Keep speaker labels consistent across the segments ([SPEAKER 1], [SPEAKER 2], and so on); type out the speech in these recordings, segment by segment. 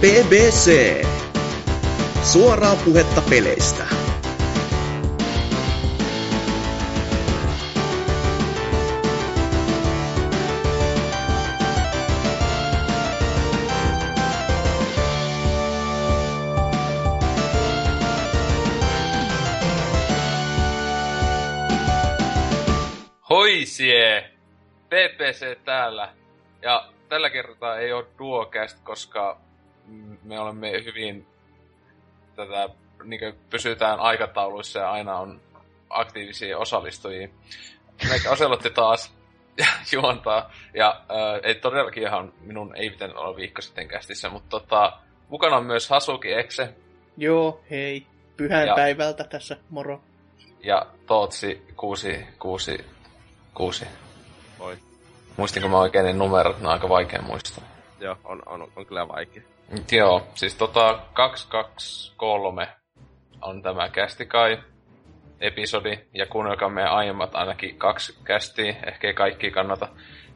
[SPEAKER 1] BBC. Suoraa puhetta peleistä.
[SPEAKER 2] Hoisie! PPC täällä. Ja tällä kertaa ei ole duocast, koska me olemme hyvin tätä, niin pysytään aikatauluissa ja aina on aktiivisia osallistujia. Meikä Oselotti taas juontaa. Ja äh, ei todellakin ihan minun ei pitänyt olla viikko sitten kästissä, mutta tota, mukana on myös Hasuki Exe.
[SPEAKER 3] Joo, hei. Pyhän ja, päivältä tässä, moro.
[SPEAKER 2] Ja Tootsi 666. Moi. Muistinko mä oikein ne numerot? Ne on aika vaikea muistaa.
[SPEAKER 4] Joo, on, on, on kyllä vaikea.
[SPEAKER 2] Joo, siis tota 223 on tämä kästi kai episodi, ja kuunnelkaa meidän aiemmat ainakin kaksi kästiä, ehkä ei kaikki kannata.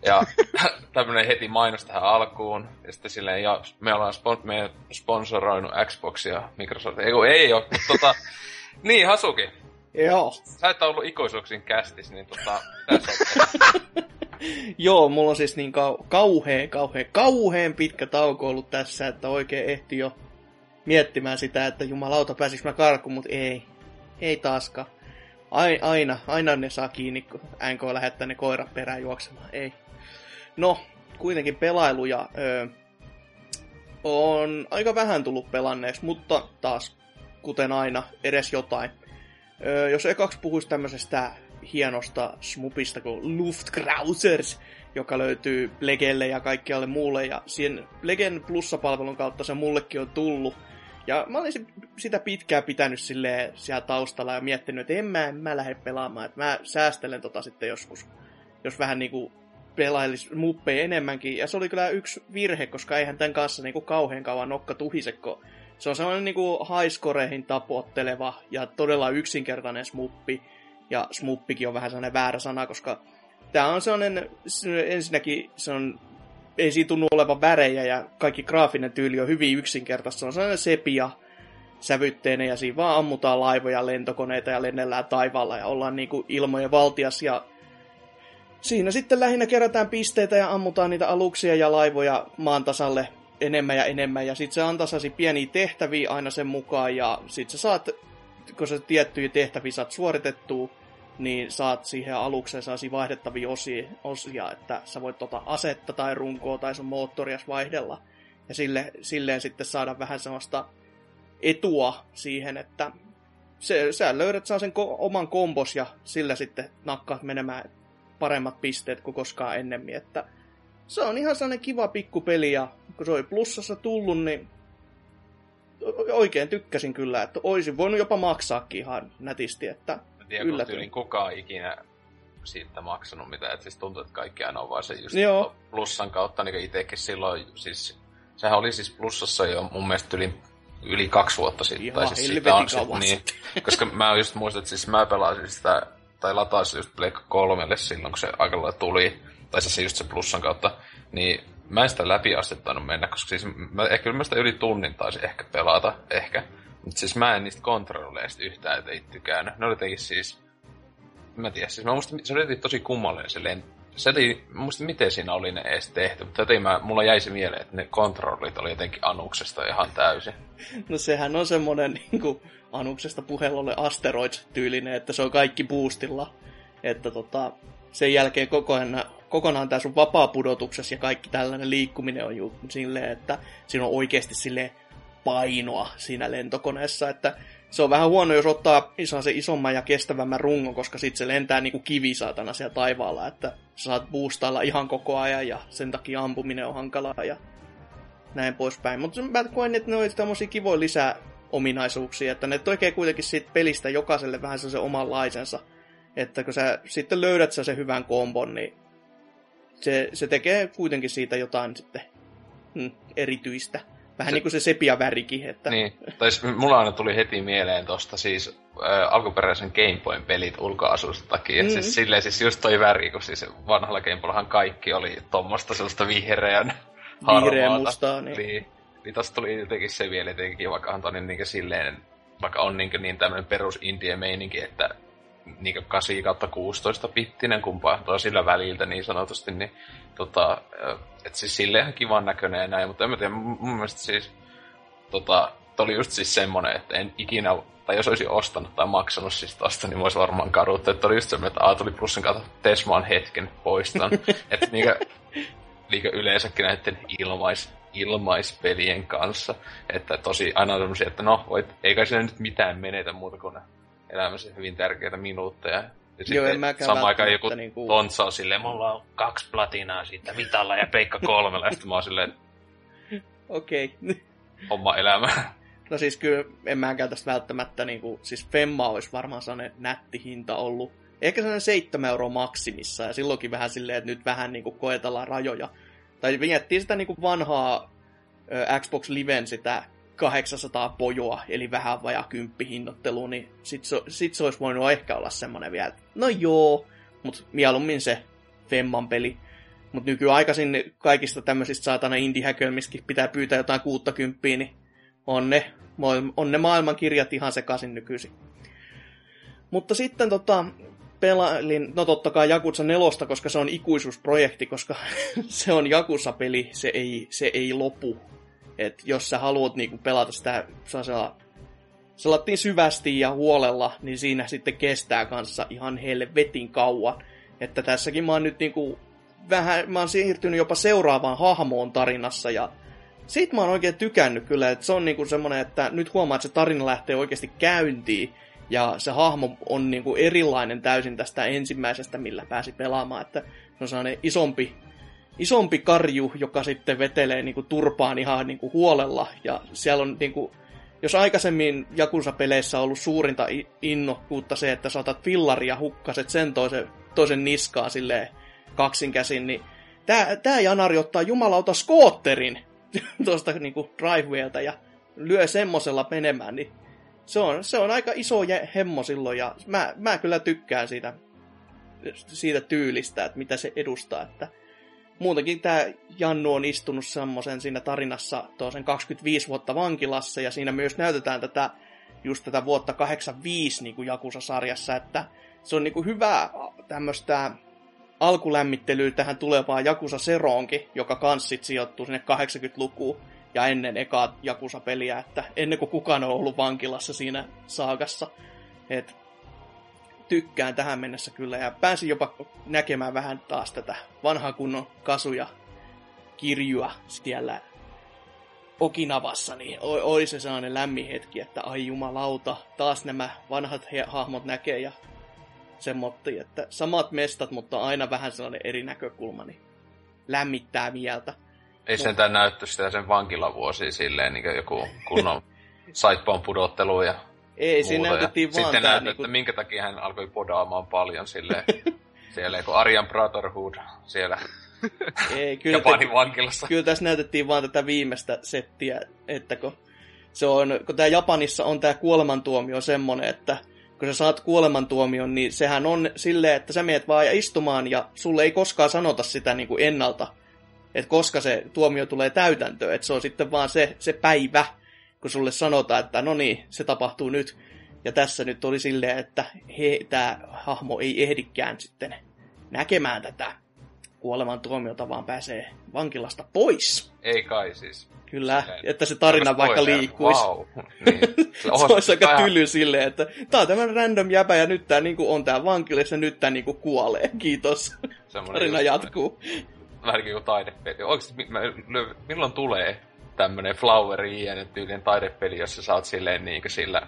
[SPEAKER 2] Ja tämmönen heti mainos tähän alkuun, ja sitten silleen, ja me ollaan spon- me sponsoroinut Xboxia Microsoft. Ei, ei ole, mutta tota, niin Hasuki.
[SPEAKER 3] Joo.
[SPEAKER 2] Sä et ollut ikuisuuksien kästis, niin tota,
[SPEAKER 3] Joo, mulla on siis niin kau- kauheen, kauheen, kauheen pitkä tauko ollut tässä, että oikein ehti jo miettimään sitä, että jumalauta pääsis mä karkuun, mutta ei. Ei taaskaan. Aina, aina ne saa kiinni, kun NK lähettää ne koirat perään juoksemaan. Ei. No, kuitenkin pelailuja öö, on aika vähän tullut pelanneeksi, mutta taas, kuten aina, edes jotain. Öö, jos ekaksi puhuisi tämmöisestä hienosta smupista kuin Luftkrausers, joka löytyy Plegelle ja kaikkialle muulle. Ja siihen Plegen plussapalvelun kautta se mullekin on tullut. Ja mä olin sitä pitkään pitänyt sille siellä taustalla ja miettinyt, että en mä, en mä lähde pelaamaan. Että mä säästelen tota sitten joskus, jos vähän niinku pelailis muppeja enemmänkin. Ja se oli kyllä yksi virhe, koska eihän tämän kanssa niinku kauhean kauan nokka tuhise, kun se on sellainen niinku highscoreihin tapotteleva ja todella yksinkertainen smuppi ja smuppikin on vähän sellainen väärä sana, koska tämä on sellainen, ensinnäkin se on, ei siitä tunnu olevan värejä ja kaikki graafinen tyyli on hyvin yksinkertaista. Se on sellainen sepia, sävytteinen ja siinä vaan ammutaan laivoja, lentokoneita ja lennellään taivaalla ja ollaan niinku ilmojen valtias ja siinä sitten lähinnä kerätään pisteitä ja ammutaan niitä aluksia ja laivoja maan tasalle enemmän ja enemmän ja sitten se antaa pieniä tehtäviä aina sen mukaan ja sitten sä saat, kun sä tiettyjä tehtäviä saat suoritettua, niin saat siihen alukseen saasi vaihdettavia osia, osia, että sä voit tota asetta tai runkoa tai sun moottorias vaihdella. Ja sille, silleen sitten saada vähän sellaista etua siihen, että se, sä löydät saa sen ko- oman kombos ja sillä sitten nakkaat menemään paremmat pisteet kuin koskaan ennemmin. Että se on ihan sellainen kiva pikkupeli ja kun se oli plussassa tullut, niin oikein tykkäsin kyllä, että olisin voinut jopa maksaakin ihan nätisti, että
[SPEAKER 2] tiedä, kun tyylin kukaan ikinä siitä maksanut mitään. että siis tuntuu, että kaikki aina on vaan se just
[SPEAKER 3] Joo.
[SPEAKER 2] plussan kautta, niin itsekin silloin, siis sehän oli siis plussassa jo mun mielestä yli, yli kaksi vuotta sitten.
[SPEAKER 3] Ihan
[SPEAKER 2] tai siis siitä
[SPEAKER 3] on sit,
[SPEAKER 2] niin, koska mä just muistan, että siis mä pelasin sitä, tai latasin just Black 3 silloin, kun se aika tuli, tai siis just se plussan kautta, niin mä en sitä läpi astettanut mennä, koska siis mä, ehkä mä sitä yli tunnin taisi ehkä pelata, ehkä. Mutta siis mä en niistä kontrolleista yhtään ei tykännyt. Ne oli jotenkin siis... Mä tiedän, siis mä muistin, se oli tosi kummallinen se lent. Se oli, mä muistin miten siinä oli ne edes tehty, mutta jotenkin mä, mulla jäi se mieleen, että ne kontrollit oli jotenkin Anuksesta ihan täysin.
[SPEAKER 3] No sehän on semmonen niinku Anuksesta puhelulle Asteroids-tyylinen, että se on kaikki boostilla. Että tota, sen jälkeen kokonaan, kokonaan tämä sun vapaa pudotuksessa ja kaikki tällainen liikkuminen on ju silleen, että siinä on oikeasti silleen painoa siinä lentokoneessa, että se on vähän huono, jos ottaa iso, se isomman ja kestävämmän rungon, koska sitten se lentää niinku kivisaatana siellä taivaalla, että saat boostailla ihan koko ajan ja sen takia ampuminen on hankalaa ja näin poispäin. Mutta mä koen, että ne on tämmöisiä kivoja lisää ominaisuuksia, että ne tekee kuitenkin siitä pelistä jokaiselle vähän se omanlaisensa. Että kun sä sitten löydät sä sen hyvän kombon, niin se, se tekee kuitenkin siitä jotain sitten hmm, erityistä. Vähän se, niin kuin se sepia-värikin. Että...
[SPEAKER 2] Niin, tai mulla aina tuli heti mieleen tosta siis äh, alkuperäisen Game Boyn pelit ulkoasusta takia. Mm-hmm. Siis silleen siis just toi väri, kun siis vanhalla Game Boyllahan kaikki oli tuommoista sellaista vihreän
[SPEAKER 3] Vihreä mustaa, niin. niin.
[SPEAKER 2] niin tosta tuli jotenkin se vielä jotenkin, vaikka Antoni niin silleen, vaikka on niin, niin tämmöinen perus indie meininki, että niin 8 kautta 16 pittinen, kumpaa sillä väliltä niin sanotusti, niin tota, että siis silleen ihan kivan näköinen ja näin, mutta en mä tiedä, mun mielestä siis tota, oli just siis semmonen, että en ikinä, tai jos olisi ostanut tai maksanut siis tosta, niin voisi varmaan kaduttu, että oli just semmoinen, että A tuli plussin kautta Tesmaan hetken poistan. että niinkö, niinkö yleensäkin näiden ilmais, ilmaispelien kanssa, että tosi aina on semmoisia, että no, voit, ei kai siinä nyt mitään menetä muuta kuin elämässä hyvin tärkeitä minuutteja. Ja
[SPEAKER 3] Joo, en
[SPEAKER 2] sitten samaan aikaan joku
[SPEAKER 3] niin kuin...
[SPEAKER 2] Tontsa on silleen, mulla on kaksi platinaa siitä Vitalla ja Peikka kolmella, ja sitten mä oon silleen,
[SPEAKER 3] Okei. Okay.
[SPEAKER 2] homma elämä.
[SPEAKER 3] No siis kyllä en mäkään tästä välttämättä, niin kuin, siis Femma olisi varmaan sellainen nätti hinta ollut. Ehkä sellainen 7 euroa maksimissa, ja silloinkin vähän silleen, että nyt vähän niin kuin koetellaan rajoja. Tai miettii sitä niin kuin vanhaa Xbox Liven sitä 800 pojoa, eli vähän vajaa kymppi hinnoittelu, niin sit se, sit se olisi voinut ehkä olla semmoinen vielä, no joo, mutta mieluummin se Femman peli. Mutta nykyaikaisin kaikista tämmöisistä saatana indie pitää pyytää jotain 60, niin on ne, on ne maailmankirjat ihan sekaisin nykyisin. Mutta sitten tota, pelailin, no totta kai Jakusa nelosta, koska se on ikuisuusprojekti, koska se on Jakusa-peli, se ei, se ei lopu. Et jos sä haluat niinku pelata sitä sellaisella selattiin syvästi ja huolella, niin siinä sitten kestää kanssa ihan helvetin kauan. Että tässäkin mä oon nyt niinku vähän, mä oon siirtynyt jopa seuraavaan hahmoon tarinassa ja siitä mä oon oikein tykännyt kyllä, että se on niinku semmonen, että nyt huomaa, että se tarina lähtee oikeasti käyntiin ja se hahmo on niinku erilainen täysin tästä ensimmäisestä, millä pääsi pelaamaan, että se on sellainen isompi, isompi karju, joka sitten vetelee niinku turpaan ihan niinku huolella. Ja siellä on niinku jos aikaisemmin Jakusa-peleissä on ollut suurinta innokkuutta se, että saatat fillaria hukkaset sen toisen, toisen niskaa silleen kaksinkäsin, niin tää, tää Janari ottaa jumalauta skootterin tuosta niinku drivewaylta ja lyö semmosella menemään, niin se on, se on aika iso hemmo silloin ja mä, mä kyllä tykkään siitä, siitä tyylistä, että mitä se edustaa, että muutenkin tämä Jannu on istunut semmoisen siinä tarinassa toisen 25 vuotta vankilassa ja siinä myös näytetään tätä just tätä vuotta 85 niin kuin Jakusa-sarjassa, että se on niin kuin hyvää tämmöistä alkulämmittelyä tähän tulevaan Jakusa Seroonkin, joka kans sit sijoittuu sinne 80-lukuun ja ennen ekaa Jakusa-peliä, että ennen kuin kukaan on ollut vankilassa siinä saagassa. Et tykkään tähän mennessä kyllä ja pääsin jopa näkemään vähän taas tätä vanhaa kunnon kasuja kirjua siellä Okinavassa, niin oli se sellainen lämmin hetki, että ai jumalauta, taas nämä vanhat hahmot näkee ja semmotti, että samat mestat, mutta aina vähän sellainen eri näkökulma, niin lämmittää mieltä.
[SPEAKER 2] Ei sentään näytty sitä sen vankilavuosi silleen niin joku kunnon saippuan pudottelu ja
[SPEAKER 3] Ei, siinä näytettiin
[SPEAKER 2] vaan
[SPEAKER 3] Sitten
[SPEAKER 2] näytettiin, niinku... että minkä takia hän alkoi podaamaan paljon silleen. siellä kun Arjan Brotherhood siellä
[SPEAKER 3] Ei, kyllä
[SPEAKER 2] Japanin te, vankilassa.
[SPEAKER 3] Kyllä tässä näytettiin vaan tätä viimeistä settiä, että kun, se on, kun tämä Japanissa on tämä kuolemantuomio semmonen, että kun sä saat kuolemantuomion, niin sehän on silleen, että sä meet vaan istumaan ja sulle ei koskaan sanota sitä niin kuin ennalta, että koska se tuomio tulee täytäntöön, että se on sitten vaan se, se päivä, kun sulle sanotaan, että no niin, se tapahtuu nyt. Ja tässä nyt oli silleen, että he, tämä hahmo ei ehdikään sitten näkemään tätä kuolemantuomiota, vaan pääsee vankilasta pois.
[SPEAKER 2] Ei kai siis.
[SPEAKER 3] Kyllä, Silleen, että se tarina vaikka liikkuisi.
[SPEAKER 2] Wow. Niin.
[SPEAKER 3] se olisi aika tyly silleen, että tää on tämmönen random jäpä ja nyt tää niinku on tää vankilassa ja nyt tää niinku kuolee. Kiitos. Semmoinen tarina jatkuu.
[SPEAKER 2] Vähän kuin taidepeli. Oikeasti, milloin tulee tämmönen Flower Ian tyylinen taidepeli, jossa sä oot silleen niinkö sillä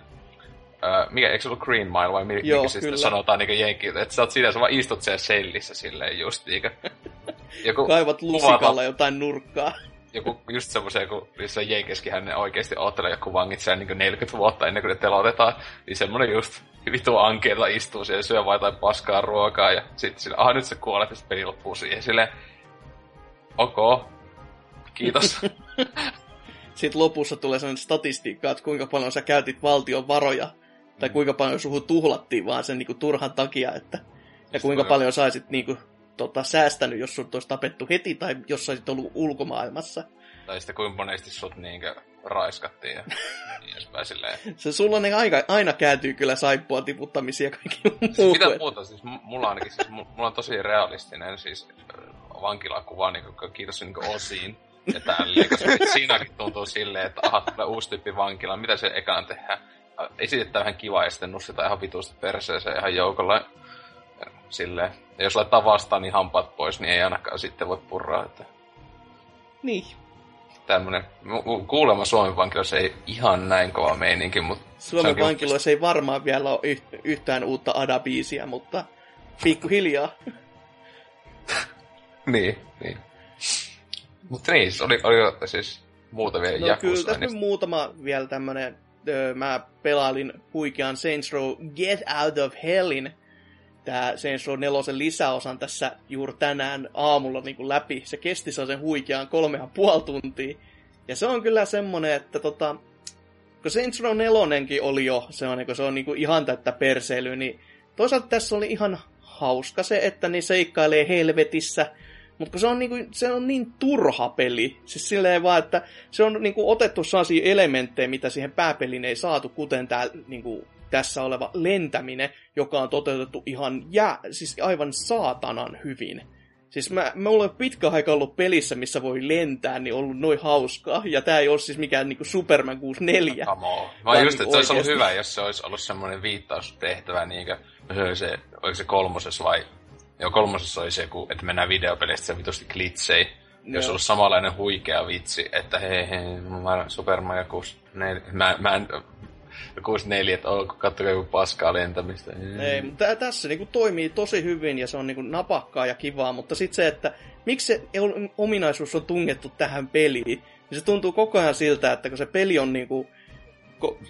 [SPEAKER 2] mikä, eikö se ollut Green Mile vai mikä, Joo, siis sanotaan niinku jenki, että sä oot siinä, sä vaan istut siellä sellissä silleen just niinkö.
[SPEAKER 3] Joku Kaivat lusikalla kuvata, jotain nurkkaa.
[SPEAKER 2] Joku just semmoisia, kun missä jenkeskin hän oikeesti oottelee joku vangit siellä niin 40 vuotta ennen kuin ne telotetaan, niin semmonen just vitu ankeella istuu siellä, syö vai jotain paskaa ruokaa ja sitten sillä, aha nyt se kuolee, että peli loppuu siihen silleen, ok, kiitos.
[SPEAKER 3] sitten lopussa tulee sellainen statistiikka, että kuinka paljon sä käytit valtion varoja tai mm. kuinka paljon suhu tuhlattiin vaan sen niinku turhan takia, että ja kuinka paljon saisit niinku, tota, säästänyt, jos sut olisi tapettu heti tai jos saisit ollut ulkomaailmassa.
[SPEAKER 2] Tai sitten kuinka monesti sut niinkö raiskattiin ja niin edespäin silleen.
[SPEAKER 3] Se sulla on aika, aina kääntyy kyllä saippua tiputtamisia kaikki
[SPEAKER 2] Siis
[SPEAKER 3] muu.
[SPEAKER 2] mitä muuta, siis mulla ainakin, siis mu- mulla on tosi realistinen siis vankilakuva niin kiitos niin osiin ja tälleen, koska siinäkin tuntuu silleen, että aha, tulee uusi tyyppi vankila, mitä se ekana tehdään? Esitetään vähän kivaa ja sitten nussitaan ihan vitusti perseeseen ihan joukolla. Silleen. Ja jos laittaa vastaan, niin hampaat pois, niin ei ainakaan sitten voi purraa. Että
[SPEAKER 3] Niin.
[SPEAKER 2] tämmönen, kuulemma Suomen vankilassa ei ihan näin kova meininki, mutta...
[SPEAKER 3] Suomen vankiloissa ei varmaan vielä ole yht- yhtään uutta Ada-biisiä, mutta pikkuhiljaa.
[SPEAKER 2] Niin, niin. Mutta niin, siis oli, oli siis muuta vielä
[SPEAKER 3] No kyllä tässä
[SPEAKER 2] niin
[SPEAKER 3] muutama vielä tämmönen, öö, mä pelailin huikean Saints Row Get Out of Hellin, tää Saints Row 4 lisäosan tässä juuri tänään aamulla niin kuin läpi. Se kesti sen huikean kolme ja puoli tuntia. Ja se on kyllä semmonen, että tota, kun Saints Row 4 oli jo semmonen, kun se on niinku ihan täyttä perseilyä, niin toisaalta tässä oli ihan hauska se, että ne seikkailee helvetissä, mutta kun se on, niinku, se on niin turha peli, siis silleen vaan, että se on niinku otettu sellaisia elementtejä, mitä siihen pääpeliin ei saatu, kuten tää, niinku, tässä oleva lentäminen, joka on toteutettu ihan jää, siis aivan saatanan hyvin. Siis mä, mä olen pitkä aika ollut pelissä, missä voi lentää, niin ollut noin hauskaa. Ja tää ei ole siis mikään niinku Superman 64.
[SPEAKER 2] Come on. Mä just,
[SPEAKER 3] niinku
[SPEAKER 2] että se olisi ollut hyvä, jos se olisi ollut semmoinen viittaustehtävä, niinkö, se, oliko se kolmosessa vai, joo kolmosessa oli se, että mennään videopelistä se vitusti glitsei. Jos
[SPEAKER 3] Joo.
[SPEAKER 2] ollut samanlainen huikea vitsi, että hei hei, mä Superman ja 64, mä, mä en, 64, että kattokaa joku paskaa lentämistä.
[SPEAKER 3] Ei, mutta tässä niinku toimii tosi hyvin ja se on niinku napakkaa ja kivaa, mutta sitten se, että miksi se ominaisuus on tungettu tähän peliin, niin se tuntuu koko ajan siltä, että kun se peli on niinku,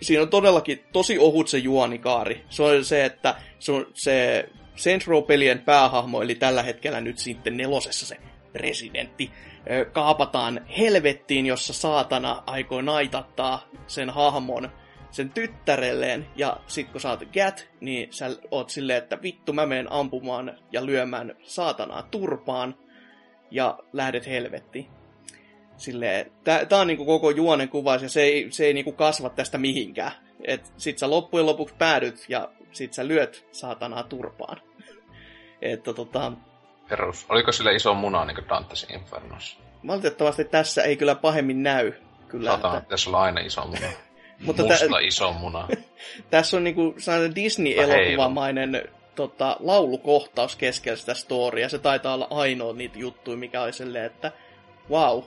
[SPEAKER 3] siinä on todellakin tosi ohut se juonikaari. Se on se, että se, on se Saints Row-pelien päähahmo, eli tällä hetkellä nyt sitten nelosessa se presidentti, kaapataan helvettiin, jossa saatana aikoo naitattaa sen hahmon sen tyttärelleen, ja sit kun oot Gat, niin sä oot silleen, että vittu mä menen ampumaan ja lyömään saatanaa turpaan, ja lähdet helvettiin. Silleen, tää, tää on niinku koko juonen kuvaus, ja se ei, se ei niinku kasva tästä mihinkään. Et sit sä loppujen lopuksi päädyt, ja sit sä lyöt saatanaa turpaan. että tota,
[SPEAKER 2] Perus. Oliko sillä iso muna niin kuin Dantes Infernossa?
[SPEAKER 3] valitettavasti tässä ei kyllä pahemmin näy. Kyllä,
[SPEAKER 2] Satana,
[SPEAKER 3] että,
[SPEAKER 2] pitäisi olla aina iso muna.
[SPEAKER 3] Mutta
[SPEAKER 2] Musta
[SPEAKER 3] tä-
[SPEAKER 2] iso muna.
[SPEAKER 3] tässä on niinku sellainen Disney-elokuvamainen tota, laulukohtaus keskellä sitä storya. Se taitaa olla ainoa niitä juttuja, mikä oli silleen, että wow,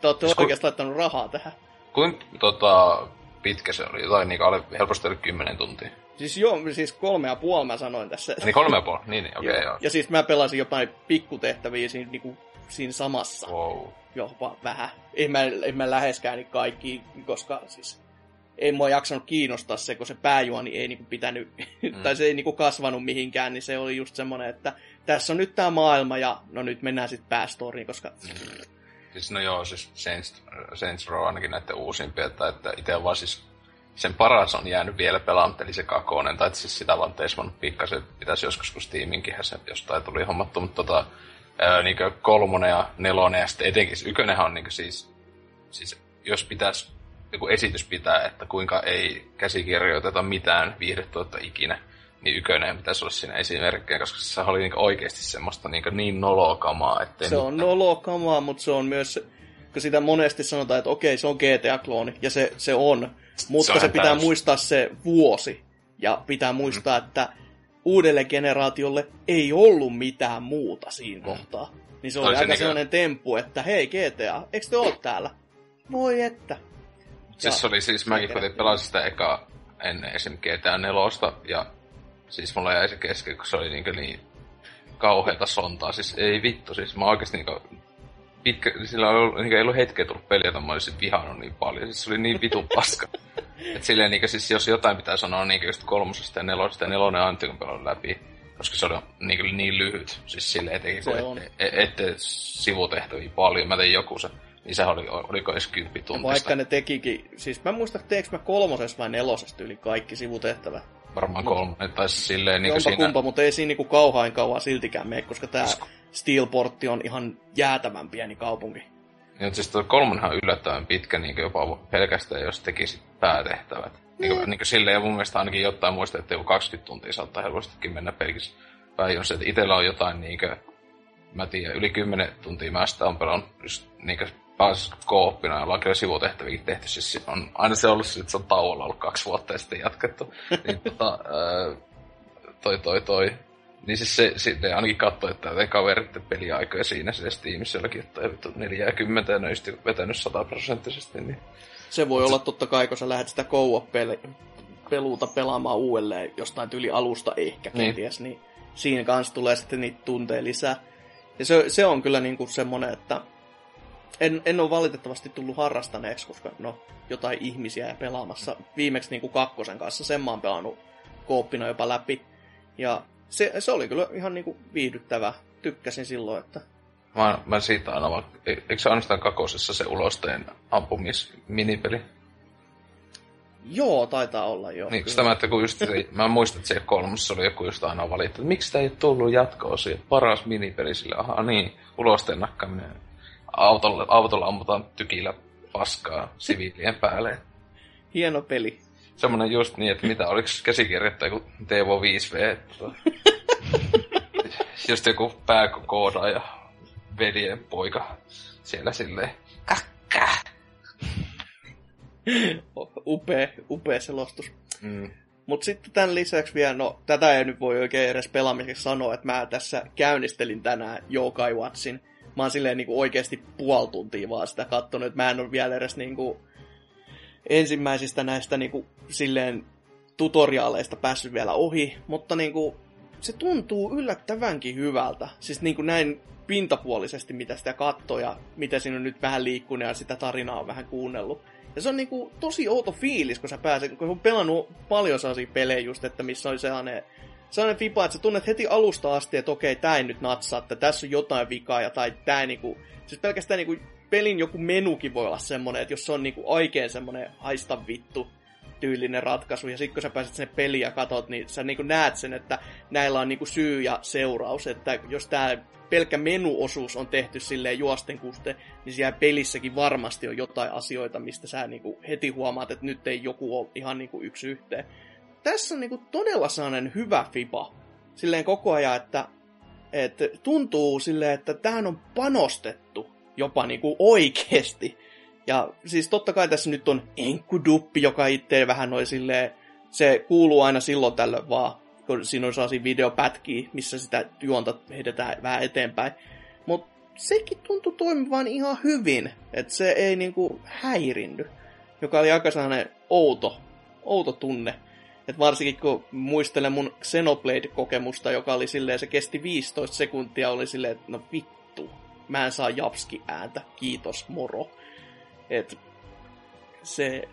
[SPEAKER 3] te olette
[SPEAKER 2] Siis kun-
[SPEAKER 3] oikeasti laittanut rahaa tähän.
[SPEAKER 2] Kuinka tota, pitkä se oli? Jotain niin alle, helposti oli 10 tuntia.
[SPEAKER 3] Siis joo, siis kolme ja puoli mä sanoin tässä.
[SPEAKER 2] Niin kolme ja puoli, niin, niin okei okay, joo.
[SPEAKER 3] Ja siis mä pelasin jotain pikkutehtäviä siinä, niinku, siinä samassa.
[SPEAKER 2] Wow.
[SPEAKER 3] jopa vähän. En mä, en mä läheskään niin kaikki, koska siis ei mua jaksanut kiinnostaa se, kun se pääjuoni ei niinku pitänyt, mm. tai se ei niinku kasvanut mihinkään, niin se oli just semmonen, että tässä on nyt tämä maailma ja no nyt mennään sitten päästoriin, koska
[SPEAKER 2] Siis no joo, siis Saints, Saints Row ainakin näiden uusimpia, että, että itse on vaan siis sen paras on jäänyt vielä pelaamatta, eli se kakonen, tai siis sitä vaan teismannut pikkasen, pitäisi joskus, kun Steaminkinhän se jostain tuli hommattu, mutta tota, ää, niin kolmonen ja nelonen, ja sitten etenkin se ykönenhän on niin siis, siis jos pitäisi joku esitys pitää, että kuinka ei käsikirjoiteta mitään viihdetuotta ikinä, niin ykönen pitäisi olla siinä esimerkkejä, koska se oli niin oikeasti semmoista niin, niin nolokamaa, että
[SPEAKER 3] se on nolokamaa, mutta se on myös, kun sitä monesti sanotaan, että okei, se on GTA-klooni, ja se, se on, mutta
[SPEAKER 2] Se
[SPEAKER 3] se,
[SPEAKER 2] on
[SPEAKER 3] pitää
[SPEAKER 2] täysin.
[SPEAKER 3] muistaa se vuosi, ja pitää muistaa, mm. että uudelle generaatiolle ei ollut mitään muuta siinä mm. kohtaa. Niin se
[SPEAKER 2] Oli se
[SPEAKER 3] aika
[SPEAKER 2] niinku-
[SPEAKER 3] sellainen temppu, että hei GTA, eikö te ole täällä? Voi että.
[SPEAKER 2] Siis se oli siis, mäkin koitin pelasin sitä eka ennen esim. GTA 4, ja siis mulla jäi se kesken, kun se oli niin, niin kauheata sontaa. Siis ei vittu, siis mä oikeesti niinku pitkä, sillä ei ollut, niin ei ollut hetkeä tullut peliä, että mä olisin vihannut niin paljon. Siis se oli niin vitun paska. Et silleen niin, siis jos jotain pitää sanoa niin just kolmosesta ja nelosesta ja nelonen Antti kun pelannut läpi, koska se oli niin, niin lyhyt. Siis silleen etenkin,
[SPEAKER 3] Se on.
[SPEAKER 2] ette, ette sivutehtäviä paljon. Mä tein joku se, niin sehän oli, oliko edes kymppi
[SPEAKER 3] Ja
[SPEAKER 2] tuntista.
[SPEAKER 3] vaikka ne tekikin, siis mä en muista, teekö mä kolmosesta vai nelosesta yli kaikki sivutehtävät.
[SPEAKER 2] Varmaan kolme, tai siis silleen niin siinä...
[SPEAKER 3] kumpa, mutta ei siinä niinku kauhain kauan siltikään mene, koska tää
[SPEAKER 2] Siis-
[SPEAKER 3] Steelportti on ihan jäätävän pieni kaupunki.
[SPEAKER 2] Niin, siis tuo kolmonhan on yllättävän pitkä, niin jopa pelkästään jos tekisi päätehtävät. Niin, kuin, niin kuin silleen, ja mun mielestä ainakin jotain muista, että joku 20 tuntia saattaa helpostikin mennä pelkis päin. On se, että itellä on jotain niin kuin, mä tiedän, yli 10 tuntia mä sitä on pelannut just niin kuin taas kooppina, ja ollaan kyllä sivutehtäviäkin tehty. Siis on aina se ollut, että se on tauolla ollut kaksi vuotta ja sitten jatkettu. niin tota, ää, toi toi toi. Niin siis se, sitten ainakin katsoi, että te kaverit peliaikoja siinä se Steamissa jollakin, että 40 ja ne on vetänyt sataprosenttisesti. Niin.
[SPEAKER 3] Se voi olla totta kai, kun sä lähdet sitä peluuta pelaamaan uudelleen jostain tyyli alusta ehkä niin. kenties, niin siinä kanssa tulee sitten niitä tunteja lisää. Ja se, se on kyllä niinku semmonen, että en, en ole valitettavasti tullut harrastaneeksi, koska no, jotain ihmisiä ja pelaamassa. Viimeksi niin kuin kakkosen kanssa sen mä oon pelannut kooppina jopa läpi. Ja se, se oli kyllä ihan niin kuin viihdyttävä. Tykkäsin silloin, että...
[SPEAKER 2] Mä, mä siitä aina vaan... E, eikö se ainoastaan kakosessa se ulosteen ampumisminipeli?
[SPEAKER 3] Joo, taitaa olla joo.
[SPEAKER 2] Niin, sitä mä, että kun just se, mä muistan, että se kolmossa oli joku just aina valittu, että miksi tämä ei tullut jatkoa siihen, paras minipeli sille, aha niin, ulosteen nakkaaminen autolla, autolla ammutaan tykillä paskaa siviilien päälle.
[SPEAKER 3] Hieno peli.
[SPEAKER 2] Semmoinen just niin, että mitä, oliko käsikirjoittaja kuin Tevo 5V? just joku pääkokooda ja veljen poika siellä silleen, kakka.
[SPEAKER 3] upea, upea selostus. Mm. Mutta sitten tämän lisäksi vielä, no tätä ei nyt voi oikein edes pelaamiseksi sanoa, että mä tässä käynnistelin tänään Yokai Watchin mä oon silleen niinku oikeasti puoli tuntia vaan sitä kattonut, että mä en ole vielä edes niinku ensimmäisistä näistä niinku silleen tutoriaaleista päässyt vielä ohi, mutta niinku se tuntuu yllättävänkin hyvältä. Siis niinku näin pintapuolisesti, mitä sitä katsoo ja mitä siinä on nyt vähän liikkunut ja sitä tarinaa on vähän kuunnellut. Ja se on niinku tosi outo fiilis, kun sä pääset, kun on pelannut paljon sellaisia pelejä just, että missä on sellainen sellainen fipa, että sä tunnet heti alusta asti, että okei, tää ei nyt natsaa, että tässä on jotain vikaa, tai tää niinku, siis pelkästään niinku pelin joku menukin voi olla semmonen, että jos se on niinku oikein semmonen haista vittu tyylinen ratkaisu, ja sitten kun sä pääset sinne peliin ja katot, niin sä niinku näet sen, että näillä on niinku syy ja seuraus, että jos tää pelkkä menuosuus on tehty silleen juosten kuste, niin siellä pelissäkin varmasti on jotain asioita, mistä sä niinku heti huomaat, että nyt ei joku ole ihan niinku yksi yhteen tässä on niinku todella sellainen hyvä fiba. Silleen koko ajan, että, että tuntuu silleen, että tähän on panostettu jopa niinku oikeesti. Ja siis totta kai tässä nyt on enkkuduppi, joka itse vähän noin silleen, se kuuluu aina silloin tällöin vaan, kun siinä on sellaisia videopätkiä, missä sitä juonta heitetään vähän eteenpäin. Mutta sekin tuntui toimivan ihan hyvin, että se ei niinku häirinny, joka oli aika sellainen outo, outo tunne. Et varsinkin kun muistelen mun Xenoblade-kokemusta, joka oli silleen, se kesti 15 sekuntia, oli silleen, että no vittu, mä en saa japski ääntä, kiitos moro. Et se,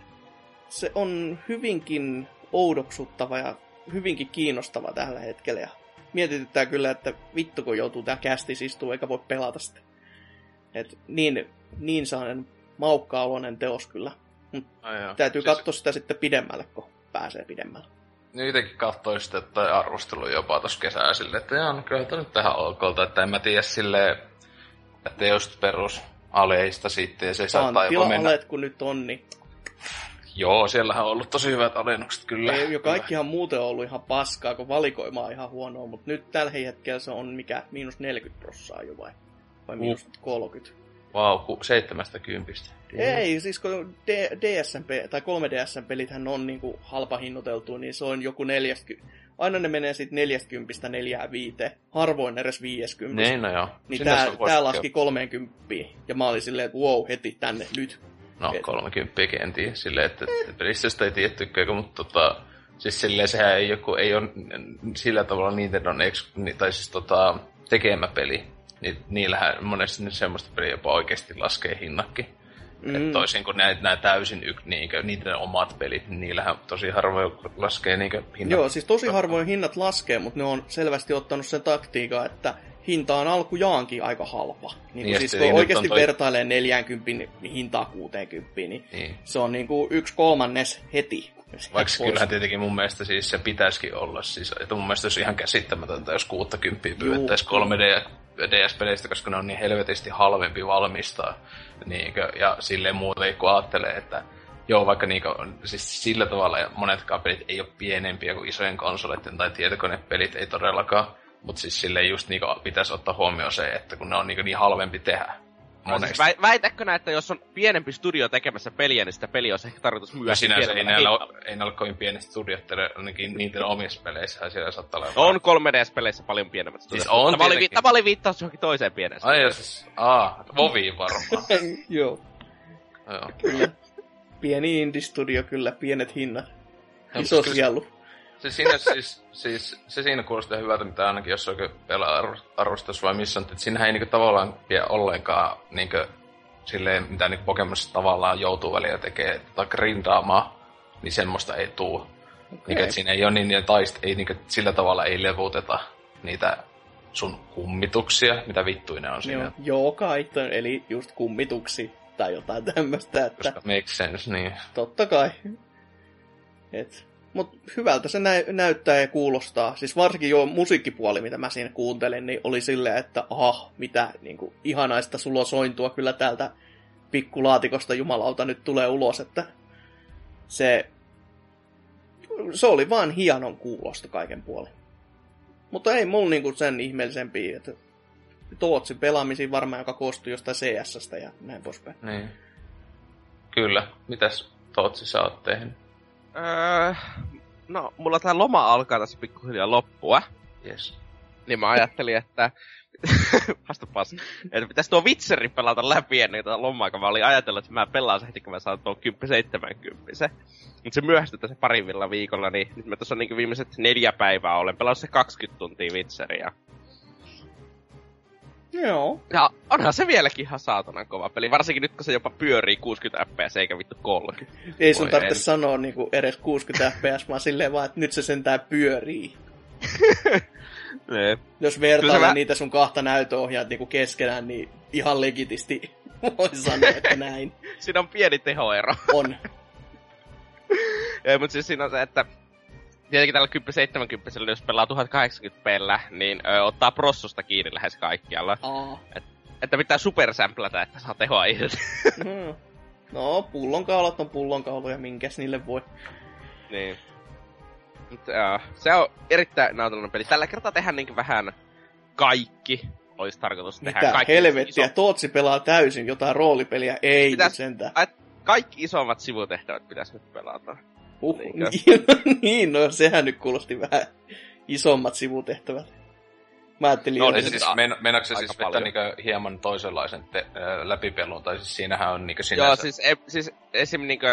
[SPEAKER 3] se on hyvinkin oudoksuttava ja hyvinkin kiinnostava tällä hetkellä. Ja mietityttää kyllä, että vittu kun joutuu tää kästi istuu eikä voi pelata sitä. Et niin, niin sellainen maukka-oloinen teos kyllä. Mut täytyy siis... katsoa sitä sitten pidemmälle, kun pääsee pidemmälle.
[SPEAKER 2] Niin itsekin katsoin sitten, että arvostelu jopa tuossa kesää silleen, että joo, no kyllä tämä nyt tähän olkolta, että en mä tiedä silleen, että just perus aleista sitten ja se saattaa
[SPEAKER 3] jopa mennä... aleet kun nyt on, niin...
[SPEAKER 2] Joo, siellähän on ollut tosi hyvät alennukset kyllä.
[SPEAKER 3] Ei, jo kaikkihan muuten on ollut ihan paskaa, kun valikoima on ihan huonoa, mutta nyt tällä hetkellä se on mikä, miinus 40 prossaa jo vai? Vai uh. miinus uh. 30?
[SPEAKER 2] Vau, wow, 70.
[SPEAKER 3] Ei, siis kun DSM, tai 3DSM-pelithän on niinku halpa hinnoiteltu, niin se on joku 40. Aina ne menee sitten 40 45, harvoin edes 50.
[SPEAKER 2] Niin, no joo.
[SPEAKER 3] Niin tää, tää laski 30. Ja mä olin silleen, että wow, heti tänne, nyt.
[SPEAKER 2] No, Et... 30 en tiedä, silleen, että eh. pelissä ei tiedä tykkääkö, mutta tota, siis silleen sehän ei, joku, ei ole sillä tavalla Nintendon tai siis tota, tekemä peli. Niin, niillähän monesti semmoista peliä jopa oikeasti laskee hinnakki. Mm. Et toisin kuin nämä, nämä täysin yk, niinkö, niiden omat pelit, niin niillähän tosi harvoin laskee niinkö hinnat.
[SPEAKER 3] Joo, siis tosi harvoin hinnat laskee, mutta ne on selvästi ottanut sen taktiikan, että hinta on alkujaankin aika halpa. Niin, niin siis kun niin oikeasti toi... vertailee 40 hintaa 60, niin, niin. se on niin kuin yksi kolmannes heti.
[SPEAKER 2] Vaikka kyllähän tietenkin mun mielestä siis se pitäisikin olla. Siis, että mun mielestä olisi ihan käsittämätöntä, jos 60 pyydettäisiin 3D DS-peleistä, koska ne on niin helvetisti halvempi valmistaa. Niinkö, ja silleen muuten kun ajattelee, että joo, vaikka niinkö, siis sillä tavalla monetkaan pelit ei ole pienempiä kuin isojen konsoleiden tai tietokonepelit, ei todellakaan. Mutta siis silleen just niinku pitäisi ottaa huomioon se, että kun ne on niinku niin halvempi tehdä.
[SPEAKER 5] No, siis väi- väitäkö nää, että jos on pienempi studio tekemässä peliä, niin sitä peliä olisi ehkä tarkoitus myydä?
[SPEAKER 2] Ja sinänsä ei näillä, ole, ei ole kovin pienet studiot, ainakin niiden omissa peleissä siellä saattaa olla.
[SPEAKER 5] On 3DS-peleissä paljon pienemmät studiot.
[SPEAKER 2] Siis on
[SPEAKER 5] tämä, oli, tämä oli viittaus johonkin toiseen pieneen
[SPEAKER 2] Ai siis, aa, Vovi varmaan.
[SPEAKER 3] Joo.
[SPEAKER 2] Joo.
[SPEAKER 3] Kyllä. Pieni indie-studio, kyllä, pienet hinnat. Iso sielu.
[SPEAKER 2] Se siinä siis, siis, se siinä kuulostaa hyvältä, mitä ainakin jos oikein pelaa arvostus vai missä on, että siinähän ei niinku tavallaan pidä ollenkaan niinku, silleen, mitä niinku Pokemonissa tavallaan joutuu väliä tekee, tai grindaamaan, niin semmoista ei tuu. Okay. Niinku, että siinä ei ole niin, niin taist, ei niinku, sillä tavalla ei levuteta niitä sun kummituksia, mitä vittuja ne on siinä.
[SPEAKER 3] Joo, joo kai, eli just kummituksi tai jotain tämmöistä. Että...
[SPEAKER 2] Koska makes sense, niin.
[SPEAKER 3] Totta kai. Et mutta hyvältä se nä- näyttää ja kuulostaa. Siis varsinkin jo musiikkipuoli, mitä mä siinä kuuntelin, niin oli silleen, että aha, mitä niin kuin, ihanaista sulosointua kyllä täältä pikkulaatikosta jumalauta nyt tulee ulos, että se, se oli vaan hienon kuulosta kaiken puolin. Mutta ei mulla niinku sen ihmeellisempi, että Tootsin pelaamisiin varmaan, joka koostui jostain cs ja näin poispäin.
[SPEAKER 2] Niin. Kyllä. Mitäs Tootsi sä oot tehnyt?
[SPEAKER 5] Öö, no, mulla tää loma alkaa tässä pikkuhiljaa loppua.
[SPEAKER 2] Yes.
[SPEAKER 5] Niin mä ajattelin, että vastapas, että pitäisi tuo Witcherin pelata läpi ennen tätä lomaa, kun mä olin ajatellut, että mä pelaan se heti, kun mä saan tuon 10-70. Mutta se myöhästyi tässä parivilla viikolla, niin nyt mä tuossa niin viimeiset neljä päivää olen pelannut se 20 tuntia Witcheria.
[SPEAKER 3] Joo.
[SPEAKER 5] Ja onhan se vieläkin ihan saatanan kova peli, varsinkin nyt kun se jopa pyörii 60 fps eikä vittu 30.
[SPEAKER 3] Ei sun tarvitse en. sanoa niinku edes 60 fps, vaan silleen vaan, että nyt se sentään pyörii.
[SPEAKER 5] ne.
[SPEAKER 3] Jos vertaillaan mä... niitä sun kahta näytöohjaat niinku keskenään, niin ihan legitisti voin sanoa, että näin.
[SPEAKER 5] siinä on pieni tehoero.
[SPEAKER 3] on.
[SPEAKER 5] Ei, mutta siis siinä on se, että tietenkin tällä 1070 jos pelaa 1080 pellä, niin ö, ottaa prossusta kiinni lähes kaikkialla.
[SPEAKER 3] Oh.
[SPEAKER 5] Et, että pitää supersämplätä, että saa tehoa irti.
[SPEAKER 3] Hmm. no, pullonkaulat on pullonkauloja, minkäs niille voi.
[SPEAKER 5] Niin. Mut, uh, se on erittäin nautinnollinen peli. Tällä kertaa tehdään niin vähän kaikki. Olisi tarkoitus tehdä
[SPEAKER 3] Mitä
[SPEAKER 5] kaikki.
[SPEAKER 3] helvettiä, iso... Tootsi pelaa täysin jotain roolipeliä, ei Pitäis, sentään.
[SPEAKER 5] Kaikki isommat sivutehtävät pitäisi nyt pelata.
[SPEAKER 3] Uh, niin, niin, no sehän nyt kuulosti vähän isommat sivutehtävät. Mä ajattelin...
[SPEAKER 2] No, niin siis, men, meinaatko siis vetää niinku hieman toisenlaisen te, äh, läpipelun, tai siis siinähän on niinku sinänsä...
[SPEAKER 5] Joo, siis, e, siis esim. niinku...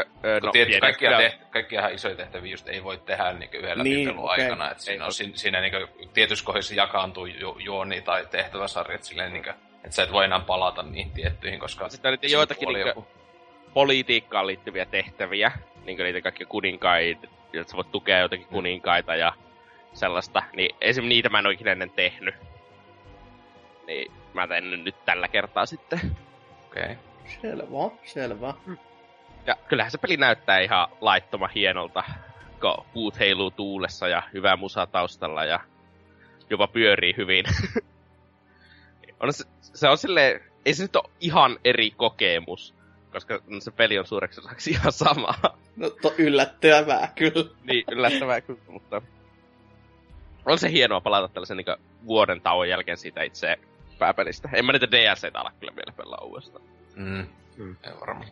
[SPEAKER 2] No, tiedät, kaikkia, te, kaikkia isoja tehtäviä just ei voi tehdä niinku yhden niin, läpipelun okay. aikana, että siinä, on, siinä, siinä niinku tietyissä kohdissa jakaantuu ju, juoni tai tehtäväsarjat silleen niinku, että sä et voi enää palata niihin tiettyihin, koska...
[SPEAKER 5] Sitten on joitakin niinku joku... politiikkaan liittyviä tehtäviä, niin niitä kaikki kuninkaita, että sä voit tukea jotakin kuninkaita ja sellaista, niin esim. niitä mä en oikein ennen tehnyt. Niin mä teen nyt tällä kertaa sitten.
[SPEAKER 2] Okei. Okay.
[SPEAKER 3] Selvä, selvä.
[SPEAKER 5] Ja kyllähän se peli näyttää ihan laittoma hienolta, kun puut heiluu tuulessa ja hyvä musa taustalla ja jopa pyörii hyvin. on se, se on silleen, ei se nyt ole ihan eri kokemus, koska se peli on suureksi osaksi ihan sama.
[SPEAKER 3] No to, yllättävää kyllä.
[SPEAKER 5] niin, yllättävää kyllä, mutta... On se hienoa palata tällaisen niin vuoden tauon jälkeen siitä itse pääpelistä. En mä niitä DLCtä ala kyllä vielä pelaa uudestaan.
[SPEAKER 2] Mm. mm. Ei varmaan.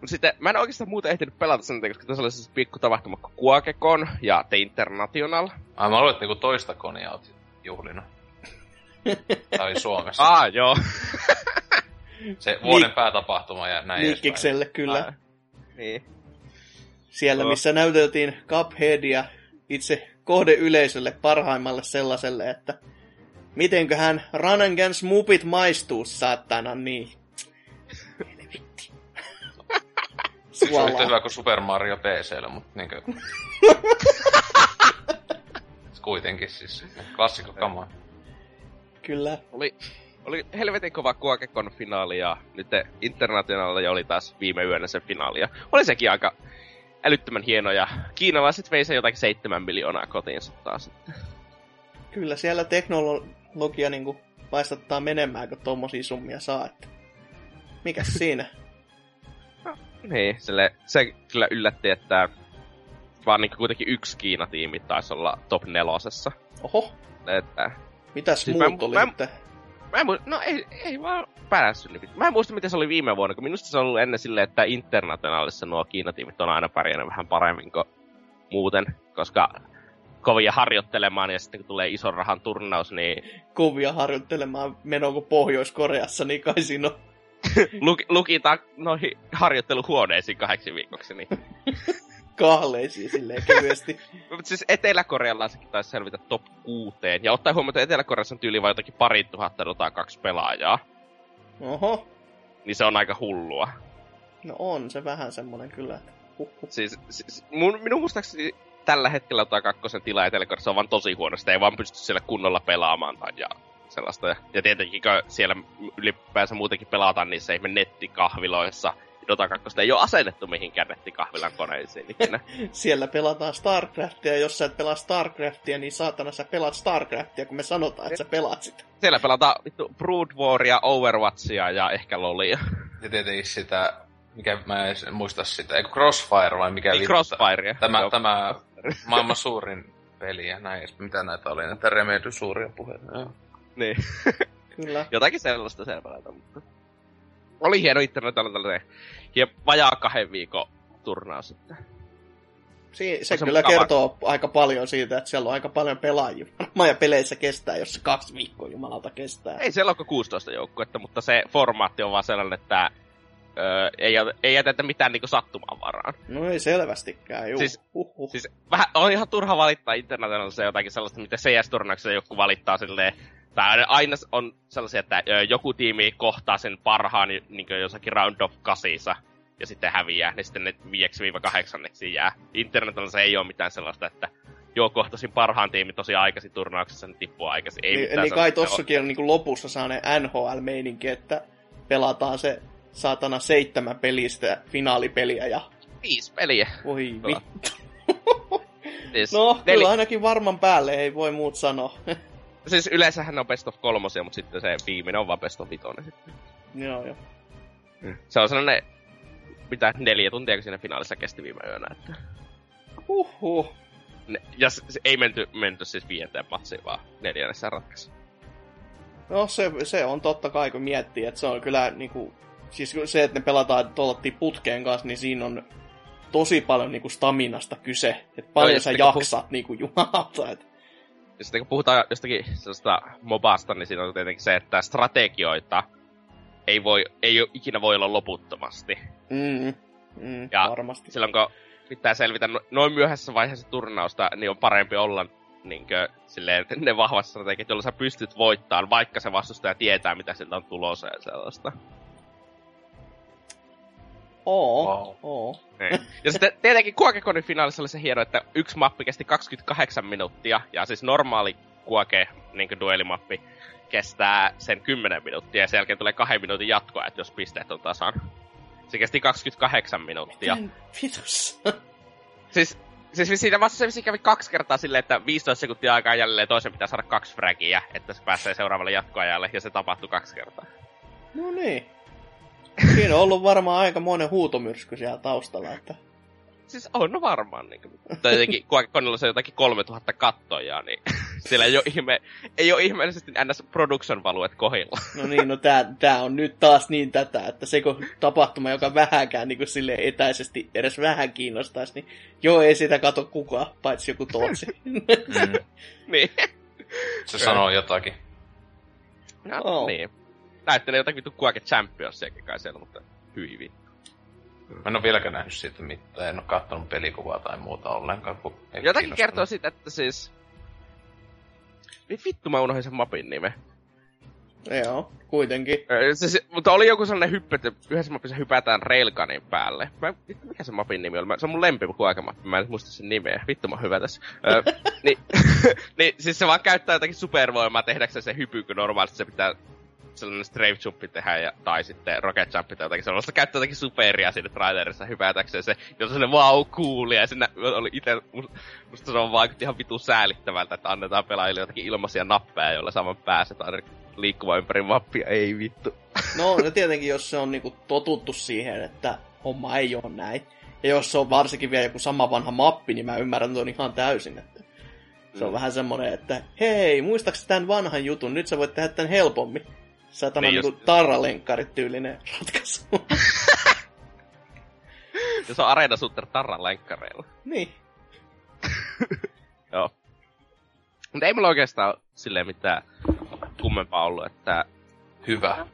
[SPEAKER 5] Mut sitten, mä en oikeastaan muuta ehtinyt pelata sen, koska tässä oli siis pikku tapahtuma Kuakekon ja The International.
[SPEAKER 2] Ai mä luulen, että niinku toista konia oot juhlina. Tai Suomessa.
[SPEAKER 5] Ah, joo.
[SPEAKER 2] Se vuoden Liik- päätapahtuma ja näin
[SPEAKER 3] Liikkikselle kyllä. Ah,
[SPEAKER 5] niin.
[SPEAKER 3] Siellä, missä näyteltiin Cupheadia itse kohdeyleisölle parhaimmalle sellaiselle, että mitenköhän Run Against Mupit maistuu, saatana niin.
[SPEAKER 2] Se on yhtä hyvä kuin Super Mario PCllä, mutta niinkö... Kuitenkin siis klassikko kamaa.
[SPEAKER 3] Kyllä.
[SPEAKER 5] Oli, oli helvetin kova Kuakekon finaali ja nyt Internationalilla oli taas viime yönä se finaali. Ja oli sekin aika älyttömän hieno ja kiinalaiset vei se jotakin seitsemän miljoonaa kotiinsa taas.
[SPEAKER 3] Kyllä siellä teknologia niinku paistattaa menemään, kun tommosia summia saa. Että... Mikäs siinä?
[SPEAKER 5] Niin, sille, se kyllä yllätti, että vaan niin kuitenkin yksi Kiina-tiimi taisi olla top nelosessa.
[SPEAKER 3] Oho,
[SPEAKER 5] Että,
[SPEAKER 3] mitäs
[SPEAKER 5] Siis
[SPEAKER 3] muut
[SPEAKER 5] mä-
[SPEAKER 3] oli
[SPEAKER 5] mä-? Mä en muista, no ei, ei vaan päässyt. Niin. Mä en muista, miten se oli viime vuonna, kun minusta se on ollut ennen silleen, että internationaalissa nuo Kiinatiimit on aina pärjännyt vähän paremmin kuin muuten, koska kovia harjoittelemaan ja sitten kun tulee ison rahan turnaus, niin
[SPEAKER 3] Kovia harjoittelemaan menoa kuin Pohjois-Koreassa, niin kai siinä on
[SPEAKER 5] luki, lukitaan noihin harjoitteluhuoneisiin kahdeksi viikoksi. Niin.
[SPEAKER 3] kahleisia silleen kevyesti.
[SPEAKER 5] Mutta siis eteläkorealaisetkin taisi selvitä top kuuteen. Ja ottaen huomioon, että Etelä-Koreassa on tyyli vain jotakin pari tuhatta Dota 2 pelaajaa,
[SPEAKER 3] Oho,
[SPEAKER 5] niin se on aika hullua.
[SPEAKER 3] no on se vähän semmonen kyllä. Huhhuh.
[SPEAKER 5] Siis, siis mun, minun muistaakseni tällä hetkellä Dota 2 tila Etelä-Koreassa on vaan tosi huono. Sitä ei vaan pysty siellä kunnolla pelaamaan tai ja sellaista. Ja, ja tietenkin kun siellä ylipäänsä muutenkin pelataan niissä ihme nettikahviloissa, Dota 2 ei ole asennettu mihinkään nettikahvilan koneisiin ikinä.
[SPEAKER 3] Siellä pelataan Starcraftia, ja jos sä et pelaa Starcraftia, niin saatana sä pelaat Starcraftia, kun me sanotaan, että sä pelaat sitä.
[SPEAKER 5] Siellä pelataan vittu Brood Waria, Overwatchia ja ehkä Lolia.
[SPEAKER 2] Ja tietenkin sitä, mikä mä en muista sitä, eikö Crossfire vai mikä
[SPEAKER 5] Niin Crossfirea.
[SPEAKER 2] Tämä,
[SPEAKER 5] Joo.
[SPEAKER 2] tämä maailman suurin peli ja näin. Mitä näitä oli? Näitä Remedy suuria puheita. Joo.
[SPEAKER 5] Niin.
[SPEAKER 3] Kyllä.
[SPEAKER 5] Jotakin sellaista pelataan, mutta... Oli hieno internationaalinen ja vajaa kahden viikon turnaus sitten.
[SPEAKER 3] Si- se
[SPEAKER 5] se
[SPEAKER 3] kyllä
[SPEAKER 5] mukava.
[SPEAKER 3] kertoo aika paljon siitä, että siellä on aika paljon pelaajia. Varmaan ja peleissä kestää, jos se kaksi viikkoa jumalauta kestää.
[SPEAKER 5] Ei siellä ole kuin 16 joukkuetta, mutta se formaatti on vaan sellainen, että öö, ei, ei jätetä mitään niinku sattuman varaan.
[SPEAKER 3] No ei selvästikään, juu.
[SPEAKER 5] Siis-
[SPEAKER 3] Huhhuh.
[SPEAKER 5] Siis vähän on ihan turha valittaa internationaalissa jotakin sellaista, mitä CS-turnauksessa joku valittaa silleen, tai aina on sellaisia, että joku tiimi kohtaa sen parhaan niin jossakin round of kasissa, ja sitten häviää, niin sitten ne 5-8 jää. Internationaalissa ei ole mitään sellaista, että joo, kohtasin parhaan tiimin tosi aikaisin turnauksessa, niin tippuu aikaisin. Ei
[SPEAKER 3] niin, niin kai tossakin on niinku lopussa sellainen NHL-meininki, että pelataan se saatana seitsemän pelistä finaalipeliä ja
[SPEAKER 5] Viisi peliä.
[SPEAKER 3] voi vittu.
[SPEAKER 5] Siis,
[SPEAKER 3] No,
[SPEAKER 5] neli-
[SPEAKER 3] kyllä ainakin varman päälle, ei voi muut sanoa.
[SPEAKER 5] Siis yleensähän on best of kolmosia, mutta sitten se viimeinen on vaan best of vitonen sitten.
[SPEAKER 3] joo, joo.
[SPEAKER 5] Se on sellainen, mitä neljä tuntia, kun siinä finaalissa kesti viime yönä. Että
[SPEAKER 3] Huhhuh.
[SPEAKER 5] ne, ja se, se ei menty, menty siis viienteen matsiin, vaan neljännessä ratkaisi.
[SPEAKER 3] No se, se on totta kai, kun miettii, että se on kyllä niinku... Siis se, että ne pelataan tuolla putkeen kanssa, niin siinä on tosi paljon niinku staminasta kyse. Että paljon
[SPEAKER 5] ja
[SPEAKER 3] sä
[SPEAKER 5] sitten kun
[SPEAKER 3] jaksat niinku jumalauta. Et...
[SPEAKER 5] Ja sitten kun puhutaan jostakin sellaista mobasta, niin siinä on tietenkin se, että strategioita ei, voi, ei ole, ikinä voi olla loputtomasti.
[SPEAKER 3] Mm, mm,
[SPEAKER 5] Ja
[SPEAKER 3] varmasti.
[SPEAKER 5] Silloin kun pitää selvitä no- noin myöhäisessä vaiheessa turnausta, niin on parempi olla niinkö, silleen, ne vahvat strategiat, joilla sä pystyt voittamaan, vaikka se vastustaja tietää, mitä siltä on tulossa ja sellaista.
[SPEAKER 3] Oo,
[SPEAKER 2] Wow.
[SPEAKER 3] oo.
[SPEAKER 5] Niin. Ja sitten tietenkin Kuakekonin finaalissa oli se hieno, että yksi mappi kesti 28 minuuttia, ja siis normaali Kuake, niin duelimappi, kestää sen 10 minuuttia, ja sen jälkeen tulee kahden minuutin jatkoa, että jos pisteet on tasan. Se kesti 28 minuuttia.
[SPEAKER 3] Miten?
[SPEAKER 5] Siis, siis siinä vasta se kävi kaksi kertaa silleen, että 15 sekuntia aikaa jälleen toisen pitää saada kaksi fragia, että se pääsee seuraavalle jatkoajalle, ja se tapahtui kaksi kertaa.
[SPEAKER 3] no niin. Siinä on ollut varmaan aika monen huutomyrsky siellä taustalla, että...
[SPEAKER 5] Siis on varmaan niin kuin, tai jotenkin Kuakekonilla se jotakin 3000 kattojaa, niin siellä ei ole, ihme, ei ole ihmeellisesti ns. production valuet kohilla.
[SPEAKER 3] No niin, no tää, tää on nyt taas niin tätä, että se kun tapahtuma, joka vähänkään niin sille etäisesti edes vähän kiinnostaisi, niin joo, ei sitä kato kukaan, paitsi joku tootsi.
[SPEAKER 2] Mm.
[SPEAKER 5] niin.
[SPEAKER 2] Se sanoo jotakin.
[SPEAKER 5] No,
[SPEAKER 3] Oh.
[SPEAKER 5] niin. Näyttelee jotakin vittu Kuake Championsiakin kai siellä, mutta hyi vittu.
[SPEAKER 2] Mä en ole vieläkään nähnyt siitä mitään. En ole kattonut pelikuvaa tai muuta ollenkaan. Kun ei
[SPEAKER 5] Jotakin kertoo siitä, että siis... Niin vittu mä unohdin sen mapin nimen.
[SPEAKER 3] joo, kuitenkin.
[SPEAKER 5] Se, se, mutta oli joku sellainen hyppy, että yhdessä mapissa hypätään Railgunin päälle. Mä, vittu, mikä se mapin nimi oli? Mä, se on mun lempi kuokamappi, mä en muista sen nimeä. Vittu mä hyvä tässä. Ö, niin, niin, siis se vaan käyttää jotakin supervoimaa tehdäkseen se hypy, kun normaalisti se pitää sellainen strafe jumpi tehdä, ja, tai sitten rocket jumpi tai jotakin sellaista. Käyttää jotakin superia siinä trailerissa hypätäkseen se, jos sellainen wow cool, ja sinne oli ite, musta se on vaikutti ihan vitu säälittävältä, että annetaan pelaajille jotakin ilmaisia nappeja, joilla saman pääset aina liikkuva ympäri mappia, ei vittu.
[SPEAKER 3] No, no tietenkin, jos se on niinku totuttu siihen, että homma ei ole näin. Ja jos se on varsinkin vielä joku sama vanha mappi, niin mä ymmärrän tuon ihan täysin. Että se on mm. vähän semmoinen, että hei, muistaakseni tämän vanhan jutun, nyt sä voit tehdä tämän helpommin. Satana niin niinku just... tarralenkkarit tyylinen ratkaisu.
[SPEAKER 5] ja se on Arena Sutter tarralenkkareilla.
[SPEAKER 3] Niin.
[SPEAKER 5] Joo. Mutta ei mulla oikeastaan silleen mitään kummempaa ollut, että...
[SPEAKER 2] Hyvä.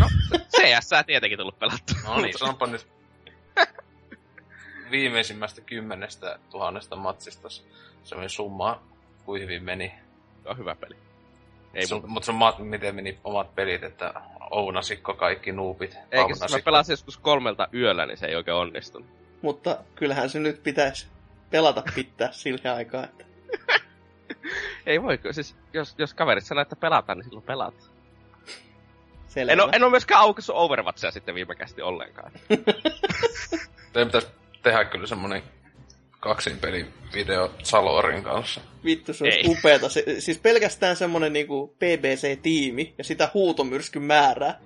[SPEAKER 5] No, CS tietenkin tullut pelattu.
[SPEAKER 2] No niin, sanonpa nyt viimeisimmästä kymmenestä tuhannesta matsista se meni summa, kuin hyvin meni.
[SPEAKER 5] On hyvä peli.
[SPEAKER 2] Ei sun, mutta sun maat, miten meni omat pelit, että ounasitko kaikki nuupit?
[SPEAKER 5] Eikä siis mä pelasin joskus kolmelta yöllä, niin se ei oikein onnistunut.
[SPEAKER 3] Mutta kyllähän se nyt pitäisi pelata pitää sillä aikaa, että...
[SPEAKER 5] ei voi, siis jos, jos kaverit sanoo, että pelataan, niin silloin pelaat.
[SPEAKER 3] Selvä.
[SPEAKER 5] En ole, en ole myöskään aukaissut Overwatchia sitten viimekästi ollenkaan.
[SPEAKER 2] Teidän pitäisi tehdä kyllä semmonen kaksin peli video Salorin kanssa.
[SPEAKER 3] Vittu, se olisi upeeta. Se, siis pelkästään semmonen niinku PBC-tiimi ja sitä huutomyrskyn määrää.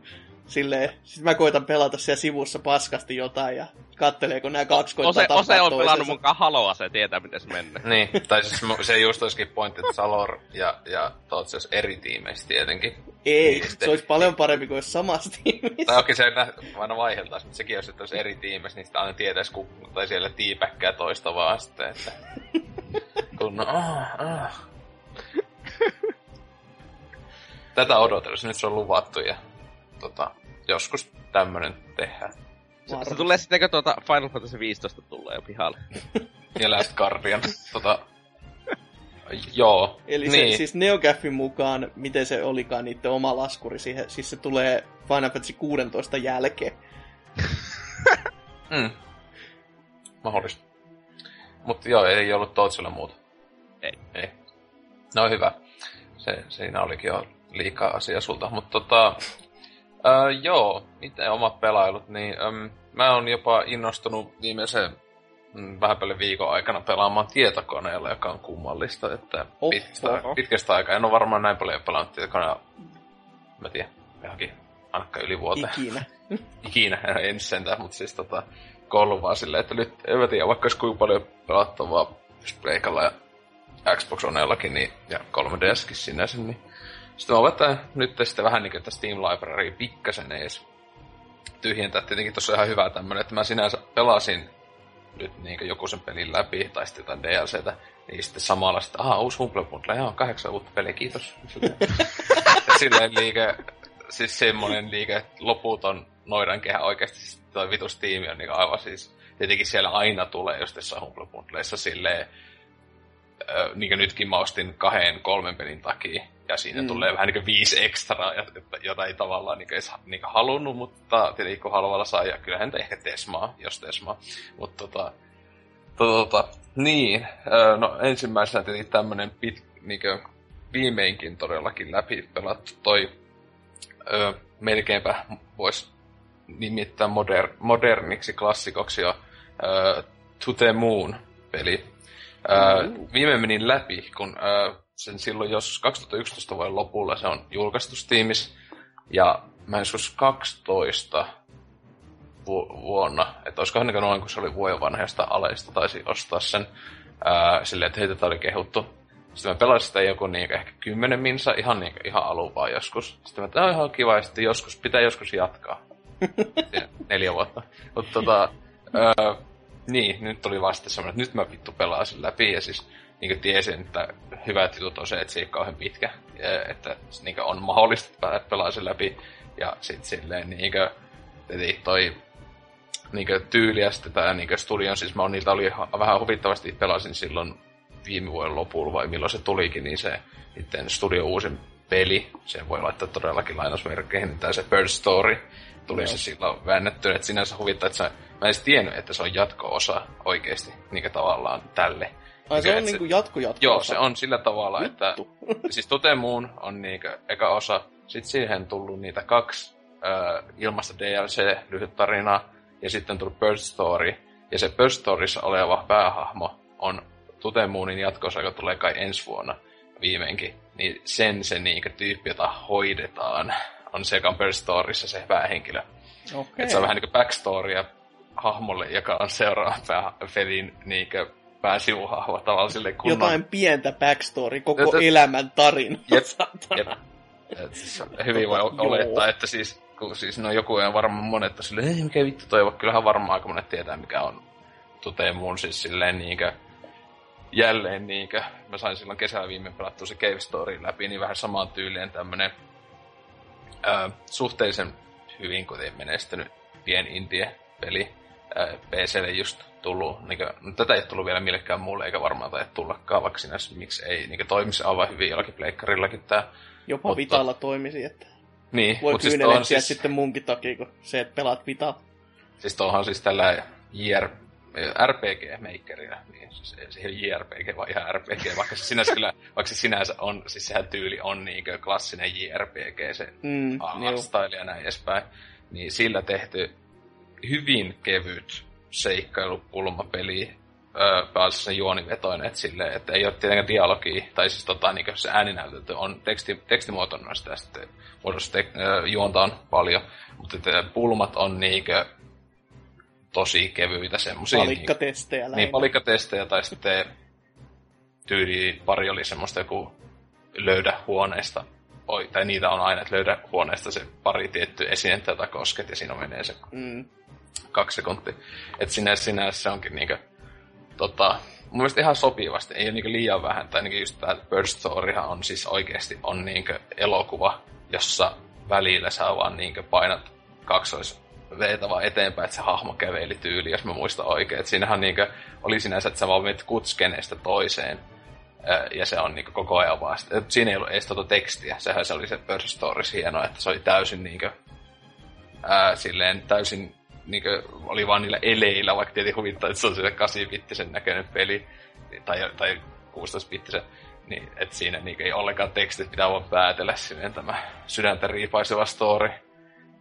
[SPEAKER 3] Silleen, sit mä koitan pelata siellä sivussa paskasti jotain ja kattelee, kun nämä kaksi koittaa
[SPEAKER 5] Ose, Ose on pelannut mukaan Haloa, se tietää, miten se menee.
[SPEAKER 2] niin, tai siis se just olisikin pointti, että Salor ja, ja Tootsi eri tiimeissä tietenkin.
[SPEAKER 3] Ei, niin, se olisi paljon parempi kuin olisi samassa tiimissä.
[SPEAKER 2] Tai okei, se aina vaiheltaisi, mutta sekin olisi, että olisi eri tiimeissä, niin sitä aina tietäisi, kun, tai siellä tiipäkkää toista vaan sitten, että... kun, no, ah, ah. Tätä odotellessa, nyt se on luvattu ja tota, joskus tämmönen tehdään.
[SPEAKER 5] Se, se tulee sittenkö tuota Final Fantasy 15 tulee jo pihalle.
[SPEAKER 2] ja Last Guardian. tota, joo.
[SPEAKER 3] Eli niin. se, siis NeoGaffin mukaan, miten se olikaan niiden oma laskuri siihen, siis se tulee Final Fantasy 16 jälkeen.
[SPEAKER 2] mm. Mahdollista. Mutta joo, ei ollut Tootsilla muuta.
[SPEAKER 5] Ei.
[SPEAKER 2] Ei. No hyvä. Se, siinä olikin jo liikaa asia sulta. Mutta tota, Öö, joo, itse omat pelailut, niin öm, mä oon jopa innostunut viimeisen mm, vähän paljon viikon aikana pelaamaan tietokoneella, joka on kummallista, että oh, pitkästä, oh, oh. pitkästä aikaa. En ole varmaan näin paljon pelannut tietokoneella, mä tiedän, johonkin ainakaan yli vuoteen.
[SPEAKER 3] Ikinä.
[SPEAKER 2] Ikinä, en sentään, mutta siis tota, koulu vaan silleen, että nyt en mä tiedä, vaikka olisi kuinka paljon pelattavaa Pleikalla ja Xbox Onellakin niin, ja 3DSkin sinänsä, niin sitten mä voin nyt sitten vähän niin kuin Steam Library pikkasen ees tyhjentää. Tietenkin tuossa ihan hyvä tämmönen, että mä sinänsä pelasin nyt niin joku sen pelin läpi, tai sitten jotain DLCtä, niin sitten samalla sitten, aha, uusi Humble Bundle, joo, kahdeksan uutta peliä, kiitos. Silleen liike, siis semmonen liike, loputon noidankehä oikeasti, toi vitus tiimi on niin aivan siis, tietenkin siellä aina tulee just tässä Humble Bundleissa silleen, niin kuin nytkin mä ostin kahden, kolmen pelin takia, ja siinä mm. tulee vähän niin viisi ekstraa, jota ei tavallaan niin edes niin halunnut, mutta tietenkin kun halvalla saa, ja kyllähän ehkä tesmaa, jos tesmaa. Mutta tota, tota, niin, no ensimmäisenä tietenkin tämmönen pit, niin viimeinkin todellakin läpi pelattu toi ö, melkeinpä voisi nimittää moder, moderniksi klassikoksi jo ö, To the Moon peli. Ö, viime menin läpi, kun ö, sen silloin jos 2011 vuoden lopulla se on julkaistu Steamissa. Ja mä joskus 12 vu- vuonna, että olisikohan niin noin, kun se oli vuoden vanha, josta Aleista taisi ostaa sen ää, silleen, että heitä oli kehuttu. Sitten mä pelasin sitä joku niin, ehkä kymmenen minsa, ihan, niin, ihan alun vaan joskus. Sitten mä tämä ihan kiva, ja sitten joskus, pitää joskus jatkaa. neljä vuotta. Mutta tota, ää, niin, nyt tuli vasta semmoinen, että nyt mä vittu pelasin läpi, ja siis niin tiesin, että hyvät jutut on se, että se ei ole kauhean pitkä. Että niin on mahdollista, että pelaa sen läpi. Ja sitten silleen niin kuin, toi niin tyyli ja sitten tämä niin studion, siis mä on, niitä oli vähän huvittavasti, pelasin silloin viime vuoden lopulla vai milloin se tulikin, niin se sitten studio uusin peli, sen voi laittaa todellakin lainausmerkkeihin, niin tämä se Bird Story tuli no. se silloin väännetty, että sinänsä huvittaa, että se, mä en edes tiennyt, että se on jatko-osa oikeasti, niin tavallaan tälle.
[SPEAKER 3] Ai se on niinku jatko jatko
[SPEAKER 2] Joo, se on sillä tavalla, että siis Totemuun on niinku eka osa, sitten siihen tullut niitä kaksi äh, ilmasta DLC-lyhyt tarinaa, ja sitten tullut Bird Story, ja se Bird Storyssa oleva päähahmo on Tutemoonin jatkossa, joka tulee kai ensi vuonna. viimeinkin, niin sen se niinkö tyyppi, jota hoidetaan, on se, joka on per Storyssa se päähenkilö.
[SPEAKER 3] Okei.
[SPEAKER 2] Et se on vähän niinku backstorya hahmolle, joka on seuraavan pää, pelin niinkö pääsivuhahmo tavallaan sille kunnon...
[SPEAKER 3] Jotain pientä backstory, koko
[SPEAKER 2] Jota-
[SPEAKER 3] elämän tarina.
[SPEAKER 2] Jep, jep. Et siis hyvin voi olettaa, että siis, kun siis no joku on varmaan monet on silleen, ei mikä vittu toivo, kyllähän varmaan aika monet tietää mikä on toteen mun siis silleen niinkö, jälleen niinkö, mä sain silloin kesällä viime pelattua se Cave Story läpi, niin vähän samaan tyyliin tämmönen ää, suhteellisen hyvin kuitenkin menestynyt pien indie-peli. Ää, PClle just tullut, niinkö, no, tätä ei tullut vielä millekään muulle, eikä varmaan tai tullakaan, vaikka sinänsä miksi ei niinkö, toimisi aivan hyvin jollakin pleikkarillakin tää.
[SPEAKER 3] Jopa
[SPEAKER 2] Mutta-
[SPEAKER 3] Vitalla toimisi, että
[SPEAKER 2] Niin,
[SPEAKER 3] voi
[SPEAKER 2] mut siis
[SPEAKER 3] siis...
[SPEAKER 2] siis,
[SPEAKER 3] sitten munkin takia, kun se, että pelaat Vitalla.
[SPEAKER 2] siis tuohon siis tällä JR, RPG-makerina, niin siis ei se ei ole JRPG, vaan ihan RPG, vaikka se sinänsä kyllä, vaikka se sinänsä on, siis sehän tyyli on niinkö klassinen JRPG, se
[SPEAKER 3] Mm,
[SPEAKER 2] art ja näin edespäin, niin sillä tehty hyvin kevyt seikkailupulmapeli, öö, pääasiassa juonivetoinen, että silleen, että ei ole tietenkään dialogia, tai siis tota, niin se ääninäytö on teksti, tekstimuotoinen sitä sitten muodossa tek, öö, juonta on paljon, mutta että pulmat on niinkö tosi kevyitä semmosia.
[SPEAKER 3] Palikkatestejä
[SPEAKER 2] Niin,
[SPEAKER 3] lähinnä.
[SPEAKER 2] palikkatestejä tai sitten tyyli pari oli semmoista joku löydä huoneesta. Oi, tai niitä on aina, että löydä huoneesta se pari tietty esinettä, jota kosket, ja siinä menee se
[SPEAKER 3] Mm.
[SPEAKER 2] kaksi sekuntia. Että sinänsä, sinänsä se onkin niinkö, tota, mun mielestä ihan sopivasti, ei ole niinkö liian vähän, tai niinkö just tää Burst Storyhan on siis oikeesti on niinkö elokuva, jossa välillä sä vaan niinkö painat kaksois veitä vaan eteenpäin, että se hahmo käveli tyyli, jos mä muistan oikein. Et siinähän niinkö, oli sinänsä, että sä vaan menet kutskeneesta toiseen, ja se on niinku koko ajan vaan. Siinä ei ollut edes tota tekstiä, sehän se oli se Burst Stories hienoa, että se oli täysin niinkö, ää, silleen täysin niinkö, oli vaan niillä eleillä, vaikka tietenkin huvittaa, että se on se 8-bittisen näköinen peli, tai, tai 16-bittisen, niin että siinä niinkö ei ollenkaan tekstit, pitää vaan päätellä sinne tämä sydäntä riipaiseva story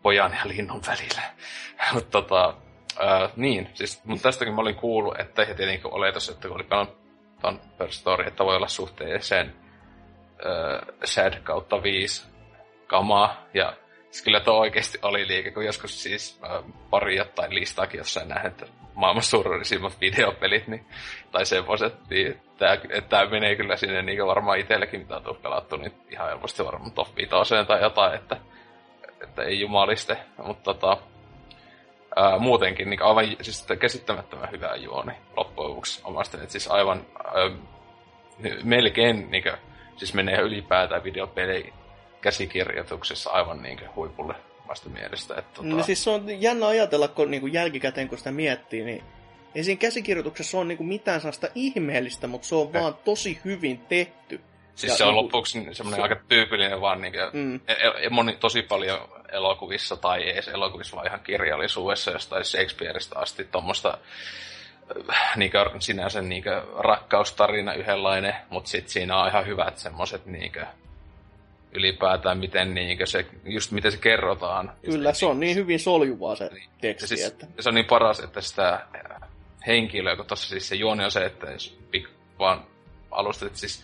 [SPEAKER 2] pojan ja linnun välillä. Mutta tota, ää, niin, siis, mutta tästäkin mä olin kuullut, että ja tietenkin oletus, että kun oli pelannut ton per story, että voi olla suhteeseen äh, sad kautta 5 kamaa, ja siis kyllä tuo oikeasti oli liike, kun joskus siis äh, pari jotain listaakin jossain nähnyt, että maailman surullisimmat videopelit, niin, tai semmoiset, niin tää, tää menee kyllä sinne niin varmaan itsellekin, mitä on tullut pelattu, niin ihan helposti varmaan top 5 tai jotain, että, että ei jumaliste, mutta tota, ää, muutenkin niin aivan siis käsittämättömän hyvä juoni loppujen lopuksi omasta, että siis aivan ää, melkein niin kuin, siis menee ylipäätään videopeli käsikirjoituksessa aivan niin kuin, huipulle omasta mielestä. Että, tota,
[SPEAKER 3] No siis se on jännä ajatella, kun niin kuin jälkikäteen kun sitä miettii, niin ei siinä käsikirjoituksessa ole niin kuin mitään sellaista ihmeellistä, mutta se on
[SPEAKER 2] Eh.
[SPEAKER 3] vaan tosi hyvin tehty.
[SPEAKER 2] Siis
[SPEAKER 3] ja
[SPEAKER 2] se on
[SPEAKER 3] niinku-
[SPEAKER 2] loppuksi semmoinen
[SPEAKER 3] se-
[SPEAKER 2] aika tyypillinen vaan niin kuin,
[SPEAKER 3] Mm.
[SPEAKER 2] e- e- moni, tosi paljon elokuvissa tai ei edes elokuvissa, vaan ihan kirjallisuudessa jostain Shakespeareista asti tuommoista niinkö, sinänsä niinkö, rakkaustarina yhdenlainen, mutta sitten siinä on ihan hyvät semmoiset niinkö, ylipäätään miten niinkö se, just miten se kerrotaan.
[SPEAKER 3] Kyllä, se on niin hyvin soljuvaa se
[SPEAKER 2] Ja
[SPEAKER 3] teksti,
[SPEAKER 2] siis,
[SPEAKER 3] että...
[SPEAKER 2] se on niin paras, että sitä äh, henkilöä, kun tuossa siis se juoni on se, että jos vaan alustat, että siis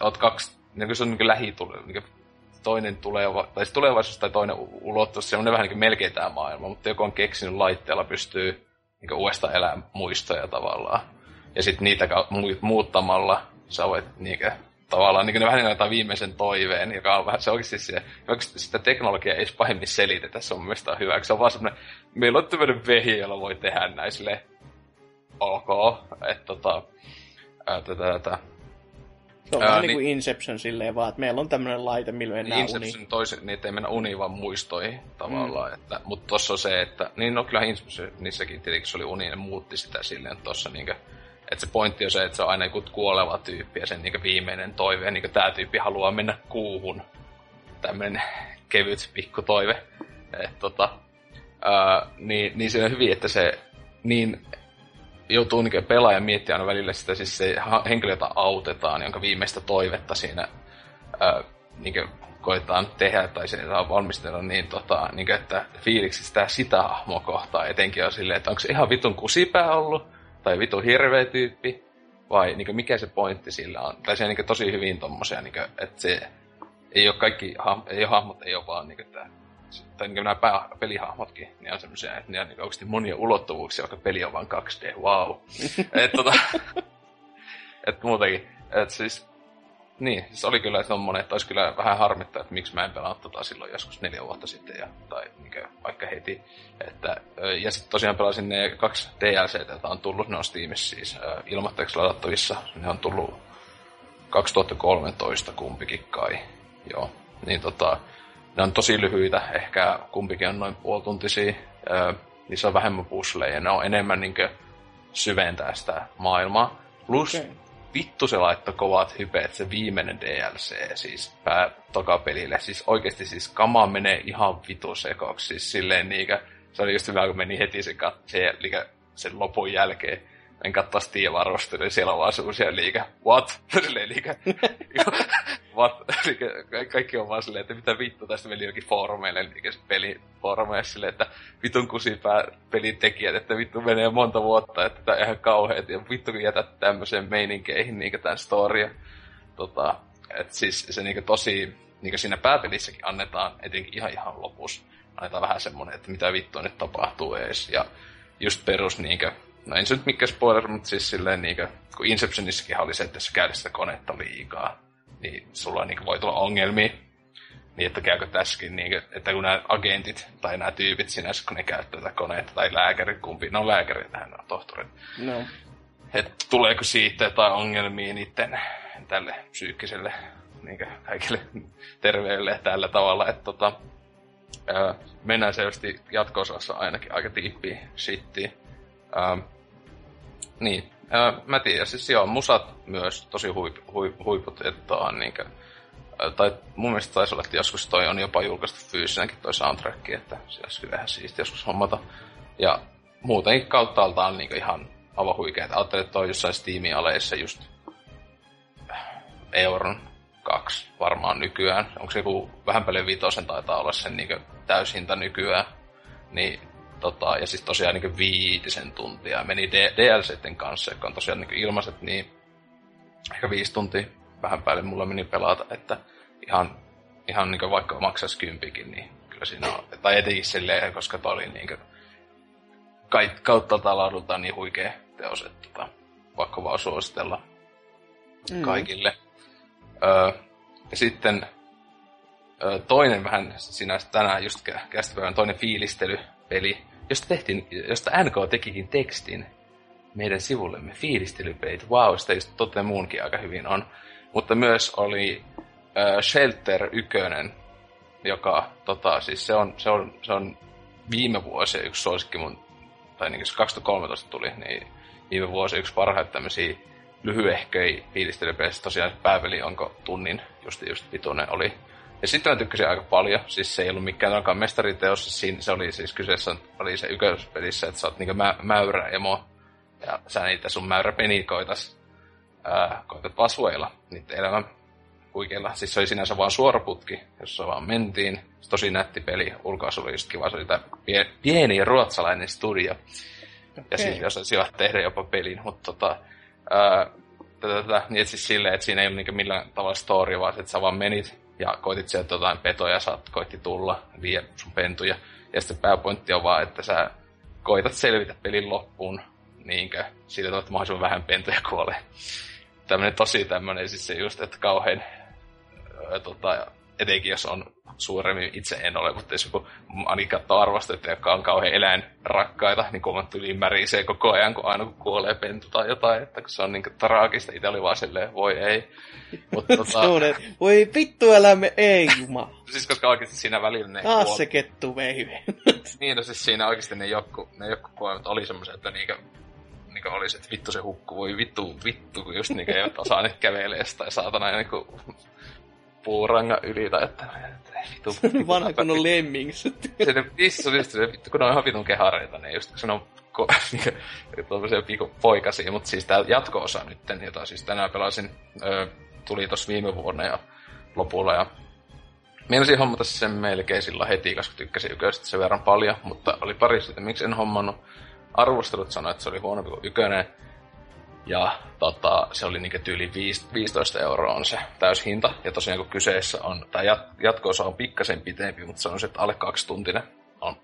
[SPEAKER 2] oot kaksi, niin kuin se on niin lähitule, niin toinen tuleva, tai siis tulevaisuus tai toinen ulottuvuus, se on vähän niin melkein tämä maailma, mutta joku on keksinyt laitteella pystyy niin uudestaan elämään muistoja tavallaan. Ja sitten niitä muuttamalla sä voit niin kuin, tavallaan niin ne vähän kuin jotain viimeisen toiveen, joka on vähän, se oikeasti se, oikeasti sitä teknologiaa ei edes pahemmin selitetä, se on mun mielestä hyvä, se on vaan semmoinen, meillä on tämmöinen vehje, jolla voi tehdä näin silleen, ok, että tota, tätä, tätä,
[SPEAKER 3] Se on
[SPEAKER 2] Ää,
[SPEAKER 3] vähän
[SPEAKER 2] niin-
[SPEAKER 3] niin kuin Inception silleen vaan, että meillä on tämmöinen laite, millä mennään uniin.
[SPEAKER 2] Inception toisen, niitä ei mennä uniin vaan muistoihin tavallaan. Mm. Että, mutta tossa on se, että, niin no kyllä Inceptionissakin tietenkin se oli uni, ja ne muutti sitä silleen tossa niinkö, että se pointti on se, että se on aina joku kuoleva tyyppi ja sen niinkö viimeinen toive, ja niinkö tää tyyppi haluaa mennä kuuhun. Tämmönen kevyt pikku toive. Et, tota, ää, niin, niin se on hyvin, että se niin joutuu niin pelaaja miettiä aina välillä sitä, siis se henkilö, jota autetaan, jonka viimeistä toivetta siinä ää, niin koetaan tehdä tai se saa valmistella, niin, tota, niin kuin, että fiiliksi sitä hahmoa kohtaa etenkin on silleen, että onko se ihan vitun kusipää ollut, tai vitun hirveä tyyppi, vai niin mikä se pointti sillä on. Tai se niin tosi hyvin tommosia, niin kuin, että se ei ole kaikki, ei ole hahmot, ei ole vaan niin kuin, tämä tai niin nämä pää, pelihahmotkin, niin on semmoisia, että ne on niin oikeasti monia ulottuvuuksia, vaikka peli on vain 2D, wow. et, tota, et muutenkin, et siis, niin, siis oli kyllä tommonen, että olisi kyllä vähän harmittaa, että miksi mä en pelannut tota silloin joskus neljä vuotta sitten, ja, tai niin vaikka heti. Että, ja sitten tosiaan pelasin ne kaksi DLC, joita on tullut, ne on Steamissa siis ilmoitteeksi ladattavissa, ne on tullut 2013 kumpikin kai, joo. Niin tota, ne on tosi lyhyitä, ehkä kumpikin on noin puolituntisia. Öö, niissä on vähemmän pusleja, ne on enemmän niin syventää sitä maailmaa. Plus okay. vittu se laittoi kovat hypeet, se viimeinen DLC siis pää tokapelille. Siis oikeasti siis kama menee ihan vitu sekoksi. Siis silleen niinkö, se oli just hyvä, kun meni heti se, kat, se sen lopun jälkeen en katsoa Steam arvostelua, niin siellä on vaan semmosia liikä, what? Silleen liikä, what? Liikä, kaikki on vaan silleen, että mitä vittu tästä meni jokin foorumeille, liikä peli foorumeille silleen, että vitun kusipää pelin tekijät, että vittu menee monta vuotta, että tää on ihan kauheet, ja vittu kun jätät tämmöiseen meininkeihin niinkö tän storia. Tota, et siis se niinkö tosi, niinkö siinä pääpelissäkin annetaan, etenkin ihan ihan lopussa, annetaan vähän semmonen, että mitä vittua nyt tapahtuu ees, ja just perus niinkö, no en se nyt mikään spoiler, mutta siis silleen niinkö, kun Inceptionissakin oli se, että jos käyt sitä konetta liikaa, niin sulla niinkö voi tulla ongelmia. Niin, että käykö tässäkin, niinkö, että kun nämä agentit tai nämä tyypit sinänsä, kun ne käyttää tätä koneetta, tai lääkäri, kumpi, no lääkäri tähän on tohtorit. No. Että tuleeko siitä jotain ongelmia niiden tälle psyykkiselle niinkö, kaikille terveelle tällä tavalla, että tota, ää, mennään selvästi jatko ainakin aika tiippiin shittiin. Ähm, niin, äh, mä tiedän, siis joo, musat myös tosi huip, huip, huiput, että on niinkö, äh, tai mun mielestä taisi olla, että joskus toi on jopa julkaistu fyysinenkin toi soundtrack, että se olisi kyllä ihan siisti joskus hommata. Ja muutenkin kautta on niin ihan aivan huikeeta. Ajattelin, että toi jossain Steamin aleissa just euron kaksi varmaan nykyään. Onko se joku vähän paljon vitosen taitaa olla sen niin täyshinta nykyään. Niin Tota, ja siis tosiaan niin viitisen tuntia meni D- DLCten kanssa, jotka on tosiaan niin ilmaiset, niin ehkä viisi tuntia vähän päälle mulla meni pelata, että ihan, ihan niin vaikka maksaisi kympikin, niin kyllä siinä on, tai etenkin silleen, koska toi oli niin kuin, kautta taladulta niin huikea teos, että tota, vaikka vaan suositella mm. kaikille. Öö, ja sitten öö, toinen vähän siinä tänään just käsipäivän toinen fiilistelypeli, josta, tehtiin, josta NK tekikin tekstin meidän sivullemme, fiilistelypeit. Wow, sitä just toteen muunkin aika hyvin on. Mutta myös oli äh, Shelter 1, joka tota, siis se on, se on, se on viime vuosi yksi suosikki mun, tai niin 2013 tuli, niin viime vuosi yksi parhaita tämmöisiä lyhyehköi fiilistelypeistä. Tosiaan pääpeli onko tunnin just, just vitunen oli ja sitten mä tykkäsin aika paljon. Siis se ei ollut mikään ainakaan mestariteos. Siis siinä, se oli siis kyseessä oli se ykköspelissä, että sä oot niinku mä, mäyrä emo. Ja sä niitä sun mäyrä penikoitas. Ää, koitat vasueilla niiden elämän huikeilla. Siis se oli sinänsä vaan suoraputki, jossa vaan mentiin. Se tosi nätti peli. Ulkoasu oli just kiva. Se oli tää pie, pieni ruotsalainen studio. Okay. Ja siis jos sijoit tehdä jopa pelin. Mutta tota, ää, tätä, tätä, niin siis silleen, että siinä ei ollut niinku millään tavalla story, vaan että sä vaan menit ja koitit sieltä jotain petoja, saat koitti tulla, vie sun pentuja. Ja sitten pääpointti on vaan, että sä koitat selvitä pelin loppuun, niinkö, siitä että mahdollisimman vähän pentuja kuolee. Tämmönen tosi tämmönen siis se just, että kauhean, ää, tota, etenkin jos on suuremmin itse en ole, mutta jos joku ainakin katsoo arvostettuja, jotka on kauhean eläinrakkaita, niin kun tuli märisee koko ajan, kun aina kun kuolee pentu tai jotain, että kun se on niin traagista, itse oli vaan silleen, voi ei. Mutta tota...
[SPEAKER 3] voi vittu elämme, ei juma.
[SPEAKER 2] siis koska oikeasti siinä välillä ne
[SPEAKER 3] Taas kuol... se kettu veive.
[SPEAKER 2] niin, no siis siinä oikeasti ne joku, ne joku kuolemat oli semmoisia, että niinkö, niinkö olisi, että vittu se hukku, voi vittu, vittu, kun just niinkö eivät osaa nyt kävelee tai saatana niinku puuranga yli, tai että
[SPEAKER 3] vitu. Vanha kun on lemmings. Se,
[SPEAKER 2] niissä on just se, vittu kun ne on ihan vitun kehareita, niin just kun se on ko- tuollaisia pikku poikasia, mutta siis tää jatko-osa nyt, jota siis tänään pelasin, ö, tuli tossa viime vuonna ja lopulla ja Mielesin hommata sen melkein sillä heti, koska tykkäsin yköistä sen verran paljon, mutta oli pari sitten, miksi en hommannut. Arvostelut sanoi, että se oli huonompi kuin ykönen. Ja tota, se oli niinku tyyli 15 euroa on se täyshinta. Ja tosiaan kun kyseessä on, tämä jatko-osa on pikkasen pitempi, mutta se on sitten alle kaksi tuntinen on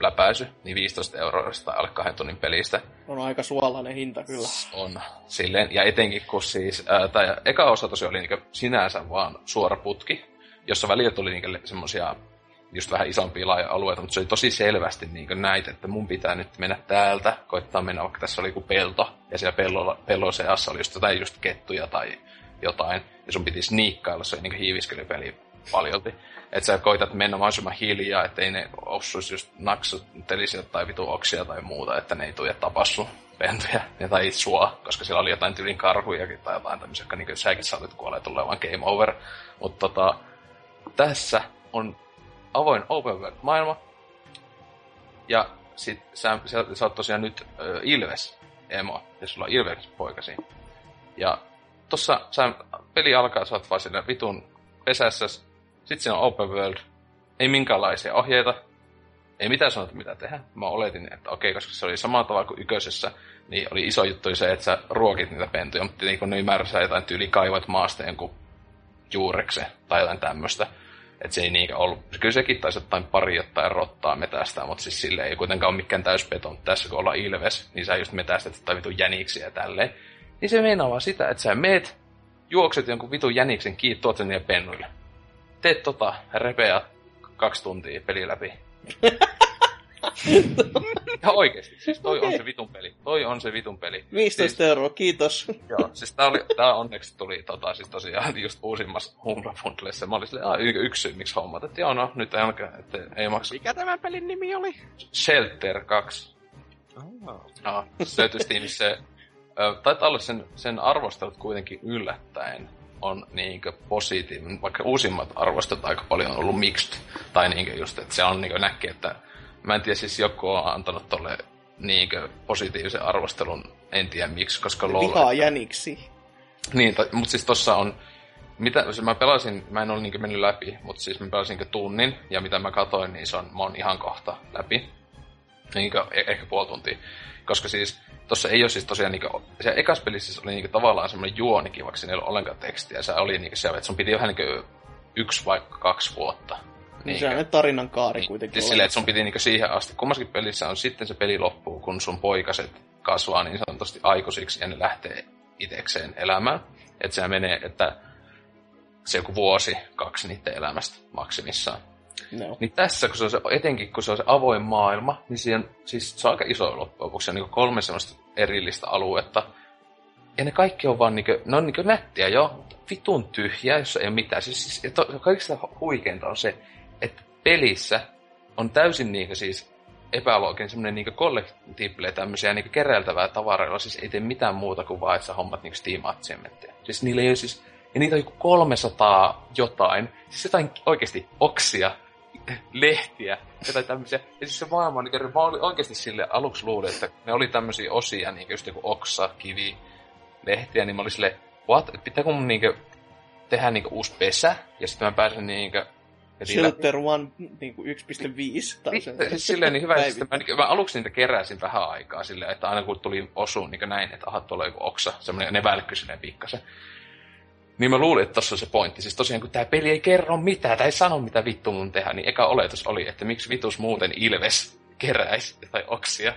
[SPEAKER 2] läpäisy, niin 15 euroa tai alle kahden tunnin pelistä.
[SPEAKER 3] On aika suolainen hinta kyllä.
[SPEAKER 2] On. Silleen, ja etenkin kun siis, ää, tämä eka osa tosiaan oli niinku sinänsä vaan suora putki, jossa välillä tuli niinku semmosia just vähän isompia alueita, mutta se oli tosi selvästi niin näitä, että mun pitää nyt mennä täältä, koittaa mennä, vaikka tässä oli joku pelto, ja siellä pellolla, pellon seassa oli just jotain just kettuja tai jotain, ja sun piti sniikkailla, se oli niin hiiviskelypeli paljolti. Että sä koitat mennä mahdollisimman hiljaa, ettei ne ossuisi just naksuttelisi tai vitu oksia tai muuta, että ne ei tule tapaa sun pentuja tai sua, koska siellä oli jotain tyylin karhujakin tai jotain tämmöisiä, jotka niin säkin saatit kuolee tulee vaan game over. Mutta tota, tässä on avoin open world maailma. Ja sit sä, sä, sä oot tosiaan nyt ö, Ilves emo, ja sulla on Ilves poikasi. Ja tossa sä, peli alkaa, sä oot vaan siinä vitun pesässä, sit siinä on open world, ei minkäänlaisia ohjeita, ei mitään sanota mitä tehdä. Mä oletin, että okei, koska se oli samalla tavalla kuin yköisessä, niin oli iso juttu se, että sä ruokit niitä pentuja, mutta niin kun ne ymmärrä jotain tyyli kaivat maasta jonkun juurekse tai jotain tämmöistä. Että se ei niinkään ollut. Kyllä sekin taisi jotain pari jotain rottaa metästää, mutta siis sille ei kuitenkaan ole mikään täyspeto. Mutta tässä kun ollaan ilves, niin sä just metästät tai vitun jäniksiä tälleen. Niin se meinaa vaan sitä, että sä meet, juokset jonkun vitun jäniksen kiinni, tuot sen niille pennuille. Teet tota, repeä kaksi tuntia peli läpi. Ihan oikeesti. Siis toi on se vitun peli. Toi on se vitun peli.
[SPEAKER 3] 15 siis, euroa, kiitos.
[SPEAKER 2] Joo, siis tää, oli, tää onneksi tuli tota, siis tosiaan just uusimmassa Humble Bundlessa. Mä olin silleen, y- yksi syy, miksi hommat. Että joo, no, nyt ei ainakaan, että ei maksa.
[SPEAKER 5] Mikä tämän pelin nimi oli?
[SPEAKER 2] Shelter 2. Oh. No, se löytyi Steamissa. Taitaa olla sen, sen arvostelut kuitenkin yllättäen on niinkö positiivinen, vaikka uusimmat arvostot aika paljon on ollut mixed. Tai niinkö just, että se on niinkö näkee, että Mä en tiedä, siis joku on antanut tolle niinkö positiivisen arvostelun, en tiedä miksi, koska
[SPEAKER 3] LOL... Vihaa jäniksi.
[SPEAKER 2] Niin, ta, mutta siis tossa on, mitä, siis mä pelasin, mä en ole niinkö mennyt läpi, mutta siis mä pelasin tunnin, ja mitä mä katoin, niin se on, mä oon ihan kohta läpi. Niinkö, e- ehkä puoli tuntia. Koska siis, tossa ei ole siis tosiaan niinkö, se ekas pelissä siis oli niinkö tavallaan semmoinen juonikin, vaikka siinä ei ole ollenkaan tekstiä. Se oli niinkö se, että sun piti vähän niinkö yksi vaikka kaksi vuotta
[SPEAKER 3] niin se tarinan kaari niin, kuitenkin.
[SPEAKER 2] Siis silleen, että sun piti niinku siihen asti. Kummaskin pelissä on sitten se peli loppuu, kun sun poikaset kasvaa niin sanotusti aikuisiksi ja ne lähtee itekseen elämään. Että se menee, että se joku vuosi, kaksi niiden elämästä maksimissaan. No. Niin tässä, kun se on se, etenkin kun se on se avoin maailma, niin siihen, siis se on aika iso loppujen lopuksi. on niin kolme semmoista erillistä aluetta. Ja ne kaikki on vaan niinku, ne on niinku nättiä jo, vitun tyhjää, jossa ei ole mitään. Siis, siis to, kaikista huikeinta on se, että pelissä on täysin niinku siis epälooginen semmoinen niinku kollektiiville tämmöisiä niinku keräiltävää tavaraa, siis ei tee mitään muuta kuin vaan, että sä hommat niinku Steam. Siis niillä ei ole siis, ja niitä on joku 300 jotain, siis jotain oikeasti oksia, lehtiä, jotain tämmöisiä. Ja siis se maailma, niin mä olin oikeasti sille aluksi luulin, että ne oli tämmöisiä osia, niin just joku oksa, kivi, lehtiä, niin mä olin silleen, what? Pitääkö mun niinku tehdä niinku uusi pesä, ja sitten mä pääsen niinku
[SPEAKER 3] Shelter One niin kuin 1.5. Tai
[SPEAKER 2] se, siis silleen niin hyvä, että mä, niin, mä, aluksi niitä keräsin vähän aikaa silleen, että aina kun tuli osuun niin näin, että aha, tuolla on joku oksa, semmoinen, ne välkkyi silleen pikkasen. Niin mä luulin, että tossa on se pointti. Siis tosiaan, kun tää peli ei kerro mitään, tai ei sano mitä vittu mun tehdä, niin eka oletus oli, että miksi vitus muuten Ilves keräisi tai oksia,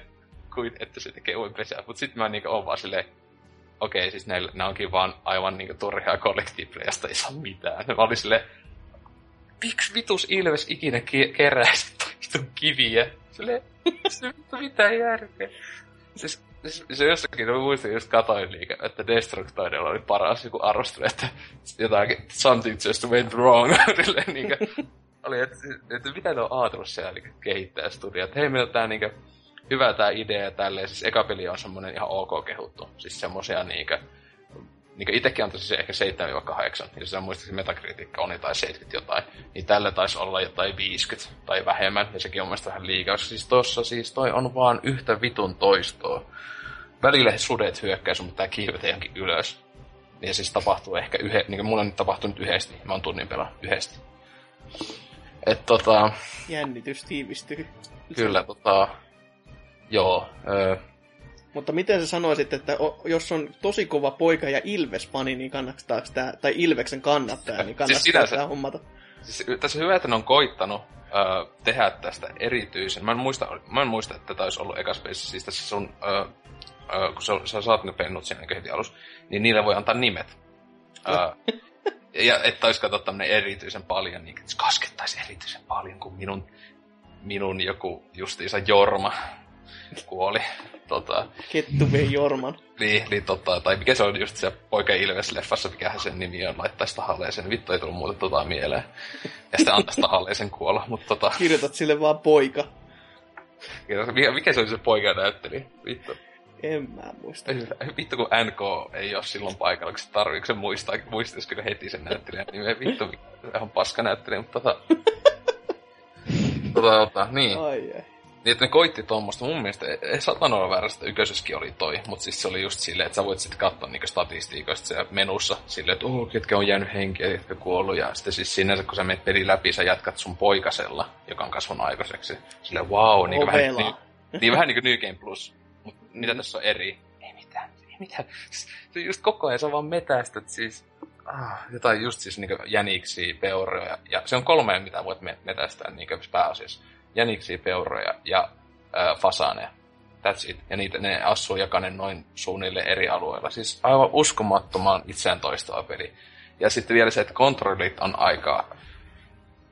[SPEAKER 2] kuin että se tekee uuden pesää. Mut sit mä niinku oon vaan silleen, okei, okay, siis ne onkin vaan aivan niinku turhia kollektiivejä, josta ei saa mitään. Mä olin silleen, miksi vitus Ilves ikinä ke- keräisi vitun kiviä? Silleen, se vittu mitään järkeä. Siis, siis, se jossakin, mä muistin, just katoin liikaa, että Destructoidella oli paras joku arvostelu, että jotain, something just went wrong. niin kuin, oli, että, että mitä ne on ajatellut siellä niin kehittää studia. Että hei, meillä on tää niin kuin, hyvä tää idea tälleen. Siis eka peli on semmonen ihan ok kehuttu. Siis semmosia niinkö, niin itsekin antaisin se ehkä 7-8, jos se muistaakseni metakritiikka on tai 70 jotain, niin tällä taisi olla jotain 50 tai vähemmän, ja sekin on mielestäni vähän liikaa, siis tossa siis toi on vaan yhtä vitun toistoa. Välillä sudet hyökkäys, mutta tää kiivetä johonkin ylös. Ja siis tapahtuu ehkä yhe, niin kuin mulla on nyt tapahtunut yhdesti, mä oon tunnin pelaa yhdesti. Et tota...
[SPEAKER 3] Jännitys tiivistyy.
[SPEAKER 2] Kyllä, tota... Joo, öö,
[SPEAKER 3] Mutta miten sä sanoisit, että jos on tosi kova poika ja Ilves-fani, niin kannattaako tämä, tai Ilveksen kannattaja, niin
[SPEAKER 2] Siis
[SPEAKER 3] kannattaako
[SPEAKER 2] sinänsä-
[SPEAKER 3] tämä hommata?
[SPEAKER 2] Siis tässä hyvä, että ne on koittanut ö, tehdä tästä erityisen. Mä en muista, mä en muista että tämä olisi ollut eka space. Siis tässä sun, ö, ö, kun sä, sä saat ne pennut siinä heti alus, niin niille voi antaa nimet. Ö, ja että olisi kato tämmönen erityisen paljon, niin että se kaskettaisi erityisen paljon, kun minun, minun joku justiinsa Jorma kuoli. Tota,
[SPEAKER 3] Kettu vei Jorman.
[SPEAKER 2] niin, niin tota, tai mikä se on just se Poika Ilves-leffassa, mikä sen nimi on, laittaisi tahalleeseen. Vittu ei tullut muuta tota mieleen. Ja sitten antaisi tahalleeseen kuolla, mutta tota,
[SPEAKER 3] Kirjoitat sille vaan poika.
[SPEAKER 2] mikä, mikä se oli se poika näytteli? Vittu.
[SPEAKER 3] En mä muista.
[SPEAKER 2] Vittu kun NK ei ole silloin paikalla, kun se tarviiko se muistaa, muistaisi kyllä heti sen näyttelijän nimen. Vittu, ihan paska näyttelijä, mutta tota... tota, tota, niin.
[SPEAKER 3] Ai ai.
[SPEAKER 2] Niin, että ne koitti tuommoista. Mun mielestä ei, ei saatana olla väärästä, ykkösessäkin oli toi. Mutta siis se oli just silleen, että sä voit sitten katsoa niinku statistiikoista siellä menussa. Silleen, että oh, ketkä on jäänyt henkiä, ketkä kuollut. Ja sitten siis sinänsä, kun sä menet peli läpi, sä jatkat sun poikasella, joka on kasvanut aikaiseksi. Silleen, wow, niin vähän,
[SPEAKER 3] Ovela.
[SPEAKER 2] niin, niin vähän niin kuin New Game Plus. Mut mitä tässä on eri? Ei mitään, ei mitään. Se just koko ajan sä vaan metästät siis ah, jotain just siis niinku jäniksiä, peuroja. Ja se on kolme, mitä voit me- metästää niinku pääasiassa. Jäniksiä, peuroja ja äh, fasaneja. That's it. Ja niitä, ne asuu jakainen noin suunnilleen eri alueilla. Siis aivan uskomattoman itseään toistava peli. Ja sitten vielä se, että kontrollit on aika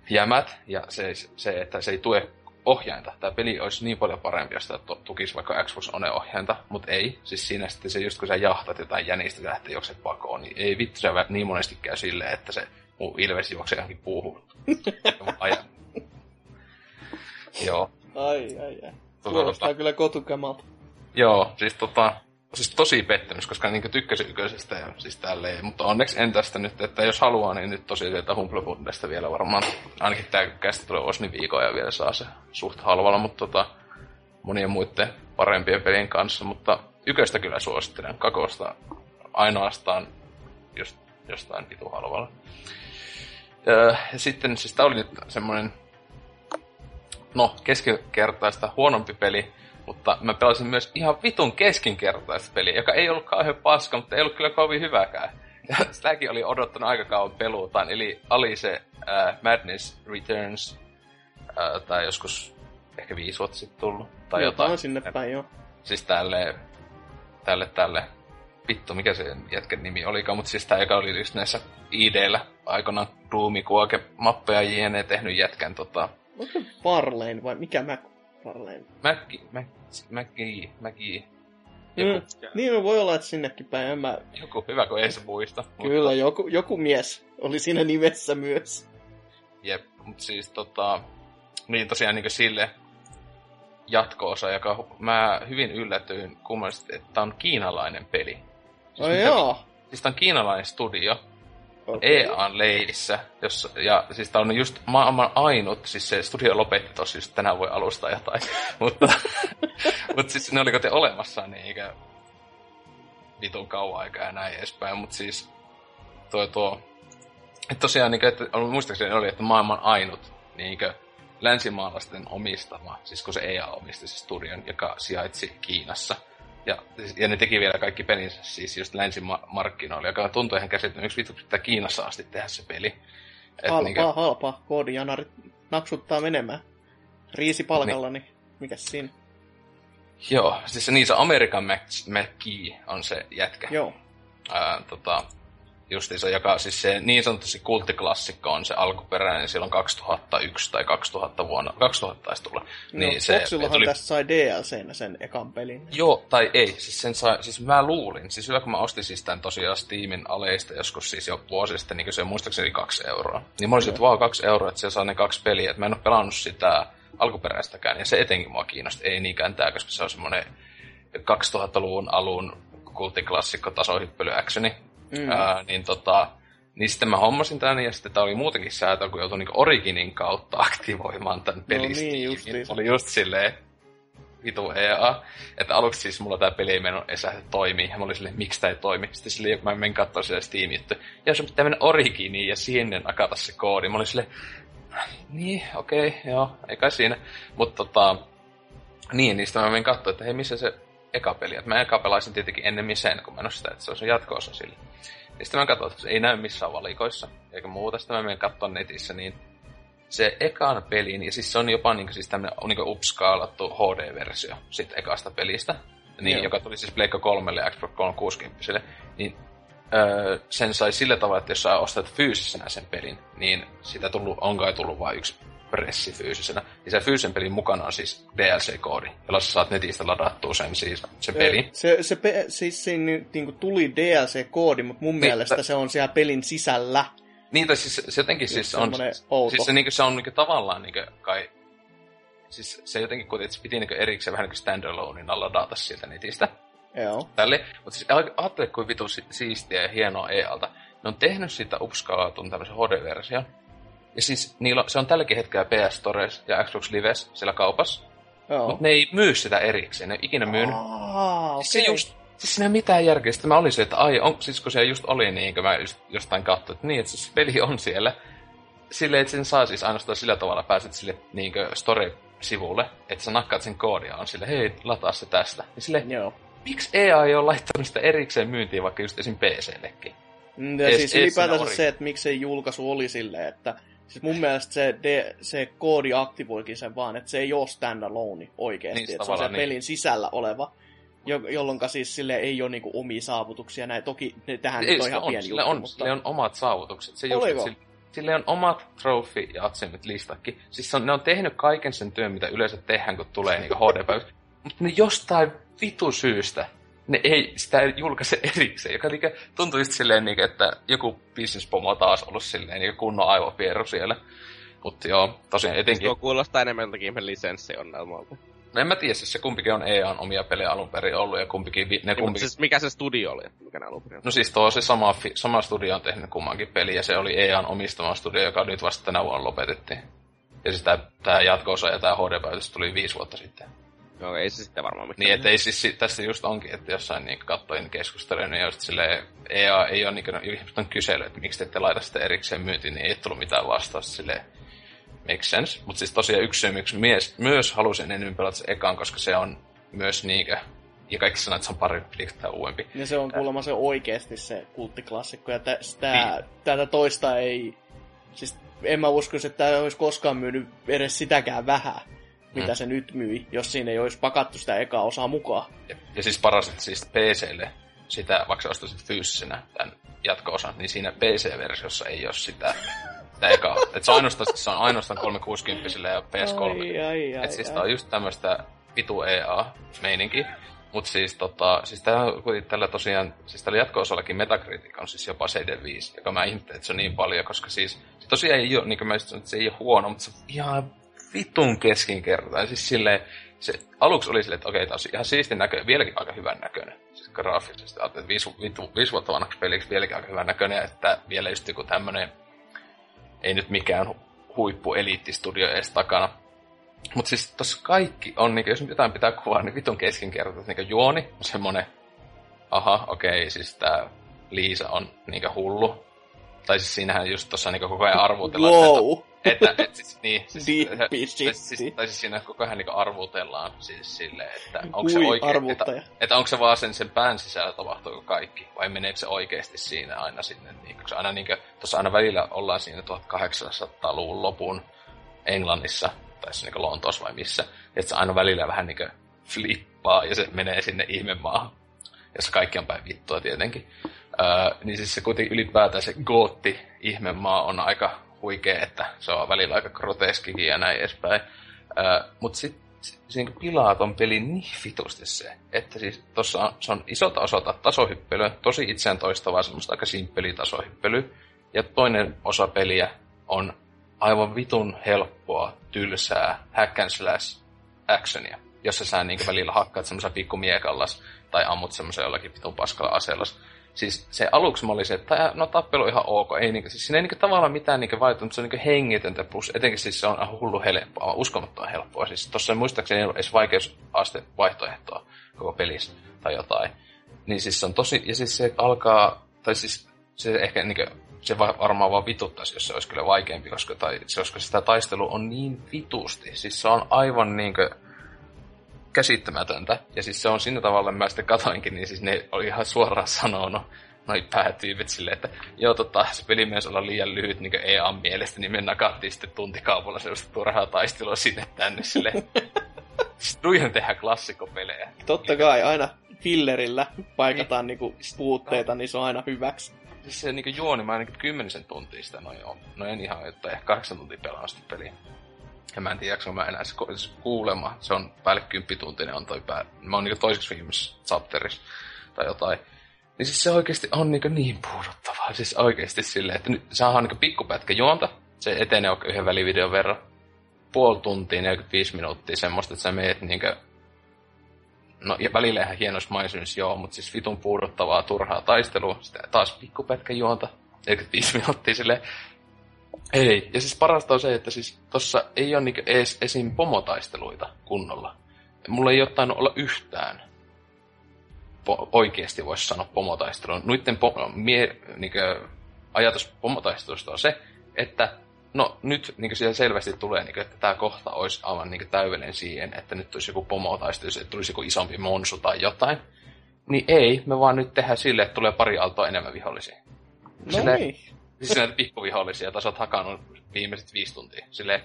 [SPEAKER 2] jämät, ja se, se että se ei tue ohjainta. Tämä peli olisi niin paljon parempi, jos tämä tukisi vaikka Xbox One-ohjainta, mutta ei. Siis siinä sitten se just kun sä jahtat jotain jänistä lähtee juokset pakoon, niin ei vittu se niin monesti käy silleen, että se muu ilves juoksee johonkin puuhun. Ajan. Joo.
[SPEAKER 3] Ai ai ai.
[SPEAKER 2] Tota,
[SPEAKER 3] Kuulostaa
[SPEAKER 2] tota,
[SPEAKER 3] kyllä kotukamalta.
[SPEAKER 2] Joo, siis tota, siis tosi pettymys, koska niinku tykkäsin ykkösestä ja siis tälleen. Mutta onneksi en tästä nyt, että jos haluaa, niin nyt tosiaan sieltä Humblebundesta vielä varmaan. Ainakin tää kästi tulee Osni viikon ja vielä saa se suht halvalla, mutta tota, monien muiden parempien pelien kanssa. Mutta yköstä kyllä suosittelen. Kakosta ainoastaan just jostain vitu halvalla. Öö, ja sitten siis tää oli nyt semmonen no, keskinkertaista huonompi peli, mutta mä pelasin myös ihan vitun keskinkertaista peliä, joka ei ollut kauhean paska, mutta ei ollut kyllä kovin hyväkään. Ja sitäkin oli odottanut aika kauan peluutaan, eli Alice äh, Madness Returns, äh, tai joskus ehkä viisi vuotta sitten tullut, tai
[SPEAKER 3] Jotain
[SPEAKER 2] jotain.
[SPEAKER 3] sinne päin, joo.
[SPEAKER 2] Siis tälle, tälle, tälle, vittu, mikä se jätkän nimi olikaan, mutta siis tää joka oli just näissä ID-llä aikanaan Doomi, Kuoke, mappeja jne. tehnyt jätkän tota,
[SPEAKER 3] Onko se Farlane vai mikä Mac Farlane?
[SPEAKER 2] Mäkki, Mäkki, Mäkki,
[SPEAKER 3] Mm. Niin voi olla, että sinnekin päin. En mä...
[SPEAKER 2] joku hyvä, kun ei se muista.
[SPEAKER 3] Kyllä, joku, joku mies oli siinä nimessä myös.
[SPEAKER 2] Jep, mutta siis tota, niin tosiaan niin sille jatko-osa, joka mä hyvin yllätyin kummallisesti, että tää on kiinalainen peli. Siis
[SPEAKER 3] Ai
[SPEAKER 2] mitä-
[SPEAKER 3] joo.
[SPEAKER 2] Siis on kiinalainen studio,
[SPEAKER 3] Okei.
[SPEAKER 2] EAN leidissä, jossa, ja siis tää on just maailman ainut, siis se studio lopetti tossa just tänään voi alustaa jotain, mutta, mutta siis ne oli kote olemassa niin eikä vitun kauan aikaa ja näin edespäin, mutta siis tuo tuo, että tosiaan niin että muistaakseni oli, että maailman ainut niin länsimaalaisten omistama, siis kun se EA omisti se studion, joka sijaitsi Kiinassa. Ja, ja ne teki vielä kaikki pelinsä siis just länsimarkkinoilla, joka tuntui ihan käsittämättä, miksi vittu pitää Kiinassa asti tehdä se peli. Et
[SPEAKER 3] Halpaa,
[SPEAKER 2] niinkö-
[SPEAKER 3] halpaa. Koodijanarit naksuttaa menemään. Riisi palkalla, niin mikäs siinä?
[SPEAKER 2] Joo, siis se niin se American Mac- McGee on se jätkä.
[SPEAKER 3] Joo.
[SPEAKER 2] Ää, tota, justiinsa, joka siis se niin sanotusti kulttiklassikko on se alkuperäinen silloin 2001 tai 2000 vuonna, 2000 taisi tulla.
[SPEAKER 3] Niin
[SPEAKER 2] Niin
[SPEAKER 3] se,
[SPEAKER 2] tuli-
[SPEAKER 3] tästä sai DLCnä sen ekan pelin.
[SPEAKER 2] Joo, tai ei. Siis, sen sai, siis mä luulin. Siis hyvä, kun mä ostin siis tämän tosiaan Steamin aleista joskus siis jo vuosi sitten, niin se muistaakseni kaksi euroa. Niin mä olisin, että vau, kaksi euroa, että siellä saa ne kaksi peliä. Että mä en ole pelannut sitä alkuperäistäkään, ja se etenkin mua kiinnosti. Ei niinkään tää, koska se on semmoinen 2000-luvun alun kulttiklassikko tasohyppely actioni.
[SPEAKER 3] Mm.
[SPEAKER 2] Ää, niin tota, niin sitten mä hommasin tän ja sitten tää oli muutenkin säätö, kun joutui niinku Originin kautta aktivoimaan tän pelin
[SPEAKER 3] niin,
[SPEAKER 2] Steamin.
[SPEAKER 3] justiinsa.
[SPEAKER 2] Oli just silleen, vitu EA. Että aluksi siis mulla tää peli ei mennyt edes lähde toimii. Ja mä olin silleen, miksi tää ei toimi. Sitten silleen, kun mä menin katsoa sitä steam juttu Ja sun pitää mennä Originiin ja sinne akata se koodi. Mä olin silleen, niin, okei, okay, joo, ei kai siinä. Mutta tota, niin, niistä mä menin katsoa, että hei, missä se eka peli. Et mä eka pelaisin tietenkin ennemmin sen, kun mä en sitä, että se on se jatko-osa sille. Ja sitten mä katsoin, että se ei näy missään valikoissa, eikä muuta. Sitten mä menen katsomaan netissä, niin se ekan pelin, ja siis se on jopa niin siis tämmönen niin upskaalattu HD-versio sit ekasta pelistä, niin, joka tuli siis Pleikka 3 ja Xbox 360, niin öö, sen sai sillä tavalla, että jos sä ostat fyysisenä sen pelin, niin sitä tullut, on kai tullut vain yksi pressi fyysisenä. Ja se fyysisen pelin mukana on siis DLC-koodi, jolla sä saat netistä ladattua sen siis, se peli.
[SPEAKER 3] Se, se pe- siis siinä niin tuli DLC-koodi, mutta mun niin, mielestä t- se on siellä pelin sisällä.
[SPEAKER 2] Niin, tai siis se jotenkin siis on... Outo. Siis se, niin kuin, se on niin kuin, tavallaan niin kuin, kai... Siis se jotenkin kuitenkin, se piti niin erikseen vähän niin standaloneina ladata sieltä netistä.
[SPEAKER 3] Joo.
[SPEAKER 2] Tälle. Mutta siis ajattele, kuin vitu siistiä ja hienoa EAlta. Ne on tehnyt siitä upskaalatun tämmöisen HD-version. Ja siis niillä, se on tälläkin hetkellä PS Stores ja Xbox Lives siellä kaupassa. Joo. Mutta ne ei myy sitä erikseen, ne ei ikinä myynyt.
[SPEAKER 3] Aa, okay.
[SPEAKER 2] siis se just, siis siinä ei mitään järkeä. Sitten mä olin se, että ai, on, siis kun se just oli niin, kun mä just jostain katsoin, että niin, että se peli on siellä. Silleen, että sen saa siis ainoastaan sillä tavalla pääset sille niin story-sivulle, että sä nakkaat sen koodia on sille, hei, lataa se tästä. Ja sille,
[SPEAKER 3] Joo.
[SPEAKER 2] miksi EA ei ole laittanut sitä erikseen myyntiin vaikka just esim. PCllekin?
[SPEAKER 3] Mm, ja es, siis ylipäätänsä se, että miksei julkaisu oli silleen, että Siis mun mielestä se, de, se koodi aktivoikin sen vaan, että se ei ole standalone oikeasti. Niin, että se on se niin. pelin sisällä oleva. Jo, jolloin siis sille ei ole niinku omia saavutuksia. Näin, toki ne, tähän ei, on ihan on, pieni
[SPEAKER 2] juttu, on, mutta... Sille on omat saavutukset. Se just, sille, sille on omat trophy ja achievement listakin. Siis on, ne on tehnyt kaiken sen työn, mitä yleensä tehdään, kun tulee niinku HD-päivä. Mutta ne jostain vitu syystä ne ei sitä julkaise erikseen, joka liikä, tuntui just silleen, niin, että joku business-pomo taas ollut silleen niin kunnon aivopieru siellä. Mutta joo, tosiaan etenkin... Tuo
[SPEAKER 5] kuulostaa enemmän jotakin lisenssionnelmalta.
[SPEAKER 2] No en mä tiedä, siis se kumpikin on EAN omia pelejä alun perin ollut ja kumpikin... Ne niin, kumpikin...
[SPEAKER 5] Siis mikä se studio oli, mikä ne alun perin
[SPEAKER 2] No siis tuo se sama, sama studio on tehnyt kummankin peli ja se oli EAN omistama studio, joka nyt vasta tänä vuonna lopetettiin. Ja siis tää jatko-osa ja tää HD-päätös tuli viisi vuotta sitten.
[SPEAKER 5] Joo, ei se sitten varmaan
[SPEAKER 2] mitään. Niin, että ei siis, tässä just onkin, että jossain niin kattoin keskustelua, niin just silleen, EA ei ole niin ihmiset on kysely, että miksi te ette laita sitä erikseen myyntiin, niin ei tullut mitään vastausta silleen, make sense. Mutta siis tosiaan yksi syy, miksi mies, myös halusin enemmän pelata se ekaan, koska se on myös niinkö, ja kaikki sanoo, että se on parempi tai uudempi.
[SPEAKER 3] Ja se on kuulemma se oikeasti se kulttiklassikko, ja tä, sitä, niin. tätä toista ei, siis en mä uskoisi, että tämä olisi koskaan myynyt edes sitäkään vähän mitä mm. se nyt myi, jos siinä ei olisi pakattu sitä ekaa osaa mukaan.
[SPEAKER 2] Ja, ja siis paras, että siis PClle sitä, vaikka ostaisit fyysisenä tämän jatko-osan, niin siinä PC-versiossa ei ole sitä, sitä ekaa. Et se, on ainoastaan, se on ainoastaan 360 ja PS3.
[SPEAKER 3] Ai, ai, ai,
[SPEAKER 2] Et siis tää on just tämmöistä vitu EA-meininki. Mut siis tota, siis tää, tällä tosiaan, siis tällä jatko-osallakin Metacritic on siis jopa 75, joka mä ihmettelen, että se on niin paljon, koska siis se tosiaan ei ole, niin kuin mä sanoin, että se ei ole huono, mutta se on ihan vitun keskinkertainen. Siis silleen, se aluksi oli silleen, että okei, tämä on ihan siistin näköinen, vieläkin aika hyvän näköinen. Siis graafisesti, että viisi, viisi vuotta vanhaksi peliksi vieläkin aika hyvän näköinen, että vielä just joku tämmönen, ei nyt mikään huippu eliittistudio edes takana. Mutta siis tossa kaikki on, niin jos jotain pitää kuvaa, niin vitun keskinkertainen. Niin juoni on semmonen, aha, okei, siis tää Liisa on niin hullu. Tai siis siinähän just tossa niin koko ajan arvutellaan,
[SPEAKER 3] wow.
[SPEAKER 2] että että, et siis, niin, siis, siis, siis, tai siis siinä koko ajan niinku arvutellaan siis silleen, että onko se oikein, että, että, onko se vaan sen, sen pään sisällä tapahtuu kaikki, vai meneekö se oikeasti siinä aina sinne, niin, koska aina niinku, tuossa aina välillä ollaan siinä 1800-luvun lopun Englannissa, tai siis niinku Lontoossa vai missä, että se aina välillä vähän niinku flippaa, ja se menee sinne ihmemaahan, jossa kaikki on päin vittua tietenkin. Öö, niin siis se kuitenkin ylipäätään se gootti ihmemaa on aika huikea, että se on välillä aika groteskikin ja näin edespäin. Mutta sitten se niin pilaa ton pelin niin vitusti se, että siis tossa on, se on isolta osalta tasohyppelyä, tosi itseään toistavaa, semmoista aika simppeliä tasohyppelyä. Ja toinen osa peliä on aivan vitun helppoa, tylsää hack and slash actionia, jossa sä niin välillä hakkaat semmoisen pikku tai ammut semmoisen jollakin vitun paskalla aseellas siis se aluksi mä olin se, että no tappelu on ihan ok, ei niinku, siis siinä ei niinku tavallaan mitään niinku vaihtunut, mutta se on niinku hengitöntä, plus etenkin siis se on hullu helppoa, uskomattoman helppoa. Siis tossa muistaakseni ei ole edes vaikeusaste vaihtoehtoa koko pelissä tai jotain. Niin siis se on tosi, ja siis se alkaa, tai siis se ehkä niinku, se varmaan vaan vituttaisi, jos se olisi kyllä vaikeampi, koska, tai, koska sitä taistelu on niin vitusti. Siis se on aivan niinkö, käsittämätöntä. Ja siis se on siinä tavalla, mä sitten katoinkin, niin siis ne oli ihan suoraan sanonut, noi päätyypit silleen, että joo tota, se peli myös olla liian lyhyt niin EA mielestä, niin me nakattiin sitten tuntikaupalla sellaista turhaa taistelua sinne tänne silleen. Nuihan tehdään klassikopelejä.
[SPEAKER 3] Totta kai, aina fillerillä paikataan niinku puutteita, niin se on aina hyväksi.
[SPEAKER 2] Siis se niinku juoni, mä ainakin kymmenisen tuntia sitä noin on. No en ihan, että ehkä kahdeksan tuntia pelaan sitä peliä. Ja mä en tiedä, mä enää se kuulema. Se on päälle kymppituntinen on toi pää. Mä oon niinku toiseksi viimeisessä chapterissa tai jotain. Niin siis se oikeasti on niinku niin puuduttavaa. Siis oikeasti silleen, että nyt saadaan niinku pikkupätkä juonta. Se etenee oikein yhden välivideon verran. Puoli tuntia, 45 minuuttia semmoista, että sä meet niinku No ja välillä ihan hienoissa maisemissa joo, mutta siis vitun puuduttavaa turhaa taistelua. Sitten taas pikkupätkä juonta. 45 minuuttia sille. Ei. Ja siis parasta on se, että siis tossa ei ole niinku edes esim. pomotaisteluita kunnolla. Mulla ei ole tainnut olla yhtään po- oikeasti voisi sanoa pomotaistelun. Nuitten po- mie- niinku, ajatus pomotaistelusta on se, että no nyt niin siellä selvästi tulee, niin kuin, että tämä kohta olisi aivan niin täydellinen siihen, että nyt tulisi joku pomotaistelu, että tulisi joku isompi monsu tai jotain. Niin ei, me vaan nyt tehdään sille, että tulee pari aaltoa enemmän vihollisia.
[SPEAKER 3] No
[SPEAKER 2] Silleen-
[SPEAKER 3] niin.
[SPEAKER 2] Siis näitä pikkuvihollisia, joita sä oot hakannut viimeiset viisi tuntia. Silleen...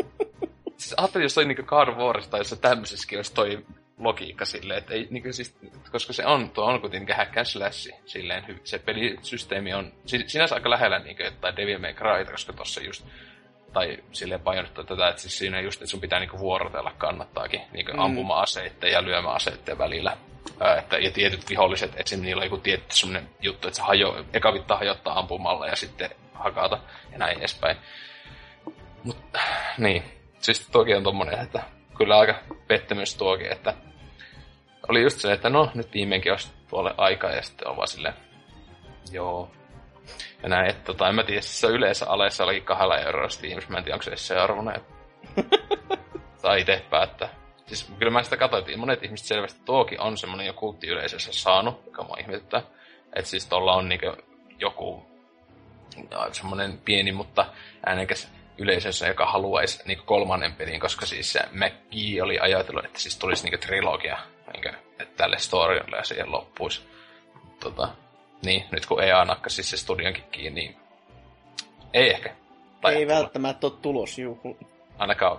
[SPEAKER 2] siis ajattelin, jos toi niinku God of Warissa tai jossain tämmöisessäkin olisi toi logiikka silleen, että ei, niinku siis, koska se on, tuo on kuitenkin hack and slash, silleen se pelisysteemi on si- sinänsä aika lähellä niinku jotain Devil May Cryta, koska tossa just tai silleen painottaa tätä, että siis siinä just, että sun pitää niinku vuorotella kannattaakin niinku
[SPEAKER 3] Mm.
[SPEAKER 2] mm. ampuma-aseitten ja lyömäaseitten välillä. Että, ja tietyt viholliset, esim. niillä on joku tietty semmonen juttu, että se hajo, eka vittaa hajottaa ampumalla ja sitten hakata ja näin edespäin. Mut, niin. Siis toki on tommonen, että kyllä aika pettymys tuokin, että oli just se, että no, nyt viimeinkin olisi tuolle aikaa ja sitten on vaan silleen, joo. Ja näin, että tota, en mä tiedä, siis se yleensä alessa olikin kahdella eurolla Steamissa, mä en tiedä, onko se se arvoinen. tai itse päättää. Siis kyllä mä sitä katsoin, että monet ihmiset selvästi tuokin on semmonen jo kulttiyleisössä saanut, joka mua ihmetyttää. Että siis tuolla on niinku joku no, semmonen pieni, mutta äänekäs yleisössä, joka haluaisi niinku kolmannen pelin, koska siis se McGee oli ajatellut, että siis tulisi niinku trilogia niinku, että tälle storille ja siihen loppuisi. Tota, niin, nyt kun EA nakkasi siis se studionkin kiinni, niin ei ehkä. Tai
[SPEAKER 3] Ei välttämättä ole tulos, juu.
[SPEAKER 2] Ainakaan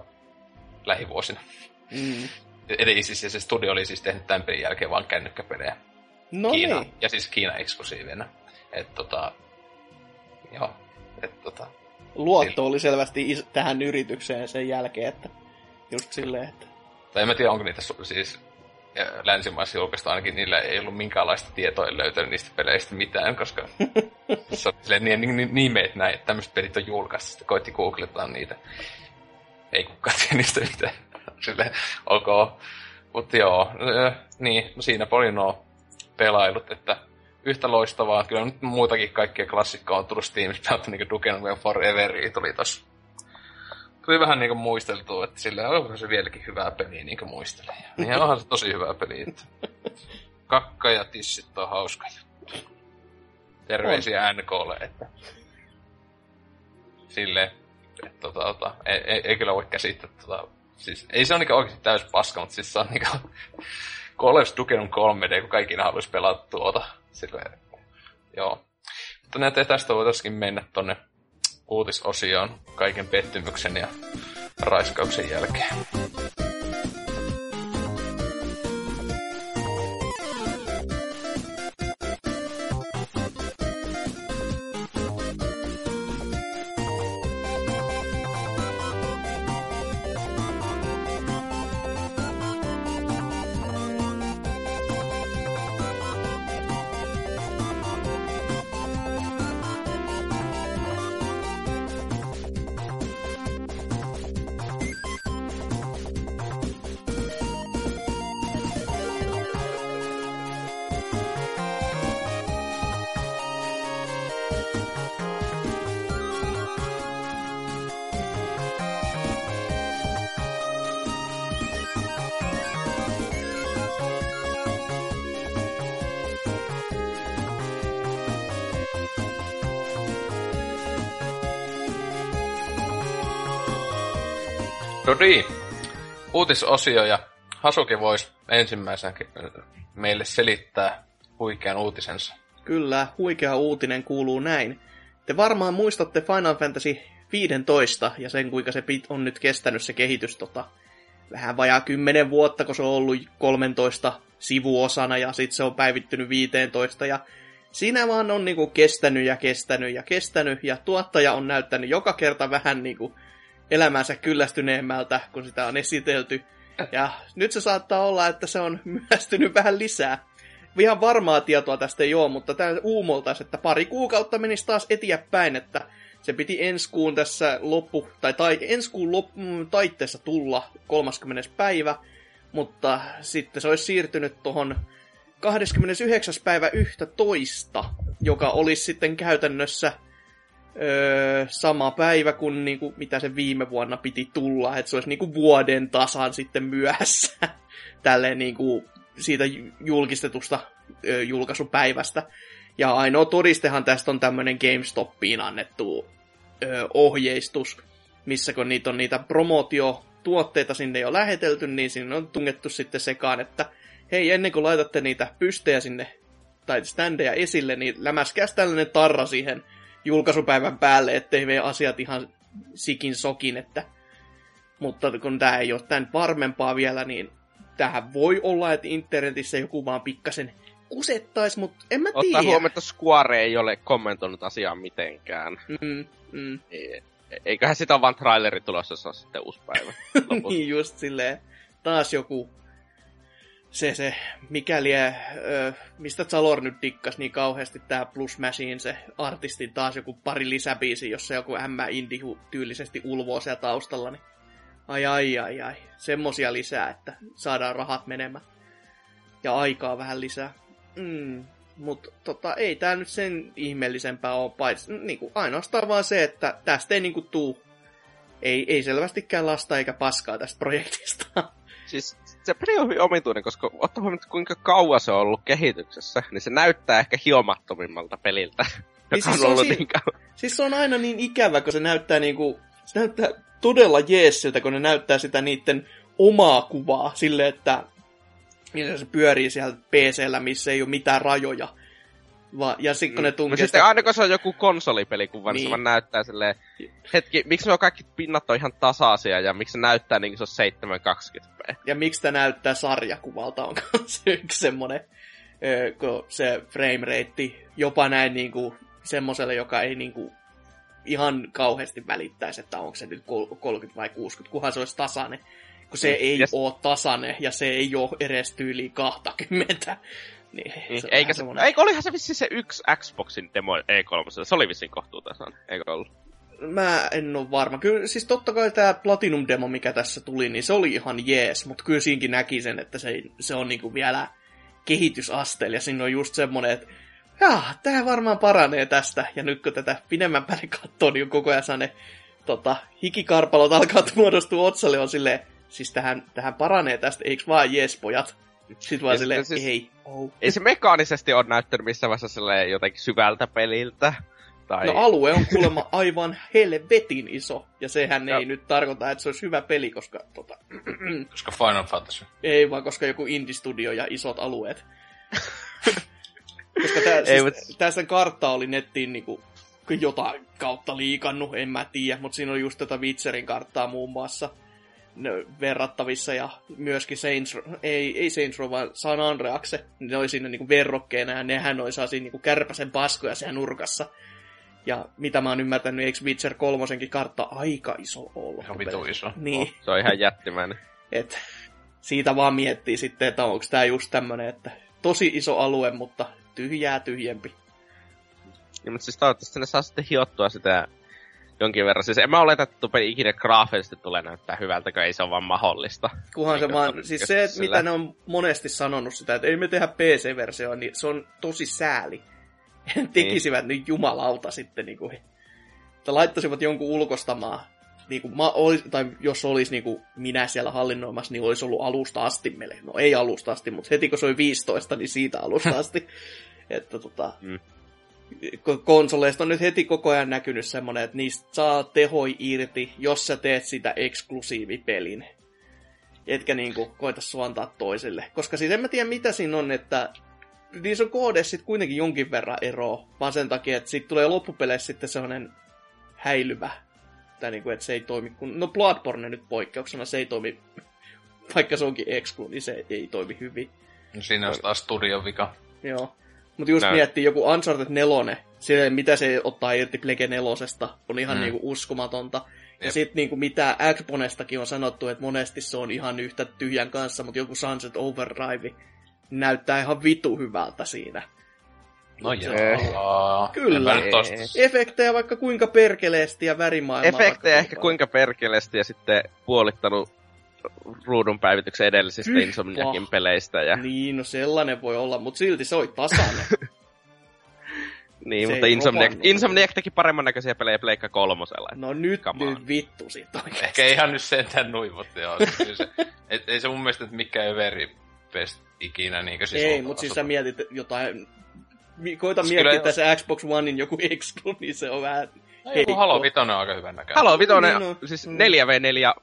[SPEAKER 2] lähivuosina.
[SPEAKER 3] Mm.
[SPEAKER 2] Eli siis se studio oli siis tehnyt tämän pelin jälkeen vaan kännykkäpelejä.
[SPEAKER 3] No
[SPEAKER 2] Kiina.
[SPEAKER 3] niin.
[SPEAKER 2] Ja siis Kiina eksklusiivina. Et tota... Joo. Et tota...
[SPEAKER 3] Luotto oli selvästi is- tähän yritykseen sen jälkeen, että just silleen, että
[SPEAKER 2] Tai en mä tiedä, onko niitä su- siis ja länsimaissa julkaistu ainakin niillä ei ollut minkäänlaista tietoa en löytänyt niistä peleistä mitään, koska se on silleen niin, niin, niin, nimet näin, että tämmöiset pelit on julkaistu, sitten koitti googlettaa niitä. Ei kukaan tiedä niistä mitään. Silleen, ok. Mutta joo, niin, no siinä oli nuo pelailut, että yhtä loistavaa. Kyllä nyt muutakin kaikkia klassikkoa on tullut Steamista, pelattu niinku Duke Nukem Foreveria tuli tossa. Tuli vähän niinku muisteltua, että sillä onko se vieläkin hyvää peliä niinku muistelee. Niin onhan se tosi hyvää peliä. Että kakka ja tissit on hauska juttu. Terveisiä NKlle, että silleen, että tota, tota, ei, ei, ei, kyllä voi käsittää tota, siis, ei se ole niinku oikeasti täys paska, mutta siis se on niinku, kun olisi Duke Nukem 3D, kun kaikki haluaisi pelata tuota. Silleen, joo. Mutta näitä tästä voitaisiin mennä tonne uutisosioon kaiken pettymyksen ja raiskauksen jälkeen. No niin, uutisosio ja Hasuki voisi ensimmäisenä meille selittää huikean uutisensa.
[SPEAKER 3] Kyllä, huikea uutinen kuuluu näin. Te varmaan muistatte Final Fantasy 15 ja sen, kuinka se on nyt kestänyt se kehitys tota, vähän vajaa 10 vuotta, kun se on ollut 13 sivuosana ja sitten se on päivittynyt 15 ja siinä vaan on niinku kestänyt ja kestänyt ja kestänyt ja tuottaja on näyttänyt joka kerta vähän niinku elämänsä kyllästyneemmältä, kun sitä on esitelty. Ja nyt se saattaa olla, että se on myöstynyt vähän lisää. Ihan varmaa tietoa tästä ei ole, mutta tämä uumoltaisi, että pari kuukautta menisi taas eteenpäin, että se piti ensi kuun tässä loppu, tai, tai ensi kuun loppu, mm, taitteessa tulla 30. päivä, mutta sitten se olisi siirtynyt tuohon 29. päivä 11, joka olisi sitten käytännössä öö, sama päivä kuin niinku, mitä se viime vuonna piti tulla, että se olisi niinku vuoden tasan sitten myöhässä tälleen niinku, siitä julkistetusta öö, julkaisupäivästä. Ja ainoa todistehan tästä on tämmöinen GameStopiin annettu öö, ohjeistus, missä kun niitä on niitä promotiotuotteita sinne jo lähetelty, niin sinne on tungettu sitten sekaan, että hei, ennen kuin laitatte niitä pystejä sinne, tai standeja esille, niin lämäskäs tällainen tarra siihen julkaisupäivän päälle, ettei vee asiat ihan sikin sokin, että mutta kun tämä ei ole tämän varmempaa vielä, niin tähän voi olla, että internetissä joku vaan pikkasen kusettaisi, mutta en mä tiedä.
[SPEAKER 5] Ottaa huomioon, että Square ei ole kommentoinut asiaa mitenkään.
[SPEAKER 3] Mm, mm.
[SPEAKER 5] E- eiköhän sitä ole vaan traileri tulossa, sitten uusi päivä.
[SPEAKER 3] niin just silleen, taas joku se, se mikäli, ö, mistä Zalor nyt dikkas niin kauheasti tää Plus Machine, se artistin taas joku pari lisäbiisi, jossa joku M Indie tyylisesti ulvoo siellä taustalla, niin ai ai ai ai, semmosia lisää, että saadaan rahat menemään. Ja aikaa vähän lisää. Mm, mutta tota, ei tää nyt sen ihmeellisempää ole, paitsi niinku, ainoastaan vaan se, että tästä ei niinku tuu, ei, ei selvästikään lasta eikä paskaa tästä projektista.
[SPEAKER 5] Siis se peli on hyvin omituinen, koska ottaa huomioon, kuinka kauan se on ollut kehityksessä, niin se näyttää ehkä hiomattomimmalta peliltä.
[SPEAKER 3] Niin siis, on ollut si- niin kauan. siis se on aina niin ikävä, kun se näyttää niinku, se näyttää todella jeessiltä, kun ne näyttää sitä niiden omaa kuvaa sille, että niin se pyörii siellä PCllä, missä ei ole mitään rajoja. Va, ja sitten kun ne mm. tunkee...
[SPEAKER 5] No sitten aina kun se on joku konsolipelikuva, niin, niin se vaan näyttää silleen... Hetki, miksi nuo kaikki pinnat on ihan tasaisia ja miksi se näyttää niin kuin se on 720p?
[SPEAKER 3] Ja miksi tämä näyttää sarjakuvalta on se yksi semmonen, kun se frame rate jopa näin niinku semmoselle, joka ei niinku ihan kauheasti välittäisi, että onko se nyt 30 vai 60, kunhan se olisi tasainen. Kun se mm, ei yes. ole tasainen ja se ei ole edes tyyli 20. Niin,
[SPEAKER 5] niin se eikä, se, eikö olihan se vissi se yksi Xboxin demo E3, se oli vissiin kohtuutasan, eikö ollut?
[SPEAKER 3] Mä en ole varma. Kyllä siis totta kai tämä Platinum-demo, mikä tässä tuli, niin se oli ihan jees, mutta kyllä siinkin näki sen, että se, se on niinku vielä kehitysasteella, ja siinä on just semmonen, että jaa, tää varmaan paranee tästä, ja nyt kun tätä pidemmän päälle katsoo, niin on koko ajan ne tota, hikikarpalot alkaa muodostua otsalle, on silleen, siis tähän, tähän paranee tästä, eikö vaan jees pojat? Sitten vaan silleen, siis, ei. Oh.
[SPEAKER 5] Ei se mekaanisesti ole näyttänyt missään vaiheessa jotenkin syvältä peliltä. Tai...
[SPEAKER 3] No alue on kuulemma aivan helvetin iso, ja sehän ja. ei nyt tarkoita, että se olisi hyvä peli, koska... Tota,
[SPEAKER 2] koska Final Fantasy.
[SPEAKER 3] Ei, vaan koska joku indie-studio ja isot alueet. koska tää, ei, siis, mutta... tässä kartta oli nettiin niinku jotain kautta liikannut, en mä tiedä, mutta siinä oli just tätä Witcherin karttaa muun muassa verrattavissa ja myöskin Saints, ei, ei Saints Row, vaan San Andreaxe, ne oli siinä niinku verrokkeena ja nehän oli saa siinä niinku kärpäsen paskoja siellä nurkassa. Ja mitä mä oon ymmärtänyt, eikö Witcher kolmosenkin kartta aika iso ollut?
[SPEAKER 2] Ihan vitu iso.
[SPEAKER 3] Niin. Oh,
[SPEAKER 5] se on ihan jättimäinen.
[SPEAKER 3] Et siitä vaan miettii sitten, että onko tämä just tämmönen, että tosi iso alue, mutta tyhjää tyhjempi.
[SPEAKER 5] Ja, mutta siis toivottavasti ne saa sitten hiottua sitä jonkin verran. Siis en mä oleta, että peli ikinä graafisesti tulee näyttää hyvältä, kun ei se ole vaan mahdollista.
[SPEAKER 3] Kuhan se vaan, siis se, että mitä ne on monesti sanonut sitä, että ei me tehdä PC-versioa, niin se on tosi sääli. Tekisivät niin. nyt jumalauta sitten, niin kuin, että laittaisivat jonkun ulkostamaan niin kuin mä olis, tai jos olisi niin kuin minä siellä hallinnoimassa, niin olisi ollut alusta asti meille. No ei alusta asti, mutta heti kun se oli 15, niin siitä alusta asti. että tota, mm konsoleista on nyt heti koko ajan näkynyt semmonen, että niistä saa tehoi irti, jos sä teet sitä eksklusiivipelin. etkä niinku koita suontaa toisille. Koska siis en mä tiedä mitä siinä on, että niissä on koodessa sit kuitenkin jonkin verran eroa, vaan sen takia, että siitä tulee loppupeleissä sitten sellainen häilyvä. Tai niinku, että se ei toimi kun... No Bloodborne nyt poikkeuksena, se ei toimi, vaikka se onkin exclu, niin se ei toimi hyvin.
[SPEAKER 2] No Siinä on taas studion vika.
[SPEAKER 3] Joo. Mutta just
[SPEAKER 5] Näin.
[SPEAKER 3] miettii joku Uncharted 4, se, mitä se ottaa irti Plege 4, on ihan
[SPEAKER 2] Mm.
[SPEAKER 3] niinku uskomatonta. Ja
[SPEAKER 2] Jep.
[SPEAKER 3] sitten niinku mitä Xponestakin on sanottu, että monesti se on ihan yhtä tyhjän kanssa, mutta joku Sunset Overdrive näyttää ihan vitu hyvältä siinä.
[SPEAKER 2] No
[SPEAKER 5] Eh.
[SPEAKER 2] jaa.
[SPEAKER 3] Kyllä. Efektejä vaikka kuinka perkeleesti ja värimaailmaa.
[SPEAKER 5] Efektejä
[SPEAKER 3] vaikka
[SPEAKER 5] ehkä kuinka perkeleesti ja sitten puolittanut ruudun päivityksen edellisistä Insomniakin peleistä. Ja,
[SPEAKER 3] Niin, no sellainen voi olla, mutta silti se oli tasainen.
[SPEAKER 5] niin,
[SPEAKER 3] se
[SPEAKER 5] mutta Insomniac,
[SPEAKER 3] romannut.
[SPEAKER 5] Insomniac teki paremman näköisiä pelejä Pleikka kolmosella.
[SPEAKER 3] No nyt, nyt vittu siitä oikeesti.
[SPEAKER 2] Ehkä ihan nyt sentään mutta joo. se, et, ei se mun mielestä mikään veri best ikinä niinkö siis
[SPEAKER 3] Ei, mutta siis sä mietit jotain... Koita
[SPEAKER 2] Siis
[SPEAKER 3] miettiä
[SPEAKER 2] kyllä-
[SPEAKER 3] tässä Xbox Onein joku exclu, niin se on vähän...
[SPEAKER 2] Joku
[SPEAKER 3] heikko.
[SPEAKER 2] Halo Vitoinen on aika hyvän näköinen.
[SPEAKER 5] Halo Vitoinen,
[SPEAKER 3] Niin, no.
[SPEAKER 5] siis
[SPEAKER 3] Mm.
[SPEAKER 5] 4v4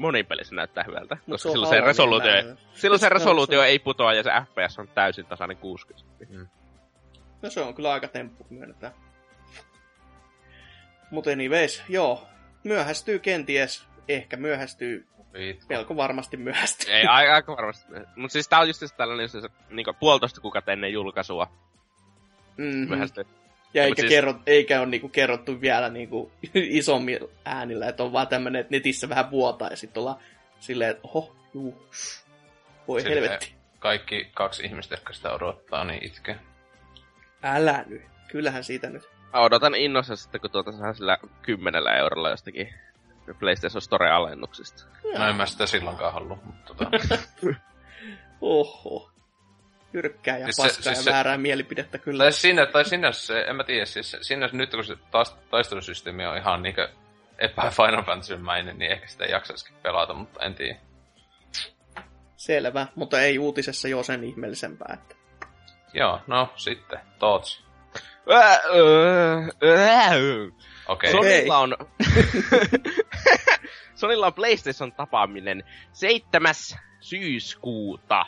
[SPEAKER 5] monin pelissä näyttää hyvältä,
[SPEAKER 3] Mut
[SPEAKER 5] koska
[SPEAKER 3] on
[SPEAKER 5] silloin se, resoluutio, ei, silloin se
[SPEAKER 3] Se on-
[SPEAKER 5] resoluutio
[SPEAKER 3] se-
[SPEAKER 5] ei putoa ja se FPS on täysin tasainen 60.
[SPEAKER 3] No se on kyllä aika temppu, myönnetään. Mutta anyways, joo. Myöhästyy kenties. Ehkä myöhästyy.
[SPEAKER 2] Vittu.
[SPEAKER 3] Melko varmasti myöhästyy.
[SPEAKER 5] Ei, aika, aika varmasti. Mutta siis tää on just siis tällainen se, niin puolitoista kuukautta ennen julkaisua.
[SPEAKER 3] Mm-hmm.
[SPEAKER 5] Myöhästyy.
[SPEAKER 3] Ja
[SPEAKER 5] Mut
[SPEAKER 3] eikä,
[SPEAKER 5] siis-
[SPEAKER 3] siis... kerro, eikä ole niinku kerrottu vielä niinku isommin äänillä, että on vaan tämmönen, että netissä vähän vuotaa ja sitten ollaan silleen, että oho, juu, voi
[SPEAKER 2] Silleen
[SPEAKER 3] helvetti.
[SPEAKER 2] Kaikki kaksi ihmistä, jotka sitä odottaa, niin itkee.
[SPEAKER 3] Älä nyt. Kyllähän siitä nyt.
[SPEAKER 5] Mä odotan innossa sitten, kun tuota saa sillä kymmenellä eurolla jostakin PlayStation Store-alennuksista.
[SPEAKER 2] No en mä sitä silloinkaan halua, mutta tota...
[SPEAKER 3] Oho. Jyrkkää ja
[SPEAKER 2] Siis se-
[SPEAKER 3] paskaa
[SPEAKER 2] siis
[SPEAKER 3] ja
[SPEAKER 2] se-
[SPEAKER 3] väärää mielipidettä kyllä.
[SPEAKER 2] Tai sinne, tai sinne se, en mä tiedä, siis sinne nyt kun se taas, taistelusysteemi on ihan niinkö epä Final Fantasy-mäinen, niin ehkä sitä ei jaksaisikin pelata, mutta en tiedä.
[SPEAKER 3] Selvä, mutta ei uutisessa jo sen ihmeellisempää. Että.
[SPEAKER 2] Joo, no sitten, thoughts. Okei, okay.
[SPEAKER 5] Sonilla on... Sonilla on PlayStation tapaaminen 7. syyskuuta.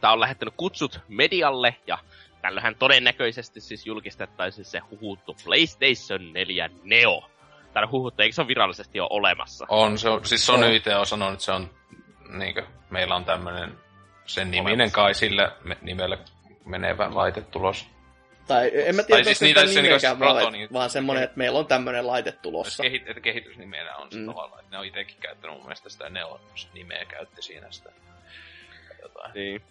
[SPEAKER 5] Tää on lähettänyt kutsut medialle ja tällöhän todennäköisesti siis julkistettaisiin se huhuttu PlayStation 4 Neo. Täällä huhuttu, eikö se ole virallisesti jo olemassa?
[SPEAKER 2] on, se on, siis Sony
[SPEAKER 3] On.
[SPEAKER 2] itse on sanonut, että se on, niinkö, meillä on tämmönen sen niminen
[SPEAKER 5] Olemassa.
[SPEAKER 2] kai sillä me, nimellä menevä laite tulos.
[SPEAKER 3] Tai en mä
[SPEAKER 2] Tai
[SPEAKER 3] tiedä,
[SPEAKER 2] siis
[SPEAKER 3] siis
[SPEAKER 2] niitä- se niinku
[SPEAKER 3] vaan,
[SPEAKER 2] Protoni-
[SPEAKER 3] vaan semmonen, että meillä on tämmönen laite tulossa.
[SPEAKER 2] Kehit, että kehitysnimenä on se
[SPEAKER 3] Mm.
[SPEAKER 2] tavallaan, että ne on itekin käyttänyt mun mielestä sitä Neon nimeä käytti siinä sitä. Jotain.
[SPEAKER 5] Niin.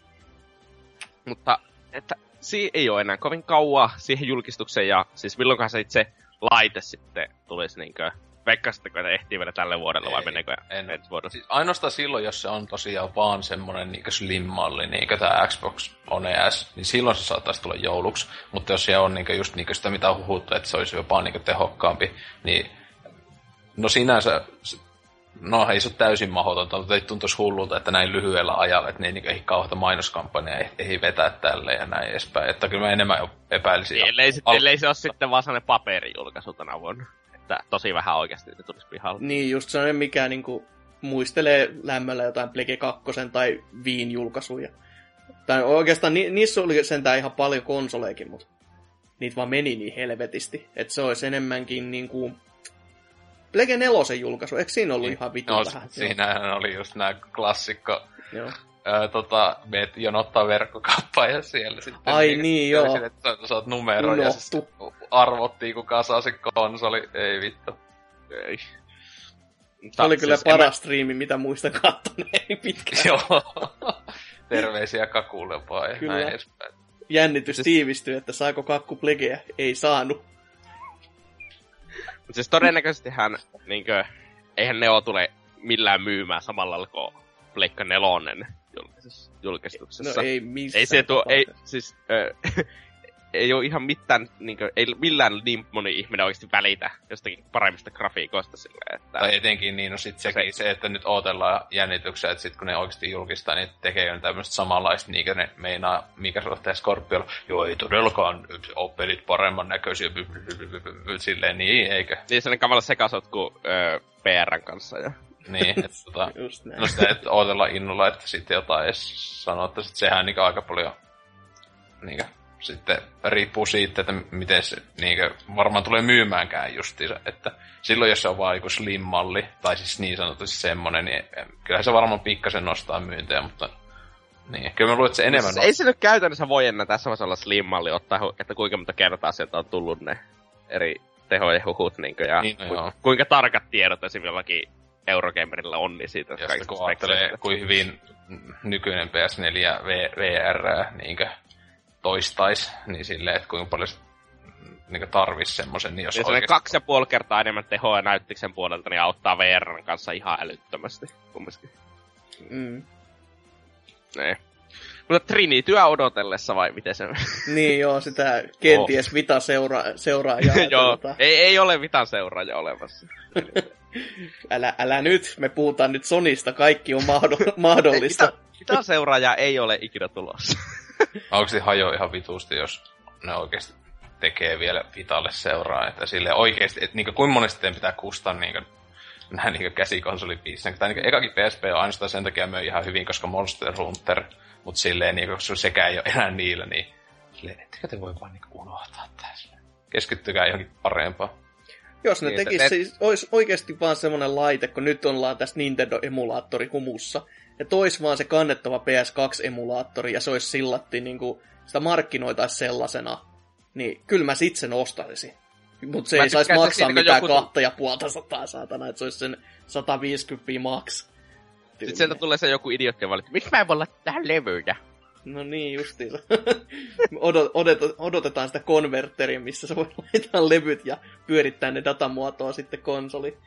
[SPEAKER 5] Mutta, että siinä ei ole enää kovin kauaa siihen julkistukseen, ja siis milloinkohan se itse laite sitten tulisi niinkö... Veikkasitteko, että ehtii vielä tälle vuodelle vai meneekö
[SPEAKER 2] en.
[SPEAKER 5] ensi vuodelle?
[SPEAKER 2] Siis ainoastaan silloin, jos se on tosiaan vaan semmonen niinkö slim-malli, niinkö tää Xbox One S, niin silloin se saattaisi tulla jouluksi. Mutta jos se on niinkö just niinkö sitä, mitä on huhuttu, että se olisi jopa niinkö tehokkaampi, niin no sinänsä, no ei se ole täysin mahdotonta, mutta ei tuntuisi hullulta, että näin lyhyellä ajalla, että ne niinkö ei kauheita mainoskampanjaa ei, ei vetää tälle ja näin edespäin. Että kyllä mä enemmän epäilisin.
[SPEAKER 5] Niin, ellei, sit,
[SPEAKER 2] Al-
[SPEAKER 5] ellei se ole sitten vaan sellainen paperijulkaisu tänä vuonna. Että tosi vähän oikeasti ne tulisi pihalle.
[SPEAKER 3] Niin, just sellainen, mikä niinku muistelee lämmöllä jotain Plege 2 tai Viin julkaisuja. Tai oikeastaan ni, niissä oli sentään ihan paljon konsoleikin, mutta niitä vaan meni niin helvetisti. Että se olisi enemmänkin niinku... Plege 4 julkaisu, eikö siinä ollut ihan vitu
[SPEAKER 2] No,
[SPEAKER 3] vähän?
[SPEAKER 2] siinähän oli just nämä klassikko
[SPEAKER 3] Joo.
[SPEAKER 2] Ää, tota, meet jonottaa verkkokauppaa ja siellä sitten...
[SPEAKER 3] Ai niin, joo.
[SPEAKER 2] Sille, että saat numero ja
[SPEAKER 3] Unohtu.
[SPEAKER 2] sitten arvottiin, kun kasaa se konsoli. Ei vittu.
[SPEAKER 5] Ei.
[SPEAKER 3] Se oli kyllä
[SPEAKER 5] siis en mä-
[SPEAKER 3] paras striimi, mitä muistan kattoneeni pitkään.
[SPEAKER 2] Joo. Terveisiä kakulepaa ja
[SPEAKER 3] Kyllä.
[SPEAKER 2] näin edespäin.
[SPEAKER 3] Jännitys tiivistyy, että saako kakku Plegeä. Ei saanut.
[SPEAKER 5] Mut siis todennäköisestihän niinkö, eihän Neo tule millään myymään samalla lailla kuin Pleikka nelonen julkisessa-
[SPEAKER 3] No
[SPEAKER 5] julkistuksessa.
[SPEAKER 3] ei missään
[SPEAKER 5] ei se tuo, ei, siis, ö, ei ole ihan mitään, niinkö, ei millään niin moni ihminen oikeasti välitä jostakin paremmista grafiikoista silleen, että...
[SPEAKER 2] Tai etenkin niin, no sit sekin se, että nyt odotellaan jännityksiä, että sit kun ne oikeasti julkistaa, niin tekee ne tämmöistä samanlaista, niin kuin ne meinaa Microsoft ja Scorpio. Joo, ei todellakaan ole pelit paremman näköisiä, silleen niin, eikö?
[SPEAKER 5] Niin sellainen kamala sekasotku ö, PRn kanssa ja
[SPEAKER 2] Niin, että tota, no sitä, että odotella innolla, että sitten jotain edes sanoo, että sit sehän niin aika paljon niin sitten riippuu siitä, että miten se niin varmaan tulee myymäänkään justiinsa, että silloin jos se on vaan joku slim-malli, tai siis niin sanotusti semmonen, niin kyllähän se varmaan pikkasen nostaa myyntejä, mutta niin, kyllä mä luulen, että se enemmän
[SPEAKER 5] Siis ei se nyt käytännössä voi enää tässä vaiheessa olla slim-malli ottaa, että kuinka monta kertaa sieltä on tullut ne eri tehojen huhut, niin ja
[SPEAKER 2] Niin, no
[SPEAKER 5] ku-
[SPEAKER 2] joo.
[SPEAKER 5] kuinka tarkat tiedot esim. jollakin Eurogamerilla on, niin siitä
[SPEAKER 2] Ja kun ajattelee, kuin hyvin nykyinen PS4 V- VR niinkö toistais, niin silleen, että kuinka paljon se niinkö tarvis semmoisen, niin jos
[SPEAKER 5] Jos ne kaksi ja puoli kertaa enemmän tehoa näyttiksen puolelta, niin auttaa VRn kanssa ihan älyttömästi. Kumminkin.
[SPEAKER 3] Mm.
[SPEAKER 5] Niin. Mutta Trinityä odotellessa vai miten se
[SPEAKER 3] Niin joo, sitä kenties Vita seura, seuraajaa.
[SPEAKER 5] Joo,
[SPEAKER 3] tuota,
[SPEAKER 5] ei, ei ole Vitan seuraaja olemassa.
[SPEAKER 3] älä, älä nyt, me puhutaan nyt Sonista, kaikki on mahdo- mahdollista.
[SPEAKER 5] Vitan seuraaja ei ole ikinä tulossa.
[SPEAKER 2] Onko se hajo ihan vitusti, jos ne oikeasti tekee vielä Vitalle seuraa, että sille oikeasti, että niinku, kuinka monesti teidän pitää kustaa niinku, nämä niinku käsikonsolipiissä. Tai niinku, ekakin PSP on ainoastaan sen takia möi ihan hyvin, koska Monster Hunter, mutta silleen niinku, koska sekään ei ole enää niillä, niin silleen, ettekö te voi vaan niinku unohtaa tässä. Keskittykää johonkin parempaan.
[SPEAKER 3] Jos ne
[SPEAKER 5] Niin,
[SPEAKER 3] tekis
[SPEAKER 5] että-
[SPEAKER 3] siis, olisi oikeasti vaan semmonen laite, kun nyt ollaan tässä Nintendo-emulaattori humussa, ja tois vaan se kannettava PS2-emulaattori, ja se olisi sillatti niinku, sitä markkinoitaisi sellaisena, niin kyllä mä sit sen ostaisin. Mutta se
[SPEAKER 5] Mä
[SPEAKER 3] ei saisi maksaa mitään
[SPEAKER 5] joku-
[SPEAKER 3] kahta ja puolta sataa saatana, että se olisi sen 150 maks.
[SPEAKER 5] Sitten sieltä tulee se joku idiotti ja valittaa, miksi mä en voi olla tähän levyjä?
[SPEAKER 3] No niin, justiinsa. Odot, odot, odotetaan sitä konverteria, missä se voi laittaa levyt ja pyörittää ne datamuotoa sitten konsoli.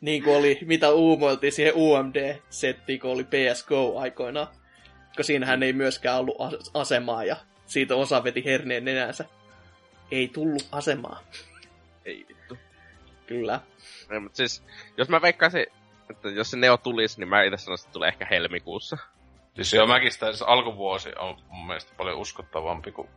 [SPEAKER 3] Niin kuin oli, mitä uumoiltiin siihen UMD-settiin, kun oli PS Go aikoinaan. Koska siinähän ei myöskään ollut as- asemaa ja siitä osa veti herneen nenänsä. Ei tullut asemaa.
[SPEAKER 5] Ei vittu.
[SPEAKER 3] Kyllä.
[SPEAKER 5] Ei, mutta siis, jos mä veikkaisin, että jos se Neo tulisi, niin mä itse sanoisin, että se tulee ehkä helmikuussa.
[SPEAKER 2] Siis joo, mäkin sitä siis alkuvuosi on mun mielestä paljon uskottavampi kuin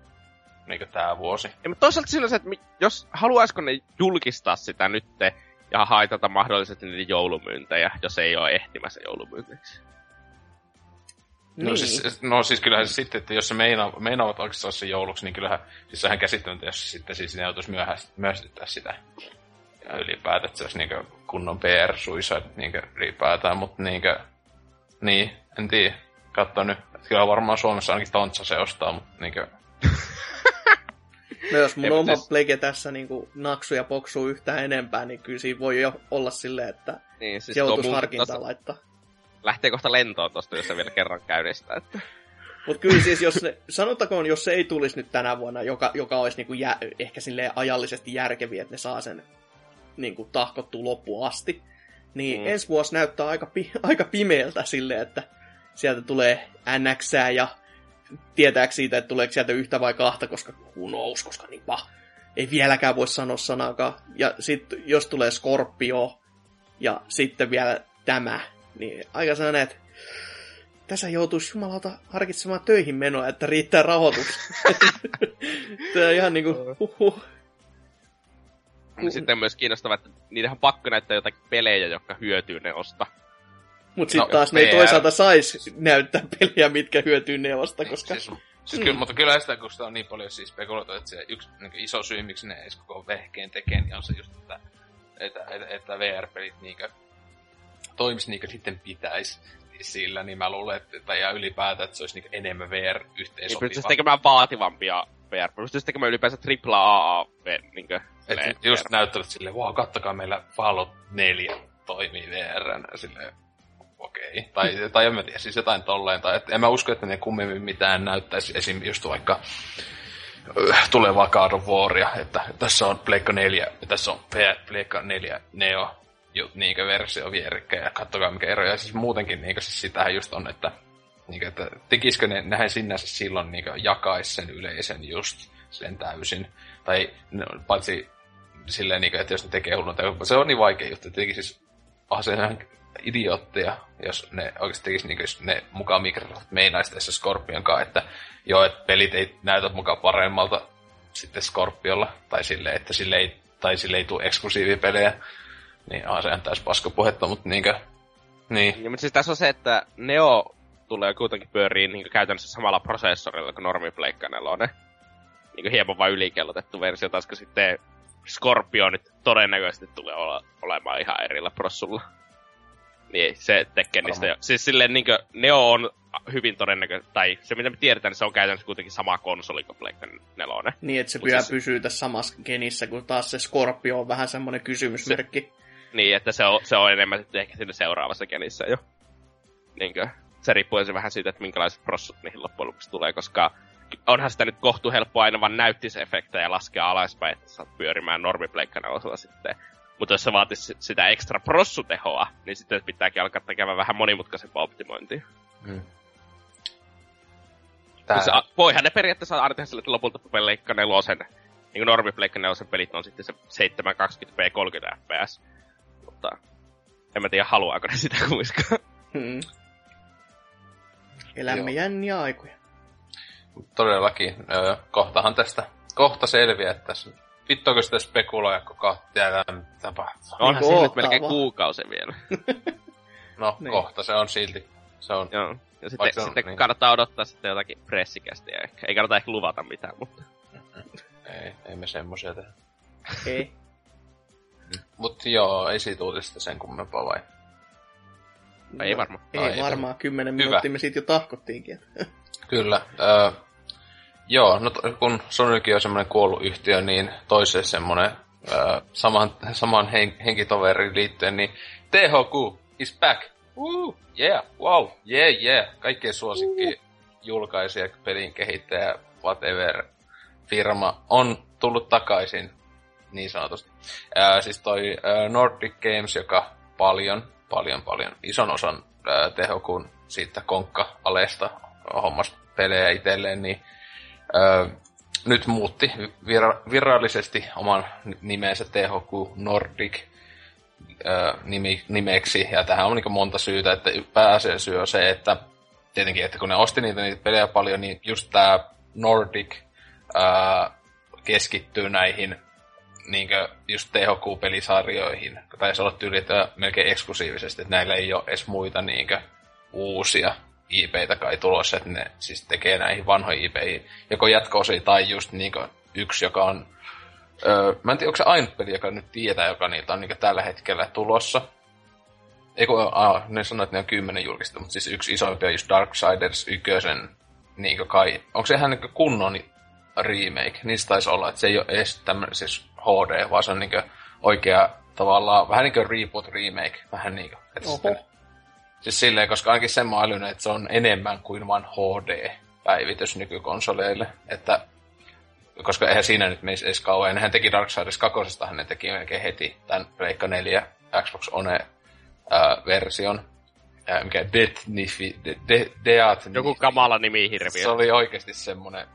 [SPEAKER 2] niinku tää vuosi.
[SPEAKER 5] Ja mutta toisaalta siinä on se, että mi- jos haluaisiko ne julkistaa sitä nytte ja haitata mahdollisesti niitä joulumyyntejä, jos ei ole ehtimässä joulumyynteiksi.
[SPEAKER 2] No,
[SPEAKER 3] Niin.
[SPEAKER 2] siis, no siis kyllähän se sitten, että jos se meina, meinaavat saada se jouluksi, niin kyllähän siis sehän käsittämättä, jos se sitten siis ne joutuisi myöhäst, myöhästyttää sitä. Ja ylipäätään, että se olisi niinkö kunnon PR-suisa niinkö ylipäätään, mutta niinkö, niin, en tiedä. Katso nyt. Että Kyllä varmaan Suomessa ainakin Tontsa se ostaa, mutta niinkö,
[SPEAKER 3] No jos mun oma
[SPEAKER 2] mutta siis-
[SPEAKER 3] plege tässä niin naksu ja poksuu yhtään enempää, niin kyllä siinä voi jo olla silleen, että
[SPEAKER 5] Niin, siis
[SPEAKER 3] joutuisi
[SPEAKER 5] mun
[SPEAKER 3] harkintaa
[SPEAKER 5] tosta-
[SPEAKER 3] laittaa.
[SPEAKER 5] lähtee kohta lentoon tosta, jos se vielä kerran käynnistää. Että...
[SPEAKER 3] Mutta kyllä siis, jos ne, sanotakoon, jos se ei tulisi nyt tänä vuonna, joka, joka olisi niinku jä, ehkä sille ajallisesti järkeviä, että ne saa sen niinku tahkottua loppuun asti, niin
[SPEAKER 5] Mm.
[SPEAKER 3] ensi vuosi näyttää aika, pi, aika pimeältä sille, että sieltä tulee NX ja tietääkö siitä, että tuleeko sieltä yhtä vai kahta, koska who knows, koska niin pah, ei vieläkään voi sanoa sanaakaan. Ja sitten jos tulee Scorpio ja sitten vielä tämä, niin aika sellainen, että tässä joutuisi jumalauta harkitsemaan töihin menoa, että riittää rahoitus. Tämä on ihan niinku, huhhuh.
[SPEAKER 5] Niin Sitten on myös kiinnostavaa, että niitähän on pakko näyttää jotakin pelejä, jotka hyötyy ne osta.
[SPEAKER 3] Mut sitten
[SPEAKER 2] No,
[SPEAKER 3] taas ne ei
[SPEAKER 2] VR.
[SPEAKER 3] toisaalta sais näyttää peliä, mitkä hyötyy neosta, koska...
[SPEAKER 2] Siis, siis kyllä, mutta kyllä sitä, kun sitä on niin paljon siis spekuloitu, että se yksi niin iso syy, miksi ne edes koko vehkeen tekee, niin on se just, että, että, että, että VR-pelit niinkö toimis niinkö sitten pitäisi sillä, niin mä luulen, että, että ja ylipäätään, että se olisi niinkö enemmän
[SPEAKER 5] Niin
[SPEAKER 2] VR-yhteensopiva.
[SPEAKER 5] pystyisi tekemään vaativampia VR. Pystyisi tekemään ylipäänsä AAA niinkö,
[SPEAKER 2] Että just näyttävät silleen, wow, kattokaa meillä Fallout 4 toimii VR, silleen, okei. Tai, tai en mä tiedä, siis jotain tolleen. Tai en mä usko, että ne kummemmin mitään näyttäisi esim. just vaikka öh, tulevaa God of Waria, että tässä on Pleikka 4, ja tässä on Pleikka 4 Neo niinkö versio vierekkäin, ja kattokaa mikä ero. Ja siis muutenkin niinkö siis sitähän just on, että niinkö, että tekisikö ne, nehän sinänsä silloin niinkö jakaisi sen yleisen just sen täysin. Tai no, paitsi silleen, niinkö, että jos ne tekee hullun se on niin vaikea juttu, että tekisi ah, se ihan idiootteja, jos ne oikeasti tekisi niin jos ne mukaan Microsoft meinaisi tässä Scorpion kanssa, että joo, että pelit ei näytä mukaan paremmalta sitten Scorpiolla, tai sille, että sille ei, tai sille ei tule eksklusiivipelejä, niin on se täys paskapuhetta, mutta niinkö, Niin.
[SPEAKER 5] Ja, mutta siis tässä on se, että Neo tulee kuitenkin pyörii niin käytännössä samalla prosessorilla kuin normi Pleikka 4. Niin hieman vain ylikellotettu versio, taas sitten Scorpionit todennäköisesti tulee olla, olemaan ihan erillä prossulla. Niin se tekee niistä jo. Siis silleen niin Neo on hyvin todennäköisesti, tai se mitä me tiedetään, niin se on käytännössä kuitenkin sama konsoli kuin Pleikka 4.
[SPEAKER 3] Niin, että se pyhä
[SPEAKER 5] siis-
[SPEAKER 3] pysyy tässä samassa genissä, kun taas se Scorpio on vähän semmoinen kysymysmerkki.
[SPEAKER 5] Niin, että se on, se on enemmän sitten ehkä siinä seuraavassa genissä jo. Niinkö, se riippuu se vähän siitä, että minkälaiset prossut niihin loppujen lopuksi tulee, koska onhan sitä nyt kohtu helppo aina vaan näyttisefektejä laskea alaspäin, että saat pyörimään normipleikkanelosella sitten. Mutta jos se vaatisi sitä ekstra prossutehoa, niin sitten pitääkin alkaa tekemään vähän monimutkaisempaa optimointia.
[SPEAKER 2] Mm.
[SPEAKER 5] Tää... Se, voihan ne periaatteessa aina tehdä sille, että lopulta Pleikka nelosen, niin kuin normi Pleikka nelosen pelit on sitten se 720p 30 fps. Mutta en mä tiedä, haluaako ne sitä kuitenkaan.
[SPEAKER 3] Hmm. Elämme
[SPEAKER 2] Joo.
[SPEAKER 3] jänniä aikoja.
[SPEAKER 2] todellakin, öö, kohtahan tästä, kohta selviää, että tässä vittuako sitä kohta tiedään, mitä tapahtuu.
[SPEAKER 5] Onhan
[SPEAKER 3] Niin
[SPEAKER 5] se nyt melkein
[SPEAKER 3] vaan.
[SPEAKER 5] kuukausi vielä.
[SPEAKER 2] No,
[SPEAKER 3] Niin.
[SPEAKER 2] kohta se on silti. Se on,
[SPEAKER 5] Joo. Ja sitten,
[SPEAKER 2] Vaikka on-
[SPEAKER 5] sitten
[SPEAKER 2] niin.
[SPEAKER 5] kannattaa odottaa sitten jotakin pressikästiä ehkä. Ei kannata ehkä luvata mitään, mutta...
[SPEAKER 2] ei, ei me semmosia tehdä.
[SPEAKER 3] Ei.
[SPEAKER 2] Mut joo, ei siitä uutista sen kummempaa vai?
[SPEAKER 5] Ei varmaan.
[SPEAKER 3] Ei
[SPEAKER 2] Ai,
[SPEAKER 3] varmaan. Kymmenen minuuttia me siitä jo tahkottiinkin.
[SPEAKER 2] Kyllä. Öö, joo, no kun Sonykin on semmoinen kuollut yhtiö, niin toiseen semmoinen öö, saman, saman hen, henkitoveriin liittyen, niin THQ is back. Woo, yeah, wow, yeah, yeah. Kaikkien suosikki julkaisija, pelin kehittäjä, whatever firma on tullut takaisin niin sanotusti. Ää, siis toi ää, Nordic Games, joka paljon, paljon, paljon ison osan ää, THQn siitä konkka-alesta hommas pelejä itselleen, niin ää, nyt muutti vira- virallisesti oman nimensä THQ Nordic ää, nimi, nimeksi, ja tähän on niin monta syytä, että pääasiallinen syy on se, että tietenkin, että kun ne osti niitä, niitä pelejä paljon, niin just tämä Nordic ää, keskittyy näihin niinkö just THQ-pelisarjoihin. Taisi olla tyyli, melkein eksklusiivisesti, että näillä ei ole edes muita niinkö uusia IPitä kai tulossa, että ne siis tekee näihin vanhoihin IPihin joko jatko tai just niinkö yksi, joka on Öö, mä en tiedä, onko se ainut peli, joka nyt tietää, joka niitä on niin tällä hetkellä tulossa. Ei kun, aa, ne sanoo, että ne on kymmenen julkista, mutta siis yksi isoimpia on just Darksiders ykkösen, niin kai. Onko se ihan niin kunnon remake? Niistä taisi olla, että se ei ole edes tämmöinen siis HD, vaan se on niin oikea tavallaan, vähän niin kuin reboot remake, vähän niin kuin. Että
[SPEAKER 3] Oho.
[SPEAKER 2] sitten, siis silleen, koska ainakin sen mä älynyt, että se on enemmän kuin vain HD-päivitys nykykonsoleille, että koska eihän siinä nyt menisi edes kauan. Nehän teki Darksiders 2, ne teki melkein heti tämän Pleikka 4 Xbox One-version. Ää, mikä Death Nifi, de, de, Death
[SPEAKER 5] Joku kamala nimi hirviö.
[SPEAKER 2] Se oli oikeasti semmonen,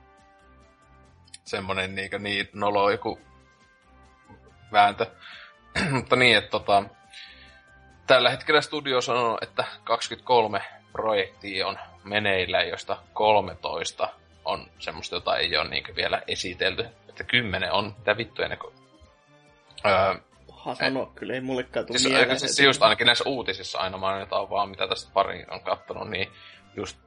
[SPEAKER 2] semmonen niinku niin nolo joku vääntö. Mutta niin, että tota, tällä hetkellä studio sanoo, että 23 projektia on meneillä, josta 13 on semmoista, jota ei ole niinku vielä esitelty. Että 10 on, mitä vittuja ne... ko- Öö,
[SPEAKER 3] Paha sanoa, kyllä ei mullekaan tule
[SPEAKER 2] siis,
[SPEAKER 3] mieleen.
[SPEAKER 2] siis just ainakin näissä uutisissa aina mainitaan vaan, mitä tästä pari on kattonut, niin just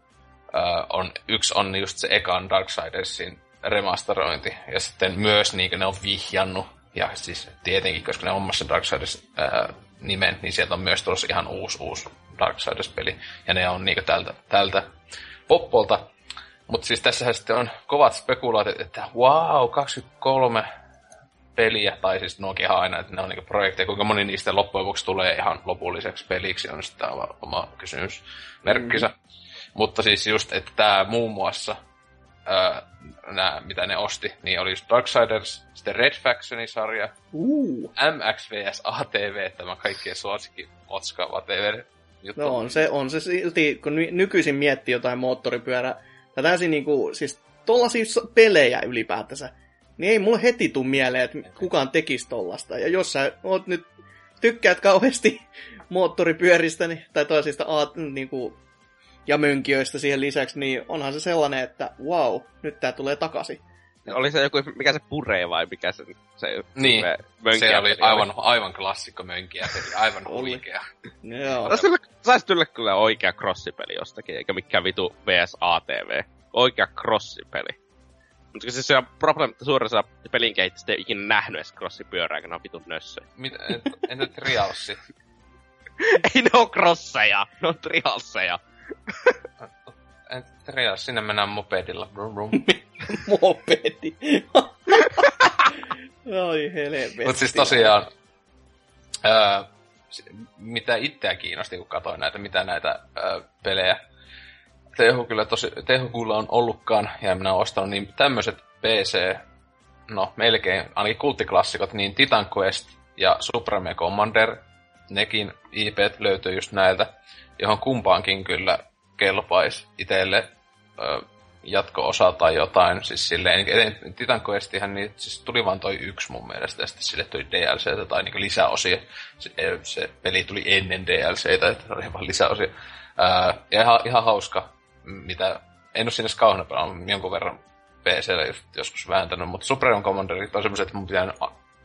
[SPEAKER 2] öö, on, yksi on just se ekan Darksidersin remasterointi, ja sitten myös niin ne on vihjannut, ja siis tietenkin, koska ne on omassa Darksiders öö, nimen, niin sieltä on myös tulossa ihan uusi, uusi Darksiders-peli, ja ne on niin tältä, tältä poppolta. Mutta siis tässähän sitten on kovat spekulaatit, että wow, 23 peliä, tai siis nuokin ihan aina, että ne on niinku projekteja, kuinka moni niistä loppujen lopuksi tulee ihan lopulliseksi peliksi, on sitten aivan oma kysymysmerkkinsä. Mm. Mutta siis just, että tämä muun muassa, ää, nää, mitä ne osti, niin oli just Darksiders, sitten Red Factionin sarja,
[SPEAKER 3] Uh,
[SPEAKER 2] MX vs ATV, tämä kaikkien suosikki Otska, whatever. Juttu.
[SPEAKER 3] no on se, on se silti, kun ny- nykyisin miettii jotain moottoripyörää, tai täysin niinku, siis tollasia pelejä ylipäätänsä, niin ei mulle heti tuu mieleen, että kukaan tekisi tollasta. Ja jos sä oot nyt, tykkäät kauheasti moottoripyöristä, niin, tai toisista aat, niinku, ja mönkijöistä siihen lisäksi, niin onhan se sellainen, että wow, nyt tää tulee takaisin.
[SPEAKER 5] Oli se joku, mikä se puree vai mikä se, se
[SPEAKER 2] Niin, Se oli aivan, aivan klassikko mönkiä, peli, aivan huikea.
[SPEAKER 3] Joo.
[SPEAKER 5] No, saisi tulla kyllä oikea crossipeli jostakin, eikä mikään vitu VS ATV. Oikea crossipeli. Mutta siis se on suurin osa pelin kehittäjistä ei ole ikinä nähnyt edes crossipyörää, kun ne on vitun nössöjä.
[SPEAKER 2] Mit, et, entä Trialsi?
[SPEAKER 5] ei ne oo crosseja, ne on trialseja.
[SPEAKER 2] Trialsi? Sinne mennään mopedilla. Brum, brum.
[SPEAKER 3] Mopedi. Oi helvetti.
[SPEAKER 2] Mutta siis tosiaan, s- mitä itseä kiinnosti, kun katsoin näitä, mitä näitä ää, pelejä THQ kyllä tosi, THQlla on ollutkaan, ja minä olen ostanut niin tämmöiset PC, no melkein, ainakin kulttiklassikot, niin Titan Quest ja Supreme Commander, nekin IP löytyy just näiltä, johon kumpaankin kyllä kelpaisi itselle jatko-osa tai jotain. Siis silleen, eten- Titan Questihän niin, siis tuli vaan toi yksi mun mielestä, ja sitten sille tuli DLCtä tai niin lisäosia. Se, se, peli tuli ennen DLCtä, että oli vaan lisäosia. Ja ihan, ihan hauska, mitä en ole sinne kauheana pelannut, jonkun verran just joskus vääntänyt, mutta Supreme Commanderit on semmoiset, että mun pitää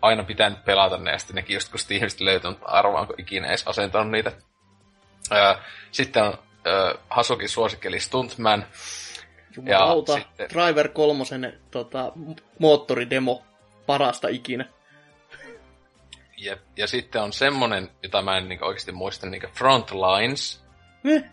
[SPEAKER 2] aina pitänyt pelata ne, ja sitten nekin just kun Steamista löytyy, mutta arvaanko ikinä edes asentanut niitä. Sitten on ää, Hasukin suosikki eli Stuntman,
[SPEAKER 3] Jumalauta.
[SPEAKER 2] Ja sitten-
[SPEAKER 3] Driver kolmosen tota, moottoridemo parasta ikinä.
[SPEAKER 2] ja, ja sitten on semmonen, jota mä en niinku oikeasti muista, niinku Frontlines.
[SPEAKER 3] Eh,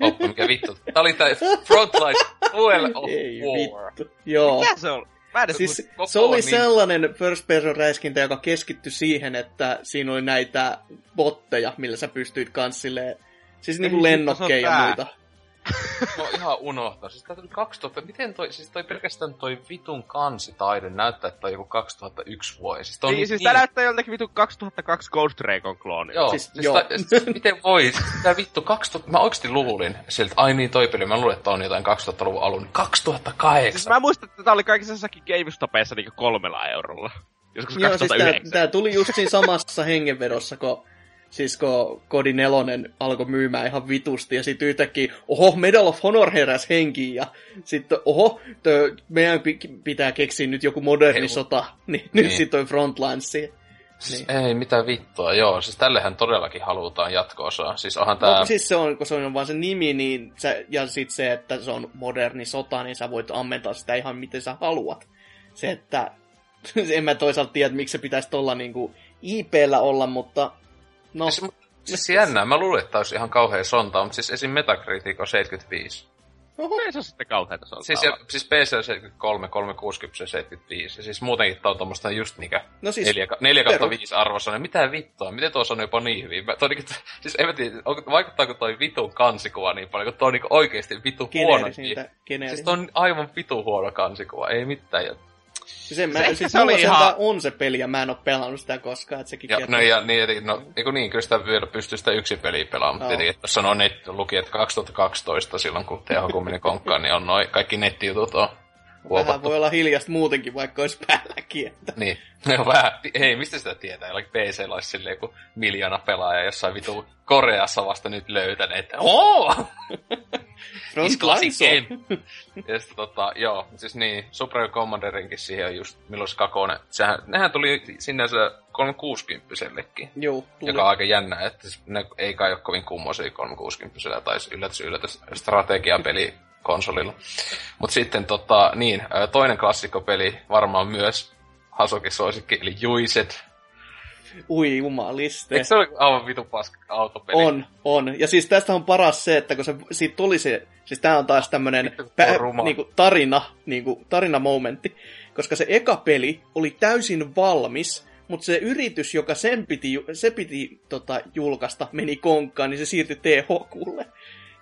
[SPEAKER 2] Oppa, mikä vittu. Tää oli tää Frontlines Duel of
[SPEAKER 3] Ei
[SPEAKER 2] War.
[SPEAKER 3] vittu. Joo.
[SPEAKER 5] Mikä se on? Mä en edes
[SPEAKER 3] Siis
[SPEAKER 2] koko
[SPEAKER 3] se oli
[SPEAKER 2] niin-
[SPEAKER 3] sellainen first person räiskintä, joka keskittyi siihen, että siinä oli näitä botteja, millä sä pystyit kans silleen, siis niinku lennokkeja ja muita.
[SPEAKER 2] No ihan unohtaa. Siis tää tuli 2000, miten toi, siis toi pelkästään toi vitun kansitaide näyttää, että toi joku 2001 vuosi. Siis, toi on
[SPEAKER 5] Niin, siis tää näyttää joltakin vitu 2002 Ghost Recon klooni.
[SPEAKER 2] Joo,
[SPEAKER 3] Siis,
[SPEAKER 2] siis,
[SPEAKER 3] joo.
[SPEAKER 2] Ta, siis miten voi? Tää vittu 2000, mä oikeesti luulin siltä, ai niin toi peli, mä luulin, että on jotain 2000-luvun alun. 2008!
[SPEAKER 5] Siis mä muistan, että tää oli kaikissa jossakin GameStopeissa niinku kolmella eurolla. Joskus
[SPEAKER 3] Joo, siis tää,
[SPEAKER 5] 2009.
[SPEAKER 3] tää tuli just siinä samassa hengenvedossa, kun siis kun Kodi nelonen alkoi myymään ihan vitusti, ja sitten yhtäkkiä, oho, Medal of Honor heräs henkiin, ja sitten, oho, tö, meidän pi- pitää keksiä nyt joku moderni
[SPEAKER 2] Ei,
[SPEAKER 3] sota, niin,
[SPEAKER 2] niin.
[SPEAKER 3] nyt sitten toi Frontlines.
[SPEAKER 2] Siis
[SPEAKER 3] Niin.
[SPEAKER 2] ei mitään vittua, joo. Siis tällehän todellakin halutaan jatko-osaa. Siis onhan
[SPEAKER 3] Tää...
[SPEAKER 2] tää...
[SPEAKER 3] No, siis se on, kun se on vaan se nimi, niin sä, ja sitten se, että se on moderni sota, niin sä voit ammentaa sitä ihan miten sä haluat. Se, että en mä toisaalta tiedä, miksi se pitäisi tuolla niinku IP-llä olla, mutta no,
[SPEAKER 2] Siis, siis jännää, mä luulin, että olisi ihan kauhean sonta, mutta siis esim. Metacritic on 75.
[SPEAKER 3] oho,
[SPEAKER 5] Ei se ole sitten kauheita on
[SPEAKER 2] Siis, ja, siis PC on 73, 360 75. Ja siis muutenkin tää on tommoista just niinkö
[SPEAKER 3] no siis
[SPEAKER 2] 4, 4 kautta
[SPEAKER 3] perus.
[SPEAKER 2] 5 arvossa. Niin mitä vittua? Miten tuossa on jopa niin hyvin? Mä, toi, niinku, siis en mä tiedä, vaikuttaako toi vitun kansikuva niin paljon, kun toi on niinku oikeesti vitu huono. Siis toi on aivan vitu huono kansikuva, ei mitään. Ja,
[SPEAKER 3] Siis, en mä,
[SPEAKER 5] Se-
[SPEAKER 3] siis
[SPEAKER 5] se oli
[SPEAKER 3] ihan... on se peli, ja mä en oo pelannut sitä koskaan, että sekin
[SPEAKER 2] ja,
[SPEAKER 3] kertoo.
[SPEAKER 2] no, ja niin, etenkin, no, eiku niin, kyllä sitä vielä pystyy sitä yksin peliä pelaamaan, mutta tietenkin, että tuossa on net, luki, että 2012 silloin, kun THQ meni konkkaan, niin on noi, kaikki nettijutut on
[SPEAKER 3] Vähän
[SPEAKER 2] huopattu.
[SPEAKER 3] voi olla hiljasta muutenkin, vaikka olisi päälläkin. Että...
[SPEAKER 2] Niin. No vähän, hei, mistä sitä tietää? Jollakin PC olisi silleen joku miljoona pelaaja jossain vitu Koreassa vasta nyt löytäneet. Oo! It's classic game. ja sitten tota, joo, siis niin, Supreme Commanderinkin siihen on just, milloin se kakone. Sehän, nehän tuli sinänsä 360-sellekin.
[SPEAKER 3] Joo, tuli.
[SPEAKER 2] Joka on aika jännä, että siis ne ei kai ole kovin kummosia 360 tai yllätys yllätys strategiapeli konsolilla. Mutta sitten tota, niin, toinen klassikkopeli varmaan myös Hasuki suosikki, eli Juiset.
[SPEAKER 3] Ui jumaliste.
[SPEAKER 2] Eikö se ole aivan vitu paska autopeli?
[SPEAKER 3] On, on. Ja siis tästä on paras se, että kun se, siitä tuli se, siis tää on taas tämmönen pä, niinku, tarina, niinku, tarinamomentti, koska se eka peli oli täysin valmis, mutta se yritys, joka sen piti, se piti tota, julkaista, meni konkkaan, niin se siirtyi THQlle.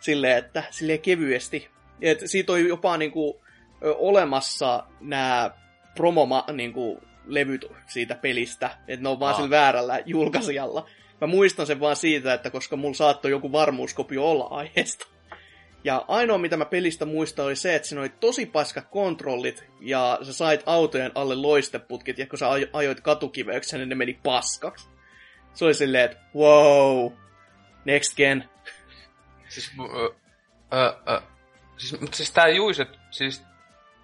[SPEAKER 3] Silleen, että silleen kevyesti. Et siitä on jopa niinku, olemassa nämä promoma niinku, levyt siitä pelistä, että ne on vaan
[SPEAKER 2] Aa.
[SPEAKER 3] sillä väärällä julkaisijalla. Mä muistan sen vaan siitä, että koska mulla saattoi joku varmuuskopio olla aiheesta. Ja ainoa mitä mä pelistä muistan oli se, että siinä oli tosi paskat kontrollit ja sä sait autojen alle loisteputkit ja kun sä ajo- ajoit katukiveyksiä, niin ne meni paskaksi. Se oli silleen, että wow, next gen.
[SPEAKER 2] Siis, ö, ö, ö, siis, siis tää Juiset, siis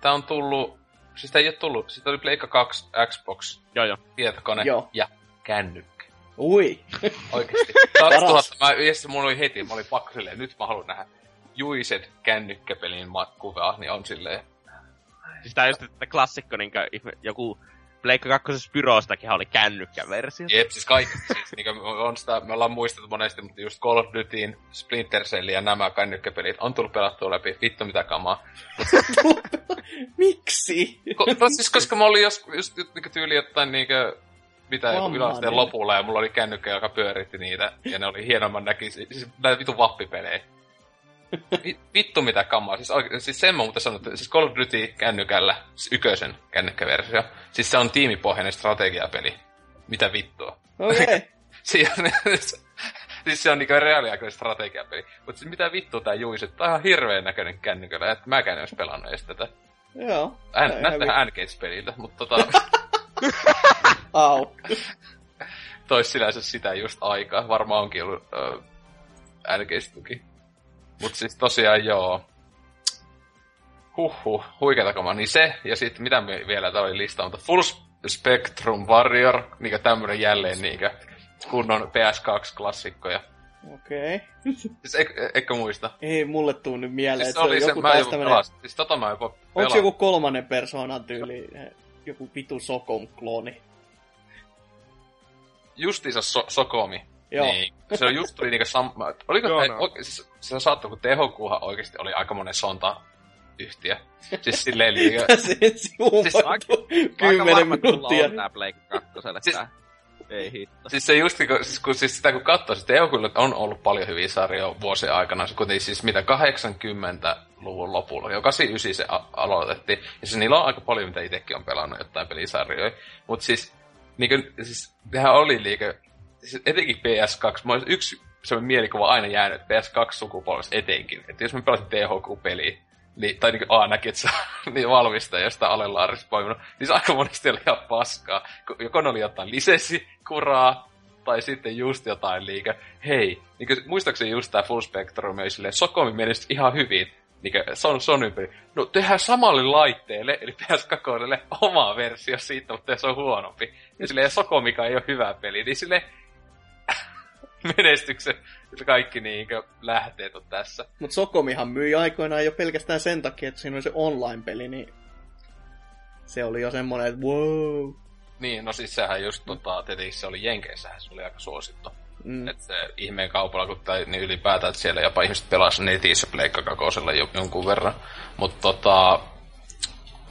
[SPEAKER 2] tää on tullut siis tää ei ole tullut, siis oli Pleikka 2, Xbox,
[SPEAKER 5] Joo, joo.
[SPEAKER 2] tietokone
[SPEAKER 3] Joo.
[SPEAKER 2] ja kännykkä.
[SPEAKER 3] Ui.
[SPEAKER 2] Oikeesti. 2000, mä, sitten mulla oli heti, mä olin pakko silleen, nyt mä haluan nähdä Juiset kännykkäpelin kuvaa, niin on silleen,
[SPEAKER 5] Siis tää just, että klassikko, niin joku Pleikka 2 Spyrostakin oli kännykkäversio.
[SPEAKER 2] Jep, siis kaikki, siis niinku, on sitä, me ollaan muistettu monesti, mutta just Call of Dutyin, Splinter Cell ja nämä kännykkäpelit on tullut pelattua läpi, vittu mitä kamaa.
[SPEAKER 3] Miksi?
[SPEAKER 2] Ko, no, siis koska mä olin jos, just, just niinku tyyli jotain niinku, mitä joku
[SPEAKER 3] Vammainen.
[SPEAKER 2] yläasteen lopulla, ja mulla oli kännykkä, joka pyöritti niitä, ja ne oli hienomman näki, siis näitä vitun vappipelejä. Vi- Vittu mitä kamaa, siis, oikein, siis sen mä muuten sanon, että siis Call of Duty kännykällä, siis yköisen kännykkäversio, siis se on tiimipohjainen strategiapeli. Mitä vittua?
[SPEAKER 3] Okei. Okay.
[SPEAKER 2] Siis, siis se on niinku reaaliaikainen strategiapeli. Mutta siis mitä vittua tää juiset? Tää on ihan hirveen näköinen kännykällä, että mäkään en ois pelannut edes tätä.
[SPEAKER 3] Joo.
[SPEAKER 2] Ään,
[SPEAKER 3] Ihan
[SPEAKER 2] näyttää vähän N-Gates-peliltä, mutta tota,
[SPEAKER 3] Au.
[SPEAKER 2] tois sinänsä sitä just aikaa. Varmaan onkin ollut uh, N-Gates-tuki. Mut siis tosiaan joo. Huhhuh, huikeeta kamaa. Niin se, ja sitten mitä me vielä tää oli lista, mutta Full Spectrum Warrior, niinku tämmönen jälleen niinku kunnon PS2-klassikkoja.
[SPEAKER 3] Okei. Okay.
[SPEAKER 2] Siis eikö, eikö muista?
[SPEAKER 3] Ei mulle tuu nyt mieleen,
[SPEAKER 2] Siis
[SPEAKER 3] että se on joku taas tämmönen...
[SPEAKER 2] pelasin. Siis tota mä jopa
[SPEAKER 3] Onko
[SPEAKER 2] pelasin.
[SPEAKER 3] joku kolmannen persoonan tyyli, eh, joku vitu Sokom-klooni?
[SPEAKER 2] Justiinsa so- Sokomi.
[SPEAKER 3] Joo.
[SPEAKER 2] Niin. Se on just tuli niinku sam... Oliko
[SPEAKER 5] Joo,
[SPEAKER 2] Joo,
[SPEAKER 5] no.
[SPEAKER 2] no. siis, se saattoi, kun THQhan oikeesti oli aikamoinen sonta yhtiö. Siis silleen liiga...
[SPEAKER 3] Se sivuun
[SPEAKER 2] Siis
[SPEAKER 5] Aika
[SPEAKER 3] kymmenen minuuttia.
[SPEAKER 5] on tää Pleikka 2
[SPEAKER 2] Siis-
[SPEAKER 5] tää. Ei hitto.
[SPEAKER 2] Siis se just, kun, siis, kun siis sitä kun katsoo, siis THQlla on ollut paljon hyviä sarjoja vuosien aikana. Se kuitenkin siis mitä 80-luvun lopulla, jo 89 se a- aloitettiin. Ja siis niillä on aika paljon, mitä itsekin on pelannut jotain pelisarjoja. Mutta siis, niinku, siis nehän oli liike, siis etenkin PS2, mulla olisi yksi semmoinen mielikuva aina jäänyt PS2-sukupolvesta etenkin. Että jos mä pelasin THQ-peliä, niin, tai niin A näki, että se niin valmistaja jostain Alelaarista poiminut, niin se aika monesti oli ihan paskaa. Ko- Joko ne oli jotain lisenssikuraa, tai sitten just jotain liikä. Hei, niin kuin, muistaakseni just tää Full Spectrum, ja silleen, Sokomi menisi ihan hyvin. Niin Son, Sony peli. No tehdään samalle laitteelle, eli PS2 oma versio siitä, mutta se on huonompi. Ja silleen Sokomikaan ei ole hyvä peli, niin silleen menestyksen kaikki niinkö lähteet on tässä.
[SPEAKER 3] Mut Sokomihan myi aikoinaan jo pelkästään sen takia, että siinä oli se online-peli, niin se oli jo semmonen, että wow.
[SPEAKER 2] Niin, no siis sehän just tota, tietenkin se oli Jenkeissähän se oli aika suosittu.
[SPEAKER 3] Mm.
[SPEAKER 2] Että se ihmeen kaupalla, kun tai, niin ylipäätään, että siellä jopa ihmiset pelasivat netissä Pleikka kakosella jo, jonkun verran. Mutta tota,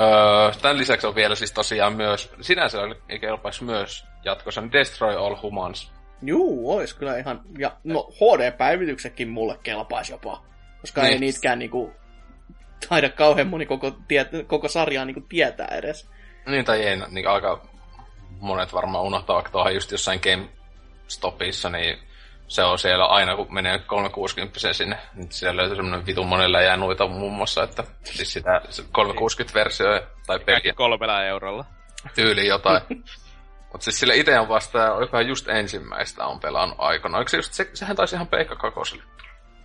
[SPEAKER 2] öö, tämän lisäksi on vielä siis tosiaan myös, sinänsä oli kelpaisi myös jatkossa niin Destroy All Humans.
[SPEAKER 3] Juu, ois kyllä ihan... Ja no, HD-päivityksetkin mulle kelpaisi jopa. Koska
[SPEAKER 2] Niin.
[SPEAKER 3] ei niitkään niinku taida kauhean moni koko, tiet, koko sarjaa niinku tietää edes.
[SPEAKER 2] Niin tai ei, niin aika monet varmaan unohtaa, vaikka tuohon just jossain GameStopissa, niin se on siellä aina, kun menee 360 sinne, niin siellä löytyy semmoinen vitun monella jää noita muun muassa, että siis sitä se 360-versio tai
[SPEAKER 5] Kaikki
[SPEAKER 2] peliä
[SPEAKER 5] kolmella eurolla.
[SPEAKER 2] tyyli jotain. Mutta siis sille itse on vasta, joka just ensimmäistä on pelannut aikana. Eikö se just, se, sehän taisi ihan Peikka kakoselle.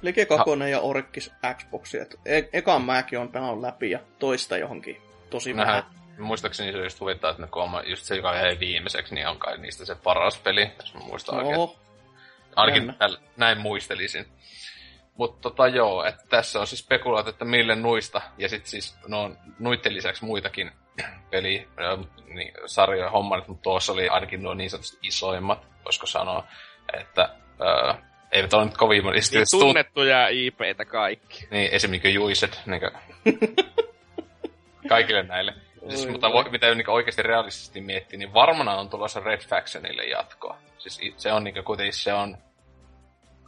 [SPEAKER 3] Leke Kakonen ja Orkkis Xboxia. E- ekan mäkin on pelannut läpi ja toista johonkin tosi vähän.
[SPEAKER 2] Nähän, muistaakseni se just huvittaa, että ne kolme, just se, joka jäi viimeiseksi, niin on kai niistä se paras peli, jos mä muistan oikein. Ainakin täl, näin muistelisin. Mutta tota joo, että tässä on siis spekulaatio, että mille nuista, ja sitten siis no, nuitten lisäksi muitakin peli, niin, sarjoja hommannut, mutta tuossa oli ainakin nuo niin sanotusti isoimmat, voisiko sanoa, että ö, eivät ole nyt kovin moni.
[SPEAKER 5] Niin
[SPEAKER 2] tunt-
[SPEAKER 5] tunnettuja IPtä kaikki.
[SPEAKER 2] niin, esimerkiksi Juiset, niin kuin, kaikille näille. Siis,
[SPEAKER 3] Oi
[SPEAKER 2] mutta
[SPEAKER 3] voi.
[SPEAKER 2] mitä niin oikeasti realistisesti miettii, niin varmana on tulossa Red Factionille jatkoa. Siis se on niin kuitenkin se on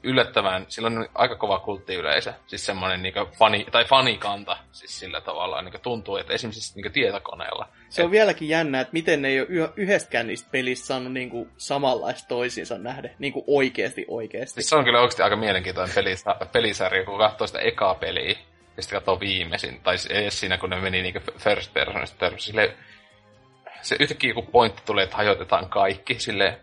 [SPEAKER 2] yllättävän, sillä on aika kova kulttiyleisö. Siis semmoinen niin fani, tai fanikanta siis sillä tavalla niin tuntuu, että esimerkiksi niin tietokoneella.
[SPEAKER 3] se on vieläkin jännä, että miten ne ei ole yh- yhdestäkään niistä pelistä saanut niinku samanlaista toisiinsa nähden. Niinku oikeesti oikeesti.
[SPEAKER 2] Siis se on kyllä oikeasti aika mielenkiintoinen pelisa- pelisarja, kun katsoo sitä ekaa peliä ja sitten katsoo viimeisin. Tai edes siinä, kun ne meni niinku first personista sille Se yhtäkkiä kun pointti tulee, että hajotetaan kaikki, sille.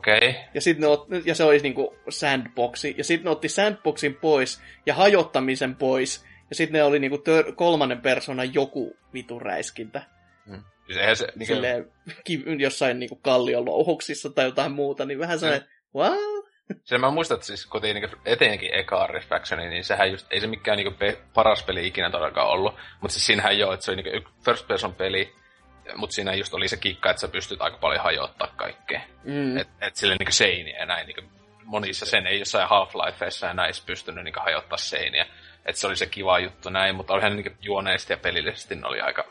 [SPEAKER 2] Okay.
[SPEAKER 3] Ja, sit ne ot, ja se olisi niinku sandboxi. Ja sitten ne otti sandboxin pois ja hajottamisen pois. Ja sitten ne oli niinku tör, kolmannen persoonan joku vitu räiskintä.
[SPEAKER 2] Siis eihän se, niin
[SPEAKER 3] silleen ki- jossain niinku kalliolouhoksissa tai jotain muuta, niin vähän sellainen, what?
[SPEAKER 2] Se mä muistan, että siis kotiin niin etenkin eka Refactioni, niin sehän just, ei se mikään niin pe- paras peli ikinä todellakaan ollut, mutta siis siinähän joo, että se oli niin first person peli, mutta siinä just oli se kikka, että sä pystyt aika paljon hajoittaa kaikkea.
[SPEAKER 3] Mm.
[SPEAKER 2] Et, et sille niin seiniä ja näin, niin monissa sen ei jossain Half-Lifeissa ja näissä pystynyt niin hajottaa seiniä. Että se oli se kiva juttu näin, mutta olihan niin juoneisesti ja pelillisesti ne oli aika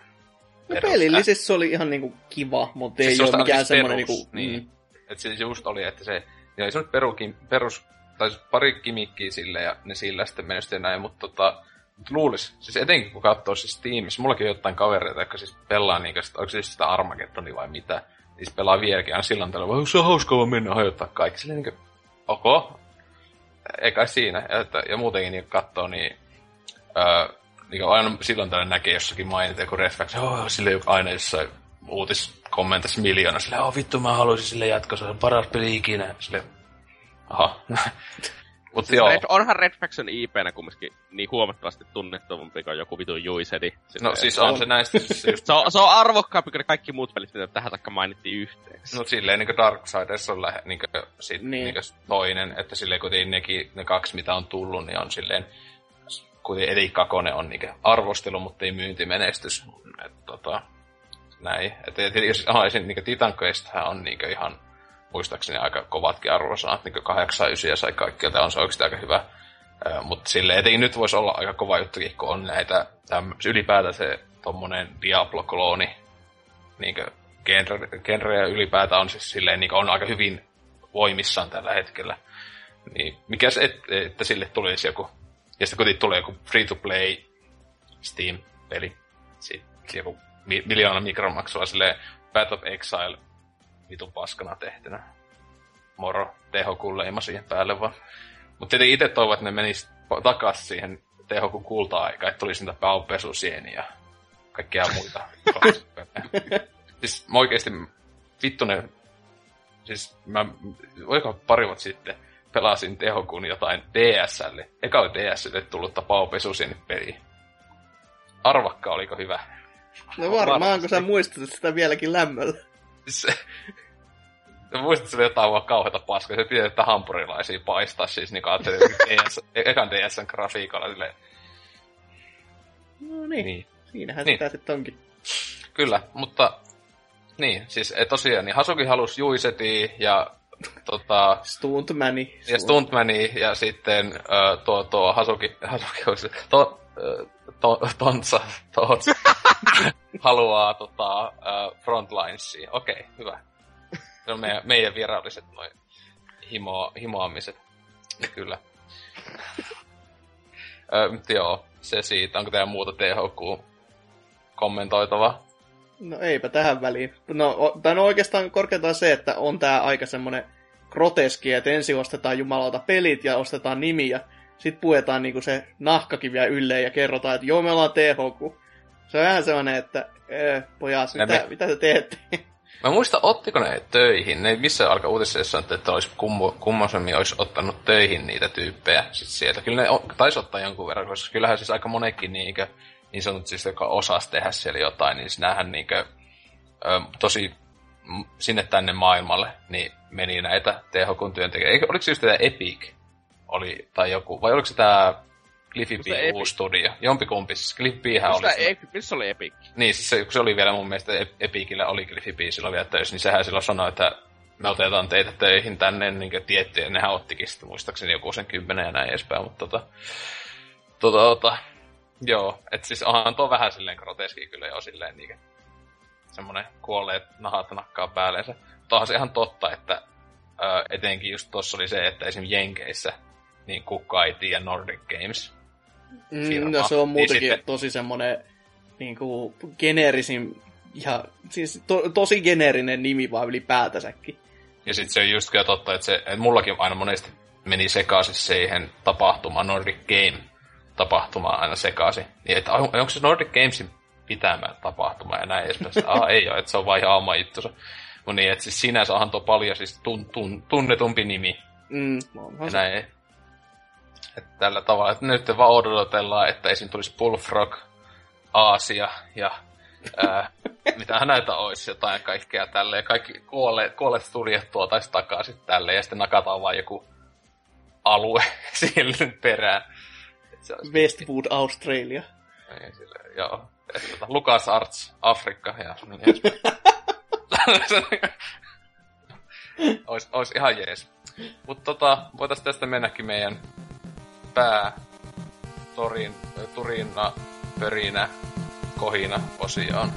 [SPEAKER 3] No pelillisesti se oli ihan niinku kiva, mutta
[SPEAKER 2] Siis
[SPEAKER 3] ei
[SPEAKER 2] se
[SPEAKER 3] ole mikään
[SPEAKER 2] siis
[SPEAKER 3] semmoinen niinku...
[SPEAKER 2] niin.
[SPEAKER 3] Mm.
[SPEAKER 2] Et se just oli, että se, ja se nyt perukin, perus, tai siis pari kimikkiä sille ja ne sillä sitten menestyi näin, mutta tota, luulis, siis etenkin kun katsoo siis Steamissa, mullakin on jotain kavereita, jotka siis pelaa niinkö, onko siis sitä Armageddonia vai mitä, siis pelaa vieläkin aina silloin tällä, vaan se on hauskaa vaan mennä hajottaa kaikki, silleen niinkö, ok, ei kai siinä, että, ja muutenkin niin katsoo, niin, öö, niin aina silloin tällä näkee jossakin mainita joku reflex, oh, sille joku aina jossain uutiskommentissa miljoona, sille oh vittu mä haluaisin sille jatkossa, se on paras peli ikinä, sille aha. Mut
[SPEAKER 5] Siis
[SPEAKER 2] joo,
[SPEAKER 5] Red, onhan Red Faction IP-nä kumminkin niin huomattavasti tunnettomampi kuin joku vitun Juisedi.
[SPEAKER 2] no siis on se näistä siis just,
[SPEAKER 5] Se on, se on arvokkaampi kuin kaikki muut pelit, mitä tähän taakka mainittiin yhteen.
[SPEAKER 2] no silleen niin Darksiders on lähe, niin sit,
[SPEAKER 3] Niin.
[SPEAKER 2] niin. Niin toinen, että silleen kuitenkin nekin, ne kaksi mitä on tullut, niin on silleen, kuitenkin Eli Kakone on niin arvostelu, mutta ei myyntimenestys. Et, tota, näin. Et, et, jos aha, esim, niin Titan Questhän on niin ihan, muistaakseni aika kovatkin arvosanat, niin 8 9 sai kaikkialta, on se oikeasti aika hyvä. Mutta sille etenkin nyt voisi olla aika kova juttukin, kun on näitä, täm, ylipäätään se tommonen Diablo-klooni, niin genre, ja ylipäätään on siis silleen, niin on aika hyvin voimissaan tällä hetkellä. Niin mikä se, et, että sille tulisi joku, ja sitten kun tulee joku free-to-play Steam-peli, sitten joku mi- miljoona mikromaksua silleen Path of Exile vitun paskana tehtynä. Moro, THQ leima siihen päälle vaan. Mutta tietenkin itse toivon, että ne menis takas siihen THQ kulta-aikaan, että tulisi niitä paupesusieniä ja kaikkea muita. siis mä oikeesti, vittu ne, siis mä, oiko pari vuotta sitten, pelasin THQn jotain DSL. Eka oli DSL tullutta paupesusieni peli. Arvakka, oliko hyvä?
[SPEAKER 3] No varmaan,
[SPEAKER 2] Varmasti.
[SPEAKER 3] kun sä muistat sitä vieläkin lämmöllä.
[SPEAKER 2] Se, että se oli jotain vaan kauheata paskaa. Se piti, että hampurilaisia paistaa siis, niin että DS, ekan DSn grafiikalla silleen.
[SPEAKER 3] No niin,
[SPEAKER 2] Niin.
[SPEAKER 3] siinähän
[SPEAKER 2] Niin.
[SPEAKER 3] sitä sitten onkin.
[SPEAKER 2] Kyllä, mutta niin, siis et tosiaan, niin Hasuki halusi Juisetia ja tota,
[SPEAKER 3] Stuntmani.
[SPEAKER 2] ja Stuntmani ja sitten ö, tuo, tuo Hasuki, Hasuki olisi, to, ö, to, Tontsa, Tontsa haluaa tota, ö, Frontlinesia. Okei, hyvä. Se on meidän, meidän viralliset noin himo, himoamiset. Kyllä. Ö, mutta joo, se siitä. Onko teidän muuta THQ kommentoitavaa?
[SPEAKER 3] No eipä tähän väliin. No, tai no oikeastaan korkeintaan se, että on tää aika semmonen groteski, että ensin ostetaan jumalauta pelit ja ostetaan nimiä. Sitten puetaan niinku se nahkakin vielä ylleen ja kerrotaan, että joo, me ollaan THQ. Se on vähän sellainen, että pojat,
[SPEAKER 2] Ja
[SPEAKER 3] mitä,
[SPEAKER 2] me-
[SPEAKER 3] mitä te teette?
[SPEAKER 2] Mä muistan, ottiko ne töihin. Ne ei missään alkaa uutisessa että olisi kummo, kummosemmin olisi ottanut töihin niitä tyyppejä sit sieltä. Kyllä ne taisi ottaa jonkun verran, koska kyllähän siis aika monekin niinkö, niin sanotut siis, joka osasi tehdä siellä jotain, niin näähän niinkö, ö, tosi sinne tänne maailmalle, niin meni näitä THQ työntekijöitä. Oliko se just tämä Epic? Oli, tai joku, vai oliko se tämä Cliffy B uusi studio? Jompikumpi, siis Cliffy Bhän oli.
[SPEAKER 5] Ei, missä oli Epic?
[SPEAKER 2] niin, siis se, kun se oli vielä mun mielestä Ep- Epicillä oli Cliffy B silloin vielä töissä, niin sehän silloin sanoi, että me otetaan teitä töihin tänne niin tiettyjä, ja nehän ottikin sitten muistaakseni joku sen kymmenen ja näin edespäin, mutta tota, tota, tota joo, että siis onhan tuo vähän silleen groteski kyllä jo silleen niin semmonen kuolleet nahat nakkaa päälleensä. Mutta onhan se ihan totta, että ö, etenkin just tuossa oli se, että esim. Jenkeissä niin kukaan ei tiedä Nordic Games.
[SPEAKER 3] Mm, no se on
[SPEAKER 2] Niin
[SPEAKER 3] muutenkin
[SPEAKER 2] sitten-
[SPEAKER 3] tosi semmonen niinku geneerisin ja siis to, tosi geneerinen nimi vaan ylipäätänsäkin.
[SPEAKER 2] Ja sitten se on just kyllä totta, että, se, että mullakin aina monesti meni sekaisin siihen tapahtumaan, Nordic Game tapahtumaan aina sekaisin. Niin, että on- onko se Nordic Gamesin pitämä tapahtuma ja näin edespäin. Ah, ei ole, että se on vaan ihan oma juttusa. Mutta niin, että siis sinänsä onhan tuo paljon siis tun, tun, tunnetumpi nimi
[SPEAKER 3] Mm,
[SPEAKER 2] ja näin. Että tällä tavalla, että nyt vaan odotellaan, että esim. tulisi Bullfrog, Aasia ja ää, Mitähän näitä olisi, jotain kaikkea tälleen. Kaikki kuolleet, kuolleet studiot tuotaisiin takaisin tälleen, ja sitten nakataan vaan joku alue sille perään. Se olisi
[SPEAKER 3] Westwood, Australia.
[SPEAKER 2] Niin, sille, joo. Tota, Lukas Arts, Afrikka ja niin edespäin. ois, ois ihan jees. Mutta tota, voitais tästä mennäkin meidän pää torin, turina, pörinä, kohina osioon.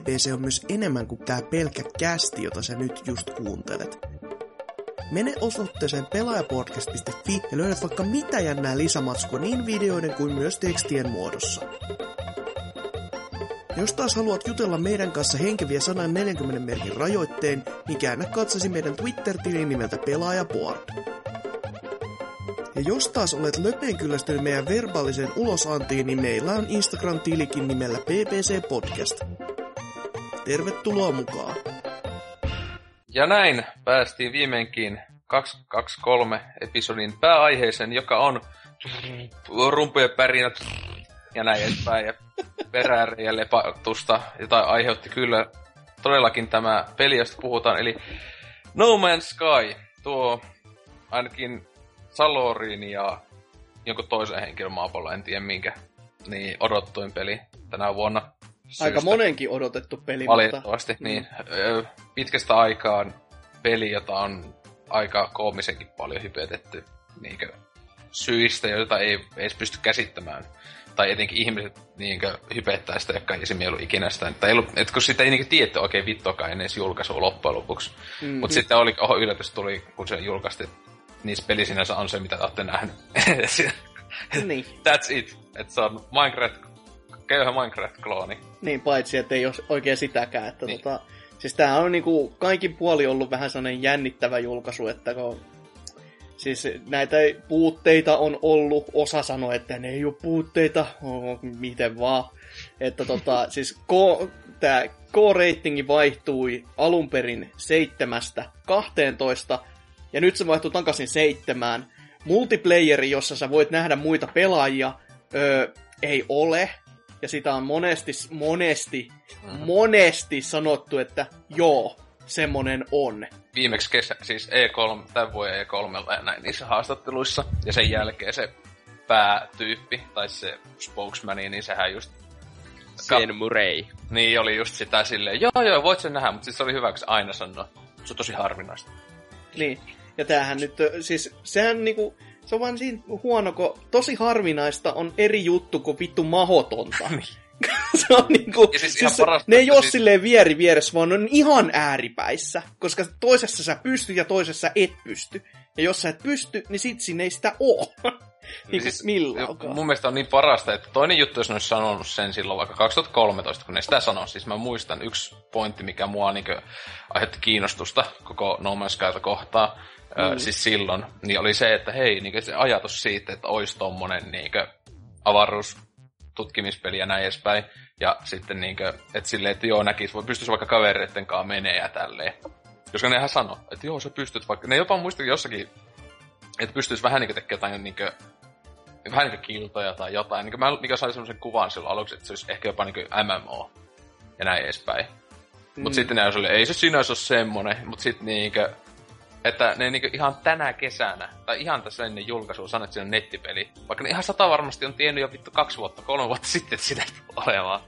[SPEAKER 1] BBC on myös enemmän kuin tämä pelkkä kästi, jota sä nyt just kuuntelet? Mene osoitteeseen pelaajapodcast.fi ja löydät vaikka mitä jännää lisämatskua niin videoiden kuin myös tekstien muodossa. Jos taas haluat jutella meidän kanssa henkeviä 140 merkin rajoitteen, niin käännä katsasi meidän Twitter-tilin nimeltä Pelaajapod. Ja jos taas olet löpeen kyllästynyt meidän verbaaliseen ulosantiin, niin meillä on Instagram-tilikin nimellä PPC Podcast. Tervetuloa mukaan!
[SPEAKER 2] Ja näin päästiin viimeinkin 223 episodin pääaiheeseen, joka on rumpujen pärinät ja näin edespäin. Ja perääriä lepatusta, jota aiheutti kyllä todellakin tämä peli, josta puhutaan. Eli No Man's Sky, tuo ainakin Salorin ja jonkun toisen henkilön maapallo, en tiedä minkä, niin odottuin peli tänä vuonna.
[SPEAKER 3] Aika
[SPEAKER 2] Syystä.
[SPEAKER 3] monenkin odotettu peli, mutta...
[SPEAKER 2] Valitettavasti, mm. niin. Ö, pitkästä aikaan peli, jota on aika koomisenkin paljon hypetetty niinkö, syistä, joita ei edes pysty käsittämään. Tai etenkin ihmiset niinkö, hypettää sitä, jotka ei ollut ikinä sitä. Tai ollut, et kun sitä ei niinkö tiedetty oikein vittoakaan ennen julkaisua loppujen lopuksi.
[SPEAKER 3] Mm.
[SPEAKER 2] Mutta sitten oli, oho, yllätys tuli, kun se julkaistiin, niissä peli sinänsä on se, mitä te olette nähnyt.
[SPEAKER 3] Niin.
[SPEAKER 2] That's it. Että se on Minecraft, köyhä Minecraft-klooni.
[SPEAKER 3] Niin, paitsi että ei ole oikein sitäkään. Että
[SPEAKER 2] Niin.
[SPEAKER 3] tota, siis tämähän on niinku kaikin puoli ollut vähän sellainen jännittävä julkaisu, että kun Siis näitä puutteita on ollut, osa sanoi, että ne ei ole puutteita, oh, miten vaan. Että tota, siis tämä K-reitingi vaihtui alun perin seitsemästä 12, ja nyt se vaihtuu takaisin seitsemään. Multiplayeri, jossa sä voit nähdä muita pelaajia, öö, ei ole. Ja sitä on monesti, monesti, monesti sanottu, että joo, semmonen on.
[SPEAKER 2] viimeksi kesä, siis E3, tämän vuoden E3 ja näin niissä haastatteluissa. Ja sen jälkeen se päätyyppi, tai se spokesmani, niin sehän just...
[SPEAKER 5] Sen Murray.
[SPEAKER 2] Niin, oli just sitä silleen, joo joo, voit sen nähdä, mutta siis se oli hyvä, kun se aina sanoi. Se on tosi harvinaista.
[SPEAKER 3] Niin. Ja tämähän nyt, siis sehän niinku, se on vaan siinä huono, kun tosi harvinaista on eri juttu kuin vittu mahotonta. se on niinku,
[SPEAKER 2] Ja siis
[SPEAKER 3] siis se-
[SPEAKER 2] parasta,
[SPEAKER 3] ne ei ole
[SPEAKER 2] siis-
[SPEAKER 3] silleen vieri vieressä, vaan on ihan ääripäissä. Koska toisessa sä pystyt ja toisessa et pysty. Ja jos sä et pysty, niin sit siinä ei sitä oo. niin siis, milloinkaan.
[SPEAKER 2] Mun mielestä on niin parasta, että toinen juttu, jos ne olisi sanonut sen silloin vaikka 2013, kun ne sitä sanoi, siis mä muistan yksi pointti, mikä mua niin aiheutti kiinnostusta koko No Man's Skyta kohtaa, mm. ö, siis silloin, niin oli se, että hei, niin se ajatus siitä, että olisi tommonen niin avaruus tutkimispeli ja näin edespäin. Ja sitten niinkö, että silleen, että joo näkis, voi pystyisi vaikka kavereitten kanssa menee ja tälleen. Koska nehän sano, että joo sä pystyt vaikka, ne jopa muisti jossakin, että pystyisi vähän niinkö tekemään jotain niinkö, vähän niinkö kiltoja tai jotain. Niinkö mä mikä sai semmoisen kuvan silloin aluksi, että se olisi ehkä jopa niinkö MMO ja näin edespäin. Mut
[SPEAKER 3] Mm.
[SPEAKER 2] sitten ne olisi, ei se sinänsä ole semmonen, mut sitten niinkö, että ne niinku ihan tänä kesänä, tai ihan tässä ennen julkaisua sanoi, että on nettipeli. Vaikka ne ihan sata varmasti on tiennyt jo vittu kaksi vuotta, kolme vuotta sitten, että sitä ei olemaan.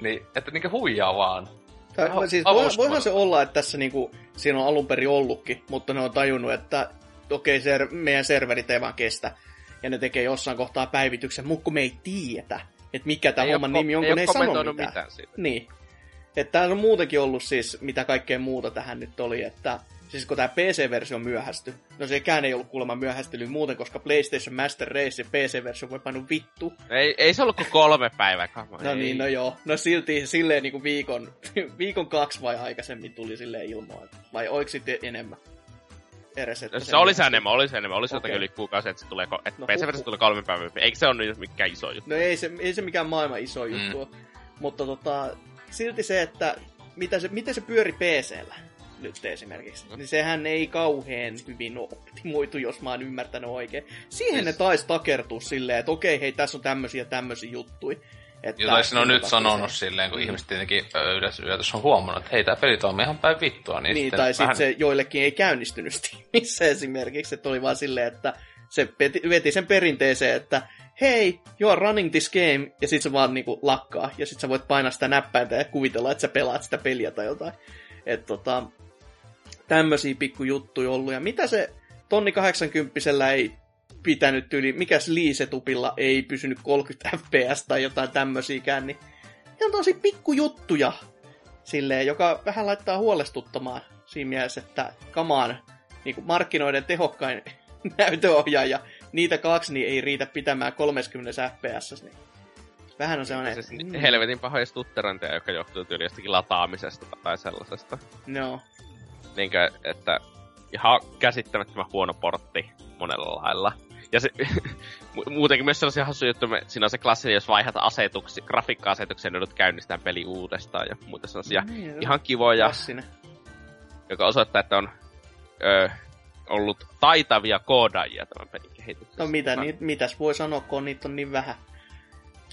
[SPEAKER 2] Niin, että niinku huijaa vaan.
[SPEAKER 3] Tai,
[SPEAKER 2] Aivan-
[SPEAKER 3] siis voi, voihan se olla, että tässä niinku, siinä on alun perin ollutkin, mutta ne on tajunnut, että okei, ser- meidän serverit ei vaan kestä. Ja ne tekee jossain kohtaa päivityksen, mutta kun me ei tiedetä, että mikä tämä
[SPEAKER 5] Ei
[SPEAKER 3] homman nimi on,
[SPEAKER 5] ei
[SPEAKER 3] kun ne ei sano mitään.
[SPEAKER 5] mitään siitä.
[SPEAKER 3] Niin. Että täällä on muutenkin ollut siis, mitä kaikkea muuta tähän nyt oli, että siis kun tämä PC-versio myöhästy, no sekään ei ollut kuulemma myöhästely muuten, koska PlayStation Master Race ja PC-versio voi painua vittu.
[SPEAKER 5] Ei, ei se ollut kuin kolme päivää. Kama,
[SPEAKER 3] No
[SPEAKER 5] ei.
[SPEAKER 3] niin, no joo. No silti silleen niinku viikon, viikon kaksi vai aikaisemmin tuli silleen ilmoa. Vai oiko sitten enemmän? Eres, että
[SPEAKER 5] No, se oli se enemmän, oli se enemmän. Oli se jotakin yli kuukausi, että se tulee, että
[SPEAKER 3] No,
[SPEAKER 5] PC
[SPEAKER 3] huhhuh.
[SPEAKER 5] tulee kolme päivää. Eikö se ole nyt mikään iso juttu?
[SPEAKER 3] No ei se, ei se mikään maailman iso
[SPEAKER 2] Mm.
[SPEAKER 3] juttu. Mutta tota, silti se, että mitä se, miten se pyöri PCllä nyt esimerkiksi, niin sehän ei kauhean hyvin ole optimoitu, jos mä oon ymmärtänyt oikein. Siihen
[SPEAKER 2] Siis-
[SPEAKER 3] ne taisi takertua silleen, että okei, hei, tässä on tämmöisiä tämmöisiä juttuja. Että
[SPEAKER 2] Jotain siinä on nyt
[SPEAKER 3] takia
[SPEAKER 2] sanonut
[SPEAKER 3] se-
[SPEAKER 2] silleen, kun
[SPEAKER 3] Mm.
[SPEAKER 2] ihmiset tietenkin yllätys on huomannut, että hei, tää peli toimii ihan päin vittua. Niin,
[SPEAKER 3] Niin,
[SPEAKER 2] sitten
[SPEAKER 3] tai sitten
[SPEAKER 2] vähän-
[SPEAKER 3] se joillekin ei käynnistynyt Steamissa esimerkiksi, että oli vaan silleen, että se veti, veti sen perinteeseen, että hei, you are running this game, ja sit se vaan niinku lakkaa, ja sit sä voit painaa sitä näppäintä ja kuvitella, että sä pelaat sitä peliä tai jotain. Että tota, tämmösiä pikkujuttuja ollut, ja mitä se tonni 80 ei pitänyt yli, mikäs liisetupilla ei pysynyt 30 fps tai jotain tämmösiäkään, niin ne on tosi pikkujuttuja, silleen, joka vähän laittaa huolestuttamaan siinä mielessä, että kamaan niin markkinoiden tehokkain näytöohjaaja, niitä kaksi niin ei riitä pitämään 30 fps. Niin vähän on sellainen,
[SPEAKER 5] Siis mm. helvetin pahoja stutteranteja, joka johtuu tyyli jostakin lataamisesta tai sellaisesta.
[SPEAKER 3] No,
[SPEAKER 5] Niinkö, että ihan käsittämättömän huono portti monella lailla. Ja se, mu- muutenkin myös sellaisia hassuja juttuja, siinä on se klassinen, jos vaihdat asetuksi, grafiikka-asetuksia, niin joudut käynnistämään peli uudestaan ja muuta sellaisia
[SPEAKER 3] niin,
[SPEAKER 5] ihan kivoja,
[SPEAKER 3] klassinen.
[SPEAKER 5] joka osoittaa, että on ö, ollut taitavia koodaajia tämän pelin kehityksessä.
[SPEAKER 3] No mitä, niin, mitäs voi sanoa, kun niitä on niin vähän.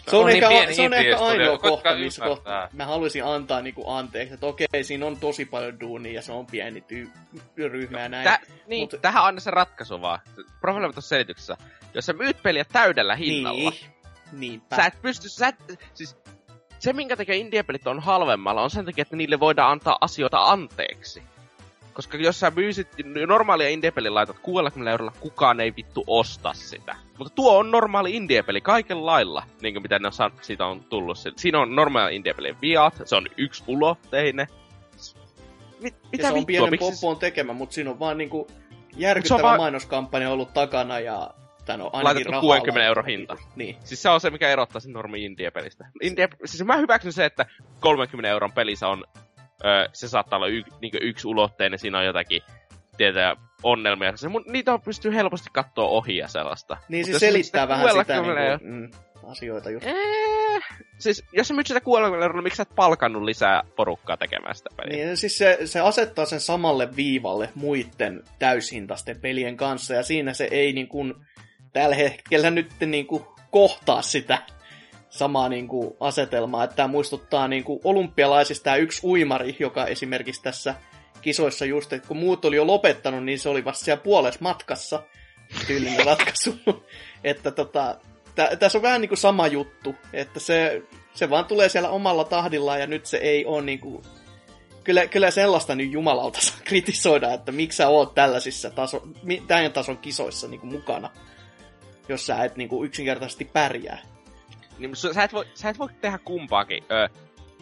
[SPEAKER 3] Se
[SPEAKER 2] No,
[SPEAKER 3] on,
[SPEAKER 2] on niin
[SPEAKER 3] ehkä,
[SPEAKER 2] pieni
[SPEAKER 3] se on ehkä ainoa kohta, missä kohta mä haluaisin antaa niinku anteeksi, että okei, siinä on tosi paljon duunia ja se on pieni tyy- ryhmä ja näin.
[SPEAKER 5] Tä, niin,
[SPEAKER 3] Mut-
[SPEAKER 5] tähän on aina se ratkaisu vaan. Probleema tuossa selityksessä. Jos sä myyt peliä täydellä hinnalla,
[SPEAKER 3] Niin, niinpä.
[SPEAKER 5] sä et pysty, sä et, siis se minkä takia indie-pelit on halvemmalla on sen takia, että niille voidaan antaa asioita anteeksi. Koska jos sä myysit normaalia indie-pelin laitat 60 eurolla, kukaan ei vittu osta sitä. Mutta tuo on normaali indie-peli kaiken lailla, niin kuin mitä ne on saanut, siitä on tullut. Siinä on normaali indie-pelin viat, se on yksi ulotteinen. Mit,
[SPEAKER 3] ja
[SPEAKER 5] mitä
[SPEAKER 3] se on
[SPEAKER 5] vittua,
[SPEAKER 3] pienen
[SPEAKER 5] miksi
[SPEAKER 3] poppoon tekemä, mutta siinä on vaan niinku järkyttävä
[SPEAKER 5] vaan-
[SPEAKER 3] mainoskampanja ollut takana ja tän on ainakin
[SPEAKER 5] Laitettu
[SPEAKER 3] rahaa
[SPEAKER 5] 60 euro hinta.
[SPEAKER 3] Niin.
[SPEAKER 5] Siis se on se, mikä erottaa sen normi indie-pelistä. Indie, siis mä hyväksyn se, että 30 euron pelissä on, ö, se saattaa olla y, niin yksi ulotteinen, siinä on jotakin tietää onnelmia. Se, mun, niitä on pystyy helposti katsoa ohi ja sellaista.
[SPEAKER 3] Niin
[SPEAKER 5] Mut
[SPEAKER 3] se selittää vähän sitä
[SPEAKER 5] 60
[SPEAKER 3] niinku, mm, asioita just.
[SPEAKER 5] Eh, siis jos sä myyt sitä 60 eurolla, niin miksi sä et palkannut lisää porukkaa tekemään sitä peliä?
[SPEAKER 3] Niin, siis se, se asettaa sen samalle viivalle muiden täyshintaisten pelien kanssa, ja siinä se ei niin kuin, tällä hetkellä nyt niin kuin, kohtaa sitä samaa niin kuin, asetelmaa, että tämä muistuttaa niin kuin, olympialaisista tämä yksi uimari, joka esimerkiksi tässä kisoissa just, että kun muut oli jo lopettanut, niin se oli vasta siellä puolessa matkassa tyylinen ratkaisu. että tota, tä, tässä on vähän niin kuin sama juttu, että se, se vaan tulee siellä omalla tahdillaan ja nyt se ei ole niin kuin, kyllä, kyllä sellaista nyt jumalauta saa kritisoida, että miksi sä oot tällaisissa taso, tämän tason kisoissa niin kuin mukana, jos sä et niin kuin yksinkertaisesti pärjää.
[SPEAKER 5] Niin, sä, et voi, sä et voi tehdä kumpaakin. Ö,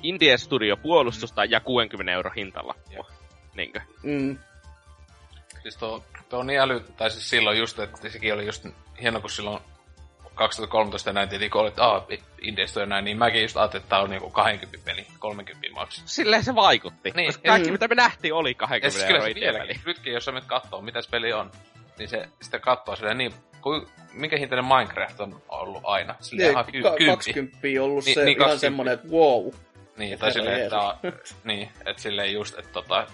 [SPEAKER 5] Indie Studio puolustusta ja 60 euro hintalla. Niinkö?
[SPEAKER 3] Mm.
[SPEAKER 2] Siis tuo, tuo on niin äly, tai siis silloin just, että sekin oli just hieno, kun silloin 2013 ja näin tietenkin, kun olit, ah, Indiesto ja näin, niin mäkin just ajattelin, että tää on niinku 20 peli, 30 maksu.
[SPEAKER 5] Silleen se vaikutti.
[SPEAKER 2] Niin,
[SPEAKER 5] Koska kaikki
[SPEAKER 3] mm.
[SPEAKER 5] mitä me nähtiin oli
[SPEAKER 2] Ja
[SPEAKER 5] 20
[SPEAKER 2] siis kyllä
[SPEAKER 5] euroa
[SPEAKER 2] se
[SPEAKER 5] indie-peli.
[SPEAKER 2] vieläkin, nytkin jos sä menet kattoo, mitä se peli on, niin se sitten kattoo silleen niin, kuin, minkä hintainen Minecraft on ollut aina? Silleen ihan ky-
[SPEAKER 3] Ka-
[SPEAKER 2] kymppi.
[SPEAKER 3] 20 on ollut
[SPEAKER 2] Niin,
[SPEAKER 3] se
[SPEAKER 2] niin,
[SPEAKER 3] ihan
[SPEAKER 2] 20.
[SPEAKER 3] semmonen, että wow.
[SPEAKER 2] Niin, tai
[SPEAKER 3] Herra
[SPEAKER 2] silleen, että, niin, että silleen just, että tota,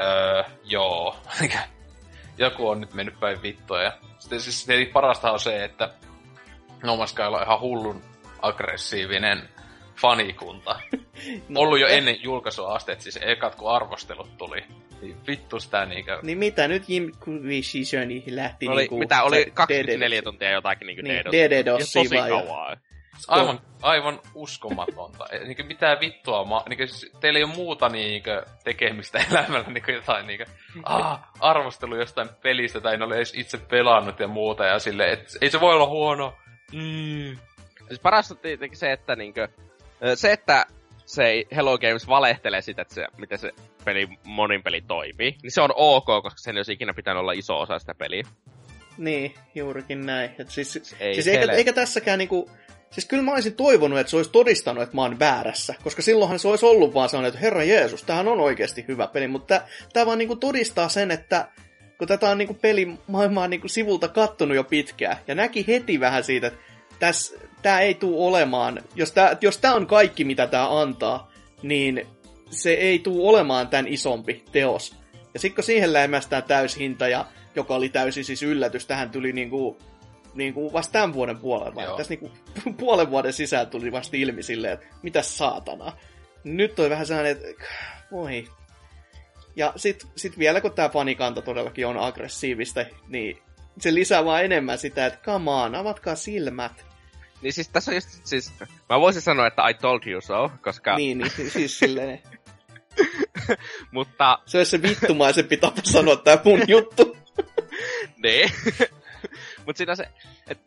[SPEAKER 2] öö, joo, joku on nyt mennyt päin vittua. Ja sitten siis tietenkin parasta on se, että No Man's Skylla on ihan hullun aggressiivinen fanikunta.
[SPEAKER 3] No,
[SPEAKER 2] Ollut jo ennen julkaisua asti, että siis ekat kun arvostelut tuli, Niin vittu sitä niinkö...
[SPEAKER 3] Niin mitä nyt Inquisitioni lähti
[SPEAKER 5] oli,
[SPEAKER 3] niinku...
[SPEAKER 5] mitä oli
[SPEAKER 3] se
[SPEAKER 5] 24
[SPEAKER 3] DDoS.
[SPEAKER 5] tuntia jotakin niinku
[SPEAKER 3] Niin,
[SPEAKER 5] DDoS.
[SPEAKER 3] DDoSia
[SPEAKER 5] tosi kauan.
[SPEAKER 2] Aivan, aivan uskomatonta. Ei Niinkö mitään vittua, ma, niinkö, siis teillä ei ole muuta niinkö tekemistä elämällä, niinkö jotain niinkö, ah, arvostelu jostain pelistä, tai en ole edes itse pelannut ja muuta, ja sille, et, ei se voi olla huono. Mm.
[SPEAKER 5] Siis parasta tietenkin se, että niinkö, se, että se Hello Games valehtelee sitä, että se, miten se peli, monin peli toimii, niin se on ok, koska sen ei olisi ikinä pitänyt olla iso osa sitä peliä.
[SPEAKER 3] Niin, juurikin näin. Et siis,
[SPEAKER 5] Ei
[SPEAKER 3] siis eikä, eikä tässäkään niinku... Siis kyllä mä olisin toivonut, että se olisi todistanut, että mä oon väärässä. Koska silloinhan se olisi ollut vaan sellainen, että herra Jeesus, tämähän on oikeasti hyvä peli. Mutta tämä vaan niinku todistaa sen, että kun tätä on niinku pelimaailmaa niinku sivulta kattonut jo pitkään, ja näki heti vähän siitä, että täs, tää ei tule olemaan, jos tää, jos tää on kaikki, mitä tää antaa, niin se ei tule olemaan tämän isompi teos. Ja sitten kun siihen läimästään täyshinta, ja, joka oli täysin siis yllätys, tähän tuli niinku, niinku vasta tämän vuoden puolella, vai
[SPEAKER 2] Joo.
[SPEAKER 3] tässä niinku puolen vuoden sisään tuli vasta ilmi silleen, että mitä saatana. Nyt on vähän sellainen, että voi. Ja sitten sit vielä kun tämä fanikanta todellakin on aggressiivista, niin se lisää vaan enemmän sitä, että come on, avatkaa silmät.
[SPEAKER 5] Niin siis tässä on just, siis, mä voisin sanoa, että I told you so, koska,
[SPEAKER 3] Niin, niin siis silleen,
[SPEAKER 5] mutta
[SPEAKER 3] se olisi se vittumaisempi tapa sanoa tämä mun juttu.
[SPEAKER 5] niin. Mut siinä se, et,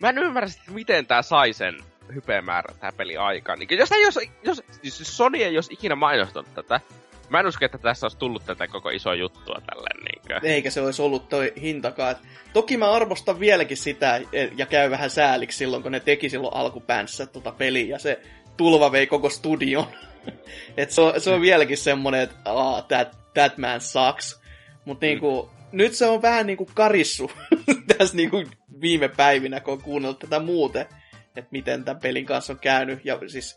[SPEAKER 5] mä en ymmärrä, sit, miten tää sai sen hypemäärän tää peli aikaan. Niin, jos, jos, jos, siis Sony ei olisi ikinä mainostanut tätä, mä en usko, että tässä olisi tullut tätä koko isoa juttua tälleen niinkö.
[SPEAKER 3] Eikä se olisi ollut toi hintakaan. Toki mä arvostan vieläkin sitä, ja käy vähän sääliksi silloin, kun ne teki silloin alkupäänsä tota peliä, ja se tulva vei koko studion. Et se, on, se on vieläkin semmonen, että ah, that, that man sucks. Mutta niinku, nyt se on vähän niinku karissu tässä niinku viime päivinä, kun on kuunnellut tätä muuten, että miten tämän pelin kanssa on käynyt. Ja siis,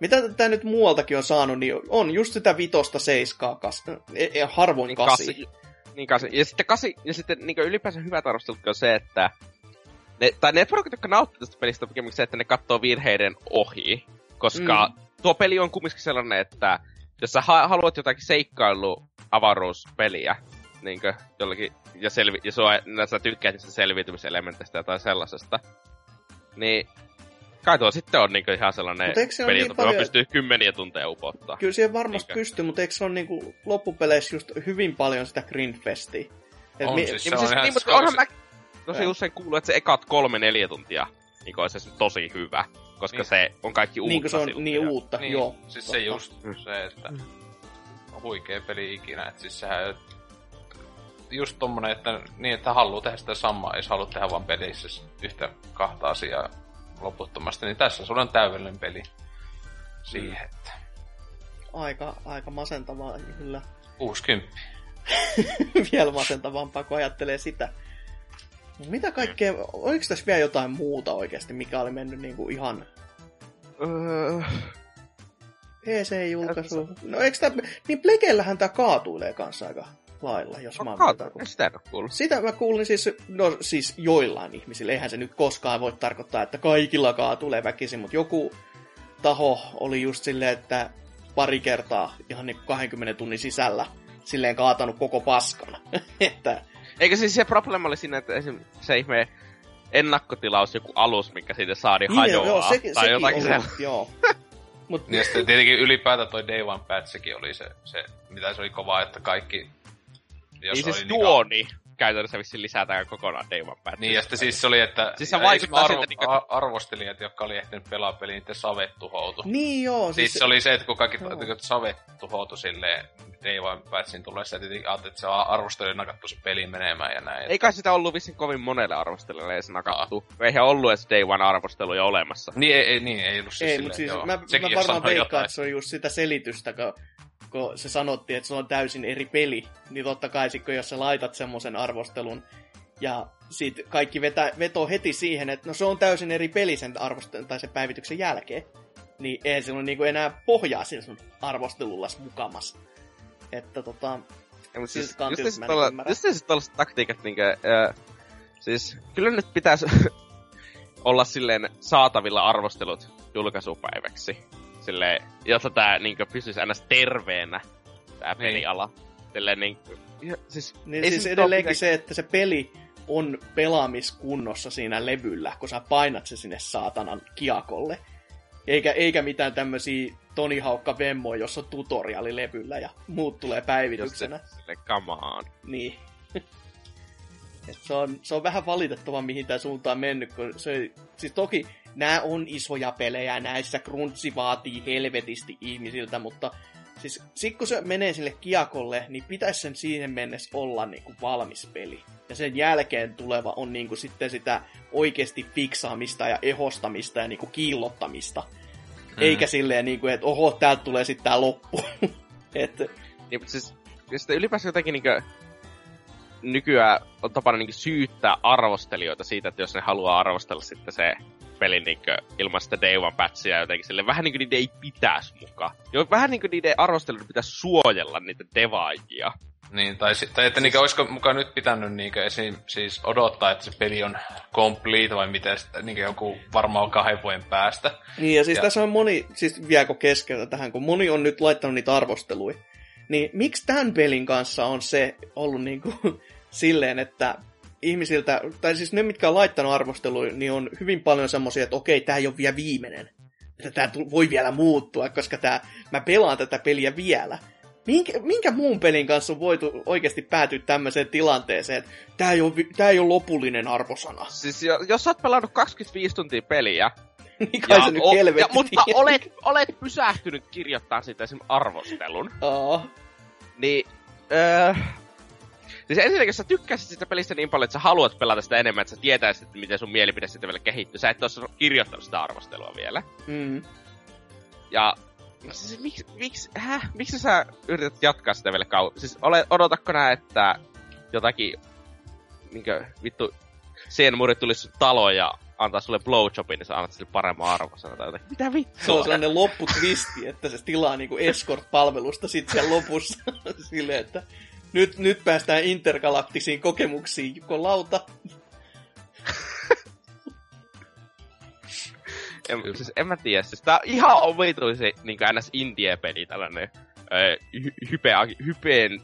[SPEAKER 3] mitä tämä nyt muualtakin on saanut, niin on just sitä vitosta seiskaa, kas, e, e, harvoin
[SPEAKER 5] Niin
[SPEAKER 3] kasi.
[SPEAKER 5] kasi. Niin kasi. Ja sitten kasi, ja sitten niin ylipäänsä hyvät arvostelut on se, että ne, tai ne porukit, jotka nauttii tästä pelistä, on se, että ne katsoo virheiden ohi. Koska mm. tuo peli on kumminkin sellainen, että jos sä ha- haluat jotakin seikkailu avaruuspeliä, niin jollakin, ja, selvi- ja sua, sä tykkäät niistä selviytymiselementeistä tai sellaisesta, niin kai tuo sitten on niin ihan sellainen
[SPEAKER 3] se
[SPEAKER 5] peli,
[SPEAKER 3] niin
[SPEAKER 5] jota
[SPEAKER 3] paljon-
[SPEAKER 5] pystyy kymmeniä tunteja upottaa.
[SPEAKER 3] Kyllä siihen varmasti
[SPEAKER 5] Niinkö?
[SPEAKER 3] pystyy, mutta eikö se ole niinku loppupeleissä just hyvin paljon sitä grindfestia? Et
[SPEAKER 2] On
[SPEAKER 3] mi-
[SPEAKER 2] siis.
[SPEAKER 5] Niin,
[SPEAKER 2] Se
[SPEAKER 5] mutta
[SPEAKER 2] on
[SPEAKER 5] siis,
[SPEAKER 2] ihan
[SPEAKER 5] niin, mutta onhan mä tosi
[SPEAKER 3] Joo.
[SPEAKER 5] usein kuullut, että se ekat kolme neljä tuntia niin olisi se tosi hyvä, koska
[SPEAKER 2] Niin.
[SPEAKER 5] se on kaikki uutta
[SPEAKER 3] niin kuin se on
[SPEAKER 5] silti
[SPEAKER 3] niin uutta,
[SPEAKER 2] Niin,
[SPEAKER 3] joo.
[SPEAKER 2] siis se
[SPEAKER 3] totta.
[SPEAKER 2] just se, että on huikea peli ikinä. Et siis sehän just tommonen, että niin, että haluaa tehdä sitä samaa, ei se halua tehdä vaan pelissä yhtä kahta asiaa loputtomasti, niin tässä sulla on täydellinen peli siihen, että
[SPEAKER 3] Aika, aika masentavaa kyllä.
[SPEAKER 2] 60.
[SPEAKER 3] Vielä masentavampaa, kun ajattelee sitä. Mitä kaikkea, oliko tässä vielä jotain muuta oikeasti, mikä oli mennyt niinku ihan
[SPEAKER 5] Öö,
[SPEAKER 3] PC-julkaisu? No eikö tää, niin Plekellähän tää kaatuilee kanssa aika lailla, jos mä oon
[SPEAKER 5] sitä en kuullut.
[SPEAKER 3] Sitä mä kuulin siis, no siis joillain ihmisillä. Eihän se nyt koskaan voi tarkoittaa, että kaikilla kaatulee väkisin, mutta joku taho oli just silleen, että pari kertaa ihan niin 20 tunnin sisällä silleen kaatanut koko paskan. että
[SPEAKER 5] Eikö siis se probleema oli siinä, että esim. se ihme ennakkotilaus, joku alus, mikä siitä saadi hajoaa,
[SPEAKER 3] joo, sekin,
[SPEAKER 5] tai
[SPEAKER 3] sekin
[SPEAKER 5] jotakin
[SPEAKER 3] oli,
[SPEAKER 5] sellaista.
[SPEAKER 3] joo. Mut,
[SPEAKER 2] Niin ja sitten tietenkin ylipäätään toi Day One Patchikin oli se, se mitä se oli kova, että kaikki... Jos
[SPEAKER 5] Niin siis
[SPEAKER 2] oli niinku-
[SPEAKER 5] juoni käytännössä vissiin lisätään kokonaan Day One.
[SPEAKER 2] Niin, ja sitten siis se oli, että
[SPEAKER 5] Siis se vaikuttaa
[SPEAKER 2] esim.
[SPEAKER 5] siltä, niinku-
[SPEAKER 2] a- arvostelijat, jotka oli ehtinyt pelaa peliä, niiden savet tuhoutu.
[SPEAKER 3] niin joo,
[SPEAKER 2] Siis
[SPEAKER 3] siis,
[SPEAKER 2] se oli se, että kun kaikki
[SPEAKER 3] Joo.
[SPEAKER 2] no. savet tuhoutu silleen Day One Patchin tullessa, ja tietenkin ajattelin, että se on arvostelijoiden nakattu se peli menemään ja näin.
[SPEAKER 5] Ei kai sitä ollut vissiin kovin monelle arvostelijalle edes nakattu. Eihän ollut edes Day One arvosteluja olemassa.
[SPEAKER 2] Niin, ei, ei, niin, ei ollut siis
[SPEAKER 3] ei,
[SPEAKER 2] silleen,
[SPEAKER 3] mutta siis
[SPEAKER 2] joo.
[SPEAKER 3] mä,
[SPEAKER 2] Sekin
[SPEAKER 3] mä varmaan veikkaan, että se on just sitä selitystä, kun, kun se sanottiin, että se on täysin eri peli, niin totta kai sit, kun jos sä laitat semmoisen arvostelun, ja sit kaikki vetä, vetoo heti siihen, että no se on täysin eri peli sen arvostelun tai sen päivityksen jälkeen, niin ei sillä ole niinku enää pohjaa sillä sun arvostelullas mukamas. Että tota,
[SPEAKER 5] Ja, mutta siis, just taktiikat, niinkö, äh, siis kyllä nyt pitäisi olla silleen saatavilla arvostelut julkaisupäiväksi. Silleen, jotta tää niinkö pysyisi aina terveenä, tää
[SPEAKER 2] Niin.
[SPEAKER 5] peliala. Silleen niin, ja, siis,
[SPEAKER 3] Niin
[SPEAKER 5] ei
[SPEAKER 3] siis
[SPEAKER 5] se nyt
[SPEAKER 3] edelleenkin se, että se peli on pelaamiskunnossa siinä levyllä, kun sä painat se sinne saatanan kiakolle. Eikä, eikä mitään tämmösiä Toni Haukka vemmoja, jossa on tutoriali levyllä ja muut tulee päivityksenä.
[SPEAKER 5] Se, sille, come on.
[SPEAKER 3] Niin. Et se, on, se on vähän valitettava, mihin tämä suuntaan on mennyt, kun se, siis toki nämä on isoja pelejä, näissä crunchy vaatii helvetisti ihmisiltä, mutta siis sit kun se menee sille kiakolle, niin pitäisi sen siihen mennessä olla niin kuin valmis peli. Ja sen jälkeen tuleva on niin kuin sitten sitä oikeasti fiksaamista ja ehostamista ja niin kuin kiillottamista. Mm. Eikä silleen, niin kuin, että oho, täältä tulee sitten tämä loppu. että
[SPEAKER 5] Niin, mutta siis, sitten ylipäänsä jotenkin niinkö, nykyään on tapana niinkö syyttää arvostelijoita siitä, että jos ne haluaa arvostella sitten se pelin niinkö, ilman sitä Day One patchia jotenkin sille vähän niinku niiden ei pitäisi mukaan. Jo, vähän niinku niiden arvostelijoiden pitäisi suojella niitä devaajia.
[SPEAKER 2] Niin, tai, si- tai että siis... niinkö, olisiko mukaan nyt pitänyt niinkö esim, siis odottaa, että se peli on complete vai miten sitä, niinkö joku varmaan kahden vuoden päästä.
[SPEAKER 3] Niin, ja siis
[SPEAKER 2] Ja-
[SPEAKER 3] tässä on moni, siis vieläkö keskeltä tähän, kun moni on nyt laittanut niitä arvosteluja. Niin miksi tämän pelin kanssa on se ollut niinku silleen, että ihmisiltä, tai siis ne, mitkä on laittanut arvosteluja, niin on hyvin paljon semmoisia, että okei, tämä ei ole vielä viimeinen. Että tämä voi vielä muuttua, koska tää, mä pelaan tätä peliä vielä. Minkä, minkä muun pelin kanssa on voitu oikeasti päätyä tämmöiseen tilanteeseen, että tämä ei, ole, tää ei ole lopullinen arvosana.
[SPEAKER 5] Siis jo, jos sä oot pelannut 25 tuntia peliä,
[SPEAKER 3] niin kai se nyt
[SPEAKER 5] o-
[SPEAKER 3] helvetti
[SPEAKER 5] ja, mutta olet, olet pysähtynyt kirjoittaa siitä esim. arvostelun,
[SPEAKER 3] Aa.
[SPEAKER 5] niin... Öö, siis ensinnäkin, jos sä tykkäsit sitä pelistä niin paljon, että sä haluat pelata sitä enemmän, että sä tietäisit, että miten sun mielipide sitten vielä kehittyy. Sä et ole kirjoittanut sitä arvostelua vielä.
[SPEAKER 3] Mm.
[SPEAKER 5] Ja siis, miksi, miksi, häh? miksi sä yrität jatkaa sitä vielä kauan? Siis ole, odotakko nää, että jotakin, niinkö, vittu, Sienmuuri tulisi taloon ja antaa sulle blowjobin, niin sä annat sille paremman arvosanan tai jotakin. Mitä
[SPEAKER 3] Se on
[SPEAKER 5] vittua?
[SPEAKER 3] sellainen lopputwisti, että se tilaa niinku escort-palvelusta sit siellä lopussa silleen, että nyt, nyt päästään intergalaktisiin kokemuksiin, joko lauta.
[SPEAKER 5] En, siis en mä tiedä, siis tää on ihan omituisi niinku ns indie-peli, tällainen hype, hypeen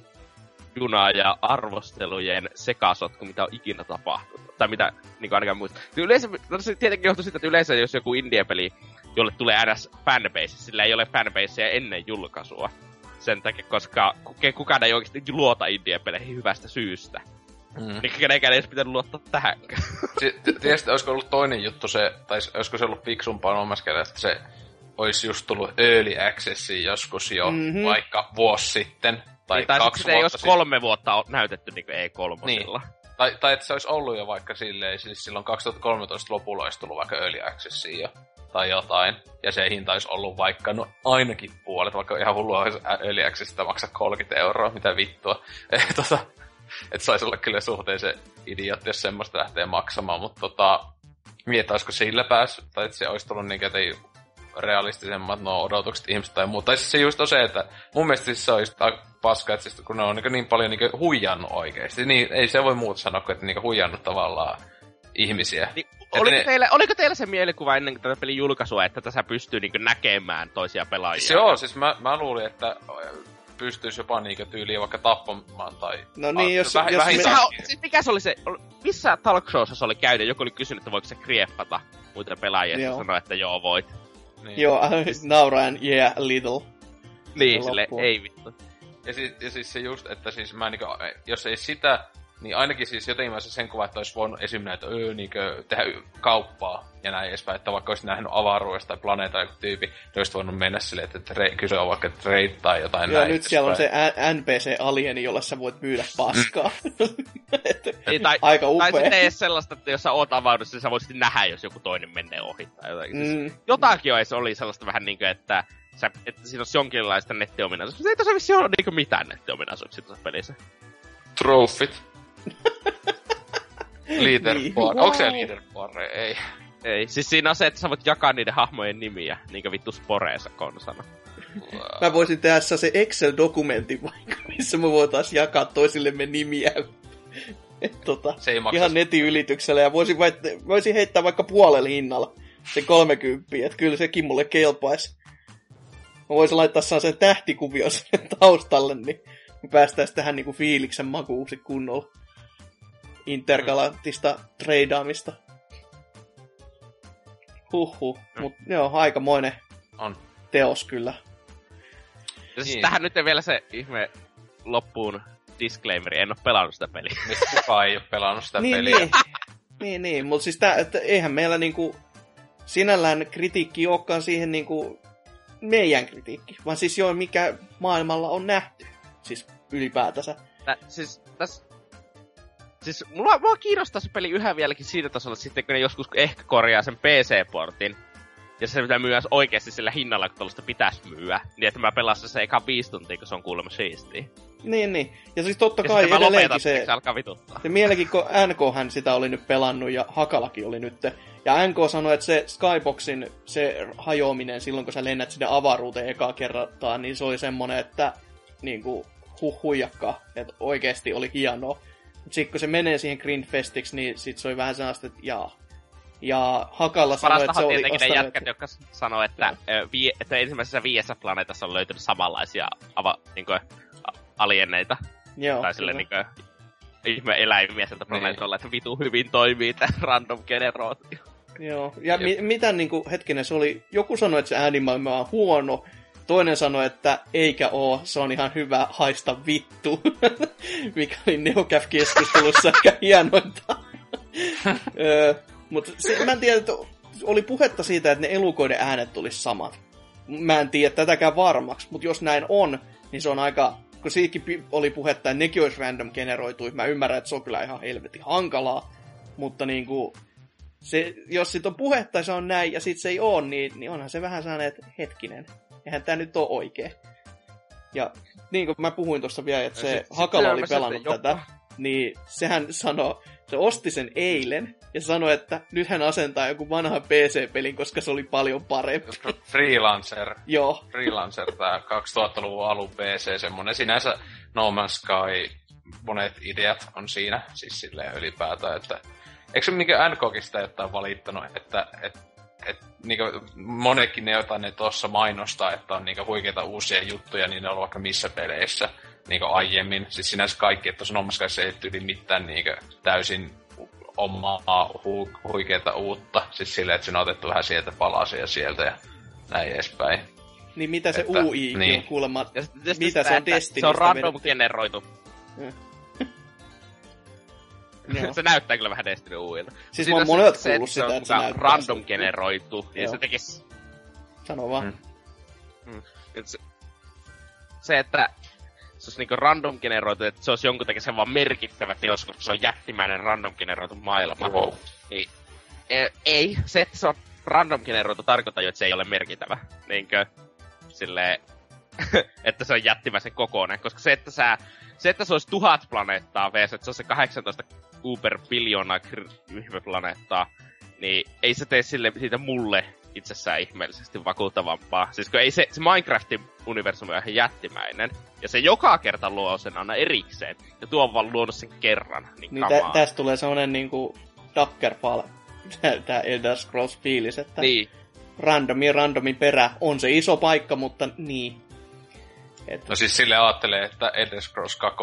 [SPEAKER 5] juna ja arvostelujen sekasotku, mitä on ikinä tapahtunut. Tai mitä niinku ainakaan muista. Yleensä, no se tietenkin johtuu siitä, että yleensä jos joku indie-peli, jolle tulee ns fanbase, sillä ei ole fanbaseja ennen julkaisua. Sen takia, koska kukaan ei oikeasti luota indie-peleihin hyvästä syystä.
[SPEAKER 2] Mm.
[SPEAKER 5] Niin kenenkään ei edes pitänyt luottaa tähänkään.
[SPEAKER 2] Si- t- Tiedätkö, olisiko ollut toinen juttu se, tai olisiko se ollut fiksumpaa omassa kädessä, että se olisi just tullut early accessiin joskus jo,
[SPEAKER 3] Mhm.
[SPEAKER 2] mm-hmm. vaikka vuosi sitten, tai,
[SPEAKER 5] niin, tai
[SPEAKER 2] kaksi
[SPEAKER 5] sitten ei
[SPEAKER 2] vuotta
[SPEAKER 5] olisi
[SPEAKER 2] sitten.
[SPEAKER 5] kolme vuotta näytetty niin E3.
[SPEAKER 2] Niin. Tai, tai että se olisi ollut jo vaikka silleen, siis silloin 2013 lopulla olisi tullut vaikka early accessiin jo, tai jotain. Ja se hinta olisi ollut vaikka no ainakin puolet, vaikka ihan hullua olisi accessista maksaa 30 euroa, mitä vittua. Eh, tota, että saisi olla kyllä suhteellisen idiotti, jos semmoista lähtee maksamaan, mutta tota, mietin, olisiko sillä päässyt, tai että se olisi tullut niin, että ei realistisemmat no, odotukset ihmiset tai muuta. Tai siis se just on se, että mun mielestä siis se olisi paska, että siis kun ne on niin, niin paljon niin huijannut oikeasti, niin ei se voi muuta sanoa kuin, että niin huijannut tavallaan ihmisiä.
[SPEAKER 5] Niin,
[SPEAKER 2] Että
[SPEAKER 5] oliko,
[SPEAKER 2] ne-
[SPEAKER 5] teillä, oliko teillä se mielikuva ennen tätä pelin julkaisua, että tässä pystyy niin näkemään toisia pelaajia?
[SPEAKER 2] Se on, siis mä, mä luulin, että pystyisi jopa niinku tyyliin vaikka tappamaan tai...
[SPEAKER 3] No niin, jos-
[SPEAKER 2] väh-
[SPEAKER 3] jos
[SPEAKER 2] vähintään-
[SPEAKER 3] me-
[SPEAKER 5] siis mikä se oli se, missä talk showssa se oli käynyt? Joku oli kysynyt, että voiko se krieffata muita pelaajia, ja sanoi, että joo voit.
[SPEAKER 2] Niin.
[SPEAKER 3] Joo, nauraen, yeah, little.
[SPEAKER 5] Niin,
[SPEAKER 3] Se
[SPEAKER 5] sille ei vittu.
[SPEAKER 2] Ja, siis, ja siis se just, että siis mä niinku, jos ei sitä, niin ainakin siis jotenkin mä sen kuvan, että olisi voinut esim. näitä öö, niinku, tehdä kauppaa ja näin edespäin, että vaikka olisi nähnyt avaruudesta tai planeetan joku tyyppi, niin olisi voinut mennä silleen, että tre, kyse on vaikka trade tai jotain
[SPEAKER 3] Joo,
[SPEAKER 2] näin.
[SPEAKER 3] nyt siellä on se NPC-alieni, jolla sä voit myydä paskaa. Et,
[SPEAKER 5] Niin, tai,
[SPEAKER 3] Aika
[SPEAKER 5] tai
[SPEAKER 3] upea.
[SPEAKER 5] sitten ei edes sellaista, että jos sä oot avaruudessa, niin sä voisit nähdä, jos joku toinen menee ohi tai jotakin. Siis
[SPEAKER 3] mm,
[SPEAKER 5] jotakin olisi oli sellaista vähän niinkö, että, sä, että siinä olisi jonkinlaista nettiominaisuutta. Mutta ei tässä vissi ole niinkö mitään nettiominaisuuksia tässä pelissä.
[SPEAKER 2] Trofit. Leaderboard.
[SPEAKER 3] Niin.
[SPEAKER 2] Onko se leaderboard? Ei.
[SPEAKER 5] Ei, siis siinä on se, että sä voit jakaa niiden hahmojen nimiä, niinkö vittu sporeessa konsana.
[SPEAKER 3] mä voisin tehdä se Excel-dokumentin vaikka, missä me voitaisiin jakaa toisillemme nimiä. Et, tota,
[SPEAKER 2] Se ei maksa.
[SPEAKER 3] ihan netin ylityksellä ja voisin, vai, voisin heittää vaikka puolella hinnalla se 30, että kyllä sekin mulle kelpaisi. Mä voisin laittaa sen tähtikuvion sinne taustalle, niin Me päästäisiin tähän niinku fiiliksen makuuksi kunnolla. Intergalaktista treidaamista. Huhhuh. Mut joo, aikamoinen
[SPEAKER 2] On.
[SPEAKER 3] teos kyllä.
[SPEAKER 5] Ja siis
[SPEAKER 2] Niin.
[SPEAKER 5] tähän nyt vielä se ihme loppuun disclaimeri, en oo pelannut sitä peliä.
[SPEAKER 2] Mistä kukaan ei ole pelannut sitä
[SPEAKER 3] niin,
[SPEAKER 2] peliä.
[SPEAKER 3] niin, niin, niin. mutta siis tää, että eihän meillä niinku sinällään kritiikki olekaan siihen niinku meidän kritiikki, vaan siis joo, mikä maailmalla on nähty. Siis ylipäätänsä.
[SPEAKER 5] Tä, siis, täs, siis mulla, mua kiinnostaa se peli yhä vieläkin siitä tasolla, että sitten kun ne joskus ehkä korjaa sen PC-portin, ja se pitää myydä oikeasti sillä hinnalla, kun tuollaista pitäisi myyä, niin että mä pelasin se eka viisi tuntia, kun se on kuulemma siistiä.
[SPEAKER 3] Niin, niin. Ja siis totta
[SPEAKER 5] Ja
[SPEAKER 3] kai edelleenkin
[SPEAKER 5] lopetan,
[SPEAKER 3] se...
[SPEAKER 5] se... se alkaa vituttaa.
[SPEAKER 3] Se mielenkiin, kun NK hän sitä oli nyt pelannut ja Hakalakin oli nyt. Ja NK sanoi, että se Skyboxin se hajoaminen silloin, kun sä lennät sinne avaruuteen ekaa kertaa, niin se oli semmonen, että niin kuin huh huijakka, että oikeasti oli hienoa. Mutta sitten kun se menee siihen Greenfestiksi, niin sit se oli vähän sellaista, että jaa. Ja Hakalla sanoi, että se
[SPEAKER 5] Parastahan
[SPEAKER 3] oli
[SPEAKER 5] tietenkin ne jätkät, jotka sanoo, että, ö, että ensimmäisessä viidessä planeetassa on löytynyt samanlaisia ava, niin kuin, alieneita.
[SPEAKER 3] Joo,
[SPEAKER 5] tai sille niin kuin, ihme eläimiä sieltä planeetolla, että vitu hyvin toimii tämä random generaatio.
[SPEAKER 3] Joo, ja mi- mitä niinku, hetkinen, se oli, joku sanoi, että se äänimaailma on huono, toinen sanoi, että eikä oo, se on ihan hyvä, haista vittu, mikä oli Neocaf-keskustelussa ehkä hienointa. Mutta mä en tiedä, että oli puhetta siitä, että ne elukoiden äänet tulisi samat. Mä en tiedä tätäkään varmaksi, mutta jos näin on, niin se on aika, kun siitäkin oli puhetta, että nekin olisi random generoitu, mä ymmärrän, että se on kyllä ihan helvetin hankalaa, mutta niinku, se, jos sit on puhetta se on näin ja sit se ei oo, niin, niin onhan se vähän sellainen, että hetkinen, eihän tää nyt oo oikee. Ja niin kuin mä puhuin tuossa vielä, että se
[SPEAKER 5] sit- sit
[SPEAKER 3] Hakala oli
[SPEAKER 5] törmäsi,
[SPEAKER 3] pelannut
[SPEAKER 5] että
[SPEAKER 3] tätä, niin sehän sanoi, se osti sen eilen ja sanoi, että nyt hän asentaa joku vanhan PC-pelin, koska se oli paljon parempi.
[SPEAKER 2] Freelancer.
[SPEAKER 3] Joo,
[SPEAKER 2] Freelancer, tää 2000-luvun alun PC, semmonen sinänsä No Man's Sky, monet ideat on siinä, siis silleen ylipäätään, että eikö se mikä NKkin sitä jotain valittanut, että et, et, niinku, monekin ne jotain ne tuossa mainostaa, että on niinku huikeita uusia juttuja, niin ne on vaikka missä peleissä niinku aiemmin. Siis sinänsä kaikki, että tuossa No Man's Skyssa ei tyyli mitään niinku täysin omaa hu, huikeita uutta. Siis silleen, että siinä on otettu vähän sieltä palasia sieltä ja näin edespäin.
[SPEAKER 3] niin mitä se
[SPEAKER 2] Että-
[SPEAKER 3] UI
[SPEAKER 2] niin.
[SPEAKER 3] on kuulemma,
[SPEAKER 5] Ja ja
[SPEAKER 3] mitä se on Destinystä
[SPEAKER 5] Se on random
[SPEAKER 3] vedetty.
[SPEAKER 5] generoitu.
[SPEAKER 3] Joo.
[SPEAKER 5] se näyttää kyllä vähän Destiny UIlta.
[SPEAKER 3] Siis mä
[SPEAKER 5] on
[SPEAKER 3] oon monet
[SPEAKER 5] se,
[SPEAKER 3] kuullut
[SPEAKER 5] se
[SPEAKER 3] sitä,
[SPEAKER 5] on
[SPEAKER 3] että se
[SPEAKER 5] muka
[SPEAKER 3] näyttää
[SPEAKER 5] random
[SPEAKER 3] siltä.
[SPEAKER 5] generoitu, niin se tekis...
[SPEAKER 3] Sano vaan.
[SPEAKER 2] Mm.
[SPEAKER 5] et Se, se, että se olisi niinku random generoitu, että se olisi jonkun takia se vaan merkittävä teos, koska se on jättimäinen random generoitu maailma.
[SPEAKER 2] Wow.
[SPEAKER 5] Niin, e, ei, se, että se on random generoitu tarkoittaa jo, että se ei ole merkittävä. Niinkö, silleen, että se on jättimäisen kokoinen, koska se, että sä, se, että se olisi tuhat planeettaa vs, että se on se 18 uber biljoonaa kr- planeettaa, niin ei se tee sille, siitä mulle itsessään ihmeellisesti vakuuttavampaa. Siis kun ei se, se Minecraftin universumi on ihan jättimäinen, ja se joka kerta luo sen aina erikseen, ja tuo on vaan luonut sen kerran, niin,
[SPEAKER 3] Niin tä, tästä tulee sellainen niinku Daggerfall, tää Elder Scrolls fiilis, että
[SPEAKER 5] Niin,
[SPEAKER 3] randomin randomin perä on se iso paikka, mutta niin. Et,
[SPEAKER 2] No siis sille ajattelee, että Elder Scrolls 2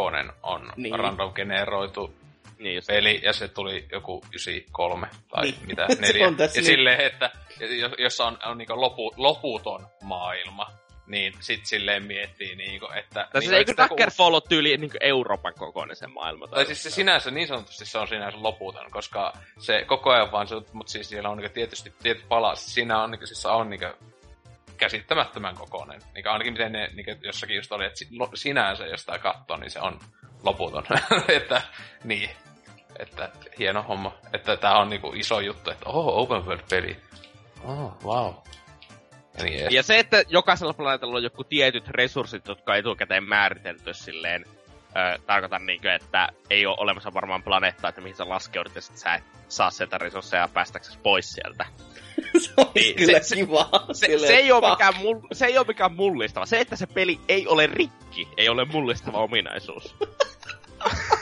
[SPEAKER 2] on
[SPEAKER 3] niin.
[SPEAKER 2] random generoitu
[SPEAKER 5] niin just.
[SPEAKER 2] peli, ja se tuli joku 93 tai
[SPEAKER 3] Niin.
[SPEAKER 2] niin. mitä, neljä.
[SPEAKER 3] on tässä
[SPEAKER 2] ja
[SPEAKER 3] niin.
[SPEAKER 2] silleen, että jos- jossa on, on niinku lopu, loputon maailma, niin sit silleen miettii niinku, että...
[SPEAKER 5] Tai
[SPEAKER 2] niin
[SPEAKER 5] siis eikö Daggerfall ole tyyli niin Euroopan kokoinen se maailma?
[SPEAKER 2] Tai siis se sinänsä, niin sanotusti se on sinänsä loputon, koska se koko ajan vaan se, mutta siis siellä on niinku tietysti tietyt palaset. Siinä on, niinku, siis on niinku käsittämättömän kokoinen. Niinku ainakin miten ne niinku jossakin just oli, että sinänsä jos sitä katsoo, niin se on loputon. että niin. Että hieno homma. Että tää on niinku iso juttu, että oh, open world peli. Oh, wow. Ja niin edes.
[SPEAKER 5] Ja se, että jokaisella planeetalla on joku tietyt resurssit, jotka on etukäteen määritelty silleen, ö, tarkoitan niinkö, että ei ole olemassa varmaan planeettaa, että mihin sä laskeudut ja sit sä et saa sieltä resursseja päästäksesi pois sieltä.
[SPEAKER 3] se olisi
[SPEAKER 5] Niin,
[SPEAKER 3] kyllä
[SPEAKER 5] se-
[SPEAKER 3] kiva.
[SPEAKER 5] Se, se, ei ole mikään mul, se ei ole mikään mullistava. Se, että se peli ei ole rikki, ei ole mullistava ominaisuus.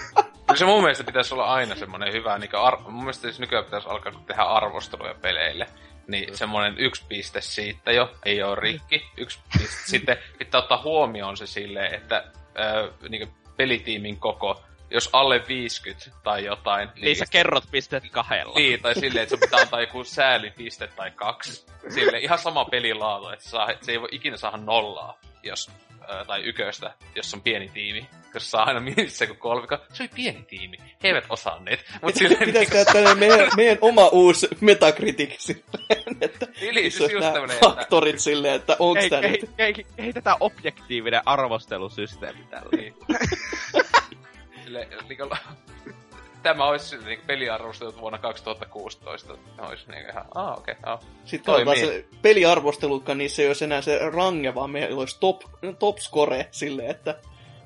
[SPEAKER 2] Kyllä se mun mielestä pitäisi olla aina semmoinen hyvä, niin ar- mun mielestä siis nykyään pitäisi alkaa tehdä arvosteluja peleille, niin semmoinen yksi piste siitä jo ei ole rikki. Yksi piste. Sitten pitää ottaa huomioon se silleen, että äh, niinku pelitiimin koko, jos alle 50 tai jotain.
[SPEAKER 5] Niin, niin sä kerrot pisteet kahdella.
[SPEAKER 2] Niin, tai silleen, että sun pitää antaa joku säälipiste tai kaksi. Sille ihan sama pelilaatu, että saa, se ei voi ikinä saada nollaa, jos, tai yköstä, jos on pieni tiimi. Koska saa aina missä kuin kolmika. Se oli pieni tiimi. He eivät osanneet. Mut silleen,
[SPEAKER 3] Pitäis tehdä tällainen meidän, meidän oma uusi Metacritic silleen, että
[SPEAKER 2] Eli
[SPEAKER 3] missä
[SPEAKER 2] siis just
[SPEAKER 3] nämä
[SPEAKER 2] tämmönen, että-
[SPEAKER 3] faktorit silleen, että onks
[SPEAKER 5] Ei,
[SPEAKER 3] tää
[SPEAKER 5] ei,
[SPEAKER 3] nyt...
[SPEAKER 5] ei, kehitetään objektiivinen arvostelusysteemi tällä.
[SPEAKER 2] Niin. Sille, niinku, tämä olisi niin peliarvostelut vuonna 2016. Olisi niin ihan, ah okei, okay, ah.
[SPEAKER 3] Sitten
[SPEAKER 2] Toimii.
[SPEAKER 3] se peliarvostelutkaan, niissä ei olisi enää se range, vaan meillä olisi top, top score silleen, että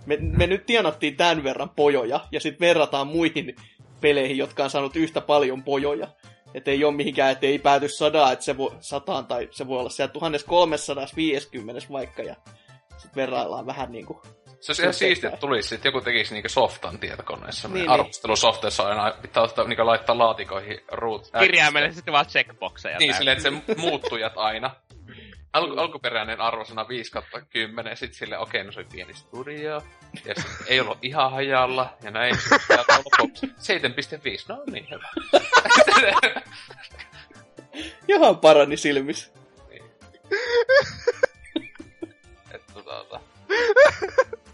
[SPEAKER 3] me, me nyt tienattiin tämän verran pojoja, ja sitten verrataan muihin peleihin, jotka on saanut yhtä paljon pojoja. Että ei ole mihinkään, että ei pääty sadaa, että se voi, sataan, tai se voi olla siellä 1350 vaikka, ja sitten verraillaan vähän niin kuin
[SPEAKER 2] Se olisi ihan siistiä, että tulisi sitten joku tekisi niinku softan tietokoneessa.
[SPEAKER 3] Niin,
[SPEAKER 2] Niin,
[SPEAKER 3] niin.
[SPEAKER 2] arvostelusofteessa aina pitää ottaa, niinku laittaa laatikoihin root.
[SPEAKER 5] Kirjaimellisesti vaan checkboxeja.
[SPEAKER 2] Niin, silleen, että se muuttujat aina. Al- alkuperäinen arvosana 5 kautta 10, sit sille okei, okay, no se oli pieni studio, ja sit ei ollut ihan hajalla, ja näin, sit täältä lopuksi 7,5, no niin hyvä.
[SPEAKER 3] Johan parani silmissä.
[SPEAKER 2] että tota,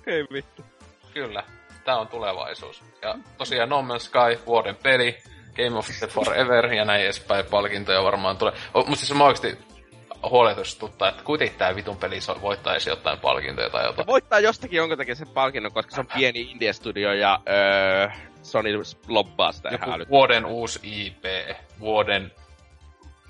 [SPEAKER 5] Ei vittu.
[SPEAKER 2] kyllä, tää on tulevaisuus. Ja tosiaan No Man's Sky, vuoden peli, Game of the Forever ja näin edespäin palkintoja varmaan tulee. O, mutta siis mä oikeesti huoletustuttaa, että kuitenkin tää vitun peli voittaisi jotain palkintoja tai
[SPEAKER 5] Se
[SPEAKER 2] jotain.
[SPEAKER 5] voittaa jostakin jonkun takia sen palkinnon, koska se on pieni indie-studio ja öö, Sony lobbaa sitä ihan
[SPEAKER 2] Joku
[SPEAKER 5] älyttömästi.
[SPEAKER 2] vuoden uusi IP, vuoden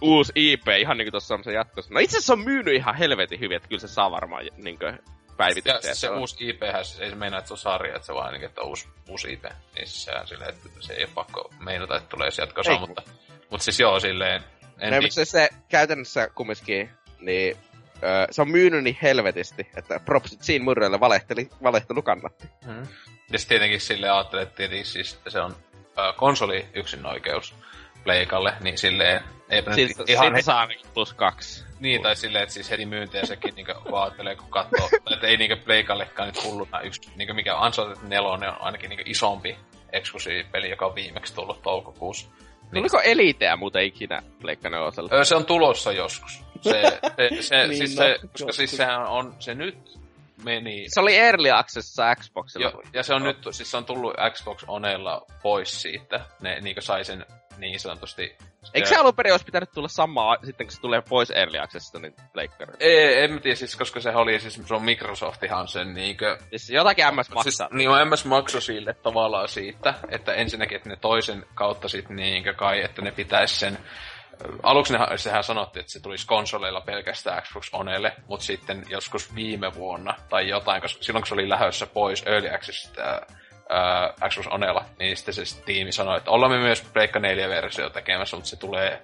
[SPEAKER 5] Uusi IP, ihan niinku tossa on se jatkossa. No itse asiassa se on myynyt ihan helvetin hyvin, että kyllä se saa varmaan niinkö
[SPEAKER 2] Ja
[SPEAKER 5] päivityksiä.
[SPEAKER 2] se uusi IP, siis ei se meinaa, että se on sarja, että se vaan ainakin, että uusi, uusi IP. Niin sehän silleen, että se ei ole pakko meinata, että tulee se jatkossa,
[SPEAKER 5] Ei.
[SPEAKER 2] mutta, mutta siis joo, silleen, en
[SPEAKER 5] No, mutta se, se käytännössä kumminkin, niin öö, se on myynyt niin helvetisti, että propsit Gene Murraylle valehteli, valehtelu kannatti.
[SPEAKER 2] Mm. Ja sitten tietenkin sille ajattelee, että tietenkin siis että se on äh, konsoli yksin oikeus Pleikalle, niin silleen, eipä nyt
[SPEAKER 5] Siitä,
[SPEAKER 2] ihan
[SPEAKER 5] siitä saa plus kaksi.
[SPEAKER 2] Niin, tai silleen, että siis heti myyntiä sekin niinku vaattelee, kun katsoo. tai että ei niinku Pleikallekaan nyt hulluna yksi, niinku mikä Uncharted 4 on ainakin niinku isompi eksklusiivipeli, joka on viimeksi tullut toukokuussa.
[SPEAKER 5] Niin. Eliteä muuten ikinä Pleikka nelosella?
[SPEAKER 2] Öö, se on tulossa joskus. Se, se, se,
[SPEAKER 3] Niin,
[SPEAKER 2] siis
[SPEAKER 3] no,
[SPEAKER 2] se, koska
[SPEAKER 3] joskus.
[SPEAKER 2] siis sehän on, se nyt meni...
[SPEAKER 5] Se oli Early Accessissa Xboxilla.
[SPEAKER 2] Jo, ja se on nyt, siis se on tullut Xbox Onella pois siitä. Ne niinku sai sen niin sanotusti...
[SPEAKER 5] Eikö se alun perin olisi pitänyt tulla samaa, sitten kun se tulee pois Early Accessista, niin Pleikkari?
[SPEAKER 2] Ei, en mä tiedä, siis, koska se oli, siis se on Microsoftihan sen niinkö
[SPEAKER 5] Siis jotakin MS
[SPEAKER 2] Siis,
[SPEAKER 5] maksaa.
[SPEAKER 2] niin on MS maksoi sille tavallaan siitä, että ensinnäkin, että ne toisen kautta sit niinkö kai, että ne pitäisi sen Aluksi nehän, sehän sanottiin, että se tulisi konsoleilla pelkästään Xbox Onelle, mutta sitten joskus viime vuonna tai jotain, koska silloin kun se oli lähössä pois Early Accessista ää, Xbox Onella, niin sitten se tiimi sanoi, että ollaan me myös Pleikka 4-versio tekemässä, mutta se tulee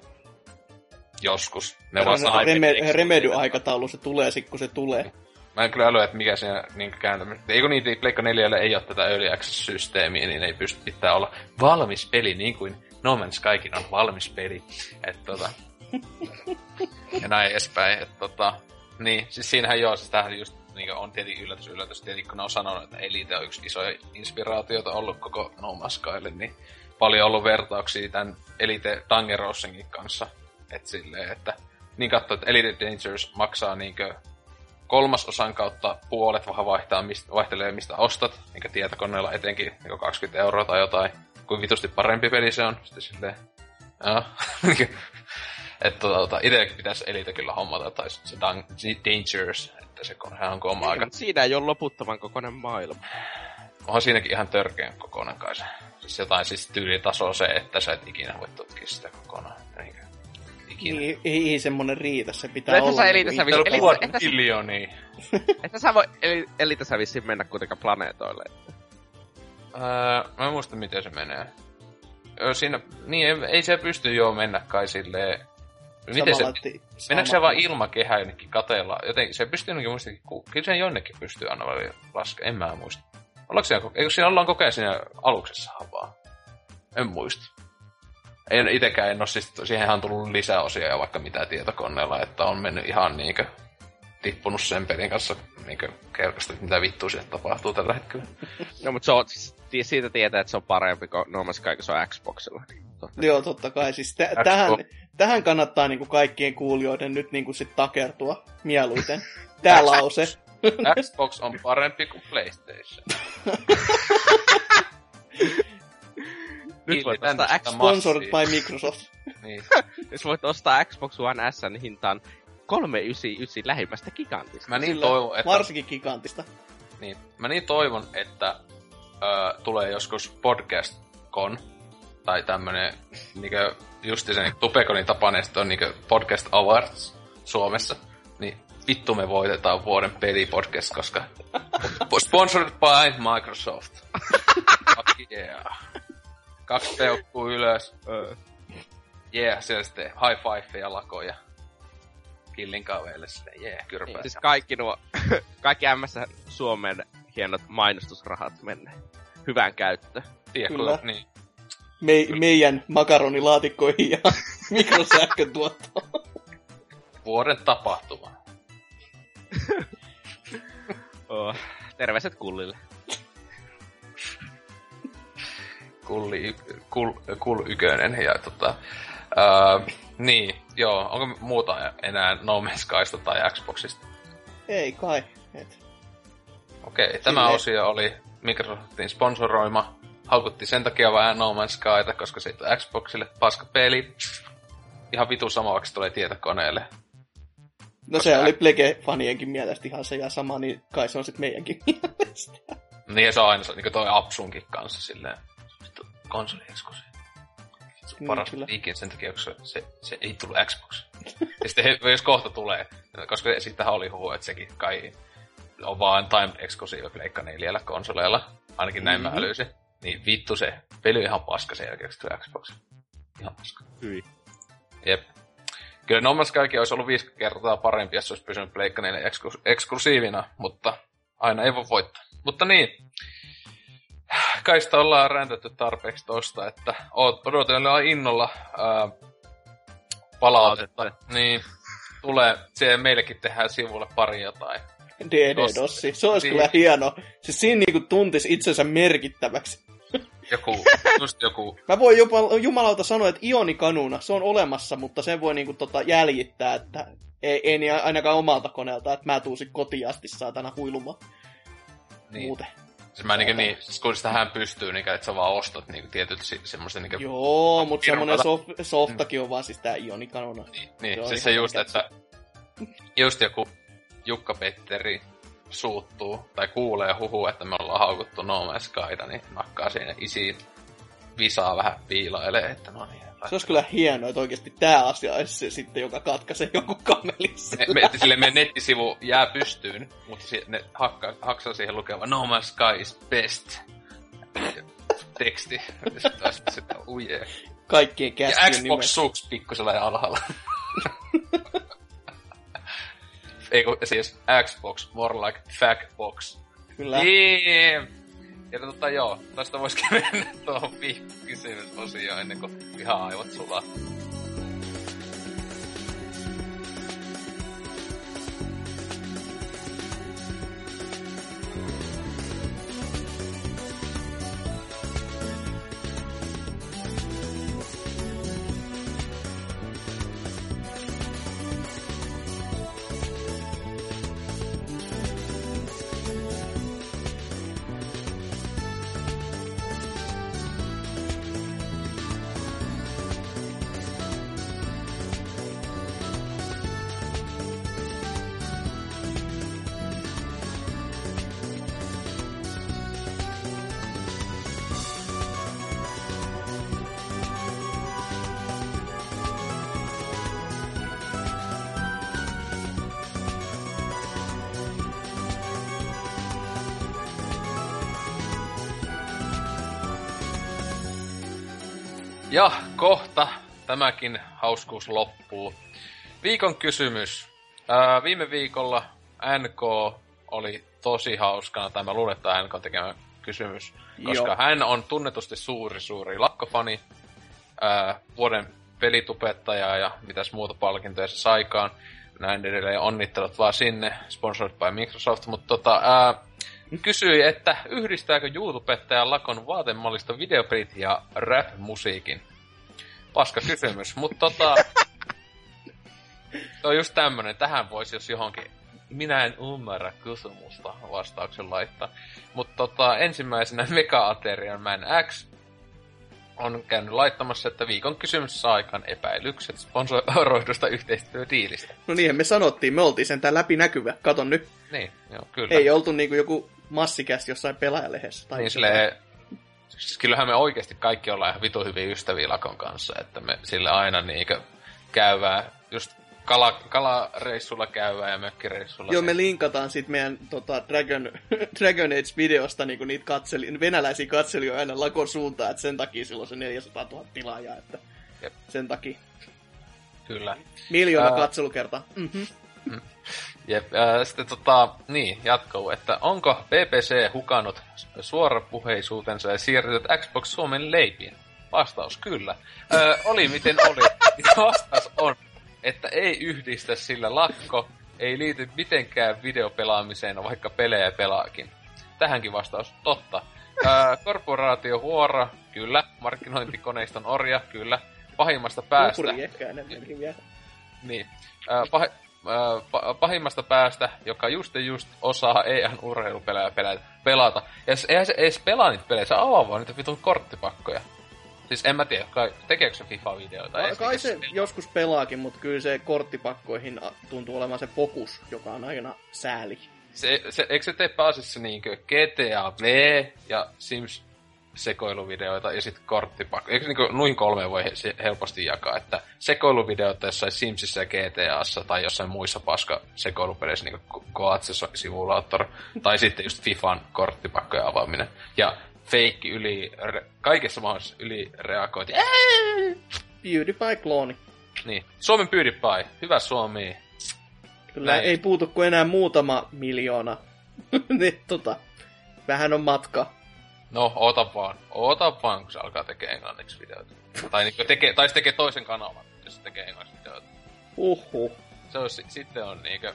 [SPEAKER 2] joskus. Ne sanoi,
[SPEAKER 3] reme, Remedy-aikataulu, se tulee sit kun se tulee.
[SPEAKER 2] Mä en kyllä älyä, että mikä siinä niin kääntäminen. Eikö niitä Pleikka 4 ei ole tätä Early Access-systeemiä, niin ei pysty pitää olla valmis peli, niin kuin No Man's Skykin on valmis peli. Et, tota, ja näin edespäin. Et, tota, niin, siis siinähän joo, siis tämähän just niin on tietenkin yllätys, yllätys. Tietenkin kun ne on sanonut, että Elite on yksi isoja inspiraatioita ollut koko No Man's Skylle, niin paljon ollut vertauksia tämän Elite Dangerousenkin kanssa. Et silleen, että niin katso, että Elite Dangerous maksaa niinkö kolmasosan kautta puolet vähän vaihtaa, mistä, vaihtelee mistä ostat, minkä tietokoneella etenkin niin 20 euroa tai jotain. Kuin vitusti parempi peli se on. Sitten silleen, että tota, tota, itsellekin pitäisi Elite kyllä hommata, tai se Dan- Dangerous, se on ihan koma aika.
[SPEAKER 5] Siinä ei ole loputtoman kokoinen maailma.
[SPEAKER 2] Onhan siinäkin ihan törkeän kokoinen kai se. Siis jotain siis tyylitaso se, että sä et ikinä voi tutkia sitä kokonaan. Eikä ikinä.
[SPEAKER 3] Niin, ei, ei semmonen riitä, se pitää
[SPEAKER 5] No,
[SPEAKER 3] olla...
[SPEAKER 5] sä
[SPEAKER 3] niinku itse-
[SPEAKER 5] sä
[SPEAKER 2] Eli
[SPEAKER 5] Eli-
[SPEAKER 2] puoli
[SPEAKER 5] että se-
[SPEAKER 2] miljoonia.
[SPEAKER 5] Että sä voi eli, Elitessä vissiin mennä kuitenkaan planeetoille.
[SPEAKER 2] Öö, mä en muista miten se menee. Öö, siinä, niin ei, ei se pysty jo mennä kai silleen... Miten se,
[SPEAKER 3] samalla ti-
[SPEAKER 2] mennäänkö se vaan ilmakehä jonnekin kateella? Joten se pystyy jonnekin muistakin, kyllä se jonnekin pystyy aina välillä laskea, en mä muista. Ollaanko siinä, eikö siinä ollaan koko ajan siinä aluksessahan vaan? En muista. En itekään en oo, siis siihenhän on tullut lisäosia ja vaikka mitä tietokoneella, että on mennyt ihan niinkö tippunut sen pelin kanssa niin kerkasti, että mitä vittua siellä tapahtuu tällä hetkellä.
[SPEAKER 5] No, mutta se on, siis, siitä tietää, että se on parempi kuin No Man's Sky, kun se on Xboxilla. Niin
[SPEAKER 3] totta. Joo, totta kai. Siis t- tähän, tähän kannattaa niinku kaikkien kuulijoiden nyt niinku sit takertua mieluiten. Tää lause.
[SPEAKER 2] Xbox on parempi kuin PlayStation.
[SPEAKER 5] Nyt voit ostaa Xbox...
[SPEAKER 3] Sponsored by Microsoft.
[SPEAKER 2] niin.
[SPEAKER 5] Jos voit ostaa Xbox One S hintaan 399 lähimmästä gigantista.
[SPEAKER 2] Mä niin toivon, että...
[SPEAKER 3] Varsinkin gigantista.
[SPEAKER 2] Niin. Mä niin toivon, että ö, tulee joskus podcast-con, tai tämmönen niinkö justi sen Tupekonin tapainen, on niinkö podcast awards Suomessa. Niin vittu me voitetaan vuoden pelipodcast, koska sponsored by Microsoft. Fuck yeah. Kaksi peukkuu ylös. Yeah, siellä sitten high five ja lakoja. Killin kaveille sitten, yeah, kyrpää.
[SPEAKER 5] Siis kaikki nuo, kaikki MS Suomen hienot mainostusrahat menne hyvään käyttö.
[SPEAKER 2] Kyllä. niin.
[SPEAKER 3] Me, meidän makaronilaatikkoihin ja mikrosähkön tuottoon.
[SPEAKER 2] Vuoden tapahtuma.
[SPEAKER 5] oh, terveiset kullille.
[SPEAKER 2] Kulli, kul, kul ykönen ja tota, ää, niin, joo, onko muuta enää No Man's Skysta tai Xboxista?
[SPEAKER 3] Ei kai. Et.
[SPEAKER 2] Okei, okay, tämä osio oli Microsoftin sponsoroima. Haukutti sen takia vähän No Man's Skyta, koska siitä on Xboxille paska peli. Ihan vitu sama, vaikka se tulee tietokoneelle.
[SPEAKER 3] No se oli Plege-fanienkin mielestä ihan se ja sama, niin kai se on sitten meidänkin mielestä.
[SPEAKER 2] Niin se on aina niin toi Apsunkin kanssa silleen. Konsoli. Se on niin, paras niin, ikinä sen takia, koska se, se ei tule Xbox. ja sitten he, jos kohta tulee, koska sittenhän oli huhu, että sekin kai on vaan time exclusive Pleikka 4 konsoleilla. Ainakin näin mm-hmm. mä mhm. älysin. Niin vittu se peli ihan paska sen jälkeen, kun Xbox. Ihan paska.
[SPEAKER 5] Hyi.
[SPEAKER 2] Jep. Kyllä No Man's Skykin olisi ollut viisi kertaa parempi, jos se olisi pysynyt Pleikka 4 eksklus- eksklusiivina, mutta aina ei voi voittaa. Mutta niin, kai sitä ollaan räntätty tarpeeksi tosta, että odotellaan innolla ää, palautetta. Niin, tulee, se meillekin tehdään sivulle pari jotain.
[SPEAKER 3] DD-dossi. Se olisi niin. kyllä hieno. Siis siinä niinku tuntisi itsensä merkittäväksi.
[SPEAKER 2] Joku, just joku...
[SPEAKER 3] Mä voin jopa jumalauta sanoa, että ionikanuna, se on olemassa, mutta sen voi niinku tota jäljittää, että ei, ei niin ainakaan omalta koneelta, että mä tuusin kotiin asti saatana huilumaan. Niin. Muuten.
[SPEAKER 2] Siis mä niin, niin siis kun hän pystyy, niin että sä vaan ostat niin tietyt semmoisen niin
[SPEAKER 3] Joo, mutta semmonen soft, softakin on vaan siis tää ionikanuna.
[SPEAKER 2] Niin, niin. siis se just, että just joku Jukka-Petteri suuttuu tai kuulee huhu, että me ollaan haukuttu No Man's Skyda, niin nakkaa siinä isi visaa vähän piilailee, että no niin.
[SPEAKER 3] Se olisi kyllä hienoa, että oikeasti tämä asia olisi se sitten, joka katkaisee joku kamelissa.
[SPEAKER 2] Me, me, sille meidän nettisivu jää pystyyn, mutta si, ne hakka, haksaa siihen lukeva No Man's Sky is best. Teksti. Sitten uje.
[SPEAKER 3] Kaikkien käskien
[SPEAKER 2] Ja Xbox nimet. suks pikkusella ja alhaalla. Ei kun siis Xbox, more like Factbox.
[SPEAKER 3] Kyllä.
[SPEAKER 2] Yeah. Ja tota joo, tästä voisikin mennä tuohon kysymysosioon ennen kuin ihan aivot sulaa. Ja kohta tämäkin hauskuus loppuu. Viikon kysymys. Ää, viime viikolla NK oli tosi hauskana, tai mä luulen, että NK tekemä kysymys, koska Joo. hän on tunnetusti suuri, suuri lakkofani, ää, vuoden pelitupettaja ja mitäs muuta palkintoja se saikaan. näin edelleen. Onnittelut vaan sinne, sponsored by Microsoft. Mutta tota, ää, kysyi, että yhdistääkö YouTubettaja lakon vaatemallista videopelit ja rap-musiikin? Paska kysymys, mutta tota... Se on just tämmönen, tähän voisi jos johonkin minä en ymmärrä kysymystä vastauksen laittaa. Mutta tota, ensimmäisenä Mega-aterian Man X on käynyt laittamassa, että viikon kysymys saa aikaan epäilykset sponsoroidusta yhteistyödiilistä.
[SPEAKER 3] No niin, me sanottiin, me oltiin sen läpinäkyvä. Katon nyt.
[SPEAKER 2] Niin, joo, kyllä.
[SPEAKER 3] Ei oltu niinku joku massikästi jossain pelaajalehdessä.
[SPEAKER 2] Tai niin sille, siis kyllähän me oikeasti kaikki ollaan ihan vitu hyvin ystäviä Lakon kanssa, että me sille aina niinkö käyvää just kala, kalareissulla käyvää ja mökkireissulla.
[SPEAKER 3] Joo, me linkataan sitten meidän tota, Dragon, Dragon Age-videosta niinku niitä katseli, venäläisiä katselijoita aina lakon suuntaan, että sen takia silloin se 400 000 tilaajaa, että Jep. sen takia.
[SPEAKER 2] Kyllä.
[SPEAKER 3] Miljoona uh, katselukertaa. Mm-hmm.
[SPEAKER 2] Jep, äh, sitten tota, niin, jatkuu, että onko BBC hukannut suorapuheisuutensa ja siirtynyt Xbox Suomen leipiin? Vastaus kyllä. Ö, oli miten oli. Vastaus on, että ei yhdistä sillä lakko, ei liity mitenkään videopelaamiseen, vaikka pelejä pelaakin. Tähänkin vastaus, totta. Ää, korporaatio huora, kyllä. Markkinointikoneiston orja, kyllä. Pahimmasta päästä.
[SPEAKER 3] Uhri ehkä enemmänkin vielä.
[SPEAKER 2] Niin. Ää, pah, pahimmasta päästä, joka just ja just osaa EAN urheilupelejä pelata. Ja eihän se edes pelaa niitä pelejä, se avaa vaan niitä vitun korttipakkoja. Siis en mä tiedä, kai, tekeekö se FIFA-videoita?
[SPEAKER 3] Kai, kai se se joskus pelaakin, mutta kyllä se korttipakkoihin tuntuu olemaan se fokus, joka on aina sääli.
[SPEAKER 2] Se, se, eikö se tee pääasiassa niinkö GTA V ja Sims sekoiluvideoita ja sitten korttipakko. Eikö niinku nuihin kolmeen voi helposti jakaa, että sekoiluvideoita jossain Simsissä ja GTAssa tai jossain muissa paska sekoilupeleissä niinku Goatse Simulator tai sitten just FIFAn korttipakkojen avaaminen. Ja feikki yli, re, kaikessa mahdollisessa ylireagointi.
[SPEAKER 3] PewDiePie-klooni.
[SPEAKER 2] Niin. Suomen PewDiePie. Hyvä Suomi.
[SPEAKER 3] Kyllä Näin. ei puutu kuin enää muutama miljoona. niin, tota, vähän on matka.
[SPEAKER 2] No, oota vaan. Oota vaan, kun se alkaa tekemään englanniksi videoita. tai, niin, tekee, tai se tekee toisen kanavan, jos se tekee englanniksi videoita.
[SPEAKER 3] Uhu.
[SPEAKER 2] Se on, sitten on niinkö,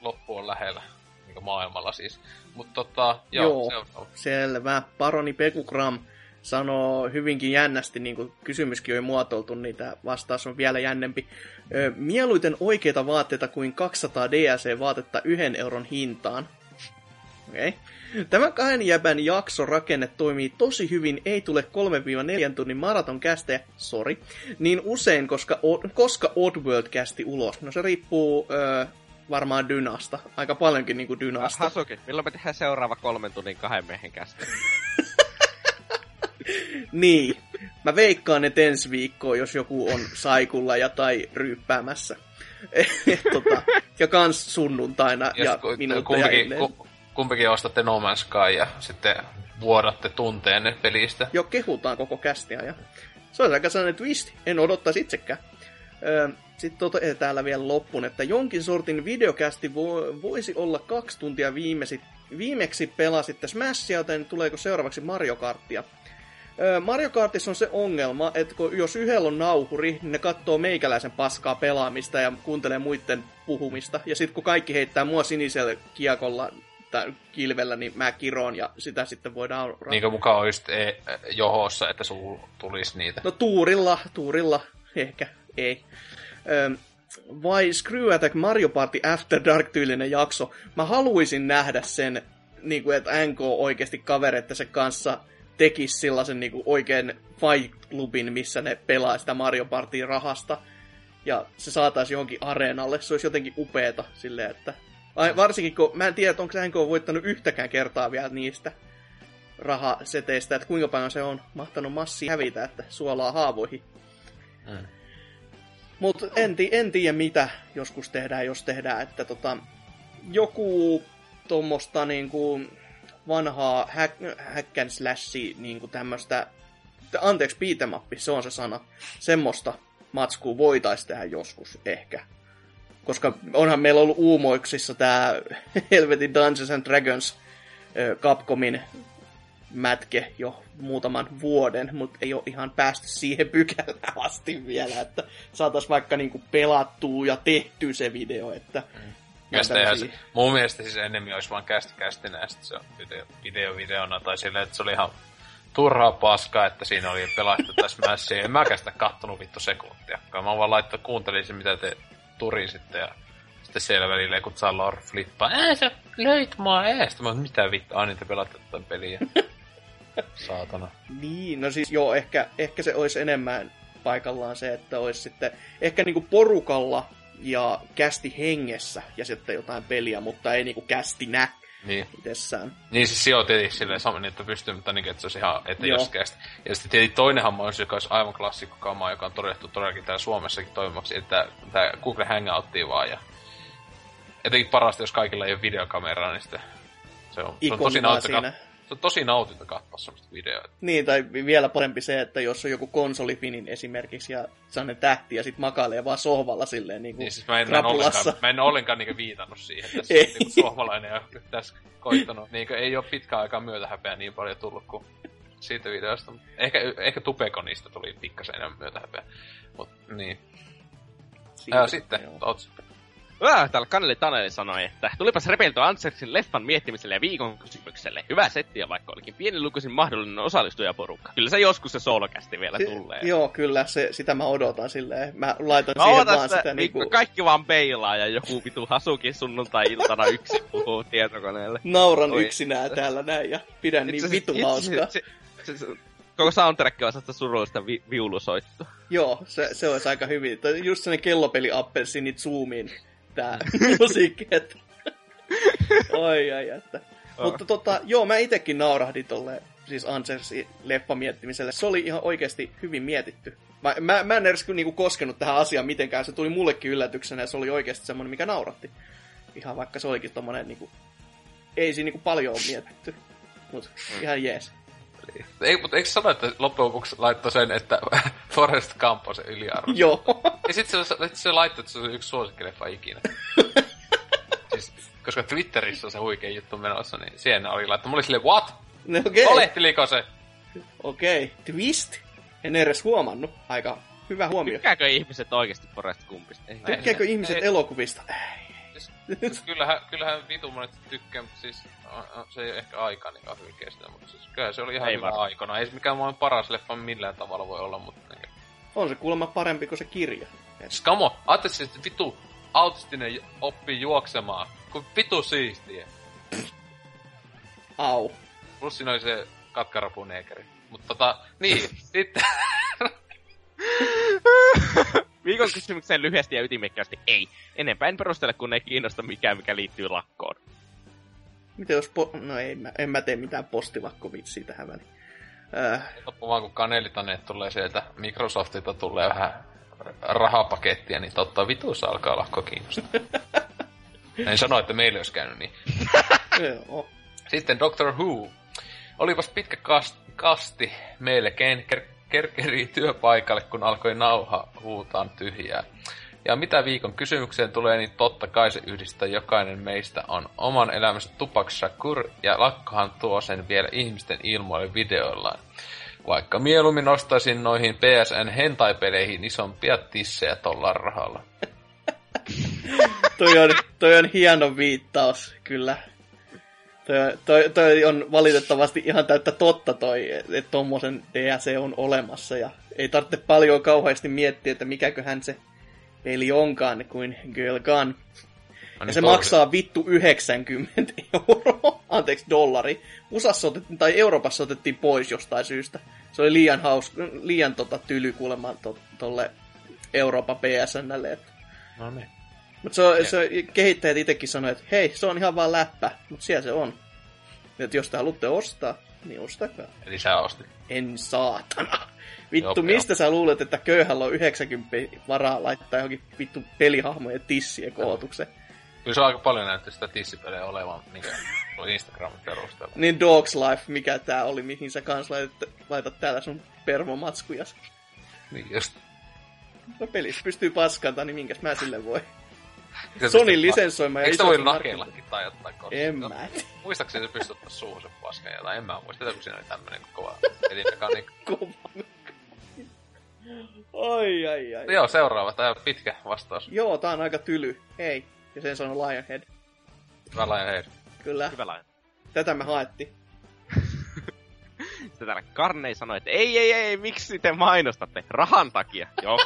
[SPEAKER 2] loppu on lähellä niin maailmalla siis. Mutta tota, joo, joo
[SPEAKER 3] on... selvä. Paroni Pekukram sanoo hyvinkin jännästi, niin kuin kysymyskin on muotoiltu, niin tämä vastaus on vielä jännempi. Mieluiten oikeita vaatteita kuin 200 DSC-vaatetta yhden euron hintaan. Okei. Okay. Tämä kahden jäbän jakso rakenne toimii tosi hyvin, ei tule 3-4 tunnin maraton kästejä, sorry, niin usein, koska, koska Oddworld kästi ulos. No se riippuu ö, varmaan Dynasta. Aika paljonkin niinku Dynasta.
[SPEAKER 5] Hasuki, milloin me tehdään seuraava kolmen tunnin kahden miehen kästä?
[SPEAKER 3] niin. Mä veikkaan, että ensi viikkoon, jos joku on saikulla ja tai ryyppäämässä. tota, ja kans sunnuntaina jos ja ku, minuutteja kumpikin, ku,
[SPEAKER 2] kumpikin ostatte No Man's Sky ja sitten vuodatte tunteenne pelistä.
[SPEAKER 3] Joo, kehutaan koko kästiä ja se on aika sellainen twist. En odottaisi itsekään. Öö, sitten tota, täällä vielä loppuun, että jonkin sortin videokästi vo, voisi olla kaksi tuntia viimesi, viimeksi pelasitte Smashia, joten tuleeko seuraavaksi Mario Karttia? Öö, Mario Kartissa on se ongelma, että kun, jos yhdellä on nauhuri, niin ne katsoo meikäläisen paskaa pelaamista ja kuuntelee muiden puhumista. Ja sitten kun kaikki heittää mua sinisellä kiekolla tai kilvellä, niin mä kiroon ja sitä sitten voidaan...
[SPEAKER 2] Niin kuin mukaan olisi e- johossa, että sul tulisi niitä.
[SPEAKER 3] No tuurilla, tuurilla ehkä ei vai Screw Attack Mario Party After Dark-tyylinen jakso. Mä haluaisin nähdä sen, niin kuin, että NK oikeasti kavereittensa kanssa tekisi sellaisen niin kuin, oikein Fight Clubin, missä ne pelaa sitä Mario Partyin rahasta. Ja se saataisiin johonkin areenalle. Se olisi jotenkin upeeta silleen, että... Ai, varsinkin kun mä en tiedä, onko NK voittanut yhtäkään kertaa vielä niistä rahaseteistä, että kuinka paljon se on mahtanut massi hävitä, että suolaa haavoihin. Mm. Mutta en, en tiedä mitä joskus tehdään, jos tehdään, että tota, joku tuommoista niinku vanhaa hack, hack and slashi niinku tämmöstä, anteeksi, beatemappi, se on se sana, semmoista matskua voitaisiin tehdä joskus ehkä. Koska onhan meillä ollut uumoiksissa tämä helvetin Dungeons and Dragons Capcomin mätke jo muutaman vuoden, mutta ei ole ihan päästy siihen pykälään asti vielä, että saataisiin vaikka niinku pelattua ja tehty se video, että
[SPEAKER 2] Mm. Tämmöisiä... se, mun mielestä siis enemmän olisi vaan kästi kästinä sitten se on video, video videona tai silleen, että se oli ihan turhaa paskaa, että siinä oli pelattu tässä mässiä. En mäkään sitä kattonut vittu sekuntia. Mä vaan laittanut, kuuntelin se, mitä te turisitte ja sitten siellä välillä, kun saa Lord flippaa, ää sä löit mua eestä. Mä mitä vittu, aina te pelaatte tämän peliä. Saatana.
[SPEAKER 3] Niin, no siis joo, ehkä, ehkä se olisi enemmän paikallaan se, että olisi sitten ehkä niinku porukalla ja kästi hengessä ja sitten jotain peliä, mutta ei niinku kästinä
[SPEAKER 2] niin.
[SPEAKER 3] itsessään.
[SPEAKER 2] Niin siis on tietysti silleen sama, niin että pystyy, mutta niin, että se olisi ihan, että jos kästi. Ja sitten tietysti toinen hamma olisi, joka olisi aivan klassikko kama, joka on todettu todellakin täällä Suomessakin toimivaksi, että tämä Google Hangouttiin vaan ja etenkin parasta, jos kaikilla ei ole videokameraa, niin sitten se on, se on tosi nautintoka, se on tosi nautinta katsoa semmoista videoa.
[SPEAKER 3] Niin, tai vielä parempi se, että jos on joku konsolifinin esimerkiksi ja sellainen tähti ja sitten makailee vaan sohvalla silleen niin kuin
[SPEAKER 2] niin, siis mä en, ollenkaan, mä en ollenkaan niin viitannut siihen tässä ei. Niin suomalainen ja tässä koittanut. Niin ei ole pitkään aikaa myötähäpeä niin paljon tullut kuin siitä videosta. Ehkä, ehkä Tupekonista tuli pikkasen enemmän myötähäpeä. Mut niin. ja sitten, Tots.
[SPEAKER 5] Äh, täällä Kaneli Taneli sanoi, että tulipas repeltyä Antserksin leffan miettimiselle ja viikon kysymykselle. Hyvä settiä, vaikka olikin pienilukuisin mahdollinen osallistujaporukka. Kyllä se joskus se soolokästi vielä tulee.
[SPEAKER 3] Joo, kyllä, se, sitä mä odotan silleen. Mä laitan mä siihen vaan sitä, sitä niinku...
[SPEAKER 5] Kaikki vaan peilaa ja joku vitu hasukin sunnuntai-iltana yksi puhuu tietokoneelle.
[SPEAKER 3] Nauran Oi. yksinään täällä näin ja pidän niin vitu hauskaa. Se, se, se,
[SPEAKER 5] koko soundtrack on sitä surullista vi- viulusoittua.
[SPEAKER 3] Joo, se, se olisi aika hyvin. Just sellainen kellopeli appelsiinit zoomiin tää musiikki, että... Oi, ai, että. Oh. Mutta tota, joo, mä itekin naurahdin tolle siis Ansersin leppa miettimiselle. Se oli ihan oikeasti hyvin mietitty. Mä, mä, mä en edes niinku koskenut tähän asiaan mitenkään. Se tuli mullekin yllätyksenä ja se oli oikeasti semmoinen, mikä nauratti. Ihan vaikka se olikin tommonen niinku... Ei siinä niinku paljon ole mietitty. Mut ihan jees.
[SPEAKER 2] Ei, mutta eikö sano, että loppujen lopuksi laittoi sen, että Forrest Gump on se yliarvo?
[SPEAKER 3] Joo.
[SPEAKER 2] Ja sitten se, se laittoi, että se on yksi suosikkileffa ikinä. siis, koska Twitterissä on se huikea juttu menossa, niin siellä oli laittanut. Mulla oli silleen, what?
[SPEAKER 3] No okei. Okay.
[SPEAKER 2] Olettiliko se?
[SPEAKER 3] Okei. Okay. Twist? En edes huomannut. Aika hyvä huomio.
[SPEAKER 5] Tykkääkö ihmiset oikeasti Forrest Gumpista?
[SPEAKER 3] Tykkääkö ihmiset ei. elokuvista?
[SPEAKER 2] Ei. Siis, kyllähän, kyllähän vitu monet tykkää, mutta siis se ei ehkä aika niin hyvin kestä, mutta siis kyllä se oli ihan ei hyvä varma. aikana. Ei se mikään maailman paras leffa millään tavalla voi olla, mutta... Niin.
[SPEAKER 3] On se kuulemma parempi kuin se kirja.
[SPEAKER 2] Skamo, ajattelin, että vitu autistinen oppii juoksemaan, kun vitu siistiä.
[SPEAKER 3] Au.
[SPEAKER 2] Plus siinä oli se katkarapuneekeri. Mutta tota, niin, sitten...
[SPEAKER 5] Viikon kysymykseen lyhyesti ja ytimekkäästi ei. Enempää en perustele, kun ei kiinnosta mikään, mikä liittyy lakkoon.
[SPEAKER 3] Miten jos... Po- no ei, mä, en mä tee mitään postilakkovitsiä tähän väliin.
[SPEAKER 2] Äh. vaan kun kanelitaneet tulee sieltä Microsoftilta tulee vähän rahapakettia, niin totta vituus alkaa lakko kiinnostaa. en sano, että meillä olisi käynyt niin. Sitten Doctor Who. Olipas pitkä kast, kasti meille ken, ker, kerkeri työpaikalle, kun alkoi nauha huutaan tyhjää. Ja mitä viikon kysymykseen tulee, niin totta kai se yhdistää jokainen meistä on oman elämänsä Tupac Shakur, ja lakkohan tuo sen vielä ihmisten ilmoille videoillaan. Vaikka mieluummin ostaisin noihin PSN hentai-peleihin isompia tissejä tolla rahalla.
[SPEAKER 3] toi, on, toi on hieno viittaus, kyllä. Toi, toi, toi on valitettavasti ihan täyttä totta toi, että tommosen DSC on olemassa ja ei tarvitse paljon kauheasti miettiä, että mikäköhän se peli onkaan kuin Girl Gun. No ja niin se tosi. maksaa vittu 90 euroa, anteeksi dollari. Usassa otettiin, tai Euroopassa otettiin pois jostain syystä. Se oli liian haus, liian tota, tyly kuulemma to, tolle Euroopan PSNlle. Että.
[SPEAKER 2] No niin.
[SPEAKER 3] Mutta se, se, kehittäjät itsekin sanoivat, että hei, se on ihan vaan läppä, mutta siellä se on. Että jos te haluatte ostaa, niin ostakaa.
[SPEAKER 2] Eli sä ostit.
[SPEAKER 3] En saatana. Vittu, Joo, mistä sä luulet, että köyhällä on 90 varaa laittaa johonkin vittu pelihahmojen tissien kohotukseen?
[SPEAKER 2] Kyllä se on aika paljon näyttää sitä tissipelejä olevan niin Instagramin perusteella.
[SPEAKER 3] niin Dogs Life, mikä tää oli, mihin sä kans laitat, laitat täällä sun permomatskujas.
[SPEAKER 2] Niin just.
[SPEAKER 3] No pelissä pystyy paskantaa, niin minkäs mä sille voi. Sonin lisensoima ja
[SPEAKER 2] Eikö
[SPEAKER 3] iso
[SPEAKER 2] se voi nakellakin tai jotain koska?
[SPEAKER 3] En mä.
[SPEAKER 2] Muistaakseni se pystyy ottaa suuhun sen paskan jotain. En mä muista, kun siinä oli tämmönen kova pelimekaniikka.
[SPEAKER 3] Kova. Ai, ai, ai.
[SPEAKER 2] Joo, seuraava. Tää on pitkä vastaus.
[SPEAKER 3] Joo, tää on aika tyly. Hei. Ja sen sanoi Lionhead.
[SPEAKER 2] Hyvä Lionhead.
[SPEAKER 3] Kyllä.
[SPEAKER 5] Hyvä laina.
[SPEAKER 3] Tätä me haettiin.
[SPEAKER 5] Sitten täällä Karnei sanoi, että ei, ei, ei, miksi te mainostatte? Rahan takia. Joo,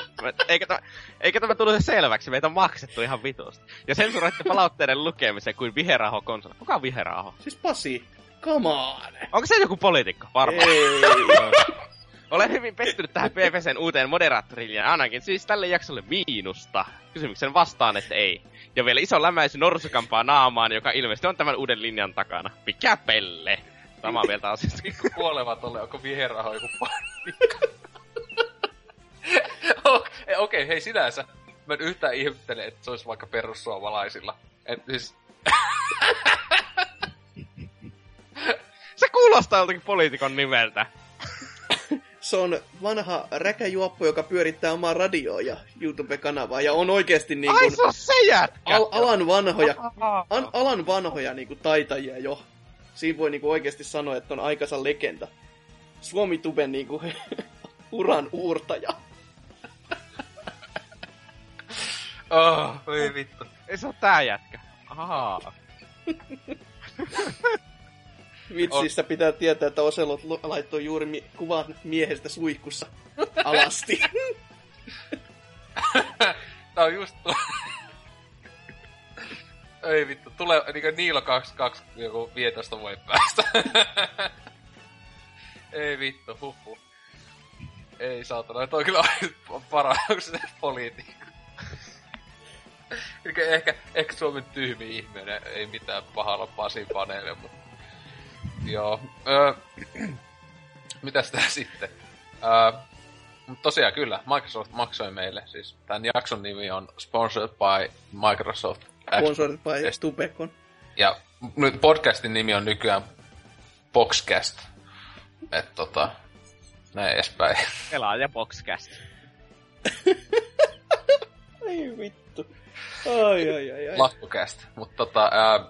[SPEAKER 5] eikä, tämä, eikä tämä tullut selväksi, meitä on maksettu ihan vitusti. Ja sensuroitte palautteiden lukemisen kuin viheraho konsoli. Kuka on viheraho?
[SPEAKER 3] Siis Pasi. Come on.
[SPEAKER 5] Onko se joku poliitikko? Varmaan.
[SPEAKER 3] Ei.
[SPEAKER 5] Olen hyvin pettynyt tähän PPCn uuteen moderaattoriin ja ainakin siis tälle jaksolle miinusta. Kysymyksen vastaan, että ei. Ja vielä iso lämäisy norsukampaa naamaan, joka ilmeisesti on tämän uuden linjan takana. Mikä pelle? Samaa mieltä asiasta.
[SPEAKER 2] Pikku kuolevat ole, onko viheraho joku panikka? Okei, okay, hei sinänsä. Mä en yhtään ihmettele, että se olisi vaikka perussuomalaisilla. Et siis,
[SPEAKER 5] Se kuulostaa joltakin poliitikon nimeltä.
[SPEAKER 3] Se on vanha räkäjuoppo, joka pyörittää omaa radioa ja YouTube-kanavaa. Ja on oikeasti niin
[SPEAKER 5] Ai
[SPEAKER 3] kuin
[SPEAKER 5] se on se jätkä!
[SPEAKER 3] al- alan vanhoja, an- alan vanhoja niin kuin taitajia jo. Siinä voi niin kuin oikeasti sanoa, että on aikansa legenda. Suomi-tuben niin kuin uran uurtaja.
[SPEAKER 2] oh, voi vittu.
[SPEAKER 5] Ei se on tää jätkä. Ahaa.
[SPEAKER 3] Vitsissä pitää tietää, että Oselot lo- laittoi juuri mi- kuvan miehestä suihkussa alasti.
[SPEAKER 2] Tää on just tuo... Ei vittu, tulee niinku Niilo 22 joku 15 vuoden päästä. Ei vittu, huhu. Ei saatana, toi kyllä on paras se poliitikko. Ehkä, ehkä, ehkä Suomen tyhmi ihminen, ei mitään pahalla Pasi paneelle, mutta... Joo. Öö, mitäs tää sitten? Öö, mutta tosiaan kyllä, Microsoft maksoi meille. Siis tämän jakson nimi on Sponsored by Microsoft.
[SPEAKER 3] Sponsored by
[SPEAKER 2] Yes.
[SPEAKER 3] Stupekon.
[SPEAKER 2] Ja nyt podcastin nimi on nykyään Boxcast. Et tota, näin edespäin.
[SPEAKER 5] Pelaaja Boxcast.
[SPEAKER 3] Ai vittu. Ai ai ai ai.
[SPEAKER 2] Lakkocast. Mutta tota, ää,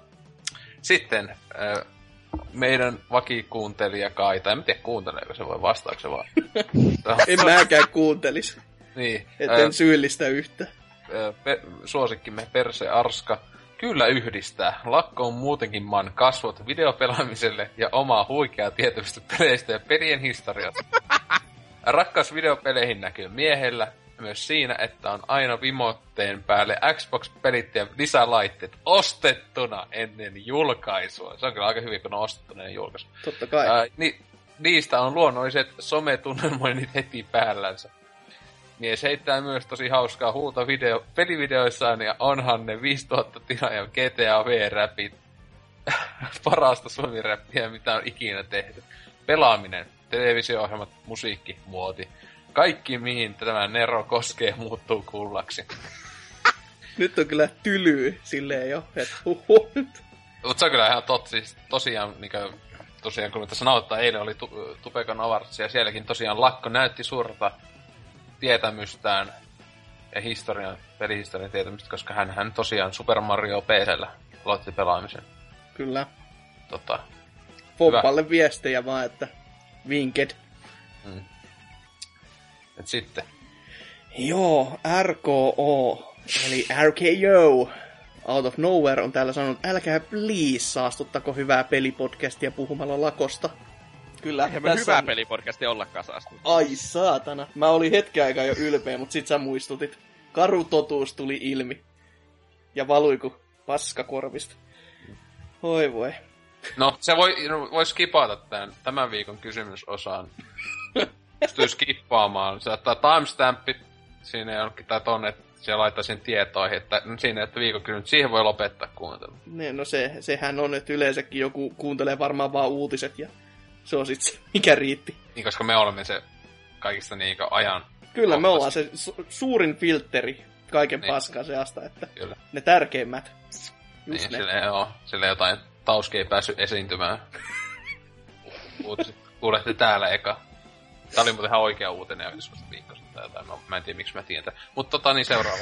[SPEAKER 2] sitten ää, meidän vakikuuntelija Kai, tai en tiedä kuunteleeko se voi vastaako vaan.
[SPEAKER 3] En mäkään kuuntelis.
[SPEAKER 2] niin,
[SPEAKER 3] Etten syyllistä yhtä.
[SPEAKER 2] pe- suosikkimme Perse Arska kyllä yhdistää. Lakko on muutenkin maan kasvot videopelaamiselle ja omaa huikeaa tietystä peleistä ja pelien historiasta. Rakkaus videopeleihin näkyy miehellä myös siinä, että on aina vimotteen päälle Xbox-pelit ja lisälaitteet ostettuna ennen julkaisua. Se on kyllä aika hyvin, kun on ostettuna ennen julkaisua.
[SPEAKER 3] Totta kai.
[SPEAKER 2] Ää, ni, niistä on luonnolliset sometunnelmoinnit heti päällänsä. Mies heittää myös tosi hauskaa huuta video, pelivideoissaan ja onhan ne 5000 tilaajan GTA V-räpit parasta suomi-räppiä, mitä on ikinä tehty. Pelaaminen, televisio-ohjelmat, musiikki, muoti. Kaikki, mihin tämä Nero koskee, muuttuu kullaksi.
[SPEAKER 3] Nyt on kyllä tylyy silleen jo, että huhu.
[SPEAKER 2] Mutta se on kyllä ihan totta, siis tosiaan, niin kuin, tosiaan kun tässä nauhoittaa, eilen oli tu- Tupekan Avartsi ja sielläkin tosiaan Lakko näytti suurta tietämystään ja historian, pelihistorian tietämystä, koska hän, hän tosiaan Super Mario PCllä aloitti pelaamisen.
[SPEAKER 3] Kyllä.
[SPEAKER 2] Tota,
[SPEAKER 3] Poppalle viestejä vaan, että vinked.
[SPEAKER 2] Et sitten,
[SPEAKER 3] Joo, RKO, eli RKO, Out of Nowhere on täällä sanonut, älkää please saastuttako hyvää pelipodcastia puhumalla lakosta. Kyllä,
[SPEAKER 5] Eihän me hyvää pelipodcastia ollakaan saastu.
[SPEAKER 3] Ai saatana. Mä olin hetken aikaa jo ylpeä, mutta sit sä muistutit. Karu totuus tuli ilmi. Ja valui kuin paska korvista. Oi voi.
[SPEAKER 2] no se voi, no, voi skipata tämän, tämän viikon kysymysosaan. Pystyy skippaamaan. Se ottaa timestampit siinä jonnekin tai tonne, että siellä laittaisin tietoihin, että no siinä, että viikon kysymys, siihen voi lopettaa kuuntelun.
[SPEAKER 3] Ne, no se, sehän on, että yleensäkin joku kuuntelee varmaan vaan uutiset ja se on sit se, mikä riitti.
[SPEAKER 2] Niin, koska me olemme se kaikista niin ajan.
[SPEAKER 3] Kyllä me ollaan se su- suurin filtteri kaiken
[SPEAKER 2] Niin.
[SPEAKER 3] paskan seasta, että
[SPEAKER 2] Kyllä.
[SPEAKER 3] ne tärkeimmät. Just
[SPEAKER 2] Niin,
[SPEAKER 3] ne.
[SPEAKER 2] sille, joo, sille jotain tauski ei päässyt esiintymään. Kuulette täällä eka. Tää oli muuten ihan oikea uutinen joskus viikko sitten tai jotain. No, mä en tiedä miksi mä tiedän. Mutta tota niin seuraava.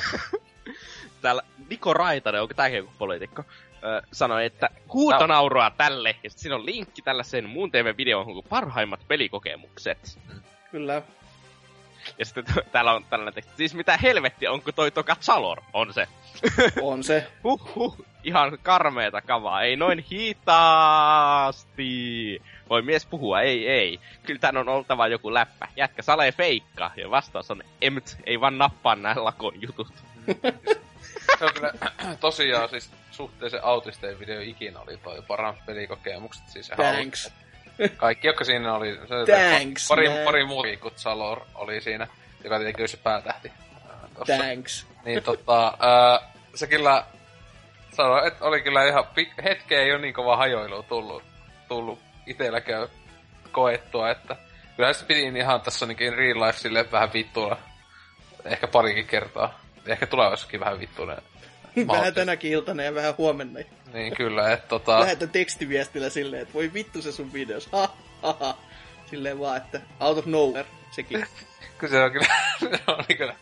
[SPEAKER 5] täällä Niko Raitanen, onko tämäkin joku poliitikko, ö, sanoi, että huutonaurua tälle, ja sitten siinä on linkki tällaiseen muun TV-videoon kuin parhaimmat pelikokemukset.
[SPEAKER 3] Kyllä.
[SPEAKER 5] Ja sitten t- täällä on tällainen teksti, siis mitä helvettiä, onko toi toka Salor? On se.
[SPEAKER 3] On se.
[SPEAKER 5] Huh, huh, ihan karmeeta kavaa, ei noin hitaasti. Voi mies puhua, ei, ei. Kyllä tän on oltava joku läppä. Jätkä salee feikka. Ja vastaus on, emt, ei vaan nappaa nää lakon jutut.
[SPEAKER 2] Se on kyllä tosiaan siis suhteellisen autisten video ikinä oli toi parhaat pelikokemukset. Siis
[SPEAKER 3] Thanks.
[SPEAKER 2] Kaikki, jotka siinä oli. Se,
[SPEAKER 3] Thanks,
[SPEAKER 2] pari,
[SPEAKER 3] man.
[SPEAKER 2] pari kuin Salor oli siinä, joka tietenkin se päätähti. ää, tossa.
[SPEAKER 3] Thanks.
[SPEAKER 2] Niin tota, ää, se kyllä sanoi, että oli kyllä ihan pik- hetkeä ei ole niin kova hajoilu tullut, tullut itselläkään koettua, että kyllä se piti ihan tässä ainakin real life sille vähän vittuilla. Ehkä parikin kertaa. Ehkä tulevaisuudessakin vähän vittuilla.
[SPEAKER 3] Vähän tänäkin iltana ja vähän huomenna.
[SPEAKER 2] Niin kyllä, että tota...
[SPEAKER 3] Lähetä tekstiviestillä silleen, että voi vittu se sun videos. Ha, ha, ha. Silleen vaan, että out of nowhere sekin.
[SPEAKER 2] Kun se on kyllä, se oli kyllä.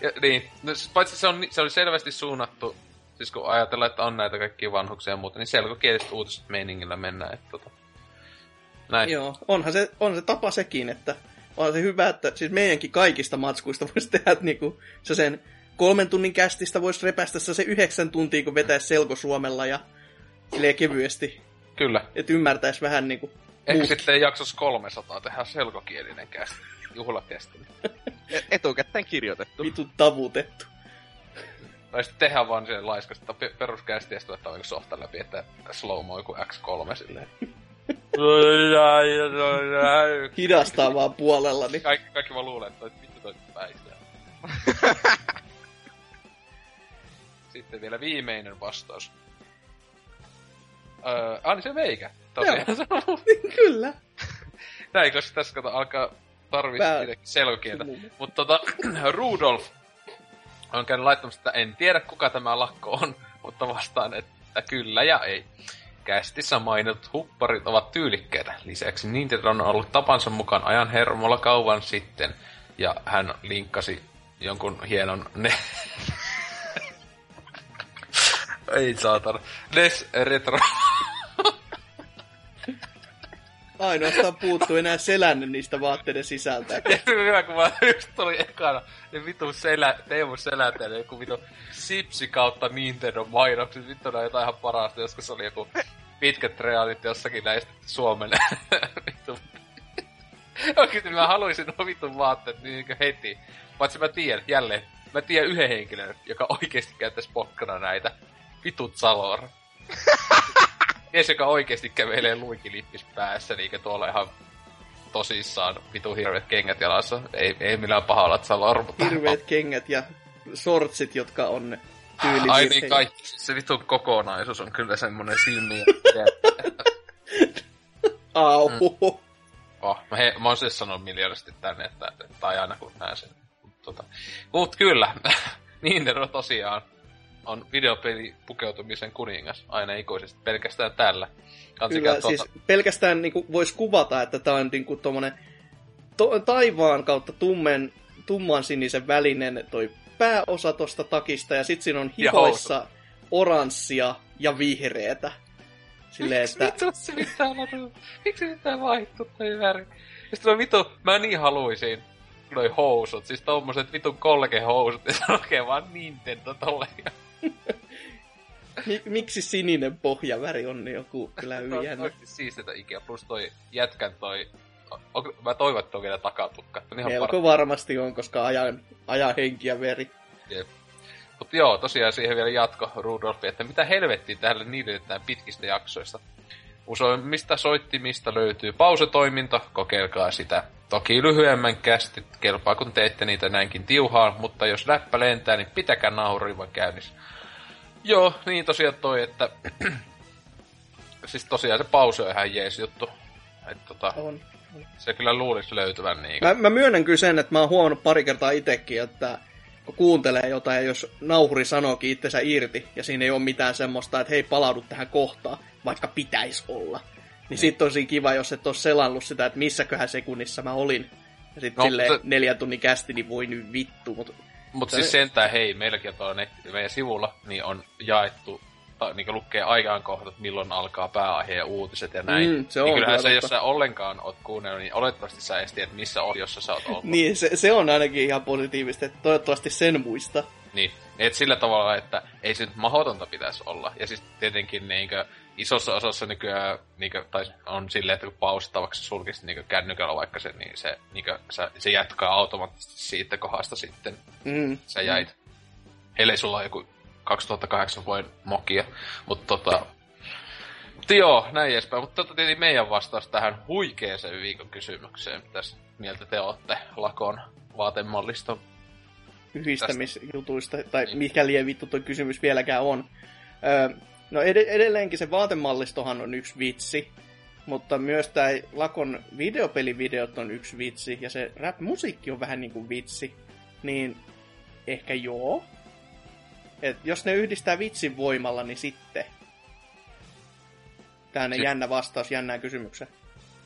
[SPEAKER 2] Ja, niin, no, s- paitsi se, on, se oli selvästi suunnattu, siis kun ajatellaan, että on näitä kaikkia vanhuksia ja muuta, niin selkokieliset uutiset meiningillä mennään, että tota. Näin.
[SPEAKER 3] Joo, onhan se, on se tapa sekin, että on se hyvä, että siis meidänkin kaikista matskuista voisi tehdä että niinku, se sen kolmen tunnin kästistä voisi repästä se yhdeksän tuntia, kun vetäisi selko Suomella ja silleen kevyesti,
[SPEAKER 2] Kyllä.
[SPEAKER 3] että ymmärtäisi vähän niinku
[SPEAKER 2] Ehkä
[SPEAKER 3] muut.
[SPEAKER 2] sitten jaksos 300 tehdä selkokielinen kästi, juhlakästi.
[SPEAKER 5] E- Etukäteen kirjoitettu.
[SPEAKER 3] vittu tavutettu.
[SPEAKER 2] Tai sitten tehdään vaan sen laiskasta pe- peruskästi ja sitten laittaa joku softa läpi, että slow joku X3 silleen.
[SPEAKER 3] Hidastaa vaan puolella, niin
[SPEAKER 2] kaikki, kaikki vaan luulee, että vittu toi väistää. Sitten vielä viimeinen vastaus. Öö, ah, niin se meikä. Tosiaan.
[SPEAKER 3] kyllä.
[SPEAKER 2] Näin, koska tässä kato alkaa tarvita
[SPEAKER 3] Pää-
[SPEAKER 2] selkokieltä. Mutta tota, Rudolf on käynyt laittamassa, että en tiedä kuka tämä lakko on, mutta vastaan, että kyllä ja ei. Kästissä mainitut hupparit ovat tyylikkäitä. Lisäksi Nintendo on ollut tapansa mukaan ajan hermolla kauan sitten. Ja hän linkkasi jonkun hienon ne... ei saatana. NES Retro
[SPEAKER 3] Ainoastaan puuttuu enää selänne niistä vaatteiden sisältä.
[SPEAKER 2] Hyvä, kun mä just tuli ekana ne vitu selä, Teemu selältä ja joku vitu Sipsi kautta Nintendo mainokset. Vittu ne on jotain ihan parasta. Joskus oli joku pitkät realit jossakin näistä Suomen vittu. Oikeesti mä haluaisin nuo vitun vaatteet niin heti. Paitsi mä tiedän, jälleen, mä tiedän yhden henkilön, joka oikeesti käyttäisi pokkana näitä. Vitut Salor. Mies, joka oikeesti kävelee luikilippis päässä, eikä tuolla ihan tosissaan vitu hirveet kengät jalassa. Ei, ei millään pahalla Salor, mutta...
[SPEAKER 3] Hirveät kengät ja sortsit, jotka on
[SPEAKER 2] Ai niin,
[SPEAKER 3] tyylivirheitä.
[SPEAKER 2] kaikki. Se vitun kokonaisuus on kyllä semmonen silmiä.
[SPEAKER 3] Au.
[SPEAKER 2] Mm. oh, mä, he, mä oon siis sanonut miljardisesti tänne, että, tai aina kun näen sen. Mut Tota. Mut kyllä, Nintendo tosiaan on videopeli pukeutumisen kuningas aina ikuisesti, pelkästään tällä.
[SPEAKER 3] Kyllä, siis pelkästään niin voisi kuvata, että tämä on niin tommonen to- taivaan kautta tummen, tumman sinisen välinen toi pääosa tosta takista, ja sitten siinä on
[SPEAKER 2] Ja
[SPEAKER 3] hihoissa oranssia ja vihreätä. Silleen,
[SPEAKER 2] Miksi
[SPEAKER 3] että
[SPEAKER 2] vitu se olla? Miksi pitää vaihtua toi väri? Ja sitten vitu, mä niin haluisin noi housut, siis tommoset vitun kolkehousut, ja se on oikein vaan Nintendo tolle.
[SPEAKER 3] mi- miksi sininen pohjaväri on niin joku kyllä hyvin jännä.
[SPEAKER 2] siistetä ikinä, plus toi jätkän toi... On, mä toivon, että on vielä takatukka. On ihan
[SPEAKER 3] Melko varmasti on, koska ajan, ajan henki ja veri.
[SPEAKER 2] Mutta joo, tosiaan siihen vielä jatko Rudolfi, että mitä helvettiä täällä niitetään pitkistä jaksoista. Useimmista soittimista löytyy pausetoiminta, kokeilkaa sitä. Toki lyhyemmän kästit kelpaa, kun teette niitä näinkin tiuhaan, mutta jos läppä lentää, niin pitäkää nauriva käynnissä. Joo, niin tosiaan toi, että... siis tosiaan se pause on ihan jees juttu. Että tota,
[SPEAKER 3] On.
[SPEAKER 2] se kyllä luulisi löytyvän niin.
[SPEAKER 3] Mä, mä myönnän kyllä sen, että mä oon huomannut pari kertaa itsekin, että kun kuuntelee jotain ja jos nauhuri sanookin itsensä irti ja siinä ei ole mitään semmoista, että hei palaudu tähän kohtaan, vaikka pitäisi olla. Niin sit on siinä kiva, jos et ole selannut sitä, että missäköhän sekunnissa mä olin. Ja sit
[SPEAKER 2] No,
[SPEAKER 3] silleen
[SPEAKER 2] se-
[SPEAKER 3] neljän tunnin kästi, niin voi nyt vittu, mutta
[SPEAKER 2] Mutta siis sentään, hei, meilläkin on tuolla netti, meidän sivulla, niin on jaettu, ta, niin lukee ajankohdat, milloin alkaa pääaihe ja uutiset ja näin.
[SPEAKER 3] Mm, se on
[SPEAKER 2] niin kyllähän
[SPEAKER 3] kyllä
[SPEAKER 2] se, jos sä ollenkaan oot kuunnellut, niin olettavasti sä edes tiedät, missä ohjossa sä oot ollut.
[SPEAKER 3] Niin, se, se on ainakin ihan positiivista, että toivottavasti sen muista.
[SPEAKER 2] Niin, et sillä tavalla, että ei se nyt mahdotonta pitäisi olla. Ja siis tietenkin niinkö, isossa osassa nykyään niinkö, tai on silleen, että kun pausittavaksi sulkisit niinkö kännykällä vaikka se, niin se, niinkö, se, se jatkaa automaattisesti siitä kohdasta sitten.
[SPEAKER 3] Mm.
[SPEAKER 2] Sä jäit. Ellei sulla ole joku 2008 vuoden Nokia, mutta tota... Mutta joo, näin edespäin. Mutta tota tietenkin meidän vastaus tähän huikeeseen viikon kysymykseen. Mitäs mieltä te olette Lakon vaatemalliston
[SPEAKER 3] yhdistämisjutuista, tai mikä liian vittu tuo kysymys vieläkään on. Öö, no ed- edelleenkin se vaatemallistohan on yksi vitsi, mutta myös tämä Lakon videopelivideot on yksi vitsi, ja se rap-musiikki on vähän niin kuin vitsi, niin ehkä joo. Et jos ne yhdistää vitsin voimalla, niin sitten. Tähän
[SPEAKER 2] Si-
[SPEAKER 3] jännä vastaus jännään kysymykseen.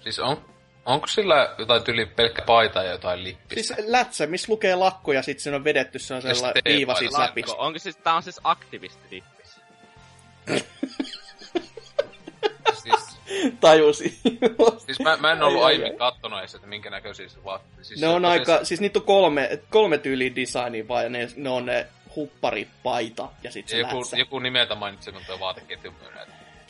[SPEAKER 2] Siis on, onko sillä jotain tyli pelkkä paita ja jotain lippistä?
[SPEAKER 3] Siis lätsä, missä lukee lakko ja sitten siinä on vedetty sellaisella
[SPEAKER 2] Ja sitten
[SPEAKER 3] viiva siitä läpi.
[SPEAKER 5] Onko siis, tää on siis aktivistidippis.
[SPEAKER 2] Siis,
[SPEAKER 3] Tajusin.
[SPEAKER 2] siis mä, mä en ollut
[SPEAKER 3] Ai, ai,
[SPEAKER 2] aiemmin
[SPEAKER 3] ai.
[SPEAKER 2] kattonut edes, että minkä näköisiä se vaatteet. Siis
[SPEAKER 3] Ne on aika, siis niitä on kolme, kolme tyyliä designia vaan, ja ne, ne on ne huppari, paita ja sitten se
[SPEAKER 2] Joku,
[SPEAKER 3] lätsä.
[SPEAKER 2] joku nimeltä tuo vaateketju.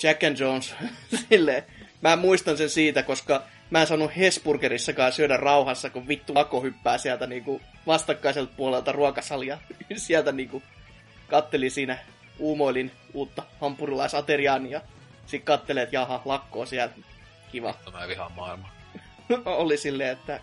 [SPEAKER 3] Jack and Jones, silleen. Mä muistan sen siitä, koska mä en saanut Hesburgerissakaan syödä rauhassa, kun vittu Ako hyppää sieltä niinku vastakkaiselta puolelta ruokasalia. sieltä niinku katteli siinä, uumoilin uutta hampurilaisateriaani ja sit kattelee, että jaha, lakko on siellä. Kiva.
[SPEAKER 2] Vittu, mä vihaan maailmaa.
[SPEAKER 3] Oli silleen, että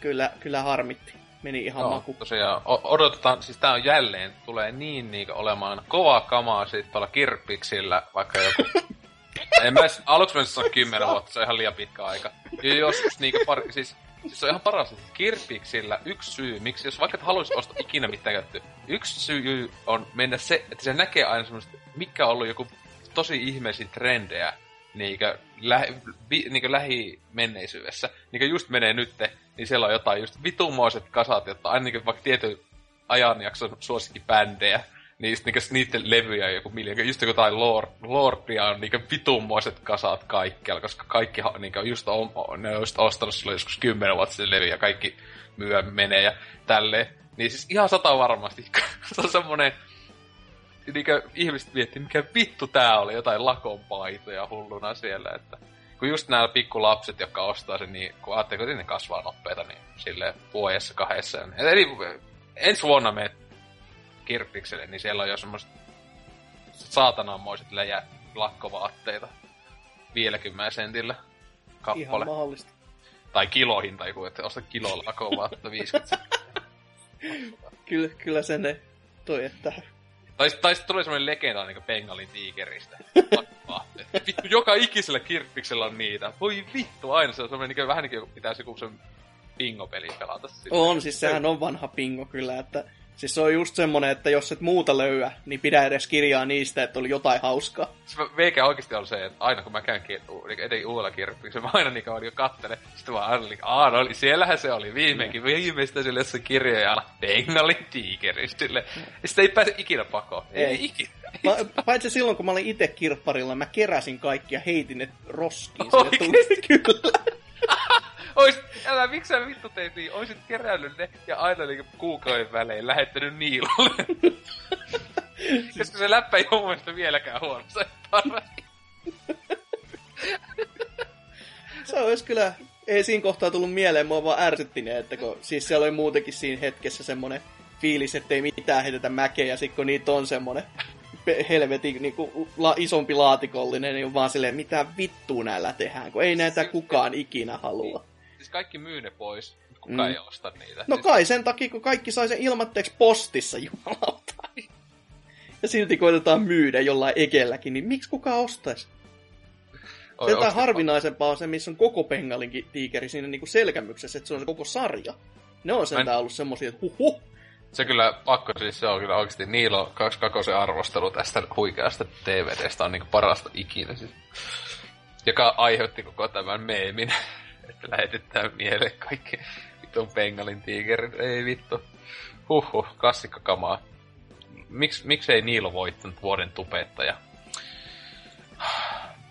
[SPEAKER 3] kyllä, kyllä harmitti. Meni ihan
[SPEAKER 2] Joo,
[SPEAKER 3] maku.
[SPEAKER 2] tosiaan odotetaan, siis tää on jälleen, tulee niin niinku olemaan kovaa kamaa sit tuolla kirppiksillä, vaikka joku... en mä edes, aluksi mä sanoa kymmenen vuotta, se on ihan liian pitkä aika. Ja joskus niinku pari, siis, siis se on ihan paras, että kirppiksillä yksi syy, miksi jos vaikka et ostaa ikinä mitään käyttöä, yksi syy on mennä se, että se näkee aina semmoista, mikä on ollut joku tosi ihmeisiä trendejä, niinkö, lä- vi- niinkö lähimenneisyydessä. Niinkö just menee nytte, niin siellä on jotain just vitumoiset kasat, jotta aina vaikka tietyn ajanjakson suosikkibändejä, niin just niinkö niiden levyjä joku miljoona, just joku tai Lord, Lordia on niinkö vitumoiset kasat kaikkialla, koska kaikki niinkö just on, ne on just ostanut silloin joskus kymmenen vuotta sitten levyjä, kaikki myö menee ja tälleen. Niin siis ihan sata varmasti, se on semmonen, niinkö ihmiset miettii, mikä vittu tää oli, jotain lakon paitoja hulluna siellä, että kun just nämä pikkulapset, jotka ostaa sen, niin kun ajattelee, kun ne kasvaa nopeita, niin sille vuodessa kahdessa. Eli ensi vuonna me kirppikselle, niin siellä on jo semmoiset saatananmoiset läjä lakkovaatteita 50 sentillä kappale.
[SPEAKER 3] Ihan mahdollista.
[SPEAKER 2] tai kilohinta joku, että osta kilo lakkovaatteita 50 sentillä.
[SPEAKER 3] Kyllä, kyllä se ne toi, että
[SPEAKER 2] Tai, tai sitten tuli semmoinen legenda niin Bengalin tiikeristä. Vittu, joka ikisellä kirppiksellä on niitä. Voi vittu, aina se on semmoinen niin vähän niin kuin pitäisi joku sen pingopeli pelata. Sille.
[SPEAKER 3] on, siis sehän on vanha pingo kyllä, että siis se on just semmonen, että jos et muuta löyä, niin pidä edes kirjaa niistä, että oli jotain hauskaa.
[SPEAKER 2] Se veikä oikeasti on se, että aina kun mä käyn niin etenkin uudella kirppiksellä, mä aina niin kauan kattelen. Sitten mä aina niin, aah, no, oli, siellähän se oli viimeinkin. Viimeistä sille jossain kirjoja ala Bengalin tiikeristä. Sille. Sitten ei pääse ikinä pakoon. Ei,
[SPEAKER 3] Ei.
[SPEAKER 2] ikinä.
[SPEAKER 3] Pa- paitsi silloin, kun mä olin itse kirpparilla, mä keräsin kaikki ja heitin ne roskiin.
[SPEAKER 2] Oikeesti?
[SPEAKER 3] Kyllä.
[SPEAKER 2] Ois, älä, miksi sä vittu teit niin? Oisit kerännyt ne ja aina niinku kuukauden välein lähettänyt Niilolle. Koska se läppä ei ole mun mielestä vieläkään huono. Se.
[SPEAKER 3] Se olisi kyllä, ei siinä kohtaa tullut mieleen, mua vaan ärsytti ne, että kun, siis siellä oli muutenkin siinä hetkessä semmonen fiilis, ettei mitään heitetä mäkeä, ja sit kun niitä on semmonen helvetin niinku, la, isompi laatikollinen, niin on vaan silleen, mitä vittua näillä tehdään, kun ei näitä kukaan ikinä halua.
[SPEAKER 2] Siis kaikki myy ne pois, mutta kukaan
[SPEAKER 3] Mm.
[SPEAKER 2] ei osta niitä.
[SPEAKER 3] No
[SPEAKER 2] siis,
[SPEAKER 3] kai sen takia, kun kaikki sai sen ilmatteeksi postissa, jumalauta. Ja silti koitetaan myydä jollain ekelläkin, niin miksi kukaan ostaisi?
[SPEAKER 2] oi-
[SPEAKER 3] Jotain harvinaisempaa on se, missä on koko Bengalinkin tiikeri siinä niinku selkämyksessä, että se on se koko sarja. Ne on sentään ollut semmosia, että huhhuh.
[SPEAKER 2] Se kyllä, pakko siis se on kyllä oikeasti Niilo 22 arvostelu tästä huikeasta DVDstä on niinku parasta ikinä. Siis. Joka aiheutti koko tämän meemin, että lähetetään mieleen kaikki vitun Bengalin tiikerit. Ei vittu. Huhhuh, kamaa. Miks, miksei Niilo voittanut vuoden tupettaja?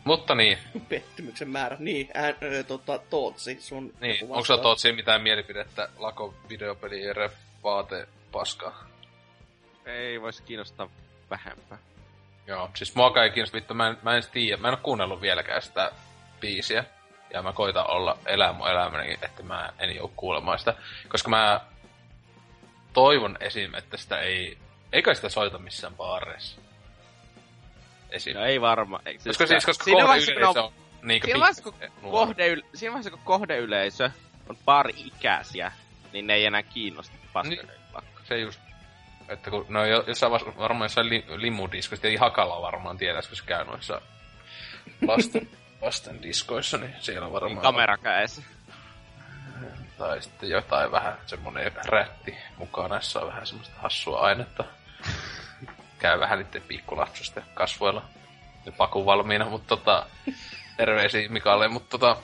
[SPEAKER 2] Mutta niin.
[SPEAKER 3] Pettymyksen määrä. Niin, ää, ää, tota, Tootsi, sun
[SPEAKER 2] Niin, onko se Tootsi mitään mielipidettä Lako videopeli ja vaate paskaa?
[SPEAKER 5] Ei voisi kiinnostaa vähempää.
[SPEAKER 2] Joo, siis mua ei kiinnosta vittu, mä en, mä en tiedä, mä en oo kuunnellut vieläkään sitä biisiä. Ja mä koitan olla elää mun elämäni, että mä en jou kuulemaan sitä. Koska mä toivon esim, että sitä ei... Eikä sitä soita missään baareissa.
[SPEAKER 5] Esim. No ei varma. Ei,
[SPEAKER 2] siis koska siis, koska kohdeyleisö on, on
[SPEAKER 5] niinkö siinä vaiheessa, kun kohdeyle- siinä vaiheessa, kun kohdeyleisö on pari-ikäisiä, niin ne ei enää kiinnosta paskareita. Niin,
[SPEAKER 2] se just että kun no jossain varmaan jossain li, limudiskoissa, ei Hakala varmaan tiedä, kun se käy noissa lasten, lasten diskoissa, niin siellä varmaan... Niin
[SPEAKER 5] kamera kädessä.
[SPEAKER 2] Tai sitten jotain vähän semmonen rätti mukana, näissä on vähän semmoista hassua ainetta. Käy vähän niiden pikkulapsusta kasvoilla. Ja paku valmiina, mutta tota... Terveisiä Mikalle, mutta tota...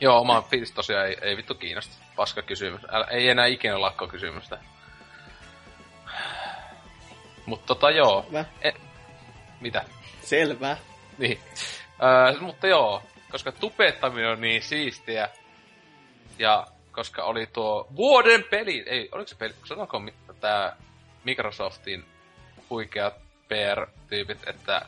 [SPEAKER 2] Joo, oma fiilis tosiaan ei, ei vittu kiinnosta. Paska kysymys. Älä, ei enää ikinä lakko kysymystä. Mutta tota joo. E, mitä?
[SPEAKER 3] Selvä.
[SPEAKER 2] Niin. Öö, mutta joo, koska tupettaminen on niin siistiä. Ja koska oli tuo vuoden peli, ei, oliko se peli, sanoiko tämä Microsoftin huikeat PR-tyypit, että...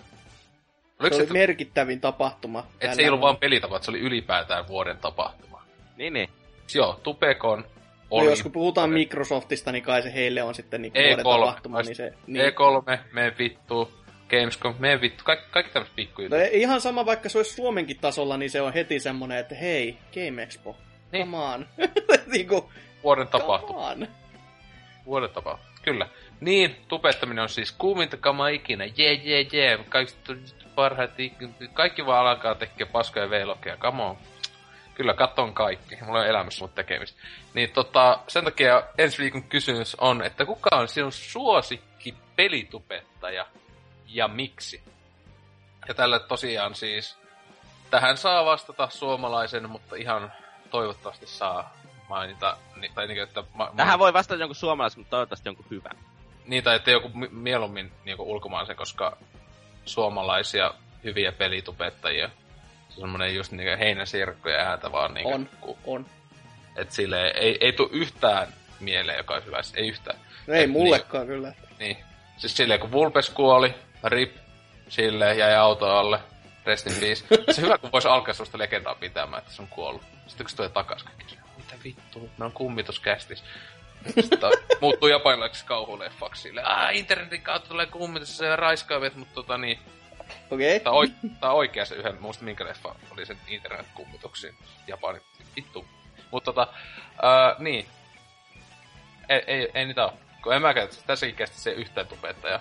[SPEAKER 3] Oliko se, oli se merkittävin tapahtuma.
[SPEAKER 2] Että se ei ollut vain pelitapa, että se oli ylipäätään vuoden tapahtuma.
[SPEAKER 5] Niin, niin.
[SPEAKER 2] Joo, Tupekon
[SPEAKER 3] oli... No jos kun puhutaan Microsoftista, niin kai se heille on sitten niin E3, tapahtuma. Niin se, niin...
[SPEAKER 2] E3, me vittu, Gamescom, me vittu, kaikki, kaikki tämmöiset pikkujutut.
[SPEAKER 3] No, ihan sama, vaikka se olisi Suomenkin tasolla, niin se on heti semmonen, että hei, Game Expo, niin. come on. niin kuin,
[SPEAKER 2] Vuoden tapahtuma. Vuoden tapahtuma, kyllä. Niin, tupettaminen on siis kuuminta kamaa ikinä. Jee, jee, jee. Kaikki parhaat, kaikki vaan alkaa tekemään paskoja veilokkeja. Come on. Kyllä, katon kaikki. Mulla on elämässä mut tekemistä. Niin tota, sen takia ensi viikon kysymys on, että kuka on sinun suosikki pelitupettaja ja miksi? Ja tällä tosiaan siis, tähän saa vastata suomalaisen, mutta ihan toivottavasti saa mainita, tai niin, että... Ma-
[SPEAKER 5] tähän voi vastata jonkun suomalaisen, mutta toivottavasti jonkun hyvän.
[SPEAKER 2] Niin, tai että joku mieluummin niin ulkomaalaisen, koska suomalaisia hyviä pelitupettajia se semmonen just niinku heinäsirkku ja ääntä vaan niinku...
[SPEAKER 3] On, ku, on.
[SPEAKER 2] Et sille ei, ei tuu yhtään mieleen, joka olisi hyvä. Ei yhtään.
[SPEAKER 3] No ei et mullekaan niin, kyllä.
[SPEAKER 2] Niin. Siis silleen, kun Vulpes kuoli, rip, sille jäi auto alle, rest in peace. se hyvä, kun voisi alkaa sellaista legendaa pitämään, että se on kuollut. Sitten kun se tulee takas kaikki, mitä vittu, ne on kummituskästis. Sitten muuttuu japanilaiseksi kauhuleffaksi silleen, ah, internetin kautta tulee kummitus ja raiskaavat, mutta tota niin,
[SPEAKER 3] Okei. Okay.
[SPEAKER 2] Tää, tää on oikea se yhden, muista minkä leffa oli sen internet-kummituksiin. Japani, vittu. Mutta tota, ää, niin. Ei, ei, ei niitä oo. Kun en mäkään, tässäkin kesti se yhtään tubettaja.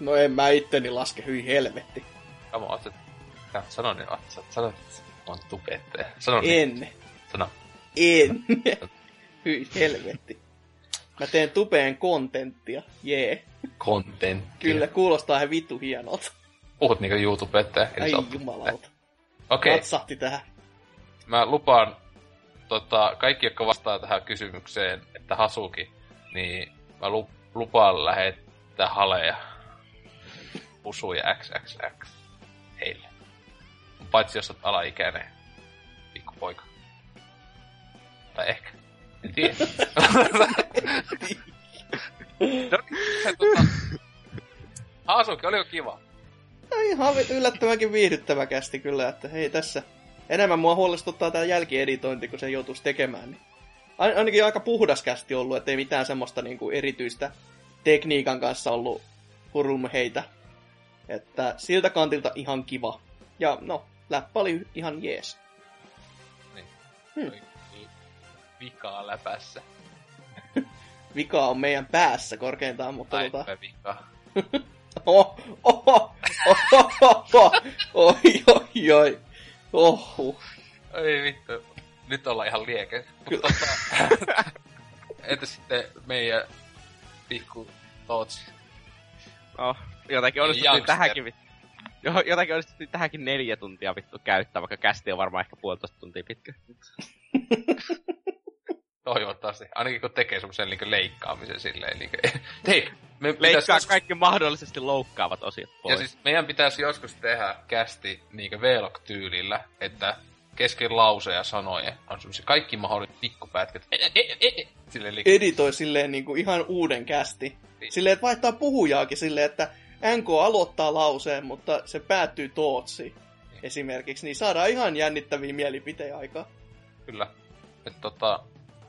[SPEAKER 3] No en mä itteni laske, hyi helvetti.
[SPEAKER 2] Kamo, oot sä, sano niin, oot sä, sano, että on tubettaja. Sano
[SPEAKER 3] niin. En.
[SPEAKER 2] Sano.
[SPEAKER 3] En. hyi helvetti. Mä teen tupeen kontenttia, jee. Yeah.
[SPEAKER 2] Kontenttia.
[SPEAKER 3] Kyllä, kuulostaa ihan vittu hienolta.
[SPEAKER 2] Puhut niinku YouTubetta.
[SPEAKER 3] Ai jumalauta.
[SPEAKER 2] Okei. Okay.
[SPEAKER 3] Katsahti tähän.
[SPEAKER 2] Mä lupaan tota, kaikki, jotka vastaa tähän kysymykseen, että Hasuki, niin mä lupaan lähettää haleja pusuja XXX heille. Paitsi jos oot alaikäinen pikkupoika. Tai ehkä. En tiedä. no, se, tota... Oliko kiva?
[SPEAKER 3] No ihan yllättävänkin viihdyttävä kästi kyllä, että hei tässä enemmän mua huolestuttaa tämä jälkieditointi, kun se joutuisi tekemään. Niin ainakin aika puhdas kästi ollut, ettei mitään semmoista niinku erityistä tekniikan kanssa ollut hurumheitä. Että siltä kantilta ihan kiva. Ja no, läppä oli ihan jees.
[SPEAKER 2] Niin. Hmm. Vikaa läpässä.
[SPEAKER 3] Vika on meidän päässä korkeintaan, mutta
[SPEAKER 2] Ai, tota... vika.
[SPEAKER 3] Oh, oh, oh, oh, oh, oh, oi, oi, oi. Oh,
[SPEAKER 2] Ei vittu. Nyt ollaan ihan lieke. Mutta tota, entä sitten meidän pikku Tootsi?
[SPEAKER 5] No, jotenkin onnistuttiin tähänkin vittu. Jotakin onnistuttiin tähänkin neljä tuntia vittu käyttää, vaikka kästi on varmaan ehkä puolitoista tuntia pitkä.
[SPEAKER 2] Toivottavasti. Ainakin kun tekee semmoisen niin leikkaamisen silleen. Niin kuin, hei, me
[SPEAKER 5] Leikkaa
[SPEAKER 2] pitäisi-
[SPEAKER 5] kaikki mahdollisesti loukkaavat osiot pois.
[SPEAKER 2] Ja siis meidän pitäisi joskus tehdä kästi niin Vlog-tyylillä, että kesken lauseen ja sanojen on semmoisia kaikki mahdolliset pikkupätkät. E, e, e, Silleen liik-
[SPEAKER 3] Editoi silleen niin kuin ihan uuden kästi. Silleen, että vaihtaa puhujaakin silleen, että NK aloittaa lauseen, mutta se päättyy Tootsiin. Esimerkiksi, niin saadaan ihan jännittäviä mielipiteitä aikaa.
[SPEAKER 2] Kyllä. Et tota,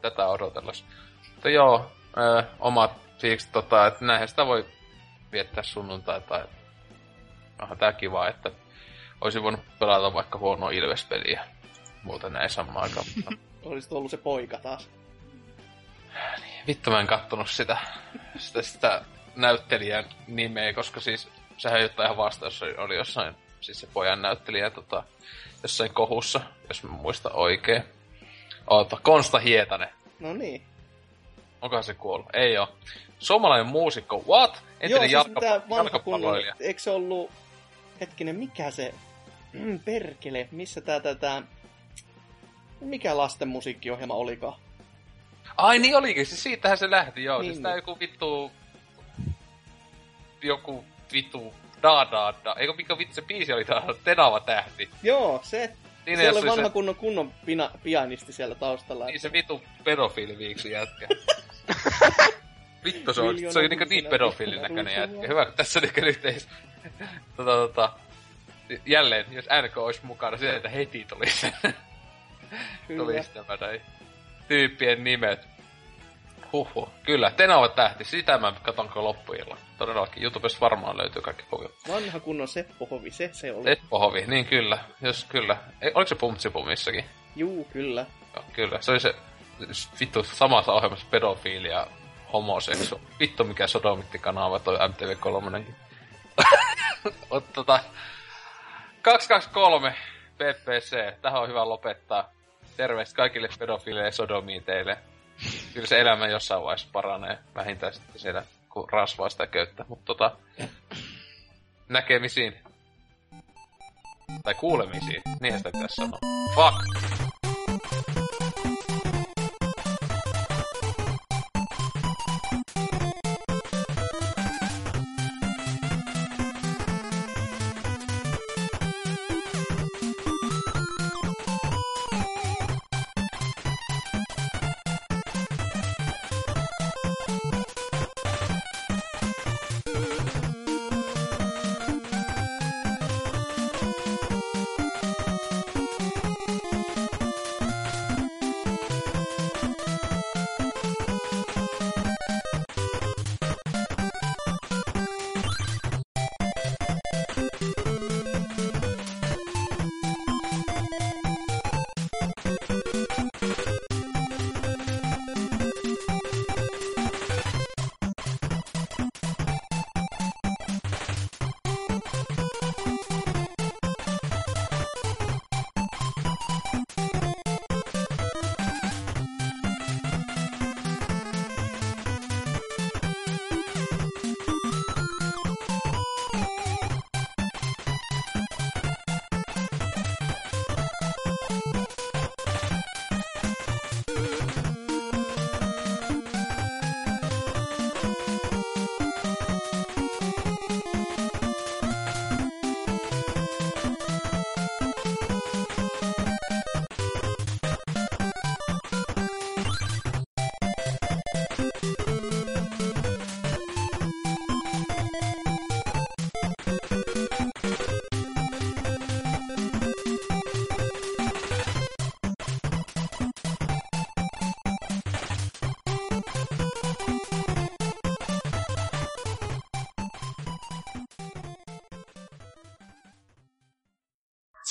[SPEAKER 2] tätä odotellas. Mutta joo, ö, omat fiilikset, tota, että näinhän sitä voi viettää sunnuntai tai onhan tää kiva, että olisin voinut pelata vaikka huono Ilves-peliä. Muuta näin samaan aikaan. mutta
[SPEAKER 3] Olisi ollut se poika taas.
[SPEAKER 2] Vittu mä en kattonut sitä, sitä, sitä näyttelijän nimeä, koska siis sehän ei ole ihan vasta, jos oli, jossain, siis se pojan näyttelijä tota, jossain kohussa, jos mä muistan oikein. Oota, Konsta Hietanen.
[SPEAKER 3] No niin.
[SPEAKER 2] Onkohan se kuollut? Ei oo. Suomalainen muusikko, what? Entinen
[SPEAKER 3] Joo, siis
[SPEAKER 2] jalkapa-
[SPEAKER 3] tää vanha
[SPEAKER 2] jalkapalloilija.
[SPEAKER 3] eikö se ollut, hetkinen, mikä se, mm, perkele, missä tää tätä, mikä lasten musiikkiohjelma olikaan?
[SPEAKER 2] Ai niin olikin, siis siitähän se lähti, joo.
[SPEAKER 3] Niin,
[SPEAKER 2] Niin, siis tää
[SPEAKER 3] niin.
[SPEAKER 2] joku vittu... Joku vittu... Da da da. Eikö mikä vittu se biisi oli tää? Tenava tähti.
[SPEAKER 3] Joo, se, se
[SPEAKER 2] jos
[SPEAKER 3] oli vanha
[SPEAKER 2] se,
[SPEAKER 3] kunnon, kunnon pina, pianisti siellä taustalla.
[SPEAKER 2] niin se vittu pedofiiliviiksi jätkä. Vittu se on, se oli niinku niin pedofiilin näköinen jätkä. Hyvä, kun tässä niinku nyt ei... Tota, tota, jälleen, jos NK olisi mukana, se että heti tuli se. tuli
[SPEAKER 3] Kyllä.
[SPEAKER 2] sitten näin tyyppien nimet. Huhhuh. Kyllä, Tenava tähti. Sitä mä katon koko loppuilla. Todellakin. YouTubesta varmaan löytyy kaikki kuvia.
[SPEAKER 3] Vanha kunnon Seppo Hovi, se se oli.
[SPEAKER 2] Teppo Hovi, niin kyllä. Jos kyllä. Ei, oliko se Pumtsipumissakin?
[SPEAKER 3] Juu, kyllä.
[SPEAKER 2] Joo, kyllä. Se oli se vittu samassa ohjelmassa pedofiili ja homoseksu. Vittu mikä sodomittikanava toi MTV3. Ot, tota, 223 PPC. Tähän on hyvä lopettaa. Terveistä kaikille pedofiileille ja sodomiiteille. Kyllä se elämä jossain vaiheessa paranee. Vähintään sitten siellä, kun rasvaa sitä köyttä. Mutta tota, näkemisiin. Tai kuulemisiin. Niinhän sitä pitäisi sanoa. Fuck!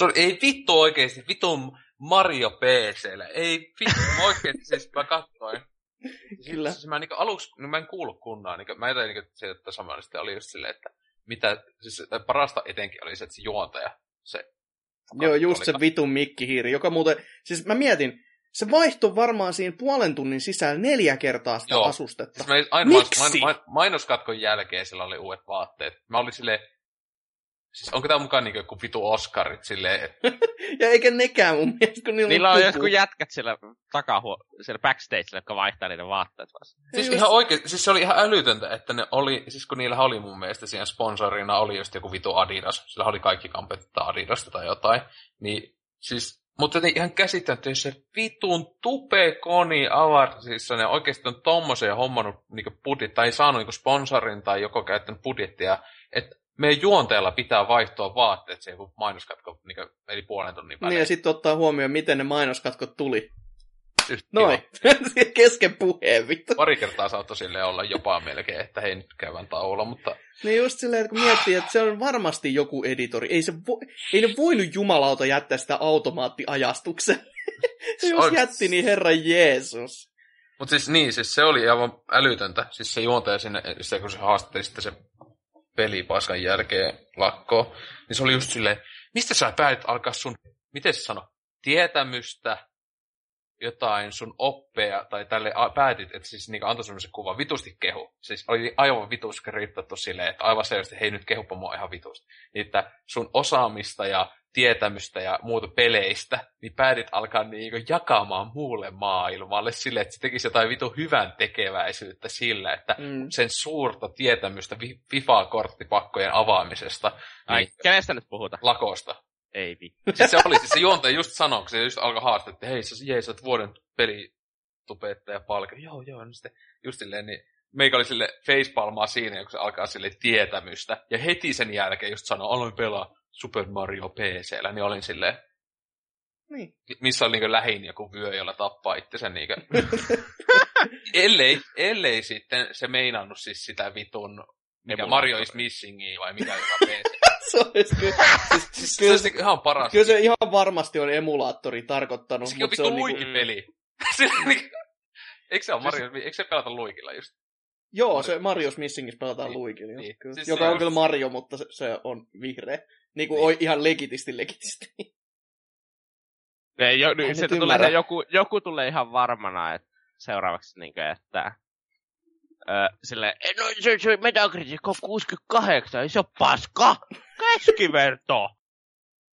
[SPEAKER 2] Se oli, ei vittu oikeesti, vittu Mario PCllä. Ei vittu, oikeesti siis mä katsoin.
[SPEAKER 3] Kyllä.
[SPEAKER 2] Siis mä niinku aluksi, no mä en kuullut kunnolla, niinku, mä jotenkin niinku sieltä että samalla sitten oli just silleen, että mitä, siis parasta etenkin oli se, että se juontaja, se...
[SPEAKER 3] Joo, just se vitun mikkihiiri, joka muuten, siis mä mietin, se vaihtoi varmaan siinä puolen tunnin sisällä neljä kertaa sitä
[SPEAKER 2] Joo.
[SPEAKER 3] asustetta.
[SPEAKER 2] Siis mä aina
[SPEAKER 3] Miksi?
[SPEAKER 2] main, main, mainoskatkon jälkeen sillä oli uudet vaatteet. Mä olin silleen, Siis onko tää mukaan niinku joku vitu Oscarit silleen, että
[SPEAKER 3] Ja eikä nekään mun mielestä, kun niillä,
[SPEAKER 5] Niillä on jotkut jätkät siellä takahuo, siellä backstageilla, jotka vaihtaa niiden vaatteet vasta.
[SPEAKER 2] Siis
[SPEAKER 3] just-
[SPEAKER 2] ihan oikein, siis se oli ihan älytöntä, että ne oli, siis kun niillä oli mun mielestä siinä sponsorina oli just joku vitu Adidas, sillä oli kaikki kampet Adidasta tai jotain, niin siis, mutta jotenkin ihan käsittämättä, jos se vitun tupe koni avarsissa, ne oikeasti on tommosen ja hommannut niinku budjet, tai ei saanut niinku sponsorin tai joko käyttänyt budjettia, että meidän juonteella pitää vaihtoa vaatteet se joku mainoskatko niinku, eli puolen tunnin
[SPEAKER 3] Niin
[SPEAKER 2] välein.
[SPEAKER 3] ja sitten ottaa huomioon, miten ne mainoskatkot tuli.
[SPEAKER 2] Just
[SPEAKER 3] Noin. Kesken puheen vittu.
[SPEAKER 2] Pari kertaa saattoi sille olla jopa melkein, että hei nyt käydään tauolla, mutta
[SPEAKER 3] Niin just silleen, että kun miettii, että se on varmasti joku editori. Ei, se vo, ei ne voinut jumalauta jättää sitä automaattiajastukseen. se jos
[SPEAKER 2] on-
[SPEAKER 3] jätti, niin herra Jeesus.
[SPEAKER 2] Mutta siis niin, siis se oli aivan älytöntä. Siis se juontaja sinne, se, kun se haastatteli sitten se pelipaskan jälkeen lakkoon, niin se oli just silleen, mistä sä päätit alkaa sun, miten se sano, tietämystä, jotain sun oppeja, tai tälle päätit, että siis niinku antoi semmoisen kuvan, vitusti kehu. Siis oli aivan vitus skriptattu silleen, että aivan selvästi, hei nyt kehupa mua ihan vitusti. Niin, että sun osaamista ja tietämystä ja muuta peleistä, niin päätit alkaa niinku jakamaan muulle maailmalle silleen, että se tekisi jotain vitu hyvän tekeväisyyttä sillä, että
[SPEAKER 3] Mm.
[SPEAKER 2] sen suurta tietämystä FIFA-korttipakkojen avaamisesta
[SPEAKER 5] Ai,
[SPEAKER 2] niin,
[SPEAKER 5] kenestä nyt puhutaan?
[SPEAKER 2] lakosta.
[SPEAKER 5] Ei vi.
[SPEAKER 2] Siis se oli, siis se juontaja just sanoi, kun se just alkoi haastaa, että hei, sä, jee, sä oot vuoden pelitupettaja palkka. Joo, joo, no sitten just silleen, niin meikä oli sille facepalmaa siinä, kun se alkaa sille tietämystä. Ja heti sen jälkeen just sanoi, aloin pelaa Super Mario PCllä, niin olin silleen,
[SPEAKER 3] Niin.
[SPEAKER 2] missä oli niin lähin joku vyö, jolla tappaa itsensä niin ellei, ellei sitten se meinannut siis sitä vitun, mikä. Mario is missingia vai mikä joka PC.
[SPEAKER 3] se olisi kyllä, siis,
[SPEAKER 2] siis se
[SPEAKER 3] kyllä,
[SPEAKER 2] olisi ihan paras.
[SPEAKER 3] kyllä se ihan varmasti on emulaattori tarkoittanut,
[SPEAKER 2] Sekin on
[SPEAKER 3] se
[SPEAKER 2] vittu
[SPEAKER 3] on niinku,
[SPEAKER 2] luikipeli. Sillä niinku- Eikö se ole Mario, eikö se pelata luikilla just?
[SPEAKER 3] Joo, se Marios Missingissa pelataan
[SPEAKER 2] Niin,
[SPEAKER 3] luikilla.
[SPEAKER 2] niin.
[SPEAKER 3] Kyllä.
[SPEAKER 2] Siis
[SPEAKER 3] Joka
[SPEAKER 2] se
[SPEAKER 3] on
[SPEAKER 2] on-
[SPEAKER 3] kyllä Mario, mutta se, se on vihreä. Niin kuin
[SPEAKER 2] Niin.
[SPEAKER 3] ihan legitisti legitisti.
[SPEAKER 5] Ei, jo,
[SPEAKER 3] En
[SPEAKER 5] nyt, sieltä tulee joku, joku tulee ihan varmana, että seuraavaksi niin kuin, että Öö, silleen, "Eh, no se, se Metacritic on 68, ei se on paska, keskiverto.